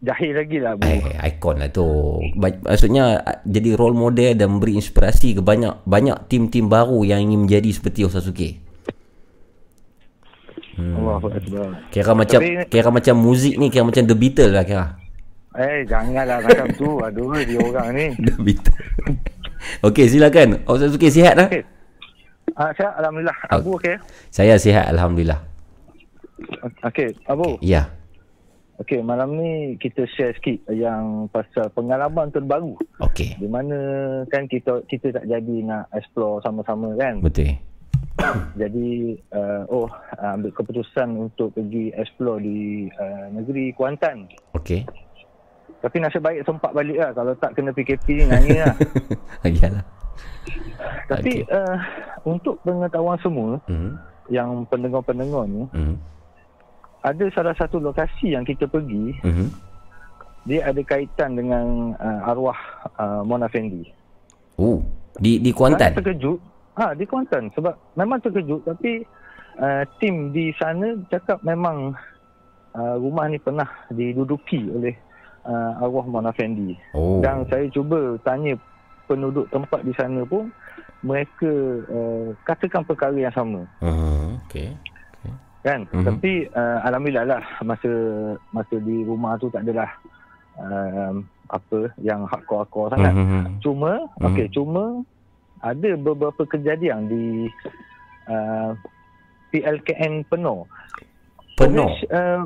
[SPEAKER 15] jahil lagi lah.
[SPEAKER 3] Eh, ikon lah tu. Ba- Maksudnya uh, jadi role model dan beri inspirasi ke banyak banyak tim-tim baru yang ingin menjadi seperti Osazuke. Hmm.
[SPEAKER 15] Akbar.
[SPEAKER 3] Kira macam
[SPEAKER 15] Tapi-
[SPEAKER 3] kira macam muzik ni kira macam The Beatles lah kira.
[SPEAKER 15] Eh, janganlah macam tu. Aduh, dia orang ni.
[SPEAKER 3] Okey, silakan. Osazuke sihat dah?
[SPEAKER 15] Okey. Ah, saya Alhamdulillah. Abu okey?
[SPEAKER 3] Saya sihat alhamdulillah.
[SPEAKER 15] Okey, Abu.
[SPEAKER 3] Ya.
[SPEAKER 15] Okey, malam ni kita share sikit yang pasal pengalaman terbaru.
[SPEAKER 3] Okey.
[SPEAKER 15] Di mana kan kita kita tak jadi nak explore sama-sama kan.
[SPEAKER 3] Betul.
[SPEAKER 15] Jadi uh, oh ambil keputusan untuk pergi explore di uh, negeri Kuantan.
[SPEAKER 3] Okey.
[SPEAKER 15] Tapi nasib baik sempat balik lah. Kalau tak kena PKP ni nangis lah.
[SPEAKER 3] Iyalah.
[SPEAKER 15] Tapi uh, untuk pengetahuan semua
[SPEAKER 3] Hmm.
[SPEAKER 15] yang pendengar-pendengar ni,
[SPEAKER 3] Hmm.
[SPEAKER 15] ada salah satu lokasi yang kita pergi,
[SPEAKER 3] Hmm.
[SPEAKER 15] dia ada kaitan dengan uh, arwah uh, Mona Fendi.
[SPEAKER 3] Oh, di di Kuantan.
[SPEAKER 15] Saya terkejut. Ha, di Kuantan. Sebab memang terkejut tapi uh, tim di sana cakap memang uh, rumah ni pernah diduduki oleh uh, arwah Mona Fendi.
[SPEAKER 3] Oh.
[SPEAKER 15] Dan saya cuba tanya penduduk tempat di sana pun mereka uh, katakan perkara yang sama.
[SPEAKER 3] Hmm. Okey.
[SPEAKER 15] kan
[SPEAKER 3] Mhm.
[SPEAKER 15] tapi uh, alhamdulillah lah masa masa di rumah tu tak adalah um, apa yang hardcore-hardcore sangat
[SPEAKER 3] Mhm.
[SPEAKER 15] cuma
[SPEAKER 3] Mhm.
[SPEAKER 15] okey cuma ada beberapa kejadian di uh, PLKN penuh
[SPEAKER 3] Penuh?
[SPEAKER 15] OH, uh,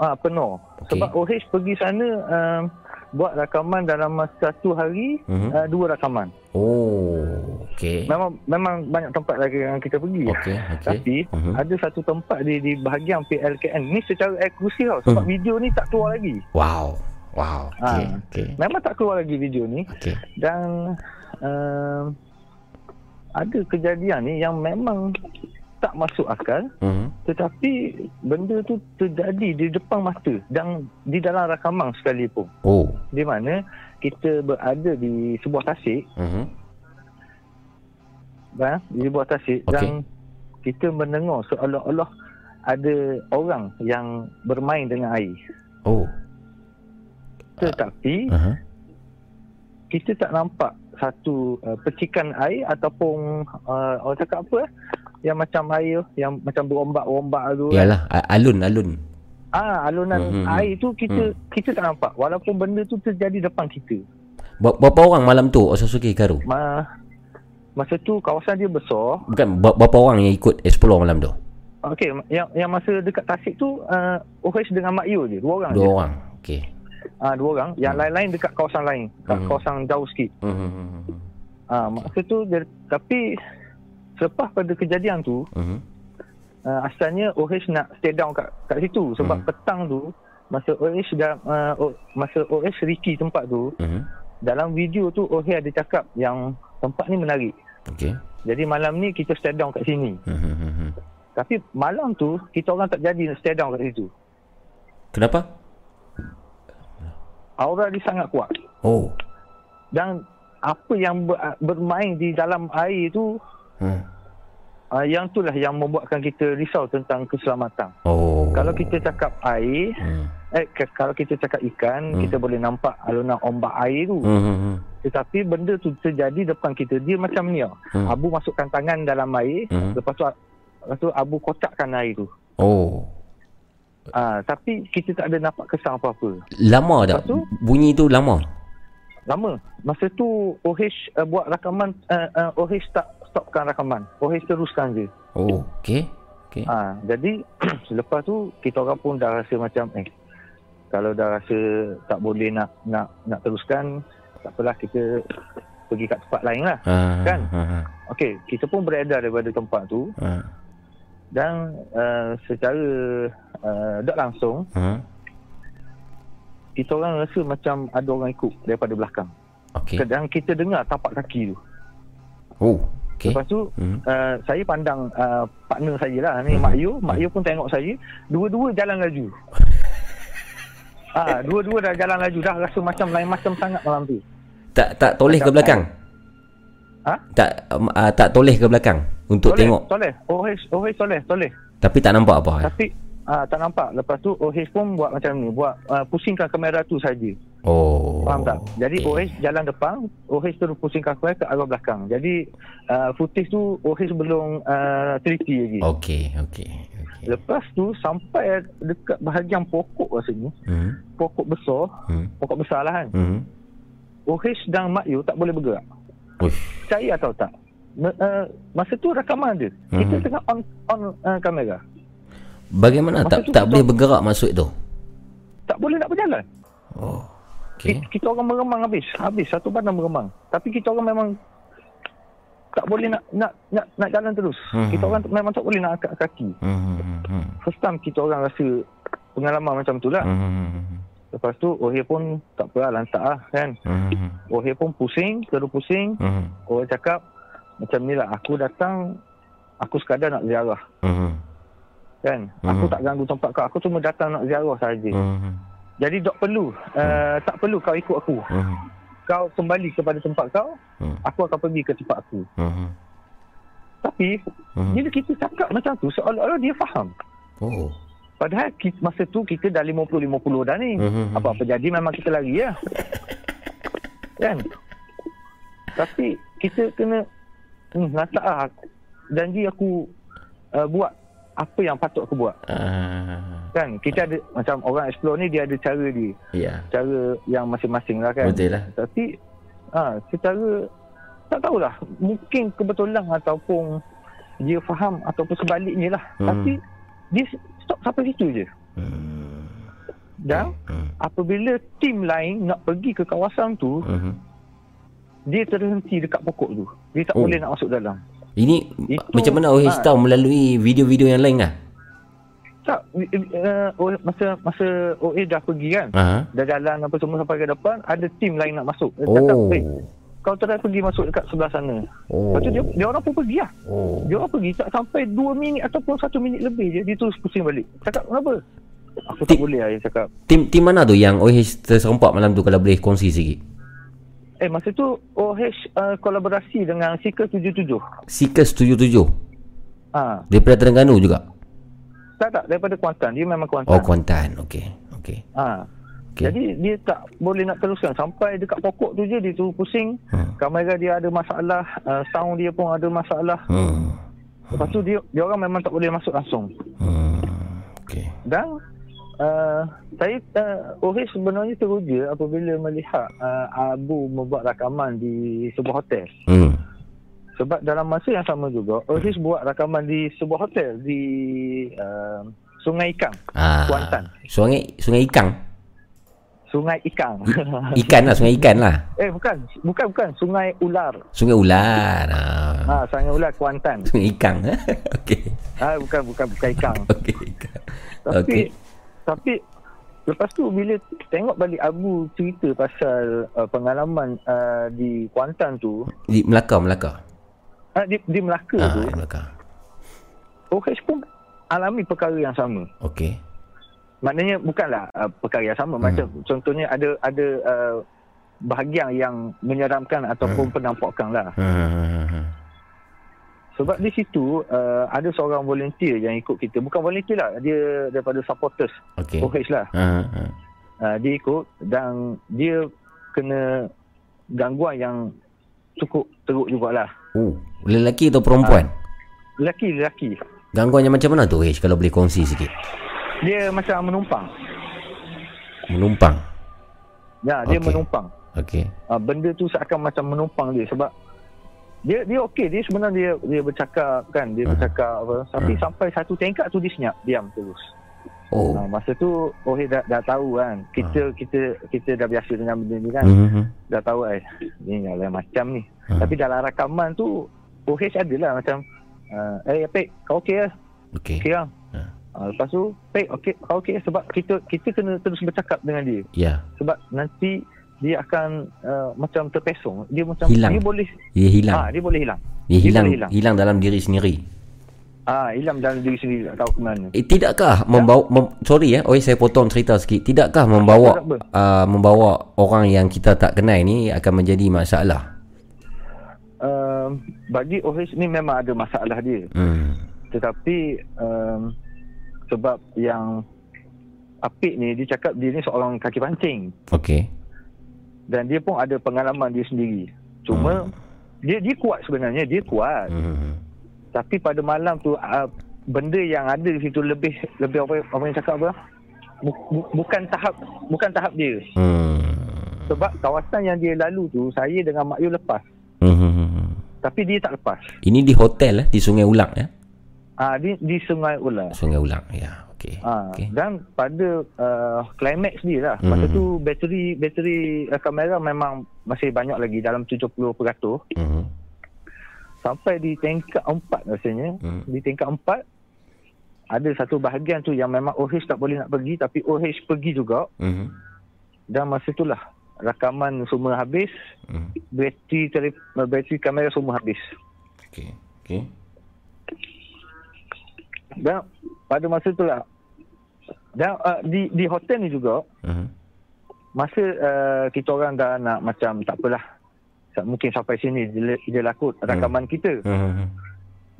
[SPEAKER 15] ah penuh sebab OH pergi sana um, buat rakaman dalam masa satu hari
[SPEAKER 3] Mhm.
[SPEAKER 15] uh, dua rakaman
[SPEAKER 3] Oh, okey.
[SPEAKER 15] Memang memang banyak tempat lagi yang kita pergi.
[SPEAKER 3] Okey, okey.
[SPEAKER 15] Tapi
[SPEAKER 3] Mhm.
[SPEAKER 15] ada satu tempat di di bahagian PLKN ni secara eksklusif tau sebab
[SPEAKER 3] Hmm.
[SPEAKER 15] video ni tak keluar lagi.
[SPEAKER 3] Wow. Wow. Okey,
[SPEAKER 15] Ah.
[SPEAKER 3] okey.
[SPEAKER 15] Memang tak keluar lagi video ni.
[SPEAKER 3] Okey.
[SPEAKER 15] Dan um, ada kejadian ni yang memang tak masuk akal
[SPEAKER 3] Mhm.
[SPEAKER 15] tetapi benda tu terjadi di depan mata dan di dalam rakaman sekalipun.
[SPEAKER 3] Oh.
[SPEAKER 15] Di mana kita berada di sebuah tasik
[SPEAKER 3] Mhm.
[SPEAKER 15] ha, di sebuah tasik
[SPEAKER 3] Okey.
[SPEAKER 15] dan kita mendengar seolah-olah ada orang yang bermain dengan air.
[SPEAKER 3] Oh.
[SPEAKER 15] Tetapi
[SPEAKER 3] Aha.
[SPEAKER 15] kita tak nampak satu uh, percikan air ataupun uh, orang cakap apa? Yang macam air yang macam berombak-ombak tu. kan.
[SPEAKER 3] Yalah, a- alun-alun.
[SPEAKER 15] Ah, alunan
[SPEAKER 3] Hmm, hmm, hmm.
[SPEAKER 15] air tu kita kita tak nampak walaupun benda tu terjadi depan kita.
[SPEAKER 3] Ber- Berapa orang malam tu Osazuke Hikaru?
[SPEAKER 15] Ma, masa tu kawasan dia besar.
[SPEAKER 3] Bukan ber- berapa orang yang ikut explore malam tu?
[SPEAKER 15] Okey, yang yang masa dekat Tasik tu uh, OH dengan Mak Yu je, dua orang
[SPEAKER 3] Dua
[SPEAKER 15] je.
[SPEAKER 3] orang. Okey.
[SPEAKER 15] Ah, dua orang. Yang lain-lain dekat kawasan lain, kat
[SPEAKER 3] Hmm.
[SPEAKER 15] kawasan jauh sikit.
[SPEAKER 3] Mhm.
[SPEAKER 15] Ah, masa tu dia, tapi selepas pada kejadian tu,
[SPEAKER 3] Mhm.
[SPEAKER 15] uh, asalnya OH nak stay down kat kat situ sebab
[SPEAKER 3] Hmm.
[SPEAKER 15] petang tu masa OH dah uh, O- masa OH Ricky tempat tu
[SPEAKER 3] Mhm.
[SPEAKER 15] dalam video tu OH ada cakap yang tempat ni menarik.
[SPEAKER 3] Okey.
[SPEAKER 15] Jadi malam ni kita stay down kat sini.
[SPEAKER 3] Mhm.
[SPEAKER 15] Tapi malam tu kita orang tak jadi nak stay down kat situ.
[SPEAKER 3] Kenapa?
[SPEAKER 15] Aura dia sangat kuat.
[SPEAKER 3] Oh.
[SPEAKER 15] Dan apa yang ber, bermain di dalam air tu
[SPEAKER 3] Hmm.
[SPEAKER 15] uh, yang itulah yang membuatkan kita risau tentang keselamatan.
[SPEAKER 3] Oh.
[SPEAKER 15] Kalau kita cakap air,
[SPEAKER 3] Hmm.
[SPEAKER 15] eh ke- kalau kita cakap ikan,
[SPEAKER 3] Hmm.
[SPEAKER 15] kita boleh nampak alunan ombak air tu.
[SPEAKER 3] Mhm.
[SPEAKER 15] Tetapi benda tu terjadi depan kita. Dia macam ni tau.
[SPEAKER 3] Hmm.
[SPEAKER 15] Abu masukkan tangan dalam air,
[SPEAKER 3] Hmm.
[SPEAKER 15] lepas tu lepas tu Abu kotakkan air tu.
[SPEAKER 3] Oh.
[SPEAKER 15] Ah, tapi kita tak ada nampak kesan apa-apa.
[SPEAKER 3] Lama tak?
[SPEAKER 15] Lepas tu?
[SPEAKER 3] Bunyi tu lama.
[SPEAKER 15] Lama. Masa tu OH uh, buat rakaman, uh, uh, OH tak stopkan rakaman. OH teruskan je.
[SPEAKER 3] Oh, okey. Okey.
[SPEAKER 15] Ha, jadi selepas tu kita orang pun dah rasa macam eh kalau dah rasa tak boleh nak nak nak teruskan tak apalah kita pergi kat tempat lain lah.
[SPEAKER 3] Ah,
[SPEAKER 15] kan?
[SPEAKER 3] ah, ah.
[SPEAKER 15] Okey, kita pun beredar daripada tempat tu
[SPEAKER 3] Ah.
[SPEAKER 15] dan uh, secara uh, tak langsung
[SPEAKER 3] Ah.
[SPEAKER 15] kita orang rasa macam ada orang ikut daripada belakang.
[SPEAKER 3] Okey.
[SPEAKER 15] Dan kita dengar tapak kaki tu.
[SPEAKER 3] Oh. Okey.
[SPEAKER 15] Lepas tu
[SPEAKER 3] Hmm.
[SPEAKER 15] uh, saya pandang uh, partner saya lah ni Mak Yu, Mak Yu pun tengok saya, dua-dua jalan laju. Ah, dua-dua dah jalan laju dah rasa macam lain macam sangat malam tu.
[SPEAKER 3] Tak tak toleh ke belakang?
[SPEAKER 15] Ha?
[SPEAKER 3] Tak uh, tak toleh ke belakang untuk
[SPEAKER 15] Soleh,
[SPEAKER 3] tengok.
[SPEAKER 15] Soleh, OH, OH soleh, soleh.
[SPEAKER 3] Tapi tak nampak apa. eh?
[SPEAKER 15] Tapi ah tak nampak. Lepas tu OH pun buat macam ni, buat uh, pusingkan kamera tu saja.
[SPEAKER 3] Oh.
[SPEAKER 15] Faham tak? Jadi OH jalan depan, OH terus pusingkan kamera ke arah belakang. Jadi uh, footage tu OH belum uh, teliti lagi.
[SPEAKER 3] Okey, okey.
[SPEAKER 15] Lepas tu sampai dekat bahagian pokok rasanya,
[SPEAKER 3] Hmm.
[SPEAKER 15] pokok besar,
[SPEAKER 3] Hmm.
[SPEAKER 15] pokok besar lah kan.
[SPEAKER 3] Hmm.
[SPEAKER 15] OH dan Mak Yu tak boleh bergerak.
[SPEAKER 3] Uish.
[SPEAKER 15] Percaya atau tak? Me- uh, masa tu rakaman dia. Kita
[SPEAKER 3] Mhm.
[SPEAKER 15] tengah on on uh, kamera.
[SPEAKER 3] Bagaimana
[SPEAKER 15] Masa
[SPEAKER 3] tak tak
[SPEAKER 15] kita-
[SPEAKER 3] boleh bergerak maksud tu?
[SPEAKER 15] Tak boleh nak berjalan.
[SPEAKER 3] Oh.
[SPEAKER 15] Kita, kita orang meremang habis. Habis satu badan meremang. Tapi kita orang memang tak boleh nak nak nak, nak jalan terus.
[SPEAKER 3] Hmm.
[SPEAKER 15] Kita orang memang tak boleh nak angkat kaki.
[SPEAKER 3] Hmm. hmm,
[SPEAKER 15] First time kita orang rasa pengalaman macam tu lah.
[SPEAKER 3] Hmm.
[SPEAKER 15] Lepas tu Ohir pun tak apa lah lantak lah kan.
[SPEAKER 3] Hmm.
[SPEAKER 15] Ohir pun pusing, terus pusing.
[SPEAKER 3] Hmm.
[SPEAKER 15] Orang cakap macam ni lah. Aku datang, aku sekadar nak ziarah.
[SPEAKER 3] Hmm.
[SPEAKER 15] Kan? Aku
[SPEAKER 3] Mhm.
[SPEAKER 15] tak ganggu tempat kau. Aku cuma datang nak ziarah saja.
[SPEAKER 3] Hmm.
[SPEAKER 15] Jadi tak perlu. Uh, tak perlu kau ikut aku.
[SPEAKER 3] Hmm.
[SPEAKER 15] Kau kembali kepada tempat kau.
[SPEAKER 3] Hmm.
[SPEAKER 15] Aku akan pergi ke tempat aku.
[SPEAKER 3] Hmm.
[SPEAKER 15] Tapi
[SPEAKER 3] Hmm.
[SPEAKER 15] bila kita cakap macam tu seolah-olah dia faham.
[SPEAKER 3] Oh.
[SPEAKER 15] Padahal kita, masa tu kita dah 50-50 dah ni.
[SPEAKER 3] Mhm.
[SPEAKER 15] Apa-apa jadi memang kita lari lah. kan? Tapi kita kena hmm, lantak lah. Janji aku uh, buat apa yang patut aku buat.
[SPEAKER 3] Ah.
[SPEAKER 15] Kan? Kita ada macam orang explore ni dia ada cara dia.
[SPEAKER 3] Ya.
[SPEAKER 15] Cara yang masing-masing lah kan.
[SPEAKER 3] Betul lah.
[SPEAKER 15] Tapi ha, secara tak tahulah. Mungkin kebetulan ataupun dia faham ataupun sebaliknya lah.
[SPEAKER 3] Hmm.
[SPEAKER 15] Tapi dia stop sampai situ je. Dan
[SPEAKER 3] Hmm.
[SPEAKER 15] apabila tim lain nak pergi ke kawasan tu,
[SPEAKER 3] Hmm.
[SPEAKER 15] dia terhenti dekat pokok tu. Dia tak
[SPEAKER 3] Oh.
[SPEAKER 15] boleh nak masuk dalam.
[SPEAKER 3] Ini
[SPEAKER 15] Itu-
[SPEAKER 3] macam mana OH
[SPEAKER 15] ha.
[SPEAKER 3] tahu melalui video-video yang lain lah?
[SPEAKER 15] Tak, uh, masa masa OA dah pergi kan,
[SPEAKER 3] Aha.
[SPEAKER 15] dah jalan apa semua sampai ke depan, ada tim lain nak masuk. Dia cakap,
[SPEAKER 3] Oh.
[SPEAKER 15] kau try pergi masuk dekat sebelah sana.
[SPEAKER 3] Oh.
[SPEAKER 15] Lepas tu dia, dia orang pun pergi lah.
[SPEAKER 3] Oh.
[SPEAKER 15] Dia orang pergi tak sampai 2 minit ataupun 1 minit lebih je, dia terus pusing balik. Cakap, kenapa? Aku tak boleh lah, dia cakap.
[SPEAKER 3] Tim tim mana tu yang OH terserempak malam tu kalau boleh kongsi sikit?
[SPEAKER 15] Eh, masa tu OH uh, kolaborasi dengan Seeker 77.
[SPEAKER 3] Seekers 77.
[SPEAKER 15] Ha,
[SPEAKER 3] Daripada Terengganu juga.
[SPEAKER 15] tak tak, daripada Kuantan. Dia memang Kuantan.
[SPEAKER 3] Oh Kuantan. Okey. Okey.
[SPEAKER 15] Ha.
[SPEAKER 3] Okey.
[SPEAKER 15] Jadi dia tak boleh nak teruskan sampai dekat pokok tu je dia tu pusing.
[SPEAKER 3] Hmm.
[SPEAKER 15] Kamera dia ada masalah, uh, sound dia pun ada masalah.
[SPEAKER 3] Hmm.
[SPEAKER 15] Lepas tu dia dia orang memang tak boleh masuk langsung.
[SPEAKER 3] Hmm. Okey.
[SPEAKER 15] Dan uh, saya uh, OH sebenarnya teruja apabila melihat uh, Abu membuat rakaman di sebuah hotel.
[SPEAKER 3] Hmm.
[SPEAKER 15] Sebab dalam masa yang sama juga OH buat rakaman di sebuah hotel di uh, Sungai Ikang,
[SPEAKER 3] Ah.
[SPEAKER 15] Kuantan.
[SPEAKER 3] Sungai Sungai Ikang.
[SPEAKER 15] Sungai Ikang.
[SPEAKER 3] Ikan lah, sungai ikan lah.
[SPEAKER 15] eh bukan, bukan bukan Sungai Ular.
[SPEAKER 3] Sungai Ular. Ah.
[SPEAKER 15] Ha, Sungai Ular Kuantan.
[SPEAKER 3] Sungai Ikang. Okey.
[SPEAKER 15] Ah bukan bukan bukan Ikang.
[SPEAKER 3] Okey.
[SPEAKER 15] Tapi
[SPEAKER 3] Okey.
[SPEAKER 15] Tapi lepas tu bila tengok balik Abu cerita pasal uh, pengalaman uh, di Kuantan tu,
[SPEAKER 3] Di Melaka, Melaka.
[SPEAKER 15] uh, di, di Melaka
[SPEAKER 3] Ah,
[SPEAKER 15] tu,
[SPEAKER 3] di Melaka.
[SPEAKER 15] OH pun alami perkara yang sama.
[SPEAKER 3] Okey.
[SPEAKER 15] Maknanya bukanlah uh, perkara yang sama.
[SPEAKER 3] Hmm.
[SPEAKER 15] Macam contohnya ada ada uh, bahagian yang menyeramkan ataupun penampakan lah.
[SPEAKER 3] Hmm.
[SPEAKER 15] Sebab di situ uh, ada seorang volunteer yang ikut kita. Bukan volunteer lah, dia daripada supporters
[SPEAKER 3] Okey.
[SPEAKER 15] OH lah.
[SPEAKER 3] Ah, ah.
[SPEAKER 15] Uh, dia ikut dan dia kena gangguan yang cukup teruk jugalah.
[SPEAKER 3] Oh, lelaki atau perempuan?
[SPEAKER 15] Lelaki, lelaki.
[SPEAKER 3] Gangguan yang macam mana tu H kalau boleh kongsi sikit?
[SPEAKER 15] Dia macam menumpang.
[SPEAKER 3] Menumpang.
[SPEAKER 15] Ya, dia
[SPEAKER 3] Okey.
[SPEAKER 15] menumpang.
[SPEAKER 3] Okey.
[SPEAKER 15] Uh, benda tu seakan macam menumpang dia sebab dia dia okey dia sebenarnya dia dia bercakap kan dia bercakap apa tapi
[SPEAKER 3] Hmm.
[SPEAKER 15] sampai satu tingkat tu dia senyap diam terus.
[SPEAKER 3] Oh.
[SPEAKER 15] Uh, masa tu oh dah dah tahu kan kita kita kita dah biasa dengan benda ni kan.
[SPEAKER 3] Mhm.
[SPEAKER 15] Dah tahu eh ni lain macam ni.
[SPEAKER 3] Hmm.
[SPEAKER 15] Tapi dalam rakaman tu OH adalah macam uh, eh Pek kau okey lah.
[SPEAKER 3] Okey.
[SPEAKER 15] Okey lah. Uh, lepas tu Pek okey kau okey sebab kita kita kena terus bercakap dengan dia.
[SPEAKER 3] Ya.
[SPEAKER 15] Sebab nanti dia akan uh, macam terpesong. Dia macam
[SPEAKER 3] Hilang.
[SPEAKER 15] dia boleh
[SPEAKER 3] Dia hilang.
[SPEAKER 15] Ah, dia boleh hilang.
[SPEAKER 3] Dia hilang,
[SPEAKER 15] boleh
[SPEAKER 3] hilang hilang dalam diri sendiri.
[SPEAKER 15] Ah, hilang dalam diri sendiri tak tahu ke mana.
[SPEAKER 3] Eh, tidakkah membawa mem, sorry ya, oi saya potong cerita sikit. Tidakkah membawa
[SPEAKER 15] Tak
[SPEAKER 3] uh, membawa orang yang kita tak kenal ni akan menjadi masalah?
[SPEAKER 15] Uh, bagi OH ni memang ada masalah dia.
[SPEAKER 3] Hmm.
[SPEAKER 15] Tetapi um, sebab yang Apik ni dia cakap dia ni seorang kaki pancing
[SPEAKER 3] Okey.
[SPEAKER 15] Dan dia pun ada pengalaman dia sendiri. Cuma hmm. dia dia kuat sebenarnya, dia kuat.
[SPEAKER 3] Hmm.
[SPEAKER 15] Tapi pada malam tu uh, benda yang ada di situ lebih lebih apa apa yang cakap apa? Bu- bu- bukan tahap bukan tahap dia.
[SPEAKER 3] Hmm.
[SPEAKER 15] Sebab kawasan yang dia lalu tu saya dengan Mak Yu lepas.
[SPEAKER 3] Hmm.
[SPEAKER 15] Tapi dia tak lepas.
[SPEAKER 3] Ini di hotel eh, di Sungai Ulang ya.
[SPEAKER 15] Ah di di Sungai Ular.
[SPEAKER 3] Sungai Ulang ya. Okey.
[SPEAKER 15] Ah, okay. dan pada uh, climax dia lah.
[SPEAKER 3] Mhm.
[SPEAKER 15] Masa tu bateri bateri uh, kamera memang masih banyak lagi dalam 70%.
[SPEAKER 3] Hmm.
[SPEAKER 15] Sampai di tingkat 4 rasanya.
[SPEAKER 3] Hmm.
[SPEAKER 15] Di tingkat 4 ada satu bahagian tu yang memang OH tak boleh nak pergi tapi OH pergi juga
[SPEAKER 3] Hmm.
[SPEAKER 15] dan masa itulah rakaman semua habis.
[SPEAKER 3] Hmm.
[SPEAKER 15] Bateri tele, uh, bateri kamera semua habis.
[SPEAKER 3] Okey. Okey.
[SPEAKER 15] Dan pada masa itulah dan uh, di di hotel ni juga
[SPEAKER 3] Hmm.
[SPEAKER 15] masa uh, kita orang dah nak macam tak apalah mungkin sampai sini dia, dia lakut rakaman kita.
[SPEAKER 3] Hmm.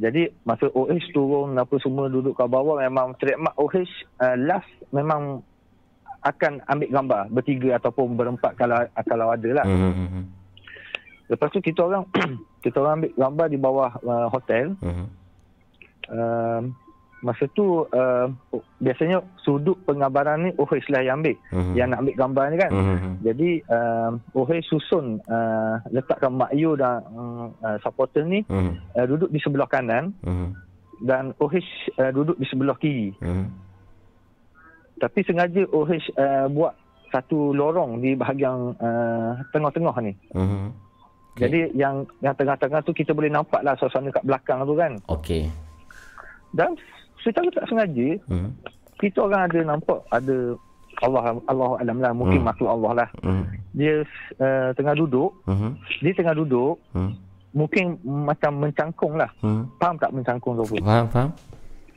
[SPEAKER 15] Jadi masa OH turun apa semua duduk kat bawah memang trademark OH uh, last memang akan ambil gambar bertiga ataupun berempat kalau kalau ada lah.
[SPEAKER 3] Hmm.
[SPEAKER 15] Lepas tu kita orang kita orang ambil gambar di bawah uh, hotel.
[SPEAKER 3] Hmm.
[SPEAKER 15] Uh, masa tu uh, biasanya sudut penggambaran ni OH lah yang ambil.
[SPEAKER 3] Mhm.
[SPEAKER 15] Yang nak ambil gambar ni kan.
[SPEAKER 3] Hmm.
[SPEAKER 15] Jadi uh, OH susun uh, letakkan Mak Yu dan uh, supporter ni
[SPEAKER 3] Hmm.
[SPEAKER 15] uh, duduk di sebelah kanan
[SPEAKER 3] Hmm.
[SPEAKER 15] dan OH uh, duduk di sebelah kiri.
[SPEAKER 3] Hmm.
[SPEAKER 15] Tapi sengaja OH uh, buat satu lorong di bahagian uh, tengah-tengah ni.
[SPEAKER 3] Hmm.
[SPEAKER 15] Okay. Jadi yang yang tengah-tengah tu kita boleh nampak lah suasana kat belakang tu kan.
[SPEAKER 3] Okey.
[SPEAKER 15] Dan secara tak sengaja
[SPEAKER 3] Hmm.
[SPEAKER 15] kita orang ada nampak ada Allah Allah alam lah mungkin
[SPEAKER 3] Hmm.
[SPEAKER 15] makhluk Allah lah.
[SPEAKER 3] Hmm.
[SPEAKER 15] Dia uh, tengah duduk,
[SPEAKER 3] Hmm.
[SPEAKER 15] dia tengah duduk
[SPEAKER 3] Hmm.
[SPEAKER 15] mungkin macam mencangkung lah.
[SPEAKER 3] Hmm.
[SPEAKER 15] Faham tak mencangkung tu?
[SPEAKER 3] Faham, faham?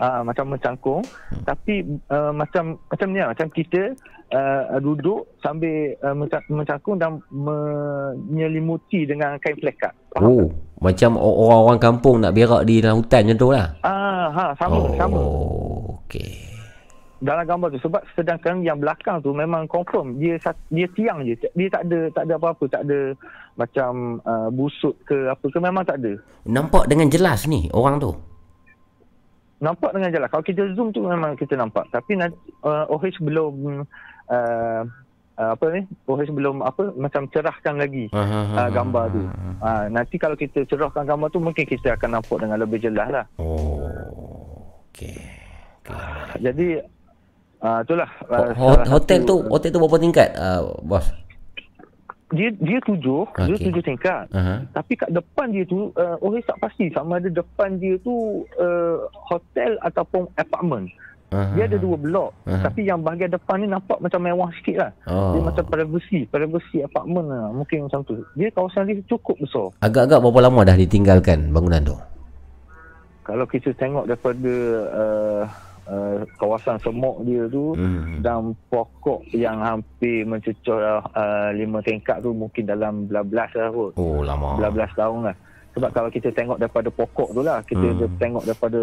[SPEAKER 15] Ah macam mencangkung hmm. tapi uh, macam macam ni lah macam kita uh, duduk sambil uh, menca- mencangkung dan menyelimuti dengan kain plekat.
[SPEAKER 3] Oh, macam o- orang-orang kampung nak berak di dalam hutan macam tu lah.
[SPEAKER 15] Ah ha sama
[SPEAKER 3] Oh,
[SPEAKER 15] sama.
[SPEAKER 3] Okey.
[SPEAKER 15] Dalam gambar tu sebab sedangkan yang belakang tu memang confirm dia dia tiang je. Dia tak ada tak ada apa-apa, tak ada macam uh, busuk ke apa ke memang tak ada.
[SPEAKER 3] Nampak dengan jelas ni orang tu.
[SPEAKER 15] Nampak dengan jelas. Kalau kita zoom tu memang kita nampak. Tapi nanti, uh, OH belum uh, uh, apa ni? OH belum apa macam cerahkan lagi uh, gambar tu. Uh, nanti kalau kita cerahkan gambar tu mungkin kita akan nampak dengan lebih jelas lah.
[SPEAKER 3] Oh. Okey.
[SPEAKER 15] Jadi uh, itulah uh,
[SPEAKER 3] Ho-
[SPEAKER 15] salah
[SPEAKER 3] hotel tu hotel tu berapa tingkat uh, bos?
[SPEAKER 15] Dia dia tujuh, okay. dia tujuh tingkat.
[SPEAKER 3] Aha.
[SPEAKER 15] Tapi kat depan dia tu uh, orang tak pasti sama ada depan dia tu uh, hotel ataupun apartment.
[SPEAKER 3] Aha.
[SPEAKER 15] Dia ada dua blok.
[SPEAKER 3] Aha.
[SPEAKER 15] Tapi yang bahagian depan ni nampak macam mewah sikit lah.
[SPEAKER 3] Oh.
[SPEAKER 15] Dia macam privacy, privacy apartment lah. Mungkin macam tu. Dia kawasan dia cukup besar.
[SPEAKER 3] Agak-agak berapa lama dah ditinggalkan bangunan tu?
[SPEAKER 15] Kalau kita tengok daripada uh, uh, kawasan semok dia tu
[SPEAKER 3] Hmm.
[SPEAKER 15] dan pokok yang hampir mencecah uh, lima tingkat tu mungkin dalam belas-belas lah kot.
[SPEAKER 3] Oh, lama.
[SPEAKER 15] Belas-belas tahun lah. Sebab kalau kita tengok daripada pokok tu lah, kita
[SPEAKER 3] Hmm.
[SPEAKER 15] tengok daripada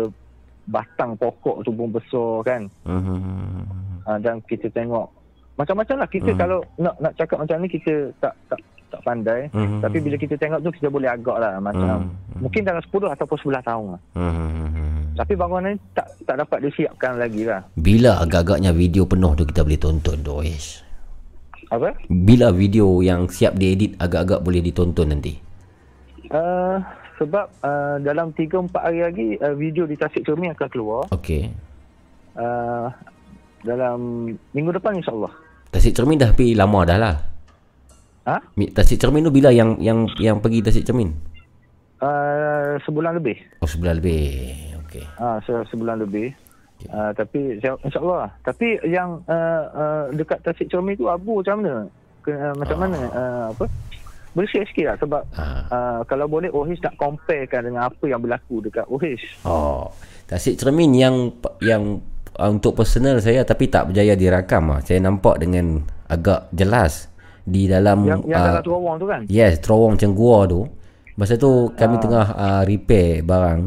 [SPEAKER 15] batang pokok tu pun besar kan.
[SPEAKER 3] Hmm.
[SPEAKER 15] Uh, dan kita tengok macam-macam lah. Kita
[SPEAKER 3] Hmm.
[SPEAKER 15] kalau nak nak cakap macam ni kita tak tak tak pandai.
[SPEAKER 3] Hmm.
[SPEAKER 15] Tapi bila kita tengok tu kita boleh agak lah macam mungkin dalam 10 ataupun 11 tahun lah.
[SPEAKER 3] Hmm.
[SPEAKER 15] Tapi bangunan ni tak tak dapat disiapkan lagi lah.
[SPEAKER 3] Bila agak-agaknya video penuh tu kita boleh tonton tu, Oish?
[SPEAKER 15] Apa?
[SPEAKER 3] Bila video yang siap diedit agak-agak boleh ditonton nanti?
[SPEAKER 15] Uh, sebab uh, dalam 3-4 hari lagi uh, video di Tasik Cermin akan keluar.
[SPEAKER 3] Okey.
[SPEAKER 15] Uh, dalam minggu depan insyaAllah.
[SPEAKER 3] Tasik Cermin dah pergi lama dah lah.
[SPEAKER 15] Ha?
[SPEAKER 3] Tasik Cermin tu bila yang yang yang pergi Tasik Cermin?
[SPEAKER 15] Uh, sebulan lebih.
[SPEAKER 3] Oh, sebulan lebih. Okey.
[SPEAKER 15] Ah, se- sebulan lebih. Uh, tapi insya- insyaAllah. Tapi yang uh, uh, dekat Tasik Cermin tu Abu macam mana? Ke, uh, macam mana? Uh, apa? bersih sikit lah sebab uh, kalau boleh OH nak comparekan dengan apa yang berlaku dekat OH.
[SPEAKER 3] Oh, tasik cermin yang yang uh, untuk personal saya tapi tak berjaya dirakam ah. Saya nampak dengan agak jelas di dalam
[SPEAKER 15] Yang, yang
[SPEAKER 3] ah,
[SPEAKER 15] dalam terowong tu kan?
[SPEAKER 3] Yes, terowong macam gua tu. Masa tu kami
[SPEAKER 15] Ah.
[SPEAKER 3] tengah uh, repair barang.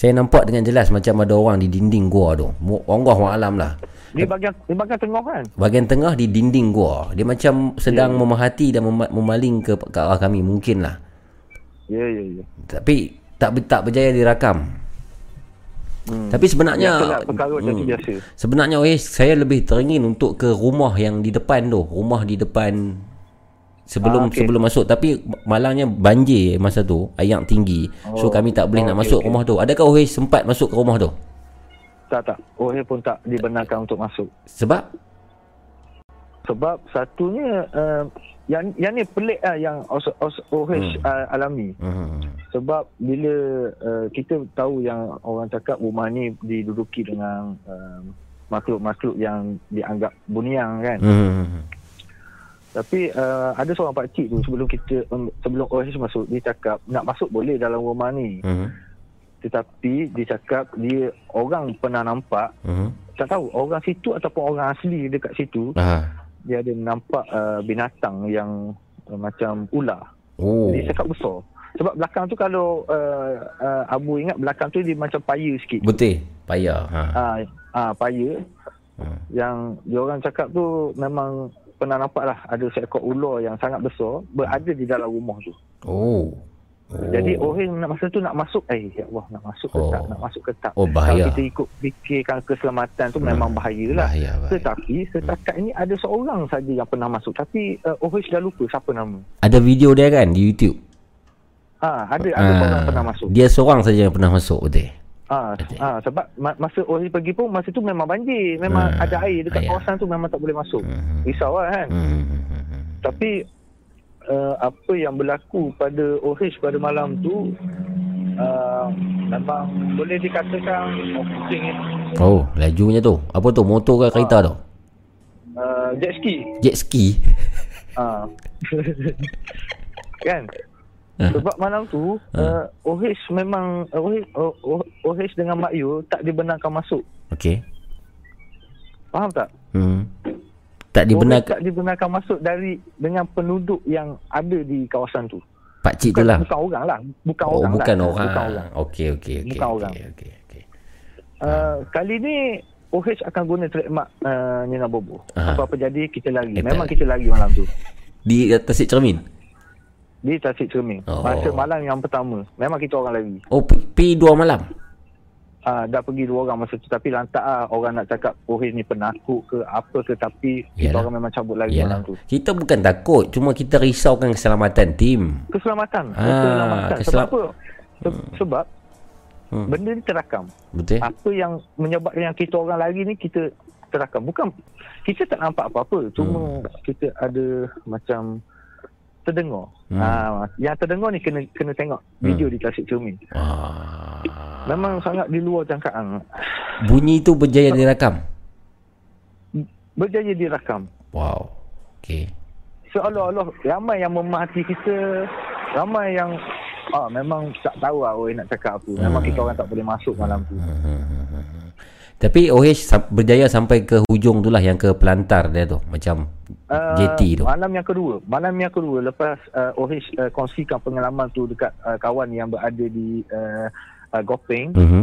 [SPEAKER 3] Saya nampak dengan jelas macam ada orang di dinding gua tu. Allah malam lah.
[SPEAKER 15] Di bahagian di bahagian tengah kan?
[SPEAKER 3] Bahagian tengah di dinding gua. Dia macam sedang memerhati dan mem- memaling ke, ke arah kami mungkin lah.
[SPEAKER 15] Ya ya ya.
[SPEAKER 3] Tapi tak tak berjaya dirakam.
[SPEAKER 15] Hmm.
[SPEAKER 3] Tapi sebenarnya
[SPEAKER 15] tu
[SPEAKER 3] Hmm.
[SPEAKER 15] biasa.
[SPEAKER 3] Sebenarnya eh saya lebih teringin untuk ke rumah yang di depan tu, rumah di depan sebelum
[SPEAKER 15] Ah, okey.
[SPEAKER 3] sebelum masuk tapi malangnya banjir masa tu, air tinggi. So
[SPEAKER 15] Oh.
[SPEAKER 3] kami tak boleh
[SPEAKER 15] Oh,
[SPEAKER 3] nak
[SPEAKER 15] okey,
[SPEAKER 3] masuk
[SPEAKER 15] okey.
[SPEAKER 3] rumah tu. Adakah Ohis sempat masuk ke rumah tu?
[SPEAKER 15] Tak tak. OH pun tak dibenarkan untuk masuk.
[SPEAKER 3] Sebab
[SPEAKER 15] Sebab satunya uh, yang yang ni pelik lah yang OH, OH
[SPEAKER 3] Hmm.
[SPEAKER 15] uh, alami.
[SPEAKER 3] Hmm.
[SPEAKER 15] Sebab bila uh, kita tahu yang orang cakap rumah ni diduduki dengan uh, makhluk-makhluk yang dianggap buniang kan.
[SPEAKER 3] Hmm.
[SPEAKER 15] Tapi uh, ada seorang pakcik tu sebelum kita um, sebelum OH masuk dia cakap nak masuk boleh dalam rumah ni.
[SPEAKER 3] Hmm.
[SPEAKER 15] Tetapi dia cakap dia orang pernah nampak
[SPEAKER 3] Hmm.
[SPEAKER 15] tak tahu orang situ ataupun orang asli dekat situ
[SPEAKER 3] Ah.
[SPEAKER 15] dia ada nampak uh, binatang yang uh, macam ular.
[SPEAKER 3] Oh.
[SPEAKER 15] Dia cakap besar. Sebab belakang tu kalau uh, uh, Abu ingat belakang tu dia macam paya sikit.
[SPEAKER 3] Betul. Payah. Ha.
[SPEAKER 15] Ah ah paya. Yang dia orang cakap tu memang pernah nampak lah ada seekor ular yang sangat besar berada di dalam rumah tu.
[SPEAKER 3] Oh.
[SPEAKER 15] Jadi orang nak masa tu nak masuk eh ya Allah nak masuk ke
[SPEAKER 3] Oh.
[SPEAKER 15] tak nak masuk ke tak.
[SPEAKER 3] Oh, bahaya.
[SPEAKER 15] Kalau kita ikut fikirkan keselamatan tu memang bahayalah.
[SPEAKER 3] Bahaya, bahaya.
[SPEAKER 15] Tetapi setakat ini ada seorang saja yang pernah masuk tapi uh, OH dah lupa siapa nama.
[SPEAKER 3] Ada video dia kan di YouTube.
[SPEAKER 15] Ah ada ada
[SPEAKER 3] Ah,
[SPEAKER 15] seorang pernah masuk.
[SPEAKER 3] Dia seorang saja yang pernah masuk betul.
[SPEAKER 15] Ah, ah sebab ma- masa OH pergi pun masa tu memang banjir, memang
[SPEAKER 3] Ah,
[SPEAKER 15] ada air dekat kawasan tu memang tak boleh masuk.
[SPEAKER 3] Hmm.
[SPEAKER 15] Risau lah kan. Tapi uh, apa yang berlaku pada OH pada malam tu uh, memang boleh dikatakan oh.
[SPEAKER 3] Oh, lajunya tu. Apa tu? Motor ke kereta tu?
[SPEAKER 15] Uh, jet ski.
[SPEAKER 3] Jet ski.
[SPEAKER 15] Ah. kan?
[SPEAKER 3] Ah.
[SPEAKER 15] Sebab malam tu uh, OH memang OH, oh, OH dengan Mak Yu tak dibenarkan masuk.
[SPEAKER 3] Okey.
[SPEAKER 15] Faham tak?
[SPEAKER 3] Hmm. Tak
[SPEAKER 15] OH
[SPEAKER 3] dibenarkan
[SPEAKER 15] tak dibenarkan masuk dari dengan penduduk yang ada di kawasan tu.
[SPEAKER 3] pak cik tu lah.
[SPEAKER 15] bukan orang lah. Bukan
[SPEAKER 3] Oh,
[SPEAKER 15] orang
[SPEAKER 3] bukan
[SPEAKER 15] lah.
[SPEAKER 3] orang.
[SPEAKER 15] Bukan orang.
[SPEAKER 3] Okey, okey, okey.
[SPEAKER 15] Bukan orang.
[SPEAKER 3] okey, okey.
[SPEAKER 15] Uh, kali ni OH akan guna trademark uh, Nina Bobo.
[SPEAKER 3] Aha.
[SPEAKER 15] Apa-apa jadi kita lari.
[SPEAKER 3] Eh,
[SPEAKER 15] Memang
[SPEAKER 3] tak.
[SPEAKER 15] kita lari malam tu.
[SPEAKER 3] Di atas cermin.
[SPEAKER 15] Di Tasik Cermin.
[SPEAKER 3] Oh.
[SPEAKER 15] Masa malam yang pertama. Memang kita orang lari.
[SPEAKER 3] Oh, pi dua malam.
[SPEAKER 15] Ah, dah pergi dua orang masa tu tapi lantak ah orang nak cakap OH ni penakut ke apa ke tapi kita
[SPEAKER 3] Yalah.
[SPEAKER 15] orang memang cabut lagi
[SPEAKER 3] Yalah.
[SPEAKER 15] malam tu.
[SPEAKER 3] Kita bukan takut, cuma kita risaukan keselamatan tim.
[SPEAKER 15] Keselamatan.
[SPEAKER 3] Ah,
[SPEAKER 15] keselamatan. Sebab
[SPEAKER 3] keselam-
[SPEAKER 15] apa? Se- Sebab
[SPEAKER 3] Hmm.
[SPEAKER 15] benda ni terakam.
[SPEAKER 3] Betul?
[SPEAKER 15] Apa yang menyebabkan yang kita orang lari ni kita terakam. Bukan kita tak nampak apa-apa. Cuma kita ada macam terdengar.
[SPEAKER 3] Hmm.
[SPEAKER 15] Ah, yang terdengar ni kena kena tengok video di Tasik Cermin.
[SPEAKER 3] Ah.
[SPEAKER 15] Memang sangat di luar jangkaan.
[SPEAKER 3] Bunyi tu berjaya dirakam.
[SPEAKER 15] Berjaya dirakam.
[SPEAKER 3] Wow. Okey.
[SPEAKER 15] Seolah-olah ramai yang memahati kita, ramai yang ah memang tak tahu lah nak cakap apa. Memang kita orang tak boleh masuk malam tu.
[SPEAKER 3] Tapi OH berjaya sampai ke hujung tu lah yang ke pelantar dia tu. Macam
[SPEAKER 15] Uh,
[SPEAKER 3] JT tu.
[SPEAKER 15] Malam yang kedua, malam yang kedua lepas uh, OH uh, kongsikan pengalaman tu dekat uh, kawan yang berada di uh, uh, Gopeng,
[SPEAKER 3] Mhm.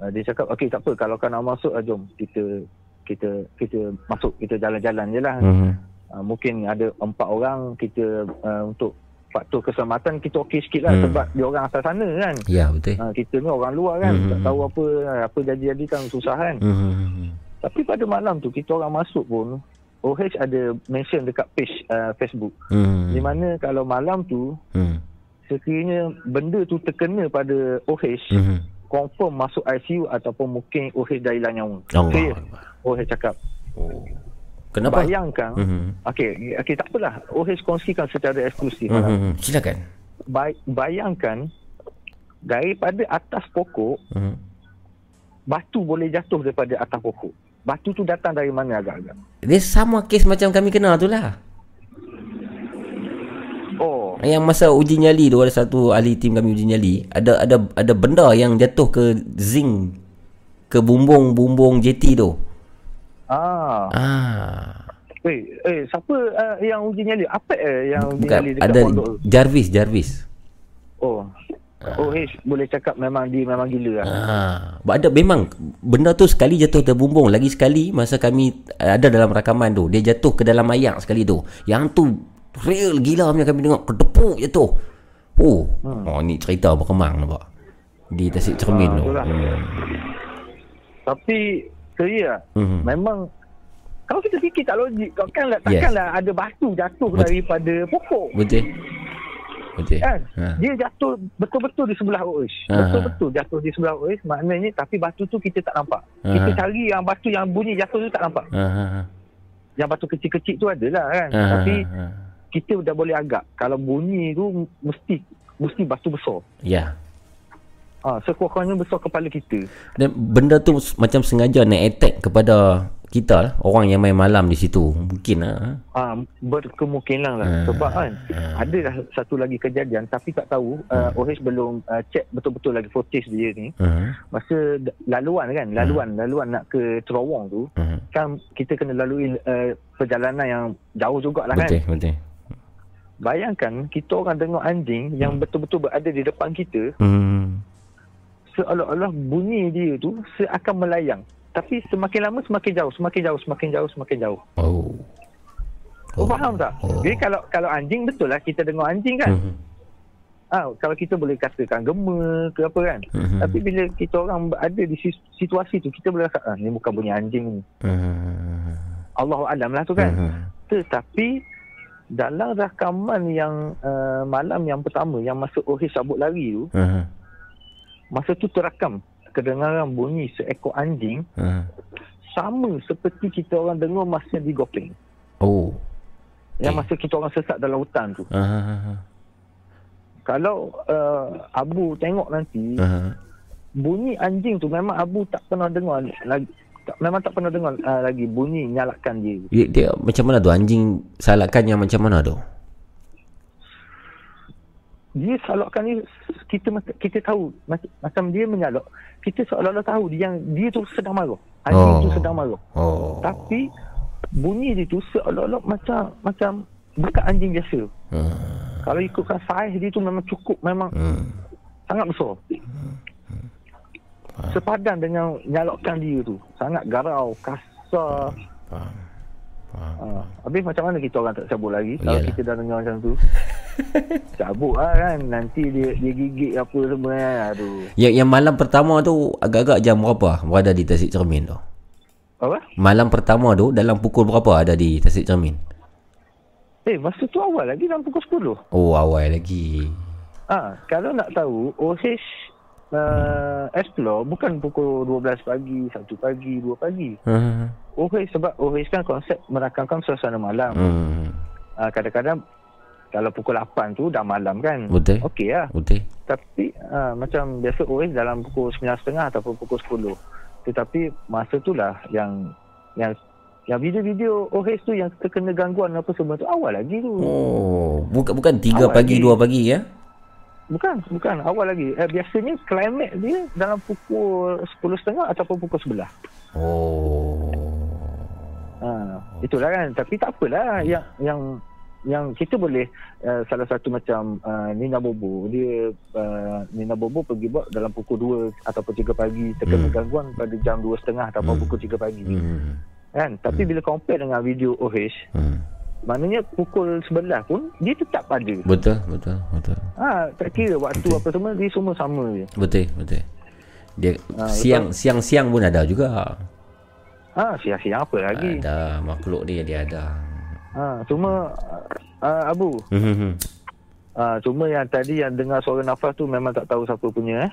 [SPEAKER 15] uh, dia cakap okey tak apa kalau kau nak masuk uh, jom kita kita kita masuk kita jalan-jalan je lah.
[SPEAKER 3] Mhm.
[SPEAKER 15] Uh, mungkin ada empat orang kita uh, untuk faktor keselamatan kita okey sikit lah
[SPEAKER 3] Hmm.
[SPEAKER 15] sebab dia orang asal sana kan.
[SPEAKER 3] Ya, betul.
[SPEAKER 15] Uh, kita ni orang luar kan,
[SPEAKER 3] Hmm.
[SPEAKER 15] tak tahu apa apa jadi-jadi kan susah kan.
[SPEAKER 3] Mhm.
[SPEAKER 15] Tapi pada malam tu kita orang masuk pun OH ada mention dekat page uh, Facebook.
[SPEAKER 3] Hmm.
[SPEAKER 15] Di mana kalau malam tu
[SPEAKER 3] Hmm.
[SPEAKER 15] sekiranya benda tu terkena pada OH
[SPEAKER 3] Mhm.
[SPEAKER 15] confirm masuk ICU ataupun mungkin OH dah hilang nyawa.
[SPEAKER 3] Allah.
[SPEAKER 15] OH cakap.
[SPEAKER 3] Kenapa?
[SPEAKER 15] Bayangkan.
[SPEAKER 3] Mhm.
[SPEAKER 15] Okey, okey tak apalah. OH kongsikan secara eksklusif
[SPEAKER 3] Mhm.
[SPEAKER 15] malam.
[SPEAKER 3] Silakan.
[SPEAKER 15] Bay- bayangkan daripada atas pokok
[SPEAKER 3] Mhm.
[SPEAKER 15] batu boleh jatuh daripada atas pokok. Batu tu datang dari mana agak-agak?
[SPEAKER 3] Dia sama kes macam kami kenal tu lah.
[SPEAKER 15] Oh,
[SPEAKER 3] Yang masa uji nyali tu ada satu ahli tim kami uji nyali, ada ada ada benda yang jatuh ke zinc ke bumbung-bumbung JT tu.
[SPEAKER 15] Ah.
[SPEAKER 3] Ah.
[SPEAKER 15] Eh, eh siapa uh, yang uji nyali? Apa eh yang uji
[SPEAKER 3] Bukan
[SPEAKER 15] nyali dekat
[SPEAKER 3] ada
[SPEAKER 15] pondok?
[SPEAKER 3] Jarvis Jarvis.
[SPEAKER 15] Oh. Oh, H boleh cakap memang dia memang gila lah.
[SPEAKER 3] Ah, ada memang benda tu sekali jatuh terbumbung lagi sekali masa kami ada dalam rakaman tu dia jatuh ke dalam ayak sekali tu. Yang tu real gila punya kami tengok kedepuk jatuh. Oh, hmm. oh ni cerita berkembang nampak. Di tasik cermin
[SPEAKER 15] Ah,
[SPEAKER 3] tu. Hmm.
[SPEAKER 15] Tapi seria
[SPEAKER 3] Mhm.
[SPEAKER 15] memang kalau kita fikir tak logik kau kan lah, takkanlah ada batu jatuh
[SPEAKER 3] Betul.
[SPEAKER 15] daripada pokok.
[SPEAKER 3] Betul. Betul.
[SPEAKER 15] Kan?
[SPEAKER 3] Ha.
[SPEAKER 15] Dia jatuh betul-betul di sebelah Oish.
[SPEAKER 3] Ha,
[SPEAKER 15] Betul-betul jatuh di sebelah Oish. Maknanya tapi batu tu kita tak nampak.
[SPEAKER 3] Ha,
[SPEAKER 15] Kita
[SPEAKER 3] ha.
[SPEAKER 15] cari yang batu yang bunyi jatuh tu tak nampak.
[SPEAKER 3] Ha, ha, ha.
[SPEAKER 15] Yang batu kecil-kecil tu adalah kan.
[SPEAKER 3] Ha, ha,
[SPEAKER 15] Tapi
[SPEAKER 3] ha.
[SPEAKER 15] kita dah boleh agak. Kalau bunyi tu mesti mesti batu besar.
[SPEAKER 3] Ya.
[SPEAKER 15] Ha, sekurang-kurangnya besar kepala kita.
[SPEAKER 3] Dan benda tu macam sengaja nak attack kepada kita lah, orang yang main malam di situ. Mungkin lah.
[SPEAKER 15] Ah, berkemungkinan lah
[SPEAKER 3] Ah,
[SPEAKER 15] sebab kan ada dah satu lagi kejadian tapi tak tahu uh, OH belum uh, check betul-betul lagi footage dia ni
[SPEAKER 3] Uh,
[SPEAKER 15] masa laluan kan laluan laluan nak ke Terawang tu
[SPEAKER 3] uh,
[SPEAKER 15] kan kita kena lalui uh, perjalanan yang jauh jugalah
[SPEAKER 3] betul,
[SPEAKER 15] kan
[SPEAKER 3] betul.
[SPEAKER 15] bayangkan kita orang tengok anjing yang betul-betul berada di depan kita
[SPEAKER 3] Hmm.
[SPEAKER 15] Seolah-olah bunyi dia tu seakan melayang tapi semakin lama semakin jauh semakin jauh semakin jauh semakin jauh
[SPEAKER 3] Oh.
[SPEAKER 15] Oh, faham tak? Jadi kalau kalau anjing betul lah kita dengar anjing kan.
[SPEAKER 3] Mhm.
[SPEAKER 15] Ah, kalau kita boleh katakan gema ke apa kan.
[SPEAKER 3] Mhm.
[SPEAKER 15] Tapi bila kita orang ada di situasi tu kita boleh rasa ah ni bukan bunyi anjing ni.
[SPEAKER 3] Hmm.
[SPEAKER 15] Allahu alam lah tu kan.
[SPEAKER 3] Mhm.
[SPEAKER 15] Tetapi dalam rakaman yang uh, malam yang pertama yang masa OH sabut lari tu,
[SPEAKER 3] Uh,
[SPEAKER 15] masa tu terakam kedengaran bunyi seekor anjing
[SPEAKER 3] uh.
[SPEAKER 15] sama seperti kita orang dengar masa di Gopeng.
[SPEAKER 3] Oh.
[SPEAKER 15] Yang masa kita orang sesat dalam hutan tu.
[SPEAKER 3] Uh,
[SPEAKER 15] Kalau uh, Abu tengok nanti
[SPEAKER 3] uh.
[SPEAKER 15] bunyi anjing tu memang Abu tak pernah dengar lagi tak, memang tak pernah dengar uh, lagi bunyi nyalakan dia.
[SPEAKER 3] Dia, dia macam mana tu anjing salakan yang macam mana tu?
[SPEAKER 15] Dia salakkan ni kita kita tahu mac- macam dia menyalak kita seolah-olah tahu dia yang dia tu sedang marah. Anjing
[SPEAKER 3] Oh.
[SPEAKER 15] tu sedang marah.
[SPEAKER 3] Oh.
[SPEAKER 15] Tapi bunyi dia tu seolah-olah macam macam bukan anjing biasa.
[SPEAKER 3] Uh,
[SPEAKER 15] Kalau ikutkan saiz dia tu memang cukup memang
[SPEAKER 3] hmm.
[SPEAKER 15] sangat besar. Sepadan dengan nyalakkan dia tu. Sangat garau, kasar.
[SPEAKER 3] Faham.
[SPEAKER 15] Ha. Habis macam mana kita orang tak cabut lagi Kalau
[SPEAKER 3] Yalah.
[SPEAKER 15] kita dah dengar macam tu Cabut lah kan Nanti dia dia gigit apa semua kan Aduh
[SPEAKER 3] Yang, yang malam pertama tu agak-agak jam berapa berada di Tasik Cermin tu?
[SPEAKER 15] Apa?
[SPEAKER 3] Malam pertama tu dalam pukul berapa ada di Tasik Cermin?
[SPEAKER 15] Eh masa tu awal lagi dalam pukul 10
[SPEAKER 3] Oh awal lagi.
[SPEAKER 15] ha, Kalau nak tahu OH uh, Explore bukan pukul 12 pagi 1 pagi 2 pagi
[SPEAKER 3] Hmm.
[SPEAKER 15] OH sebab OH kan konsep merakamkan suasana malam
[SPEAKER 3] Hmm.
[SPEAKER 15] ha, Kadang-kadang kalau pukul 8 tu dah malam kan
[SPEAKER 3] Betul.
[SPEAKER 15] Okey lah
[SPEAKER 3] Betul.
[SPEAKER 15] Tapi uh, macam biasa OS dalam pukul 9.30 ataupun pukul 10. Tetapi masa tu lah yang yang yang video-video OS tu yang terkena gangguan apa semua tu awal lagi tu.
[SPEAKER 3] Oh, bukan bukan 3
[SPEAKER 15] Awal
[SPEAKER 3] pagi
[SPEAKER 15] lagi.
[SPEAKER 3] 2 pagi ya?
[SPEAKER 15] Bukan, bukan awal lagi. Eh, biasanya climax dia dalam pukul 10.30 ataupun pukul 11.
[SPEAKER 3] Oh.
[SPEAKER 15] Ha, itulah kan. Tapi tak apalah yang yang yang kita boleh uh, salah satu macam uh, Nina Bobo dia uh, Nina Bobo pergi buat dalam pukul 2 ataupun 3 pagi terkena
[SPEAKER 3] Hmm.
[SPEAKER 15] gangguan pada jam 2.30 ataupun pukul 3 pagi
[SPEAKER 3] Hmm.
[SPEAKER 15] kan tapi bila compare dengan video OH
[SPEAKER 3] Hmm.
[SPEAKER 15] Maknanya pukul 11 pun dia tetap ada
[SPEAKER 3] Betul, betul, betul.
[SPEAKER 15] ha tak kira waktu apa semua dia semua sama je
[SPEAKER 3] Betul, betul. Dia
[SPEAKER 15] Ah,
[SPEAKER 3] siang siang siang pun ada juga.
[SPEAKER 15] ha siang-siang apa lagi
[SPEAKER 3] Ada makhluk dia dia ada.
[SPEAKER 15] ha cuma uh, Abu
[SPEAKER 3] Hmm.
[SPEAKER 15] uh, cuma yang tadi yang dengar suara nafas tu memang tak tahu siapa punya eh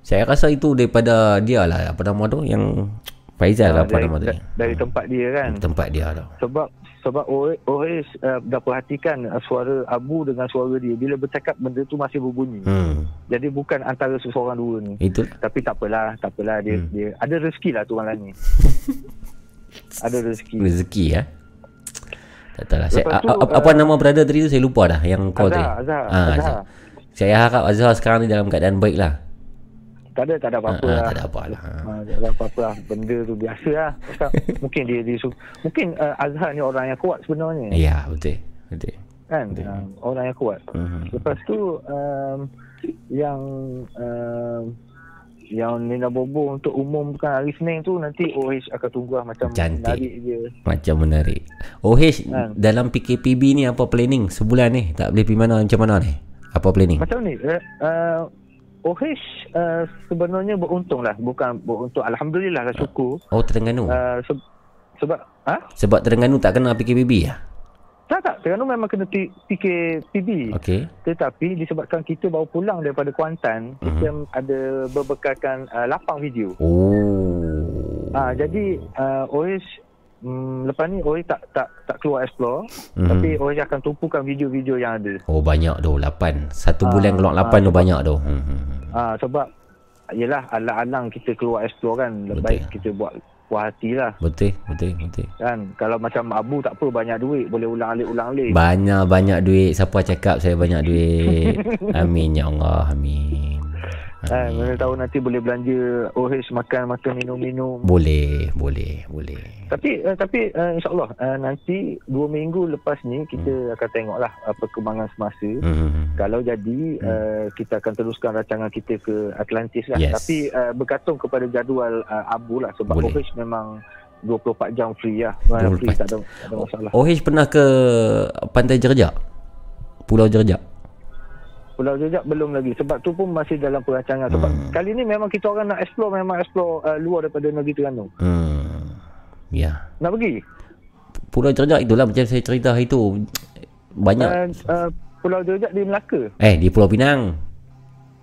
[SPEAKER 3] Saya rasa itu daripada dia lah apa nama tu yang Faizal
[SPEAKER 15] Ah,
[SPEAKER 3] apa
[SPEAKER 15] dari,
[SPEAKER 3] nama tu.
[SPEAKER 15] da- dari tempat dia kan
[SPEAKER 3] Tempat dia tu.
[SPEAKER 15] sebab sebab OH uh, dah perhatikan uh, suara Abu dengan suara dia bila bercakap benda tu masih berbunyi
[SPEAKER 3] Hmm.
[SPEAKER 15] jadi bukan antara seseorang dua ni
[SPEAKER 3] Itu
[SPEAKER 15] tapi tak apalah tak apalah dia
[SPEAKER 3] Hmm.
[SPEAKER 15] dia ada rezeki lah tu lain ni ada rezeki
[SPEAKER 3] rezeki ya. Tak tahu lah. Saya,
[SPEAKER 15] Lepas
[SPEAKER 3] a,
[SPEAKER 15] tu,
[SPEAKER 3] a, apa
[SPEAKER 15] uh,
[SPEAKER 3] nama brother tadi tu saya lupa dah yang call tadi.
[SPEAKER 15] Azhar, Azhar,
[SPEAKER 3] Ah,
[SPEAKER 15] Azhar.
[SPEAKER 3] Azhar. Saya harap Azhar sekarang ni dalam keadaan baik lah.
[SPEAKER 15] Tak ada, tak ada apa-apa
[SPEAKER 3] ah,
[SPEAKER 15] lah.
[SPEAKER 3] tak ada apa lah.
[SPEAKER 15] Ha, tak ada apa-apa lah. Benda tu biasa lah. Mungkin dia, dia su- mungkin uh, Azhar ni orang yang kuat sebenarnya.
[SPEAKER 3] Ya, betul. Betul.
[SPEAKER 15] Kan? Uh, orang yang kuat.
[SPEAKER 3] Hmm.
[SPEAKER 15] Lepas tu um, yang um, yang Nina Bobo untuk umumkan hari Senin tu nanti OH akan tunggu lah macam
[SPEAKER 3] Cantik.
[SPEAKER 15] menarik dia.
[SPEAKER 3] Macam menarik. OH
[SPEAKER 15] Kan?
[SPEAKER 3] dalam PKPB ni apa planning sebulan ni? Tak boleh pergi mana macam mana ni? Apa planning?
[SPEAKER 15] Macam ni, uh, uh, OH uh, sebenarnya beruntung lah. Bukan beruntung. Alhamdulillah lah syukur.
[SPEAKER 3] Oh, Terengganu.
[SPEAKER 15] Uh, se- sebab, ha?
[SPEAKER 3] Sebab Terengganu tak kena PKPB ya?
[SPEAKER 15] Tak, tak. Terengganu memang kena P- PKPB.
[SPEAKER 3] Okey.
[SPEAKER 15] Tetapi disebabkan kita baru pulang daripada Kuantan,
[SPEAKER 3] Mhm.
[SPEAKER 15] kita ada berbekalkan uh, lapang video.
[SPEAKER 3] Oh.
[SPEAKER 15] Ah, jadi uh, OH mm, lepas ni OH tak tak tak keluar explore,
[SPEAKER 3] Mhm.
[SPEAKER 15] tapi OH akan tumpukan video-video yang ada.
[SPEAKER 3] Oh, banyak tu. 8. Satu
[SPEAKER 15] Ah,
[SPEAKER 3] bulan keluar 8
[SPEAKER 15] ah,
[SPEAKER 3] tu
[SPEAKER 15] sebab-
[SPEAKER 3] banyak tu. Hmm. hmm, hmm.
[SPEAKER 15] Ah, sebab yelah alang-alang kita keluar explore kan, lebih baik kita buat puas hati lah.
[SPEAKER 3] Betul, betul, betul.
[SPEAKER 15] Kan kalau macam Abu tak apa banyak duit boleh ulang alik ulang alik.
[SPEAKER 3] Banyak-banyak duit. Siapa cakap saya banyak duit? Amin ya Allah. Amin.
[SPEAKER 15] Kan mana tahu nanti boleh belanja OH makan makan minum-minum.
[SPEAKER 3] Boleh, boleh, boleh.
[SPEAKER 15] Tapi uh, tapi uh, insyaallah uh, nanti dua minggu lepas ni kita akan tengoklah uh, perkembangan semasa.
[SPEAKER 3] Hmm.
[SPEAKER 15] Kalau jadi uh, kita akan teruskan rancangan kita ke Atlantis lah.
[SPEAKER 3] Yes.
[SPEAKER 15] Tapi uh, bergantung kepada jadual uh, Abu lah sebab
[SPEAKER 3] Boleh.
[SPEAKER 15] OH memang 24 jam free lah. Memang
[SPEAKER 3] 24
[SPEAKER 15] free tak ada, tak ada masalah.
[SPEAKER 3] OH pernah ke Pantai Jerjak? Pulau Jerjak?
[SPEAKER 15] Pulau Jejak belum lagi sebab tu pun masih dalam perancangan sebab
[SPEAKER 3] Hmm.
[SPEAKER 15] kali ni memang kita orang nak explore memang explore uh, luar daripada negeri Terengganu.
[SPEAKER 3] Hmm. Ya.
[SPEAKER 15] Nak pergi?
[SPEAKER 3] Pulau Jerjak itulah macam saya cerita hari tu. Banyak.
[SPEAKER 15] Uh, uh, Pulau Jejak di Melaka.
[SPEAKER 3] Eh, di Pulau Pinang.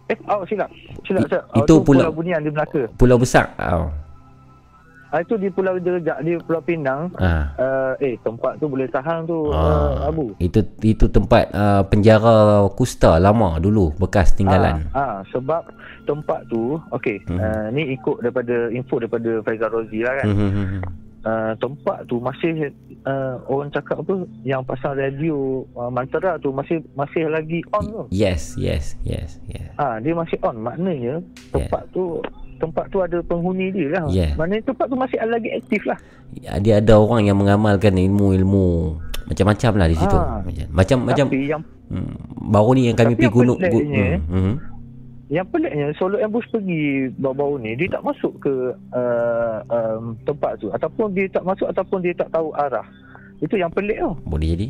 [SPEAKER 15] Eh, oh silap. Silap, silap. Oh,
[SPEAKER 3] itu
[SPEAKER 15] tu
[SPEAKER 3] pulau-
[SPEAKER 15] Pulau Bunian di Melaka.
[SPEAKER 3] Pulau Besar. Oh.
[SPEAKER 15] Ah, itu di Pulau Jejak di Pulau Pinang.
[SPEAKER 3] Ah.
[SPEAKER 15] Uh, eh, tempat tu boleh tahan tu
[SPEAKER 3] Ah.
[SPEAKER 15] uh, Abu.
[SPEAKER 3] Itu itu tempat uh, penjara Kusta lama dulu bekas tinggalan.
[SPEAKER 15] Ah, ah, sebab tempat tu, okey,
[SPEAKER 3] Mhm.
[SPEAKER 15] uh, ni ikut daripada info daripada Faizal Rozi lah kan.
[SPEAKER 3] Hmm, hmm, hmm.
[SPEAKER 15] Uh, tempat tu masih uh, orang cakap apa yang pasal radio uh, Mantara tu masih masih lagi on tu.
[SPEAKER 3] Yes, yes, yes, yes.
[SPEAKER 15] Ah, dia masih on. Maknanya tempat tu tempat tu ada penghuni dia lah.
[SPEAKER 3] Yeah.
[SPEAKER 15] Maknanya tempat tu masih lagi aktif lah.
[SPEAKER 3] Ya, Dia ada orang yang mengamalkan ilmu-ilmu macam-macam lah di situ.
[SPEAKER 15] Ah.
[SPEAKER 3] Macam macam macam
[SPEAKER 15] Tapi yang
[SPEAKER 3] hmm, baru ni yang kami
[SPEAKER 15] Tapi
[SPEAKER 3] pergi gunung gu,
[SPEAKER 15] peliknya,
[SPEAKER 3] hmm, hmm.
[SPEAKER 15] yang peliknya Solo Ambush pergi baru-baru ni dia tak masuk ke uh, um, tempat tu ataupun dia tak masuk ataupun dia tak tahu arah. Itu yang pelik tau.
[SPEAKER 3] Boleh jadi.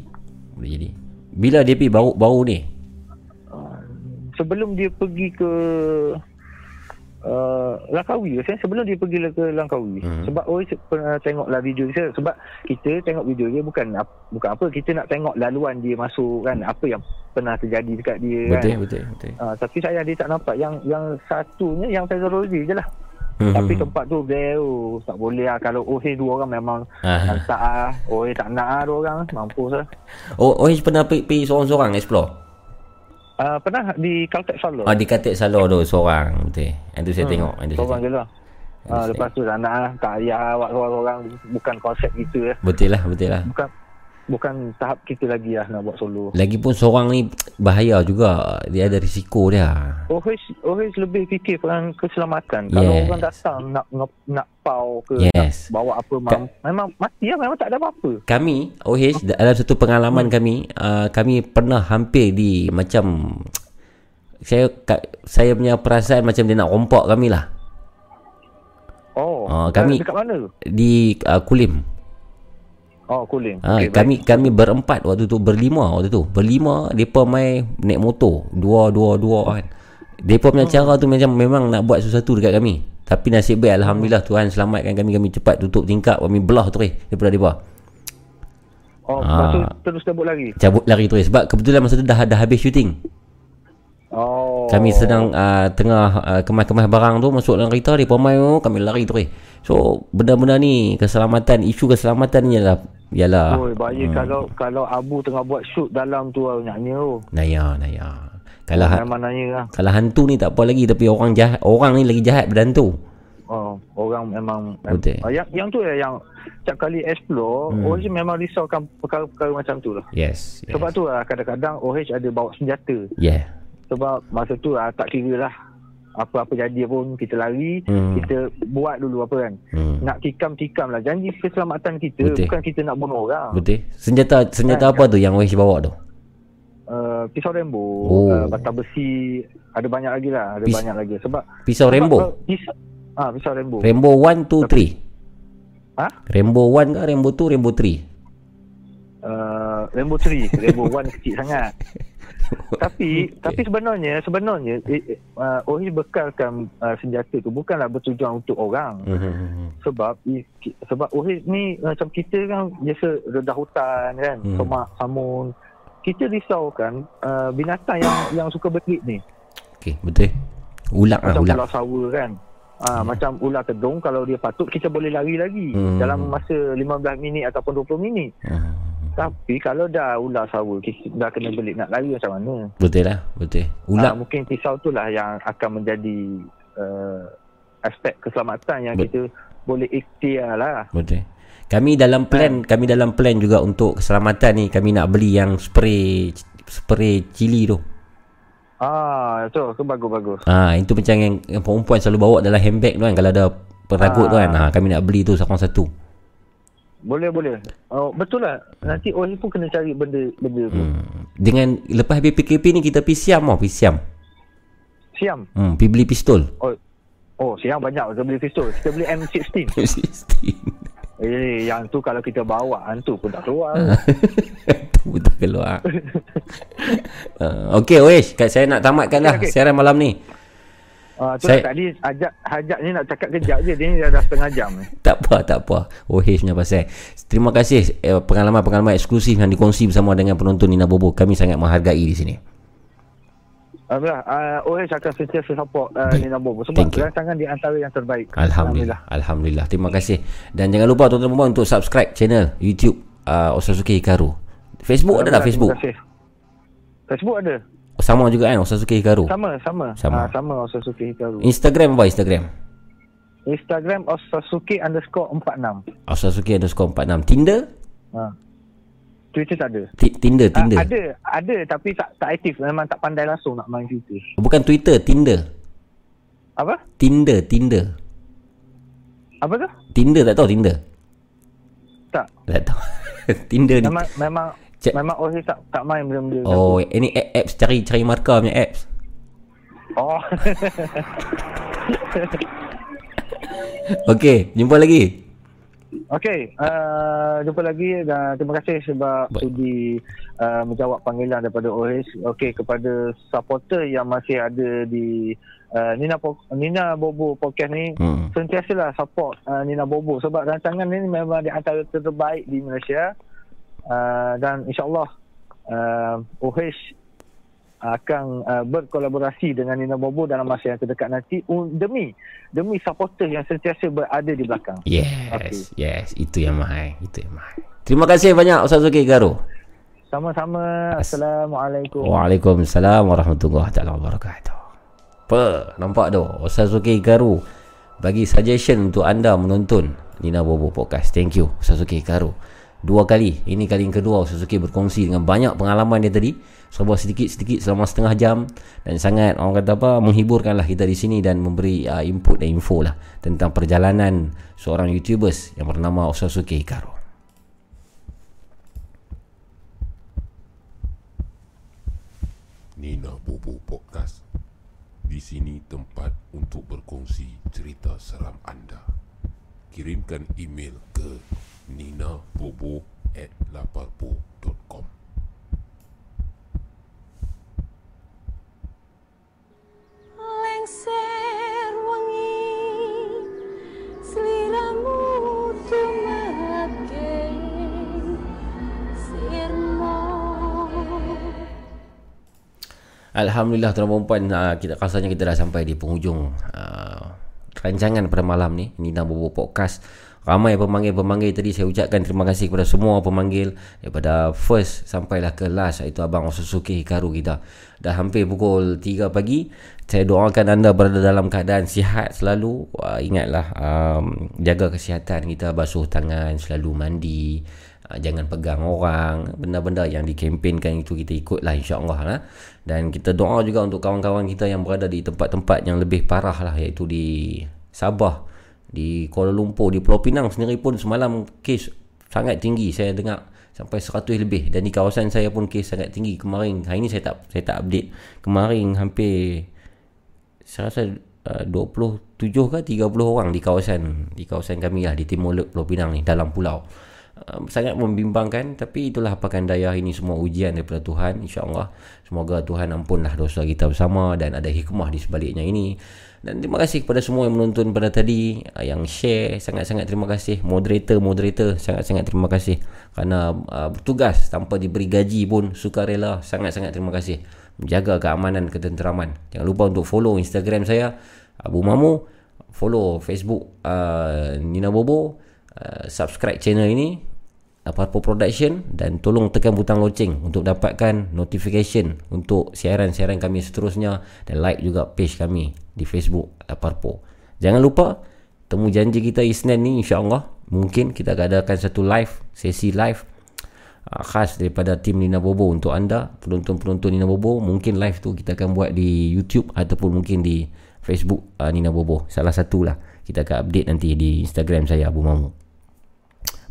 [SPEAKER 3] Boleh jadi. Bila dia pergi baru baru ni?
[SPEAKER 15] sebelum dia pergi ke uh, Langkawi. Saya sebelum dia pergi ke Langkawi
[SPEAKER 3] Hmm.
[SPEAKER 15] sebab oh saya pernah tengoklah video dia. Sebab kita tengok video dia bukan bukan apa kita nak tengok laluan dia masuk kan apa yang pernah terjadi dekat dia
[SPEAKER 3] Betul,
[SPEAKER 15] kan.
[SPEAKER 3] Betul, betul.
[SPEAKER 15] Uh, tapi saya dia tak nampak. Yang yang satunya yang Rozi je lah.
[SPEAKER 3] Hmm,
[SPEAKER 15] tapi tempat tu jauh tak boleh lah. Kalau oh dua orang memang
[SPEAKER 3] Ah.
[SPEAKER 15] tak ah. Oh tak nak ah dua orang. Mampus lah.
[SPEAKER 3] Oh, oh pernah pergi, pergi seorang-seorang explore?
[SPEAKER 15] Uh, pernah di Caltech Solo
[SPEAKER 3] Oh, di Katik Salor tu seorang betul. Yang tu saya
[SPEAKER 15] Hmm,
[SPEAKER 3] tengok, yang tu
[SPEAKER 15] Seorang je lah. Ah, lepas tu tak nak lah. Tak payah awak seorang-seorang. Bukan konsep kita lah.
[SPEAKER 3] Betul lah, betul lah.
[SPEAKER 15] Bukan bukan tahap kita lagi lah nak buat solo.
[SPEAKER 3] Lagipun seorang ni bahaya juga. Dia ada risiko dia.
[SPEAKER 15] OH, OH lebih fikir peran keselamatan. Kalau
[SPEAKER 3] Yes.
[SPEAKER 15] orang datang nak nge- nak pau ke
[SPEAKER 3] Yes.
[SPEAKER 15] nak bawa apa mam, memang mati lah memang tak ada apa-apa.
[SPEAKER 3] Kami, OH, dalam satu pengalaman
[SPEAKER 15] Hmm.
[SPEAKER 3] kami, uh, kami pernah hampir di macam saya ka- saya punya perasaan macam dia nak rompak kami lah.
[SPEAKER 15] Oh,
[SPEAKER 3] Ah, kami
[SPEAKER 15] dekat mana?
[SPEAKER 3] di uh, Kulim.
[SPEAKER 15] Oh, Kulim.
[SPEAKER 3] Ha,
[SPEAKER 15] Okey,
[SPEAKER 3] kami kami berempat waktu tu berlima waktu tu. Berlima depa mai naik motor, dua dua dua kan. Depa punya
[SPEAKER 15] Hmm.
[SPEAKER 3] cara tu macam memang nak buat sesuatu dekat kami. Tapi nasib baik alhamdulillah Tuhan selamatkan kami kami cepat tutup tingkap kami belah terus daripada depa.
[SPEAKER 15] Oh, tu
[SPEAKER 3] Ah.
[SPEAKER 15] terus cabut lagi.
[SPEAKER 3] Cabut lari terus sebab kebetulan masa tu dah dah habis syuting.
[SPEAKER 15] Oh.
[SPEAKER 3] Kami sedang uh, tengah uh, kemas-kemas barang tu masuk dalam kereta depa mai oh, kami lari terus. So benda-benda ni keselamatan isu keselamatan ni ialah ialah
[SPEAKER 15] Oh, bahaya
[SPEAKER 3] hmm.
[SPEAKER 15] kalau kalau Abu tengah buat shoot dalam tu ah, nyanyi tu.
[SPEAKER 3] Naya, naya. Kalau ha-
[SPEAKER 15] nanya lah.
[SPEAKER 3] kalau hantu ni tak apa lagi tapi orang jahat orang ni lagi jahat daripada hantu.
[SPEAKER 15] Oh. orang memang
[SPEAKER 3] Betul.
[SPEAKER 15] Uh, yang yang tu ya yang setiap kali explore
[SPEAKER 3] Hmm.
[SPEAKER 15] OH memang risaukan perkara-perkara macam tu lah.
[SPEAKER 3] Yes, yes.
[SPEAKER 15] Sebab tu lah kadang-kadang OH ada bawa senjata.
[SPEAKER 3] Yeah.
[SPEAKER 15] Sebab masa tu ah, tak kira lah apa-apa jadi pun kita lari,
[SPEAKER 3] Hmm.
[SPEAKER 15] kita buat dulu apa kan.
[SPEAKER 3] Hmm.
[SPEAKER 15] Nak tikam-tikam lah. Janji keselamatan kita
[SPEAKER 3] Betul.
[SPEAKER 15] bukan kita nak bunuh orang.
[SPEAKER 3] Betul. Senjata senjata apa tu yang Wahish bawa tu?
[SPEAKER 15] Uh, pisau rembo,
[SPEAKER 3] Oh.
[SPEAKER 15] uh, bata besi, ada banyak lagi lah, ada
[SPEAKER 3] Pis-
[SPEAKER 15] banyak lagi. Sebab
[SPEAKER 3] Pisau
[SPEAKER 15] sebab
[SPEAKER 3] Rambo?
[SPEAKER 15] kalau Pisau, ah pisau rembo.
[SPEAKER 3] Rainbow 1 2 3.
[SPEAKER 15] Ha?
[SPEAKER 3] Rainbow 1 ke Rainbow 2 Rainbow 3?
[SPEAKER 15] uh, Rainbow Tree, Rainbow One kecil sangat. tapi tapi sebenarnya sebenarnya eh, eh, uh, OH bekalkan uh, senjata tu bukanlah bertujuan untuk orang.
[SPEAKER 3] Hmm.
[SPEAKER 15] Sebab i- sebab OH ni macam kita kan biasa redah hutan kan,
[SPEAKER 3] Hmm.
[SPEAKER 15] semak, samun. Kita risaukan uh, binatang yang yang suka berit ni.
[SPEAKER 3] Okey, betul. Ular lah,
[SPEAKER 15] macam
[SPEAKER 3] ular.
[SPEAKER 15] ular sawa kan. Ah hmm. macam ular kedung kalau dia patut kita boleh lari lagi
[SPEAKER 3] hmm.
[SPEAKER 15] dalam masa 15 minit ataupun 20 minit.
[SPEAKER 3] Hmm.
[SPEAKER 15] Tapi kalau dah ular sawa kita dah kena belit nak lari macam mana?
[SPEAKER 3] Betul lah, betul. Ular
[SPEAKER 15] Ah, mungkin pisau tu lah yang akan menjadi uh, aspek keselamatan yang
[SPEAKER 3] Bet-
[SPEAKER 15] kita boleh ikhtiar lah.
[SPEAKER 3] Betul. Kami dalam plan, kami dalam plan juga untuk keselamatan ni kami nak beli yang spray spray cili tu.
[SPEAKER 15] Ah, tu tu bagus-bagus.
[SPEAKER 3] Ah, itu macam yang, yang perempuan selalu bawa dalam handbag tu kan kalau ada peragut tu kan. Ha, kami nak beli tu seorang satu.
[SPEAKER 15] Boleh boleh. Oh, betul lah. Nanti orang pun kena cari benda benda tu.
[SPEAKER 3] Hmm. Dengan lepas habis PKP ni kita pergi siam tau, pergi siam.
[SPEAKER 15] Siam.
[SPEAKER 3] Hmm, pergi beli pistol.
[SPEAKER 15] Oh, oh siam banyak kita beli pistol. Kita beli M16.
[SPEAKER 3] M16.
[SPEAKER 15] Eh, yang tu kalau kita bawa hantu pun tak keluar.
[SPEAKER 3] Betul keluar. uh, Okey, Wish. Kat saya nak tamatkan dah
[SPEAKER 15] Okey, okey.
[SPEAKER 3] siaran malam ni.
[SPEAKER 15] Tu
[SPEAKER 3] Saya-
[SPEAKER 15] lah tadi ajak hajat ni nak cakap kejap je. Dia ni dah, dah setengah jam ni.
[SPEAKER 3] Tak apa, tak apa. OH punya pasal. Terima kasih eh, pengalaman-pengalaman eksklusif yang dikongsi bersama dengan penonton Nina Bobo. Kami sangat menghargai di sini.
[SPEAKER 15] Alhamdulillah, uh, OH akan sentiasa support uh, Nina Bobo sebab rancangan di antara yang terbaik.
[SPEAKER 3] Alhamdulillah. Alhamdulillah. Terima kasih. Dan jangan lupa tuan-tuan dan puan untuk subscribe channel YouTube uh, Osazuki Hikaru. Facebook ada tak Facebook?
[SPEAKER 15] Terima kasih. Facebook ada.
[SPEAKER 3] Sama juga kan Osazuki Hikaru.
[SPEAKER 15] Sama, sama.
[SPEAKER 3] Sama.
[SPEAKER 15] Ah, sama Osasuke Hikaru.
[SPEAKER 3] Instagram apa Instagram?
[SPEAKER 15] Instagram Osasuke underscore 46.
[SPEAKER 3] Osazuki underscore 46. Tinder?
[SPEAKER 15] Ha. Twitter tak ada.
[SPEAKER 3] Ti- Tinder,
[SPEAKER 15] Ah,
[SPEAKER 3] Tinder.
[SPEAKER 15] ada, ada tapi tak tak aktif. Memang tak pandai langsung nak main Twitter.
[SPEAKER 3] Bukan Twitter, Tinder.
[SPEAKER 15] Apa?
[SPEAKER 3] Tinder, Tinder.
[SPEAKER 15] Apa tu?
[SPEAKER 3] Tinder tak tahu Tinder?
[SPEAKER 15] Tak.
[SPEAKER 3] Tak tahu. Tinder ni.
[SPEAKER 15] Memang memang
[SPEAKER 3] Cik-
[SPEAKER 15] memang OH tak tak main benda-benda.
[SPEAKER 3] Oh, ini a- apps cari cari markah punya apps.
[SPEAKER 15] Oh.
[SPEAKER 3] Okey, jumpa lagi.
[SPEAKER 15] Okey, uh, jumpa lagi dan terima kasih sebab
[SPEAKER 3] Baik.
[SPEAKER 15] sudi uh, menjawab panggilan daripada OH. Okey, kepada supporter yang masih ada di uh, Nina Po- Nina Bobo podcast ni,
[SPEAKER 3] Hmm.
[SPEAKER 15] sentiasalah support uh, Nina Bobo sebab rancangan ni memang di antara terbaik di Malaysia. Uh, dan insyaallah uh, OH akan uh, berkolaborasi dengan Nina Bobo dalam masa yang terdekat nanti un- demi demi supporter yang sentiasa berada di belakang.
[SPEAKER 3] Yes,
[SPEAKER 15] Okey.
[SPEAKER 3] yes, itu yang mahal, itu yang mahal. Terima kasih banyak Ustaz Zuki Garo.
[SPEAKER 15] Sama-sama. Assalamualaikum.
[SPEAKER 3] Waalaikumsalam warahmatullahi taala wabarakatuh. Apa? Nampak tu? Ustaz Zuki Garo bagi suggestion untuk anda menonton Nina Bobo Podcast. Thank you Ustaz Zuki Garo. Dua kali. Ini kali yang kedua Ustaz Zuki berkongsi dengan banyak pengalaman dia tadi. Sebuah sedikit-sedikit selama setengah jam dan sangat orang kata apa menghiburkanlah kita di sini dan memberi uh, input dan info lah tentang perjalanan seorang YouTubers yang bernama Ustaz Zuki Garo.
[SPEAKER 10] Nina Bobo Podcast. Di sini tempat untuk berkongsi cerita seram anda. Kirimkan email ke ninabobo at laparpo.com
[SPEAKER 12] lengser wangi seliramu tumake sirmo
[SPEAKER 3] Alhamdulillah tuan dan puan uh, kita rasanya kita dah sampai di penghujung uh, rancangan pada malam ni Nina Bobo Podcast ramai pemanggil-pemanggil tadi saya ucapkan terima kasih kepada semua pemanggil daripada first sampailah ke last itu abang Suzuki Hikaru kita dah hampir pukul 3 pagi saya doakan anda berada dalam keadaan sihat selalu. Uh, ingatlah um, jaga kesihatan kita basuh tangan selalu mandi uh, jangan pegang orang. Benda-benda yang dikempenkan itu kita ikutlah insyaAllah lah. dan kita doa juga untuk kawan-kawan kita yang berada di tempat-tempat yang lebih parah lah iaitu di Sabah di Kuala Lumpur di Pulau Pinang sendiri pun semalam kes sangat tinggi. Saya dengar sampai 100 lebih. Dan di kawasan saya pun kes sangat tinggi. Kemarin hari ni saya tak saya tak update. Kemarin hampir saya rasa uh, 27 ke 30 orang di kawasan di kawasan kami lah di timur Pulau Pinang ni dalam pulau. Uh, sangat membimbangkan. Tapi itulah apakan daya ini semua ujian daripada Tuhan insyaAllah semoga Tuhan ampunlah dosa kita bersama dan ada hikmah di sebaliknya ini dan terima kasih kepada semua yang menonton pada tadi uh, Yang share. Sangat-sangat terima kasih. Moderator-moderator sangat-sangat terima kasih. Kerana uh, bertugas tanpa diberi gaji pun Sukarela sangat-sangat terima kasih. Menjaga keamanan, ketenteraman. Jangan lupa untuk follow Instagram saya Abu Mamu. Follow Facebook uh, Nina Bobo. Uh, Subscribe channel ini Aparpo Production dan tolong tekan butang loceng untuk dapatkan notification untuk siaran-siaran kami seterusnya dan like juga page kami di Facebook Aparpo. Jangan lupa temu janji kita Isnin ni insya-Allah mungkin kita akan adakan satu live sesi live uh, khas daripada tim Nina Bobo untuk anda penonton-penonton Nina Bobo. Mungkin live tu kita akan buat di YouTube ataupun mungkin di Facebook uh, Nina Bobo. Salah satulah kita akan update nanti di Instagram saya Abu Mamu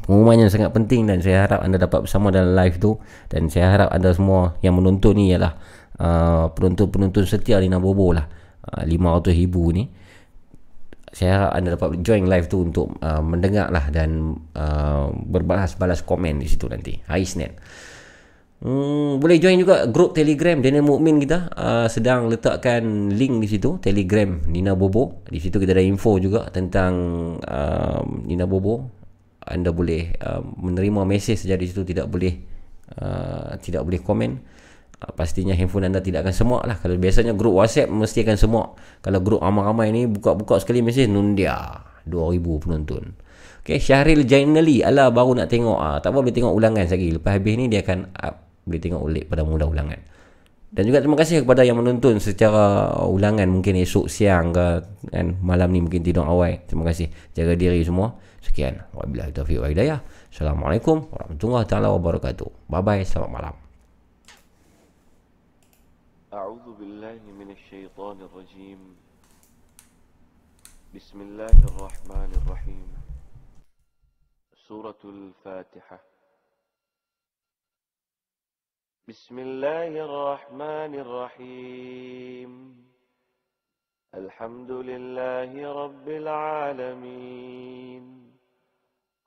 [SPEAKER 3] pengumuman yang sangat penting dan saya harap anda dapat bersama dalam live tu. Dan saya harap anda semua yang menonton ni ialah uh, penonton-penonton setia Lina Bobo lah. Uh, 500 ribu ni. Saya harap anda dapat join live tu untuk uh, mendengar lah dan uh, berbalas-balas komen di situ nanti. Hari Senin Hmm, boleh join juga grup Telegram Daniel Mukmin kita. Uh, sedang letakkan link di situ Telegram Nina Bobo. Di situ kita ada info juga tentang uh, Nina Bobo anda boleh uh, menerima mesej saja di situ tidak boleh uh, tidak boleh komen. Uh, pastinya handphone anda tidak akan semua lah. Kalau biasanya grup whatsapp mesti akan semua kalau grup ramai-ramai ni buka-buka sekali mesej nundia 2000 penonton. Okay, Syahril Jainali. Ala baru nak tengok. Ah, Tak apa boleh tengok ulangan lagi Lepas habis ni dia akan up, Boleh tengok ulit pada mula ulangan. Dan juga terima kasih kepada yang menonton Secara ulangan Mungkin esok siang ke kan, Malam ni mungkin tidur awal. Terima kasih. Jaga diri semua Sekian. Wabillahi taufiq wa hidayah. Assalamualaikum warahmatullahi taala wabarakatuh. Bye bye. Selamat malam.
[SPEAKER 1] أعوذ بالله من الشيطان الرجيم بسم الله الرحمن الرحيم سورة الفاتحة بسم الله الرحمن الرحيم الحمد لله رب العالمين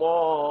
[SPEAKER 1] الضالين.